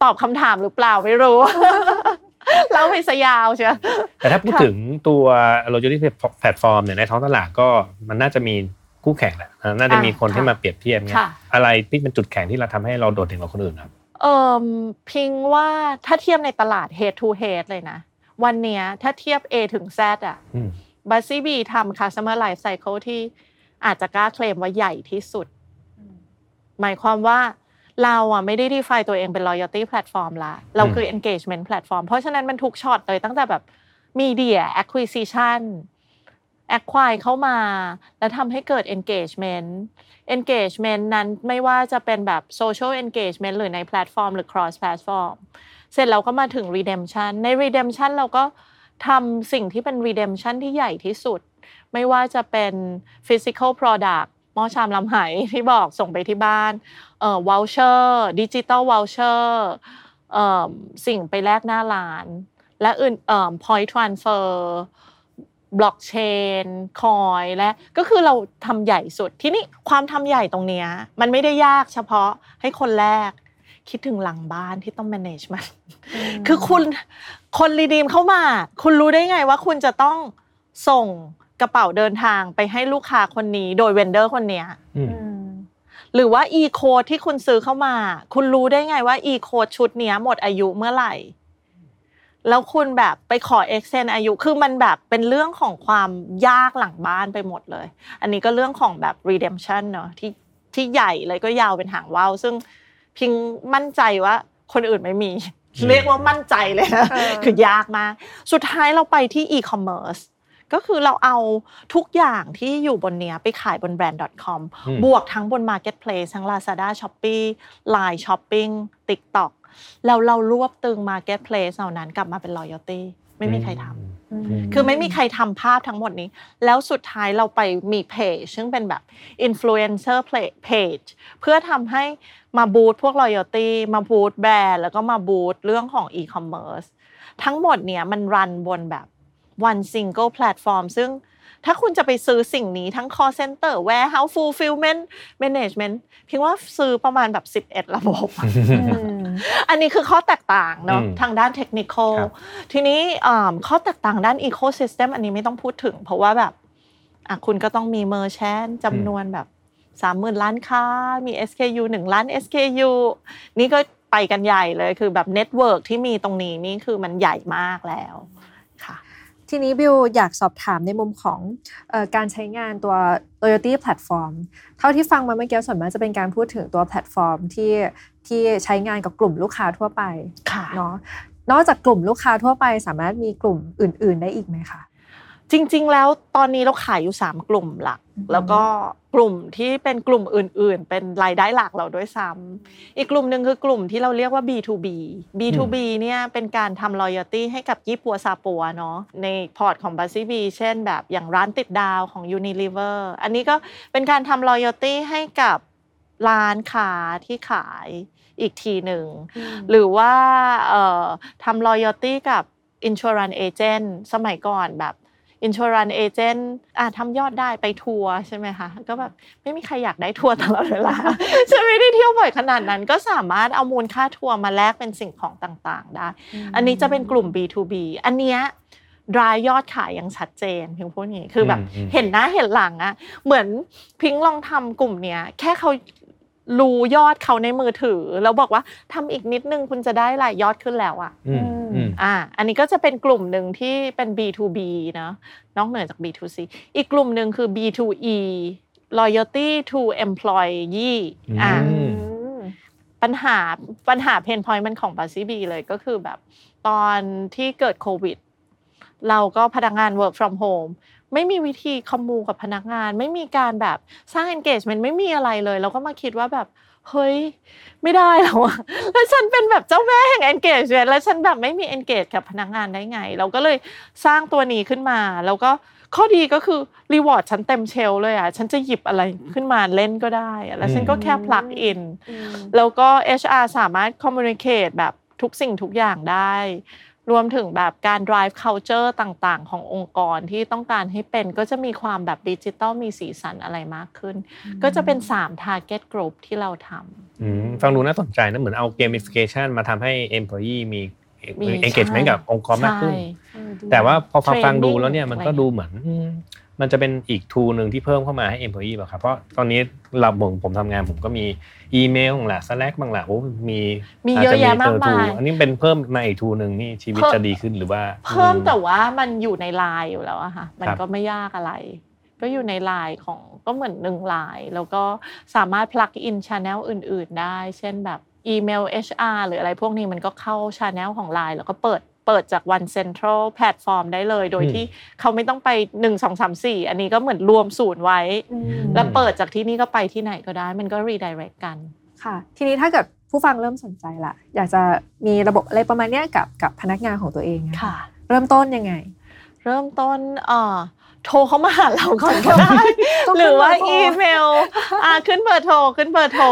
ตอบคำถามหรือเปล่าไม่รู้เล่าไปซะยาวเชียวแต่ถ้าพูดถึงตัว logistics platform เนี่ยในท้องตลาดก็มันน่าจะมีคู่แข่งแหละน่าจะมีคนที่มาเปรียบเทียบเนี่ยค่ะอะไรที่เป็นจุดแข็งที่เราทำให้เราโดดเด่นกว่าคนอื่นครับเอ่มพิงว่าถ้าเทียบในตลาด head to head เลยนะ วันเนี้ยถ้าเทียบ A ถึง Z อะอืม บัสซี่บีทำ customer life cycle ที่อาจจะกล้าเคลมว่าใหญ่ที่สุด หมายความว่าเราอะไม่ได้ define ตัวเองเป็น loyalty platform ละ เราคือ engagement platform เพราะฉะนั้นมันทุกช็อตเลยตั้งแต่แบบ media acquisition acquire เข้ามา แล้วทำให้เกิด engagement engagement นั้นไม่ว่าจะเป็นแบบ social engagement หรือในแพลตฟอร์มหรือ cross platform เสร็จเราก็มาถึง redemption ใน redemption เราก็ ทำสิ่งที่เป็น redemption ที่ใหญ่ที่สุด ไม่ว่าจะเป็น physical product หม้อชามลำไหที่บอกส่งไปที่บ้านเอ่อ voucher digital voucher เอ่อสิ่งไปแลกหน้าร้าน และอื่นเอ่อ point transfer บล็อกเชนคอยและก็คือเราทำใหญ่สุดที่นี่ความทำใหญ่ตรงเนี้ยมันไม่ได้ยากเฉพาะให้คนแรก คิดถึงหลังบ้านที่ต้อง manage มันคือคุณ คนรีดีมเข้ามา คุณรู้ได้ไงว่าคุณจะต้องส่งกระเป๋าเดินทางไปให้ลูกค้าคนนี้ โดยเวนเดอร์คนเนี้ยอืมหรือว่า e code ที่คุณซื้อเข้ามา คุณรู้ได้ไงว่า e code ชุดเนี้ยหมดอายุเมื่อไหร่ แล้วคุณแบบไปขอ extend อายุ คือมันแบบเป็นเรื่องของความยากหลังบ้านไปหมดเลย อันนี้ก็เรื่องของแบบ redemption เนอะที่ที่ใหญ่เลยก็ยาวเป็นหางว่าวซึ่งพิงมั่นใจว่าคนอื่นไม่มี เรียกว่ามั่นใจเลยนะเออคือยากมาก สุดท้ายเราไปที่ e-commerce ก็คือเราเอาทุกอย่างที่อยู่บนเนี้ยไปขายบนแบรนด์ .com อืมบวกทั้งบน marketplace ทั้ง Lazada Shopee Line Shopping TikTok แล้วเรารวบตึง marketplace เหล่านั้นกลับมาเป็น loyalty ไม่มีใครทำ คือไม่มีใครทำภาพทั้งหมดนี้ แล้วสุดท้ายเราไปมีเพจซึ่งเป็นแบบ influencer page เพื่อทำให้มาบูตพวก loyalty มาบูตแบรนด์แล้วก็มาบูตเรื่องของ e-commerce ทั้งหมดเนี่ยมันรันบนแบบ one single platform ซึ่งถ้าคุณจะไปซื้อสิ่งนี้ทั้ง call center warehouse fulfillment management เพียงว่าซื้อประมาณแบบ 11 ระบบ อันนี้คือข้อแตกต่างเนาะอืมทางด้าน technical ครับทีนี้อ่าข้อแตกต่างด้านอีโค y ิสเต็มอันนี้ไม่ต้องพูดถึง เพราะว่าแบบอะคุณก็ต้องมี merchant จำนวนแบบสามหมื่นร้านค้า มี SKU หนึ่งล้าน SKU นี่ก็ไปกันใหญ่เลยคือแบบ network ที่มีตรงนี้นี่คือมันใหญ่มากแล้วค่ะ ทีนี้บิวอยากสอบถามในมุมของเอ่อการใช้งานตัว loyalty platform เท่าที่ฟังมาเมื่อกี้ส่วนมากจะเป็นการพูดถึงตัวแพลตฟอร์มที่ที่ใช้งานกับกลุ่มลูกค้าทั่วไปค่ะเนาะนอกจากกลุ่มลูกค้าทั่วไปสามารถมีกลุ่มอื่น ๆ ได้อีกไหมคะ จริง ๆ แล้วตอนนี้เราขายอยู่ 3 กลุ่มหลัก แล้วก็กลุ่มที่เป็นกลุ่มอื่น ๆ เป็นรายได้หลักเราด้วยซ้ำอีกกลุ่มหนึ่งคือกลุ่มที่เราเรียกว่า B2B B2B เนี่ยเป็นการทำ loyalty ให้กับยี่ปัวซาปัวเนาะในพอร์ตของ b u z z y b เช่นแบบอย่างร้านติดดาวของ Unilever อันนี้ก็เป็นการทำ loyalty ให้กับร้านค้าที่ขายอีกทีหนึ่งหรือว่าเอ่อทำ loyalty กับ insurance agent สมัยก่อนแบบ insurance agent อะทำยอดได้ไปทัวร์ใช่ไหมคะก็แบบไม่มีใครอยากได้ทัวร์ตลอดเวลาจะไม่ได้เที่ยวบ่อยขนาดนั้น ก็สามารถเอามูลค่าทัวร์มาแลกเป็นสิ่งของต่างๆ ได้ อันนี้จะเป็นกลุ่ม B2B อันเนี้ยรายยอดขายอย่างชัดเจนพิงพูดอย่างนี้คือแบบอืมอืมเห็นหน้าเห็นหลังอะเหมือนพิงลองทำกลุ่มเนี้ยแค่เขา รู้ยอดเขาในมือถือ แล้วบอกว่าทำอีกนิดนึงคุณจะได้รายยอดขึ้นแล้วอะอืมอืมอ่า อันนี้ก็จะเป็นกลุ่มหนึ่งที่เป็น B2B นะนอกเหนือจาก B2C อีกกลุ่มหนึ่งคือ B2E loyalty to employee อ่าอืมปัญหาปัญหาเพนพอยต์มันของบาซีบีเลยก็คือแบบตอนที่เกิดโควิด เราก็พนักงาน work from home ไม่มีวิธีคอมมูกับพนักงาน ไม่มีการแบบสร้าง engagement ไม่มีอะไรเลย เราก็มาคิดว่าแบบเฮ้ยไม่ได้แล้วอะแล้วฉันเป็นแบบเจ้าแม่แห่ง engagement แล้วฉันแบบไม่มี engage กับพนักงานได้ไง เราก็เลยสร้างตัวนี้ขึ้นมา แล้วก็ข้อดีก็คือ reward ฉันเต็มเชลเลยอะฉันจะหยิบอะไรขึ้นมาเล่นก็ได้อะแล้วฉันก็แค่ plug in แล้วก็ HR สามารถ communicate แบบทุกสิ่งทุกอย่างได้ รวมถึงแบบการ drive culture ต่างๆ ขององค์กรที่ต้องการให้เป็นก็จะมีความแบบดิจิตอลมีสีสันอะไรมากขึ้น ก็จะเป็น 3 target group ที่เราทำอืมฟังดูน่าสนใจนะเหมือนเอา gamification มาทำให้ employee มีมี engagement ใช่กับองค์กรมากขึ้นใช่แต่ว่าพอฟังฟัง Training ดูแล้วเนี่ยมันก็อะไรดูเหมือนอื มมันจะเป็นอีกทูหนึ่งที่เพิ่มเข้ามาให้ employee ป่ะครับเพราะตอนนี้เราผมผมทำงานผมก็มีอีเมลบ้างแหละ Slack บ้างแหละโอ้มีมีจเยอะจแยะมากเออมาย tool อันนี้เป็นเพิ่มมาอีกทูหนึ่งนี่ชีวิตเพิ่มจะดีขึ้นหรือว่า เพิ่มอืแต่ว่ามันอยู่ในไลน์อยู่แล้วอะค่ะมันครับก็ไม่ยากอะไร ก็อยู่ในไลน์ของก็เหมือนหนึ่งไลน์แล้วก็สามารถ plug in channel อื่น ๆ ได้ เช่นแบบอีเมล HR หรืออะไรพวกนี้มันก็เข้า channel ของไลน์แล้วก็เปิด เปิดจาก one central platform ได้เลย โดยอืมที่เขาไม่ต้องไป 1 2 3 4 อันนี้ก็เหมือนรวมศูนย์ไว้ แล้วเปิดจากที่นี่ก็ไปที่ไหนก็ได้ มันก็ redirect กันค่ะ ทีนี้ถ้าเกิดผู้ฟังเริ่มสนใจละอยากจะมีระบบอะไรประมาณเนี้ยกับกับพนักงานของตัวเองอค่ะ เริ่มต้นยังไง เริ่มต้นเอ่อโทรเข้ามาหาเราก่อนก็ได้ต้องหรือว่าขึ้นเบอร์โทรอีเมลอ่าขึ้นเบอร์โทรขึ้นเบอร์โทร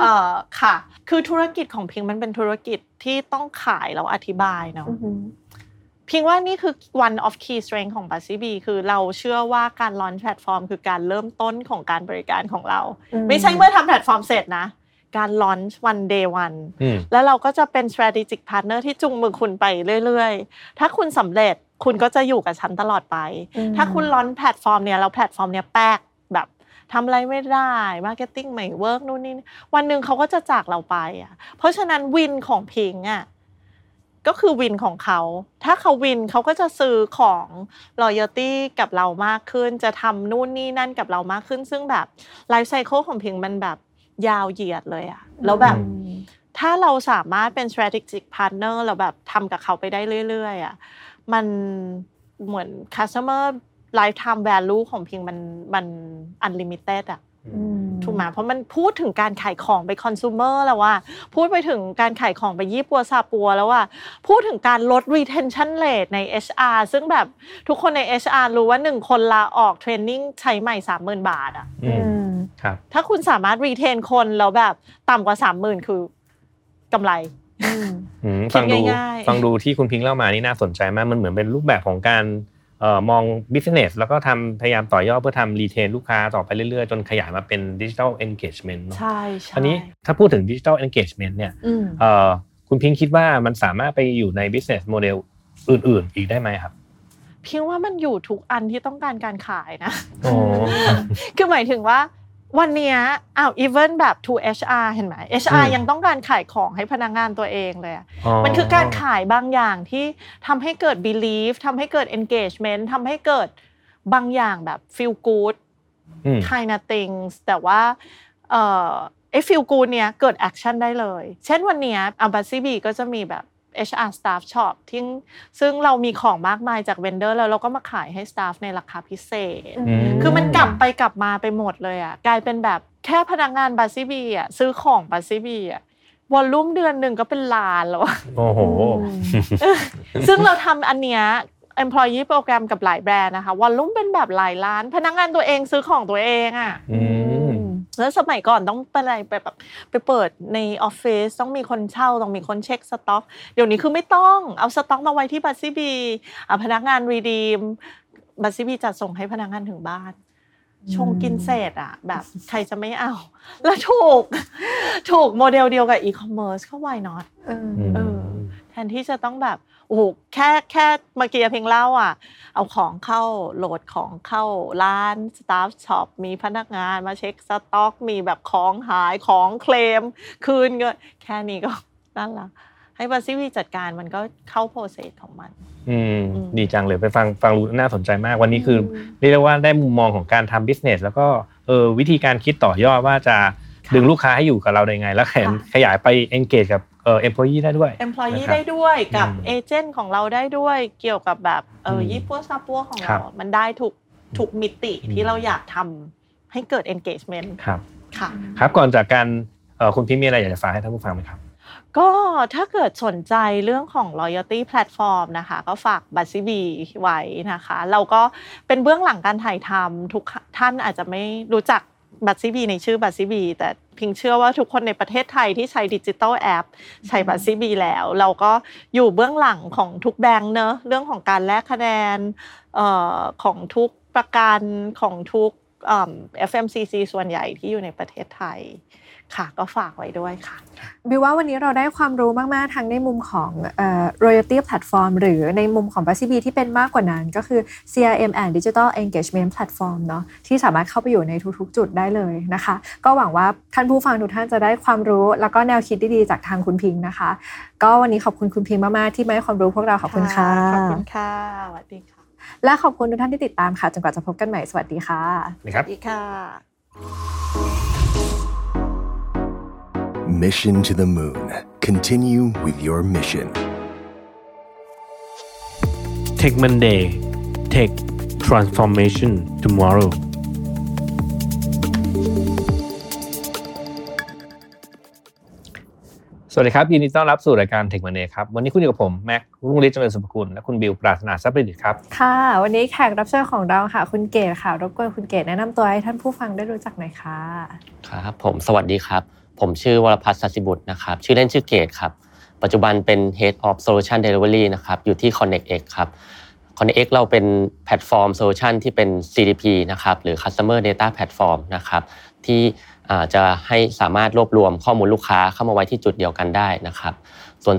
เอ่อค่ะ คือธุรกิจของพิงมันเป็นธุรกิจ ที่ต้องขายแล้วอธิบายเนาะอือหือพิงว่านี่คือ one of key strength ของ b u z z y b คือเราเชื่อว่าการ launch แพลตฟอร์มคือการเริ่มต้นของการบริการของเราอืมไม่ใช่เมื่อทำแพลตฟอร์มเสร็จนะ การ launch one day one อืมแล้วเราก็จะเป็น strategic partner ที่จุงมือคุณไปเรื่อยๆ ถ้าคุณสำเร็จคุณก็จะอยู่กับฉันตลอดไปอืมถ้าคุณ run แพลตฟอร์มเนี่ยเราแพลตฟอร์มเนี่ยแป๊กแบบ ทำอะไรไม่ได้ marketing ไม่ work นู่นนี่วันหนึ่งเขาก็จะจากเราไปอะเพราะฉะนั้น win ของพิงอะก็คือ win ของเขา ถ้าเขา win เขาก็จะซื้อของ loyalty กับเรามากขึ้น จะทำนู่นนี่นั่นกับเรามากขึ้น ซึ่งแบบ life cycle ของพิงมันแบบยาวเหยียดเลยอะแล้วแบบถ้าเราสามารถเป็น strategic partner เราแบบทำกับเขาไปได้เรื่อยๆอะมันเหมือน customer lifetime value ของพิงมันมัน unlimited อะถูกไหมเพราะมันพูดถึงการขายของไปคอน sumer แล้วว่า พูดไปถึงการขายของไปยี่ปัวซาปัวแล้วว่า พูดถึงการลด retention rate ใน HR ซึ่งแบบทุกคนใน HR รู้ว่าหนึ่งคนลาออกเทรนนิ่งใช้ใหม่30,000บาทอะอืมครับถ้าคุณสามารถ retain คนแล้วแบบต่ำกว่า30,000คือกำไรอืมคิดฟังดูง่ายๆฟังดูที่คุณพิงค์เล่ามานี่น่าสนใจมากมันเหมือนเป็นรูปแบบของการ เอ่อมอง business แล้วก็ทำพยายามต่อยอดเพื่อทำรีเทนลูกค้าต่อไปเรื่อยๆ จนขยายมาเป็น digital engagement เนอะใช่ใช่อันนี้ถ้าพูดถึง digital engagement เนี่ยอืมเอ่อคุณพิงค์คิดว่ามันสามารถไปอยู่ใน business model อื่นๆ อีกได้ไหมครับเพียงว่ามันอยู่ทุกอันที่ต้องการการขายนะโอ้คือหมายถึงว่า วันเนี้ยอ้าว even แบบ to HR เห็นไหม HR อืมยังต้องการขายของให้พนักงานตัวเองเลยอะอ๋อมันคือการขายบางอย่างที่ทำให้เกิด belief ทำให้เกิด engagement ทำให้เกิดบางอย่างแบบ feel good อืม kind of things แต่ว่าเอ่อไอ้ feel good เนี้ยเกิด action ได้เลย เช่นวันเนี้ยอัลบัซีบีก็จะมีแบบ HR staff shop ที่ซึ่งเรามีของมากมายจาก vendor แล้วเราก็มาขายให้ staff ในราคาพิเศษอืมคือมันกลับไปกลับมาไปหมดเลยอะกลายเป็นแบบแค่พนักงาน Buzzebees อะซื้อของ Buzzebees อะ volume เดือนหนึ่งก็เป็นล้านแล้วอะโอ้โหซึ่งเราทำอันเนี้ย employee program กับหลายแบรนด์นะคะ volume เป็นแบบหลายล้าน พนักงานตัวเองซื้อของตัวเองอะ อืมแล้วสมัยก่อนต้องไปอะไรไปแบบไปเปิดในออฟฟิศต้องมีคนเฝ้าต้องมีคนเช็คสต็อก เดี๋ยวนี้คือไม่ต้องเอาสต็อกมาไว้ที่ Buzzebees อะพนักงาน redeem Buzzebees จัดส่งให้พนักงานถึงบ้านชงกินเศษอะแบบใครจะไม่เอา แล้วถูก ถูกโมเดลเดียวกับอีคอมเมิร์ซก็ why not เอออืมเออแทนที่จะต้องแบบ โอ้โหแค่แค่เมื่อกี้เพียงเล่าอะ เอาของเข้าโหลดของเข้าร้าน staff shop มีพนักงานมาเช็คสต็อกมีแบบของหายของเคลม คืนเงินแค่นี้ก็นั่นละให้บัสซี่วีจัดการมันก็เข้าโปรเซสของมัน อืมดีจังเลยไปฟังฟังรู้น่าสนใจมากวันนี้คือเรียกได้ว่าได้มุมมองของการทำบิสเนสแล้วก็เออวิธีการคิดต่อยอดว่าจะดึงลูกค้าให้อยู่กับเราได้ไง แล้วแขนขยายไป engage กับเอ่อ employee ได้ด้วย employee นะครับได้ด้วยกับอืมเอเจนต์ของเราได้ด้วยเกี่ยวกับแบบเอออมยี่ปัวซาปัวของครัเราบมันได้ทุกทุกมิติอืมที่เราอยากทำให้เกิด engagement ครับค่ะครับก่อนจากการเอ่อคุณพี่มีอะไรอยากจะฝากให้ท่านผู้ฟังไหมครับก็ถ้าเกิดสนใจเรื่องของ loyalty platform นะคะ ก็ฝากบัตซีบีไว้นะคะ เราก็เป็นเบื้องหลังการถ่ายทำทุกท่านอาจจะไม่รู้จัก บัตซีบีในชื่อบัตซีบีแต่พิงเชื่อว่าทุกคนในประเทศไทยที่ใช้ดิจิ t a ลแอปใช้บัตซีบีแล้ว เราก็อยู่เบื้องหลังของทุกแบงค์เนอะเรื่องของการแลกคะแนนเอ่อของทุกประกันของทุกเอิ่ม FMCC ส่วนใหญ่ที่อยู่ในประเทศไทย ค่ะ ก็ฝากไว้ด้วยค่ะบิวว่าวันนี้เราได้ความรู้มาก ๆ ทั้งในมุมของเอ่อ royalty platform หรือในมุมของ b a s b ที่เป็นมากกว่านั้นก็คือ CRM and Digital Engagement Platform เนาะที่สามารถเข้าไปอยู่ในทุก ๆ จุดได้เลยนะคะ ก็หวังว่าท่านผู้ฟังทุกท่านจะได้ความรู้ แล้วก็แนวคิดดีๆจากทางคุณพิงค์นะคะ ก็วันนี้ขอบคุณคุณพิงค์มาก ๆ ที่มาให้ความรู้พวกเราขอบคุณค่ะขอบคุณค่ะสวัสดีค่ะ และขอบคุณทุกท่านที่ติดตามค่ะจนกว่าจะพบกันใหม่สวัสดีค่ะนี่ครับสวัสดีค่ะ Mission to the Moon. Continue with your mission. Tech Monday Tech Transformation Tomorrow สวัสดีครับยินดีต้อนรับสู่รายการ Tech Monday ครับวันนี้คุณอยู่กับผมแม็กรุ่งฤทธิ์เจริญสุภกุลและคุณบิวปราศนาทรัพย์ประดิษฐ์ครับค่ะ วันนี้แขกรับเชิญของเราค่ะ คุณเกดค่ะรบกวนคุณเกดแนะนำตัวให้ท่านผู้ฟังได้รู้จักหน่อยค่ะครับ ผมสวัสดีครับ ผมชื่อวรพัฒน์สัสิบุตรนะครับ ชื่อเล่นชื่อเกดครับ ปัจจุบันเป็น Head of Solution Delivery นะครับ อยู่ที่ ConnectX ครับ ConnectX เราเป็นแพลตฟอร์มโซลูชันที่เป็น CDP นะครับ หรือ Customer Data Platform นะครับ ที่จะให้สามารถรวบรวมข้อมูลลูกค้าเข้ามาไว้ที่จุดเดียวกันได้นะครับ ส่วน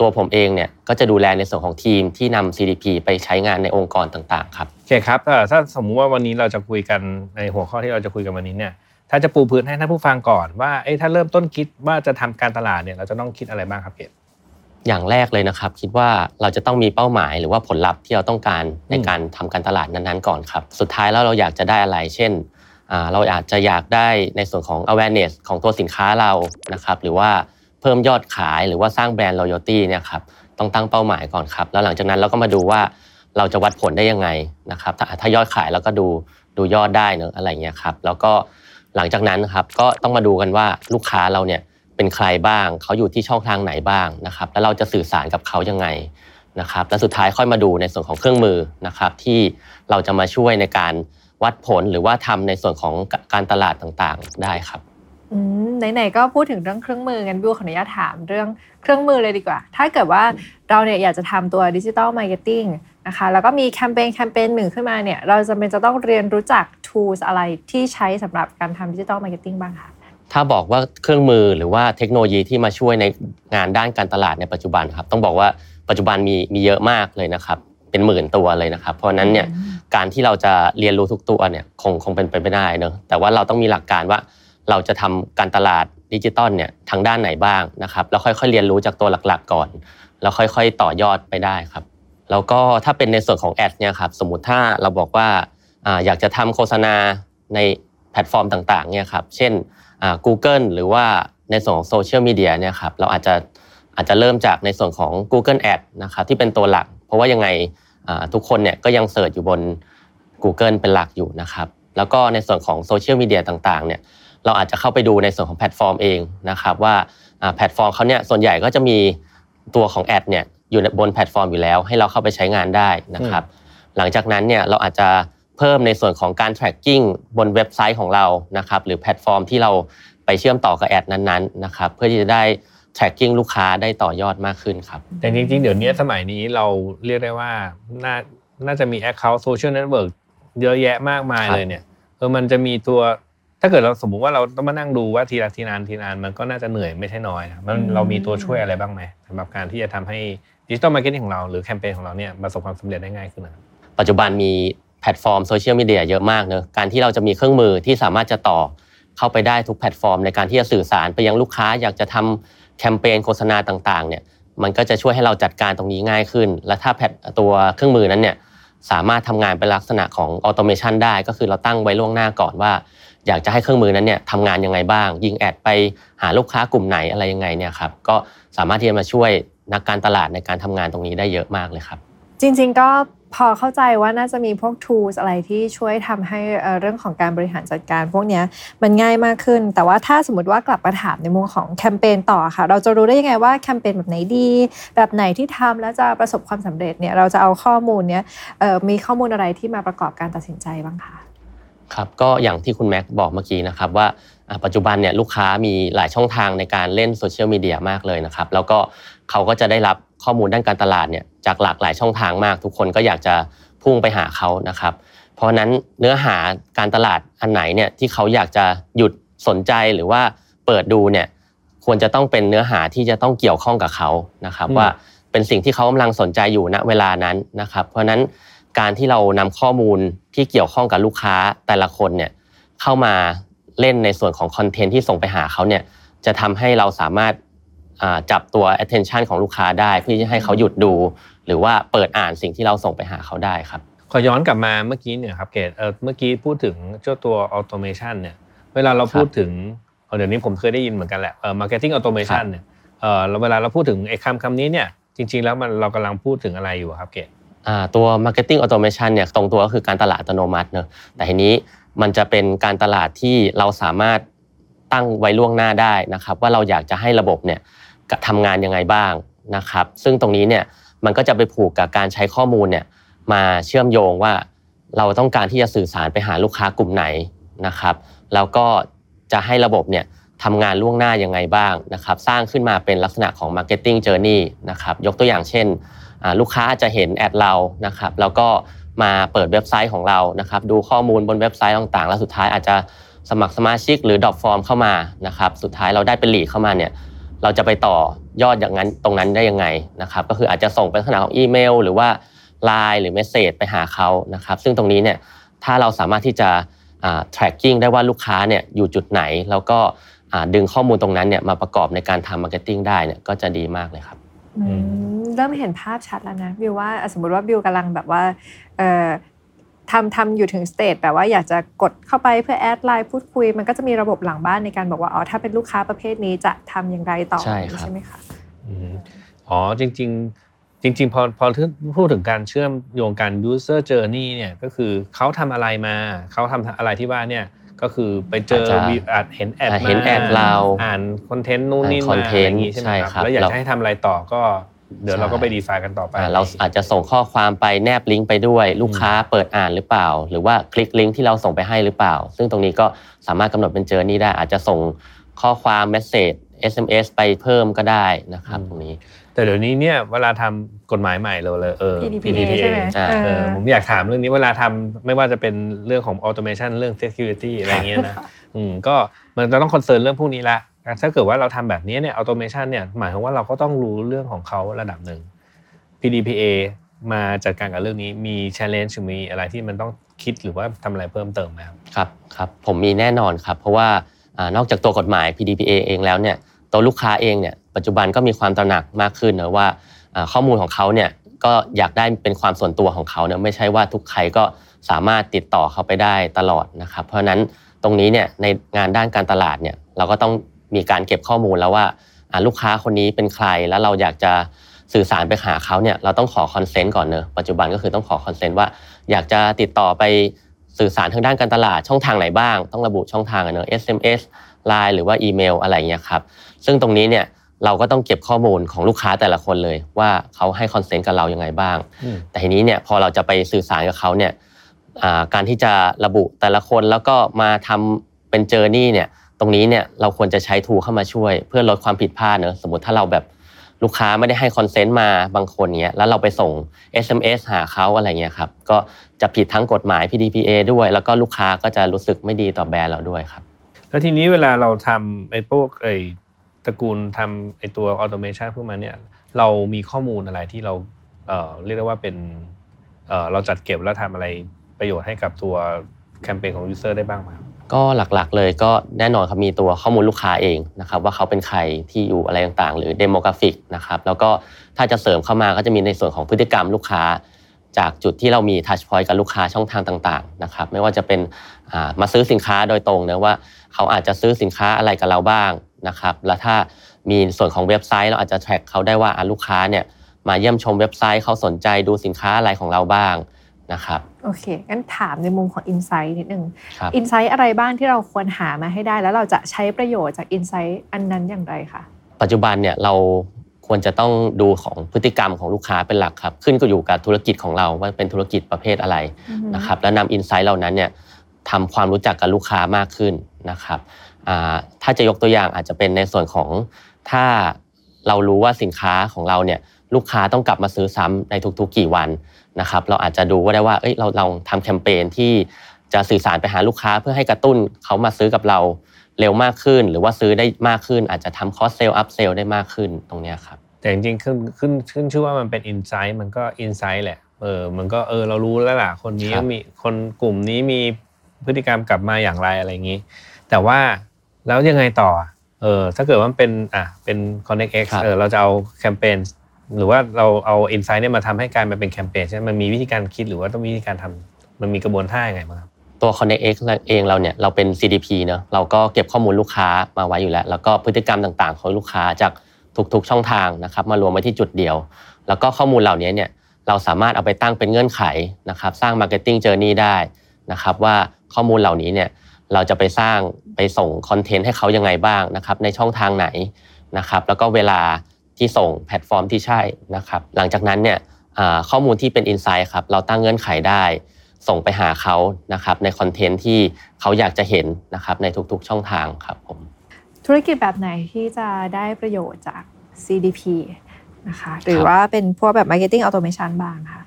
ตัวผมเองเนี่ยก็จะดูแลในส่วนของทีมที่นำ CDP ไปใช้งานในองค์กรต่างๆ ครับโอเคครับถ้าสมมุติว่าวันนี้เราจะคุยกันในหัวข้อที่เราจะคุยกันวันนี้เนี่ย ถ้าจะปูพื้นให้ท่านผู้ฟังก่อนว่าเอ้ถ้าเริ่มต้นคิดว่าจะทำการตลาดเนี่ยเราจะต้องคิดอะไรบ้างครับเกดอย่างแรกเลยนะครับ คิดว่าเราจะต้องมีเป้าหมายหรือว่าผลลัพธ์ที่เราต้องการในการทำการตลาดนั้นๆก่อนครับ สุดท้ายแล้วเราอยากจะได้อะไร เช่นเราอาจจะอยากได้ในส่วนของ awareness ของตัวสินค้าเรานะครับ หรือว่าเพิ่มยอดขายหรือว่าสร้างแบรนด์ loyalty เนี่ยครับต้องตั้งเป้าหมายก่อนครับ แล้วหลังจากนั้นเราก็มาดูว่าเราจะวัดผลได้ยังไงนะครับ ถ้ายอดขายเราก็ดูดูยอดได้เนอะอะไรเงี้ยครับแล้วก็ หลังจากนั้นครับก็ต้องมาดูกันว่าลูกค้าเราเนี่ยเป็นใครบ้าง เขาอยู่ที่ช่องทางไหนบ้างนะครับ แล้วเราจะสื่อสารกับเขายังไงนะครับ และสุดท้ายค่อยมาดูในส่วนของเครื่องมือนะครับ ที่เราจะมาช่วยในการวัดผลหรือว่าทำในส่วนของการตลาดต่างๆได้ครับไหนๆก็พูดถึงเรื่องเครื่องมืองั้นบิวขออนุญาตถามเรื่องเครื่องมือเลยดีกว่า ถ้าเกิดว่าเราเนี่ยอยากจะทำตัวดิจิ t a ลมาร์เก็ตติ้งนะคะแล้วก็มีแคมเปญแคมเปญหนึ่งขึ้นมาเนี่ยเราจะเป็นจะต้องเรียนรู้จัก tools อะไรที่ใช้สำหรับการทำดิจิ t a ลมาร์เก็ตติ้งบ้างคะถ้าบอกว่าเครื่องมือหรือว่าเทคโนโลยีที่มาช่วยในงานด้านการตลาดในปัจจุบันครับต้องบอกว่าปัจจุบันมีมีเยอะมากเลยนะครับเป็นหมื่นตัวเลยนะครับ เพราะฉะนั้นเนี่ยการที่เราจะเรียนรู้ทุกตัวเนี่ยคงคงเป็นไปไม่ได้เนอะแต่ว่าเราต้องมีหลักการว่าเราจะทำการตลาดดิจิตอลเนี่ยทางด้านไหนบ้างนะครับแล้วค่อยๆเรียนรู้จากตัวหลักๆก่อน แล้วค่อยๆต่อยอดไปได้ครับ แล้วก็ถ้าเป็นในส่วนของ ad เนี่ยครับสมมุติถ้าเราบอกว่า อ่าอยากจะทำโฆษณาในแพลตฟอร์มต่างๆเนี่ยครับเช่นอ่า Google หรือว่าในส่วนของโซเชียลมีเดียเนี่ยครับเราอาจจะอาจจะเริ่มจากในส่วนของ Google Ad นะครับที่เป็นตัวหลัก เพราะว่ายังไงอ่าทุกคนเนี่ยก็ยัง search อยู่บน Google เป็นหลักอยู่นะครับแล้วก็ในส่วนของโซเชียลมีเดียต่างๆเนี่ยเราอาจจะเข้าไปดูในส่วนของแพลตฟอร์มเองนะครับว่าอ่าแพลตฟอร์มเขาเนี่ยส่วนใหญ่ก็จะมีตัวของ ad เนี่ยอยู่บนแพลตฟอร์มอยู่แล้ว ให้เราเข้าไปใช้งานได้นะครับหลังจากนั้นเนี่ยเราอาจจะ เพิ่มในส่วนของการ tracking บนเว็บไซต์ของเรานะครับหรือแพลตฟอร์มที่เราไปเชื่อมต่อกับ ad นั้นๆนะครับเพื่อที่จะได้ tracking ลูกค้าได้ต่อยอดมากขึ้นครับ แต่จริงๆ เดี๋ยวนี้สมัยนี้เราเรียกได้ว่าน่าน่าจะมี Account Social Network เยอะแยะมากมายครับเลยเนี่ยเออมันจะมีตัวถ้าเกิดเราสมมุติว่าเราต้องมานั่งดูว่าทีละทีนานทีนานมันก็น่าจะเหนื่อยไม่ใช่น้อยนะมันอืมเรามีตัวช่วยอะไรบ้างไหมสำหรับการที่จะทำให้ digital marketing ของเราหรือแคมเปญของเราเนี่ยประสบความสำเร็จได้ง่ายขึ้นนะครับปัจจุบันมีแพลตฟอร์มโซเชียลมีเดียเยอะมากเนอะการที่เราจะมีเครื่องมือที่สามารถจะต่อเข้าไปได้ทุกแพลตฟอร์ม ในการที่จะสื่อสารไปยังลูกค้าอยากจะทำแคมเปญโฆษณาต่างๆเนี่ยมันก็จะช่วยให้เราจัดการตรงนี้ง่ายขึ้น และถ้าแพตตัวเครื่องมือนั้นเนี่ยสามารถทำงานเป็นลักษณะของ automation ได้ก็คือเราตั้งไว้ล่วงหน้าก่อนว่า อยากจะให้เครื่องมือนั้นเนี่ยทำงานยังไงบ้าง ยิง ad ไปหาลูกค้ากลุ่มไหนอะไรยังไงเนี่ยครับก็สามารถที่จะมาช่วยนักการตลาดในการทำงานตรงนี้ได้เยอะมากเลยครับ จริง ๆก็ พอเข้าใจว่าน่าจะมีพวก tools อะไรที่ช่วยทำให้เรื่องของการบริหารจัดการพวกนี้มันง่ายมากขึ้น แต่ว่าถ้าสมมติว่ากลับมาถามในมุมของแคมเปญต่อค่ะ เราจะรู้ได้ยังไงว่าแคมเปญแบบไหนดี แบบไหนที่ทำแล้วจะประสบความสำเร็จเนี่ยเราจะเอาข้อมูลเนี้ยมีข้อมูลอะไรที่มาประกอบการตัดสินใจบ้างคะครับก็อย่างที่คุณแม็กบอกเมื่อกี้นะครับว่าปัจจุบันเนี่ยลูกค้ามีหลายช่องทางในการเล่นโซเชียลมีเดียมากเลยนะครับแล้วก็เขาก็จะได้รับข้อมูลด้านการตลาดเนี่ย จากหลากหลายช่องทางมาก ทุกคนก็อยากจะพุ่งไปหาเขานะครับ เพราะฉะนั้นเนื้อหาการตลาดอันไหนเนี่ยที่เขาอยากจะหยุดสนใจหรือว่าเปิดดูเนี่ยควรจะต้องเป็นเนื้อหาที่จะต้องเกี่ยวข้องกับเขานะครับอืมว่าเป็นสิ่งที่เขากำลังสนใจอยู่ณเวลานั้นนะครับ เพราะฉะนั้นการที่เรานำข้อมูลที่เกี่ยวข้องกับลูกค้าแต่ละคนเนี่ยเข้ามาเล่นในส่วนของคอนเทนต์ที่ส่งไปหาเขาเนี่ยจะทำให้เราสามารถอ่าจับตัว attention ของลูกค้าได้เพื่อที่จะให้เขาหยุดดู หรือว่าเปิดอ่านสิ่งที่เราส่งไปหาเขาได้ครับ ขอย้อนกลับมาเมื่อกี้เนี่ยครับเกดเออเมื่อกี้พูดถึงเจ้าตัว automation เนี่ยเวลาเราพูดถึงเออเดี๋ยวนี้ผมเคยได้ยินเหมือนกันแหละเออ marketing automation เนี่ยเออแล้วเวลาเราพูดถึงไอ้คำคำนี้เนี่ยจริง ๆ แล้วมันเรากำลังพูดถึงอะไรอยู่อะครับเกดอ่าตัว Marketing Automation เนี่ยตรงตัวก็คือการตลาดอัตโนมัติเนอะแต่ทีนี้มันจะเป็นการตลาดที่เราสามารถตั้งไว้ล่วงหน้าได้นะครับ ว่าเราอยากจะให้ระบบเนี่ยทำงานยังไงบ้างนะครับ ซึ่งตรงนี้เนี่ย มันก็จะไปผูกกับการใช้ข้อมูลเนี่ยมาเชื่อมโยงว่าเราต้องการที่จะสื่อสารไปหาลูกค้ากลุ่มไหนนะครับแล้วก็จะให้ระบบเนี่ยทำงานล่วงหน้ายังไงบ้างนะครับสร้างขึ้นมาเป็นลักษณะของ Marketing Journey นะครับยกตัวอย่างเช่น ลูกค้าอาจจะเห็นแอดเรานะครับแล้วก็มาเปิดเว็บไซต์ของเรานะครับดูข้อมูลบนเว็บไซต์ต่างๆ แล้วสุดท้ายอาจจะสมัครสมาชิกหรือ drop form เข้ามานะครับสุดท้ายเราได้เป็น lead เข้ามาเนี่ยเราจะไปต่อ ยอดอย่างนั้นตรงนั้นได้ยังไงนะครับ ก็คืออาจจะส่งเป็นลักษณะของอีเมล หรือว่า Line หรือ message ไปหาเขานะครับ ซึ่งตรงนี้เนี่ยถ้าเราสามารถที่จะอ่า tracking ได้ว่าลูกค้าเนี่ยอยู่จุดไหน แล้วก็อ่าดึงข้อมูลตรงนั้นเนี่ยมาประกอบในการทำ marketing ได้เนี่ยก็จะดีมากเลยครับอืมเริ่มเห็นภาพชัดแล้วนะบิวว่าอะสมมติว่าบิวกำลังแบบว่าเอ่อ ทำทำอยู่ถึง stage แบบว่าอยากจะกดเข้าไปเพื่อ add Line พูดคุย มันก็จะมีระบบหลังบ้านในการบอกว่า อ๋อ ถ้าเป็นลูกค้าประเภทนี้จะทำอย่างไรต่อใช่ครับใช่ไหมคะอืมอ๋อ จริง ๆ จริง ๆ พอพอพูดถึงการเชื่อมโยงกัน user journey เนี่ยก็คือเขาทำอะไรมาเขาทำอะไรที่ว่าเนี่ยก็คือไปเจออาจจะบิวอาจเห็น ad อ่ามาเห็น ad เราอ่าน content นู่นนี่อ่านมา content อะไรอย่างงี้ใช่ไหมใช่คครัรับบแล้วอยากเราจะให้ทำอะไรต่อก็ เดี๋ยวเราก็ใช่ไปดีไซน์กันต่อไปอ่าเราอาจจะส่งข้อความไปแนบลิงก์ไปด้วย ลูกค้าเปิดอ่านหรือเปล่า หรือว่าคลิกลิงก์ที่เราส่งไปให้หรือเปล่า ซึ่งตรงนี้ก็สามารถกำหนดเป็น journey ได้ อาจจะส่งข้อความเมสเซจ SMS ไปเพิ่มก็ได้นะครับตรงนี้ แต่เดี๋ยวนี้เนี่ยเวลาทำกฎหมายใหม่เราเลยเออ PDPA ใช่ไหมอ่าเออเออผมอยากถามเรื่องนี้เวลาทำไม่ว่าจะเป็นเรื่องของ automation เรื่อง security อะไรเงี้ยนะอืมก็มันจะต้องคอนเซิร์นเรื่องพวกนี้ละ ถ้าเกิดว่าเราทำแบบนี้เนี่ย automation เนี่ยหมายความว่าเราก็ต้องรู้เรื่องของเขาระดับหนึ่ง PDPA มาจัดการกับเรื่องนี้มี challenge มีอะไรที่มันต้องคิดหรือว่าทำอะไรเพิ่มเติมไหมครับครับครับผมมีแน่นอนครับ เพราะว่านอกจากตัวกฎหมาย PDPA เองแล้วเนี่ยตัวลูกค้าเองเนี่ยปัจจุบันก็มีความตระหนักมากขึ้นนะว่าข้อมูลของเขาเนี่ยก็อยากได้เป็นความส่วนตัวของเขาเนี่ยไม่ใช่ว่าทุกใครก็สามารถติดต่อเขาไปได้ตลอดนะครับ เพราะนั้นตรงนี้เนี่ยในงานด้านการตลาดเนี่ยเราก็ต้อง มีการเก็บข้อมูลแล้วว่าอ่าลูกค้าคนนี้เป็นใครแล้วเราอยากจะสื่อสารไปหาเขาเนี่ยเราต้องขอ consent ก่อนเนอะปัจจุบันก็คือต้องขอ consent ว่าอยากจะติดต่อไปสื่อสารทางด้านการตลาดช่องทางไหนบ้าง ต้องระบุช่องทางอะเนอะ SMS Line หรือว่าอีเมลอะไรอย่างเงี้ยครับซึ่งตรงนี้เนี่ยเราก็ต้องเก็บข้อมูลของลูกค้าแต่ละคนเลย ว่าเขาให้ consent กับเรายังไงบ้างอืมแต่ทีนี้เนี่ยพอเราจะไปสื่อสารกับเขาเนี่ยอ่าการที่จะระบุแต่ละคนแล้วก็มาทำเป็น journey เนี่ย ตรงนี้เนี่ยเราควรจะใช้ tool เข้ามาช่วย เพื่อลดความผิดพลาดเนอะสมมติถ้าเราแบบลูกค้าไม่ได้ให้ consent มาบางคนเนี้ยแล้วเราไปส่ง SMS หาเขาอะไรเงี้ยครับก็จะผิดทั้งกฎหมาย PDPA ด้วย แล้วก็ลูกค้าก็จะรู้สึกไม่ดีต่อแบรนด์เราด้วยครับ แล้วทีนี้เวลาเราทำไอ้พวกไอ้ตระกูลทำไอ้ตัว automation พวกมันเนี่ยเรามีข้อมูลอะไรที่เราเอ่อเรียกได้ว่าเป็นเอ่อเราจัดเก็บแล้วทำอะไรประโยชน์ให้กับตัวแคมเปญของ user ได้บ้างไหม ก็หลักๆเลยก็แน่นอนครับมีตัวข้อมูลลูกค้าเองนะครับว่าเขาเป็นใครที่อยู่อะไรต่างๆ หรือ demographic นะครับแล้วก็ถ้าจะเสริมเข้ามาก็จะมีในส่วนของพฤติกรรมลูกค้า จากจุดที่เรามี touchpoint กับลูกค้าช่องทางต่างๆนะครับไม่ว่าจะเป็นามาซื้อสินค้าโดยตรงนะว่าเขาอาจจะซื้อสินค้าอะไรกับเราบ้างนะครับแล้วถ้ามีส่วนของเว็บไซต์เราอาจจะแทร็กเขาได้ว่าลูกค้าเนี่ยมาเยี่ยมชมเว็บไซต์เขาสนใจดูสินค้าอะไรของเราบ้างนะครับ โอเค งั้นถามในมุมของ Insight นิดนึงครับ Insight อะไรบ้างที่เราควรหามาให้ได้ แล้วเราจะใช้ประโยชน์จาก Insight อันนั้นอย่างไรคะ ปัจจุบันเนี่ยเราควรจะต้องดูของพฤติกรรมของลูกค้าเป็นหลักครับ ขึ้นก็อยู่กับธุรกิจของเราว่าเป็นธุรกิจประเภทอะไรอือฮึนะครับ แล้วนำ insight เหล่านั้นเนี่ยทำความรู้จักกับลูกค้ามากขึ้นนะครับอ่าถ้าจะยกตัวอย่างอาจจะเป็นในส่วนของถ้าเรารู้ว่าสินค้าของเราเนี่ยลูกค้าต้องกลับมาซื้อซ้ำในทุกๆ กี่วัน นะครับเราอาจจะดูว่าได้ว่าเอ้ยเราเราทำแคมเปญที่จะสื่อสารไปหาลูกค้าเพื่อให้กระตุ้นเขามาซื้อกับเราเร็วมากขึ้น หรือว่าซื้อได้มากขึ้น อาจจะทำ cross-sell upsell ได้มากขึ้นตรงเนี้ยครับแต่จริงๆขึ้นขึ้นขึ้นชื่อว่ามันเป็น insight มันก็ insight แหละเออมันก็เออเรารู้แล้วล่ะคนนี้ครับมีคนกลุ่มนี้มีพฤติกรรมกลับมาอย่างไรอะไรอย่างนี้ แต่ว่าแล้วยังไงต่อเออถ้าเกิดว่ามันเป็นอะเป็น Connect X ครับเออเราจะเอาแคมเปญ หรือว่าเราเอาอินไซต์เนี่ยมาทำให้กายมาเป็นแคมเปญใช่ไหมมันมีวิธีการคิดหรือว่าต้องมีวิธีการทำมันมีกระบวนท่ายังไงบ้างครับตัว Connect X เองเราเนี่ยเราเป็น CDP เนอะเราก็เก็บข้อมูลลูกค้ามาไว้อยู่แล้ว แล้วก็พฤติกรรมต่างๆ ของลูกค้าจากทุกๆช่องทางนะครับมารวมไว้ที่จุดเดียว แล้วก็ข้อมูลเหล่านี้เนี่ยเราสามารถเอาไปตั้งเป็นเงื่อนไขนะครับสร้าง Marketing Journey ได้นะครับว่าข้อมูลเหล่านี้เนี่ยเราจะไปสร้างไปส่งคอนเทนต์ให้เขายังไงบ้างนะครับในช่องทางไหนนะครับแล้วก็เวลา ที่ส่งแพลตฟอร์มที่ใช่นะครับ หลังจากนั้นเนี่ยอ่าข้อมูลที่เป็น Insight ครับเราตั้งเงื่อนไขได้ ส่งไปหาเขานะครับในคอนเทนต์ที่เขาอยากจะเห็นนะครับในทุกๆช่องทางครับผมธุรกิจแบบไหนที่จะได้ประโยชน์จาก CDP นะคะหรือว่าเป็นพวกแบบ Marketing Automation บ้างค่ะ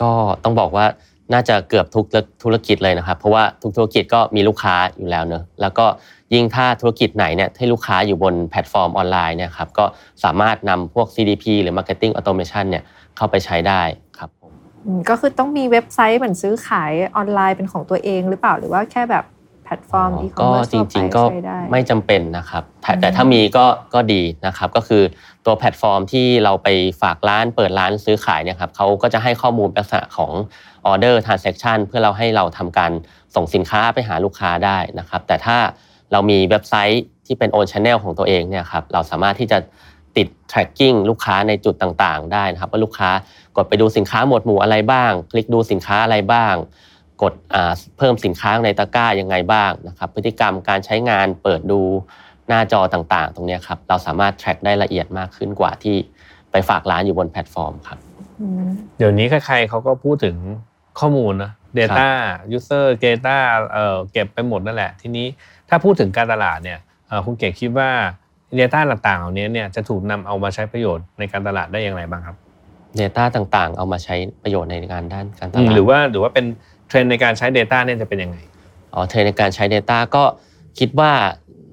ก็ต้องบอกว่าน่าจะเกือบทุกธุรกิจเลยนะครับ เพราะว่าทุกธุรกิจก็มีลูกค้าอยู่แล้วเนอะแล้วก็ ยิ่งถ้าธุรกิจไหนเนี่ยที่ลูกค้าอยู่บนแพลตฟอร์มออนไลน์เนี่ยครับก็สามารถนำพวก CDP หรือ Marketing Automation เนี่ยเข้าไปใช้ได้ครับอืมก็คือต้องมีเว็บไซต์เหมือนซื้อขายออนไลน์เป็นของตัวเองหรือเปล่าหรือว่าแค่แบบแพลตฟอร์มอีคอมก็เมิร์ซจริงๆก็ใช้ได้ไม่จำเป็นนะครับแต่แต่ถ้ามีก็ก็ดีนะครับก็คือตัวแพลตฟอร์มที่เราไปฝากร้านเปิดร้านซื้อขายเนี่ยครับเขาก็จะให้ข้อมูลลักษณะของออเดอร์ transaction เพื่อเราให้เราทำการส่งสินค้าไปหาลูกค้าได้นะครับแต่ถ้า เรามีเว็บไซต์ที่เป็น own channel ของตัวเองเนี่ยครับเราสามารถที่จะติด tracking ลูกค้าในจุดต่างๆ ได้นะครับ ว่าลูกค้ากดไปดูสินค้าหมวดหมู่อะไรบ้าง คลิกดูสินค้าอะไรบ้าง กดอ่าเพิ่มสินค้าในตะกร้ายังไงบ้างนะครับ พฤติกรรมการใช้งานเปิดดูหน้าจอต่างๆ ตรงเนี้ยครับเราสามารถ track ได้ละเอียดมากขึ้นกว่าที่ไปฝากร้านอยู่บนแพลตฟอร์มครับอืมเดี๋ยวนี้ใครๆเขาก็พูดถึงข้อมูลนะ Data User Data เอ่อเก็บไปหมดนั่นแหละ ทีนี้ ถ้าพูดถึงการตลาดเนี่ยเอ่อคุณเก๋คิดว่า Data ต่างๆเหล่านี้เนี่ยจะถูกนำเอามาใช้ประโยชน์ในการตลาดได้อย่างไรบ้างครับ Data ต่างๆ เอามาใช้ประโยชน์ในการด้านการตอืมลาดหรือว่าหรือว่าเป็นเทรนด์ในการใช้ Data เนี่ยจะเป็นยังไงอ๋อเทรนด์ในการใช้ Data ก็คิดว่า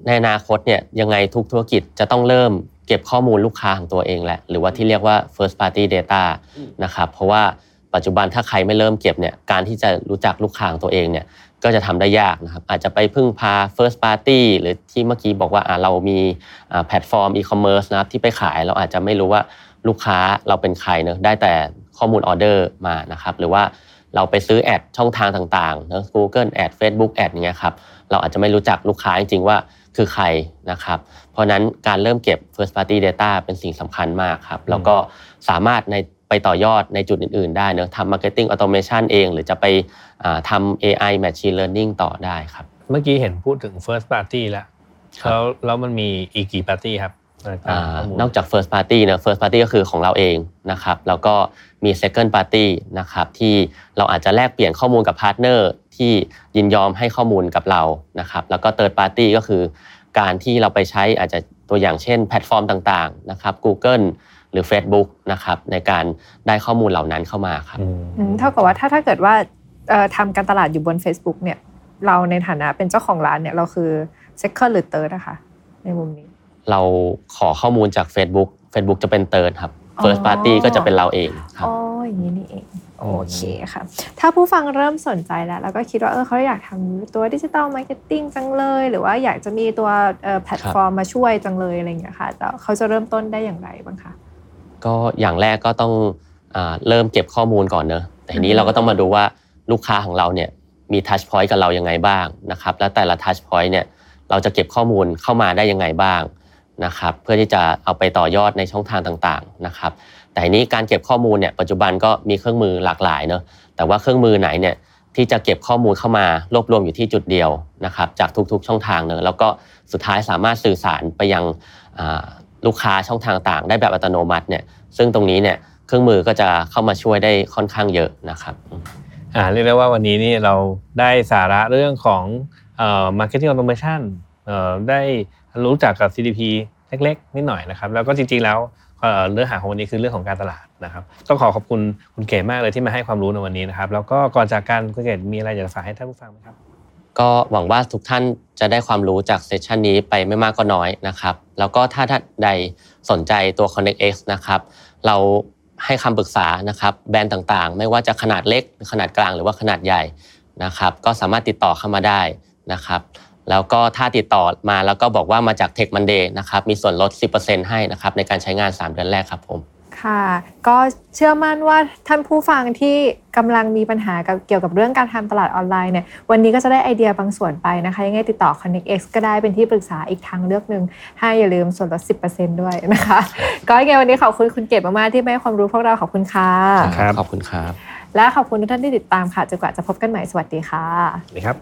ในอนาคตเนี่ยยังไงทุกธุรกิจจะต้องเริ่มเก็บข้อมูลลูกค้าของตัวเองแหละ หรือว่าที่เรียกว่า first party data นะครับเพราะว่าปัจจุบันถ้าใครไม่เริ่มเก็บเนี่ยการที่จะรู้จักลูกค้าของตัวเองเนี่ย ก็จะทำได้ยากนะครับอาจจะไปพึ่งพา first party หรือที่เมื่อกี้บอกว่าเรามีแพลตฟอร์ม e-commerce นะครับที่ไปขายเราอาจจะไม่รู้ว่าลูกค้าเราเป็นใครเนอะได้แต่ข้อมูลออเดอร์มานะครับหรือว่าเราไปซื้อ ad ช่องทางต่างๆเนอะ Google แอด Facebook แอดเงี้ยครับเราอาจจะไม่รู้จักลูกค้าจริงๆว่าคือใครนะครับ เพราะฉะนั้นการเริ่มเก็บ first party data เป็นสิ่งสำคัญมากครับแล้วก็สามารถใน ไปต่อยอดในจุดอื่น ๆ ได้เนอะทำ marketing automation เอง หรือจะไปอ่าทำ AI machine learning ต่อได้ครับ เมื่อกี้เห็นพูดถึง First Party แล้วแล้วแล้วมันมีอีกกี่ Party ครับในการอ่าข้อมูลนอกจาก first party เนอะ first party ก็คือของเราเองนะครับแล้วก็มี second party นะครับที่เราอาจจะแลกเปลี่ยนข้อมูลกับ partner ที่ยินยอมให้ข้อมูลกับเรานะครับแล้วก็ third party ก็คือการที่เราไปใช้อาจจะตัวอย่างเช่นแพลตฟอร์มต่างๆนะครับ Google หรือ Facebook นะครับในการได้ข้อมูลเหล่านั้นเข้ามาครับอืมเท่ากับว่าถ้าถ้าเกิดว่าเอ่อทำการตลาดอยู่บน Facebook เนี่ยเราในฐานะเป็นเจ้าของร้านเนี่ยเราคือ second หรือ third นะคะในมุมนี้ เราขอข้อมูลจาก Facebook Facebook จะเป็น third ครับอ๋อ First Party ก็จะเป็นเราเองครับ อ๋ออย่างนี้นี่เองโอเคค่ะ ถ้าผู้ฟังเริ่มสนใจแล้ว แล้วก็คิดว่าเออเขาอยากทำตัวดิจิ t a ลมาร์เก็ตติ้งจังเลย หรือว่าอยากจะมีตัวเอ่อแพลตฟอร์มมาช่วยจังเลยอะไรอย่างเงี้ยค่ะแต่เขาจะเริ่มต้นได้อย่างไรบ้างคะ ก็อย่างแรกก็ต้องอาเริ่มเก็บข้อมูลก่อนเนอะแต่ทีนี้เราก็ต้องมาดูว่าลูกค้าของเราเนี่ยมี touchpoint กับเรายังไงบ้างนะครับและแต่ละ touchpoint เนี่ยเราจะเก็บข้อมูลเข้ามาได้ยังไงบ้างนะครับเพื่อที่จะเอาไปต่อยอดในช่องทางต่างๆนะครับแต่ทีนี้การเก็บข้อมูลเนี่ยปัจจุบันก็มีเครื่องมือหลากหลายเนอะแต่ว่าเครื่องมือไหนเนี่ยที่จะเก็บข้อมูลเข้ามารวบรวมอยู่ที่จุดเดียวนะครับจากทุกๆช่องทางเนอะแล้วก็สุดท้ายสามารถสื่อสารไปยังอ่า ลูกค้าช่องทางต่างได้แบบอัตโนมัติเนี่ยซึ่งตรงนี้เนี่ยเครื่องมือก็จะเข้ามาช่วยได้ค่อนข้างเยอะนะครับอ่าเรียกได้ว่าวันนี้นี่เราได้สาระเรื่องของเอ่อ marketing automation เอ่อได้รู้จักกับ CDP เล็กๆนิดหน่อยนะครับแล้วก็จริงๆแล้วเอ่อเนื้อหาของวันนี้คือเรื่องของการตลาดนะครับต้องขอขอบคุณคุณเก๋มากเลยที่มาให้ความรู้ในวันนี้นะครับแล้วก็ก่อนจากการคุณเก๋มีอะไรอยากจะฝากให้ท่านผู้ฟังไหมครับ ก็หวังว่าทุกท่านจะได้ความรู้จากเซสชันนี้ไปไม่มากก็น้อยนะครับ แล้วก็ถ้าท่านใดสนใจตัว Connect X นะครับ เราให้คำปรึกษานะครับแบรนด์ต่างๆ ไม่ว่าจะขนาดเล็ก ขนาดกลางหรือว่าขนาดใหญ่นะครับก็สามารถติดต่อเข้ามาได้นะครับ แล้วก็ถ้าติดต่อมาแล้วก็บอกว่ามาจาก Tech Monday นะครับมีส่วนลด 10%ให้นะครับในการใช้งาน 3 เดือนแรกครับผม ค่ะ ก็เชื่อมั่นว่าท่านผู้ฟังที่กำลังมีปัญหากับเกี่ยวกับเรื่องการทำตลาดออนไลน์เนี่ยวันนี้ก็จะได้ไอเดียบางส่วนไปนะคะ ยังไงติดต่อ Connect X ก็ได้เป็นที่ปรึกษาอีกทางเลือกหนึ่งให้อย่าลืมส่วนลด 10%ด้วยนะคะ ก็ยังไงวันนี้ขอบคุณคุณเก็บมากๆที่มาให้ความรู้พวกเราขอบคุณค่ะขอบคุณครับ และขอบคุณทุกท่านที่ติดตามค่ะจนกว่าจะพบกันใหม่สวัสดีค่ะสวัสดีครับ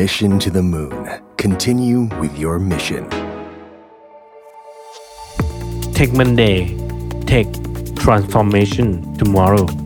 Mission to the Moon. Continue with your mission. Tech Monday. Tech Transformation Tomorrow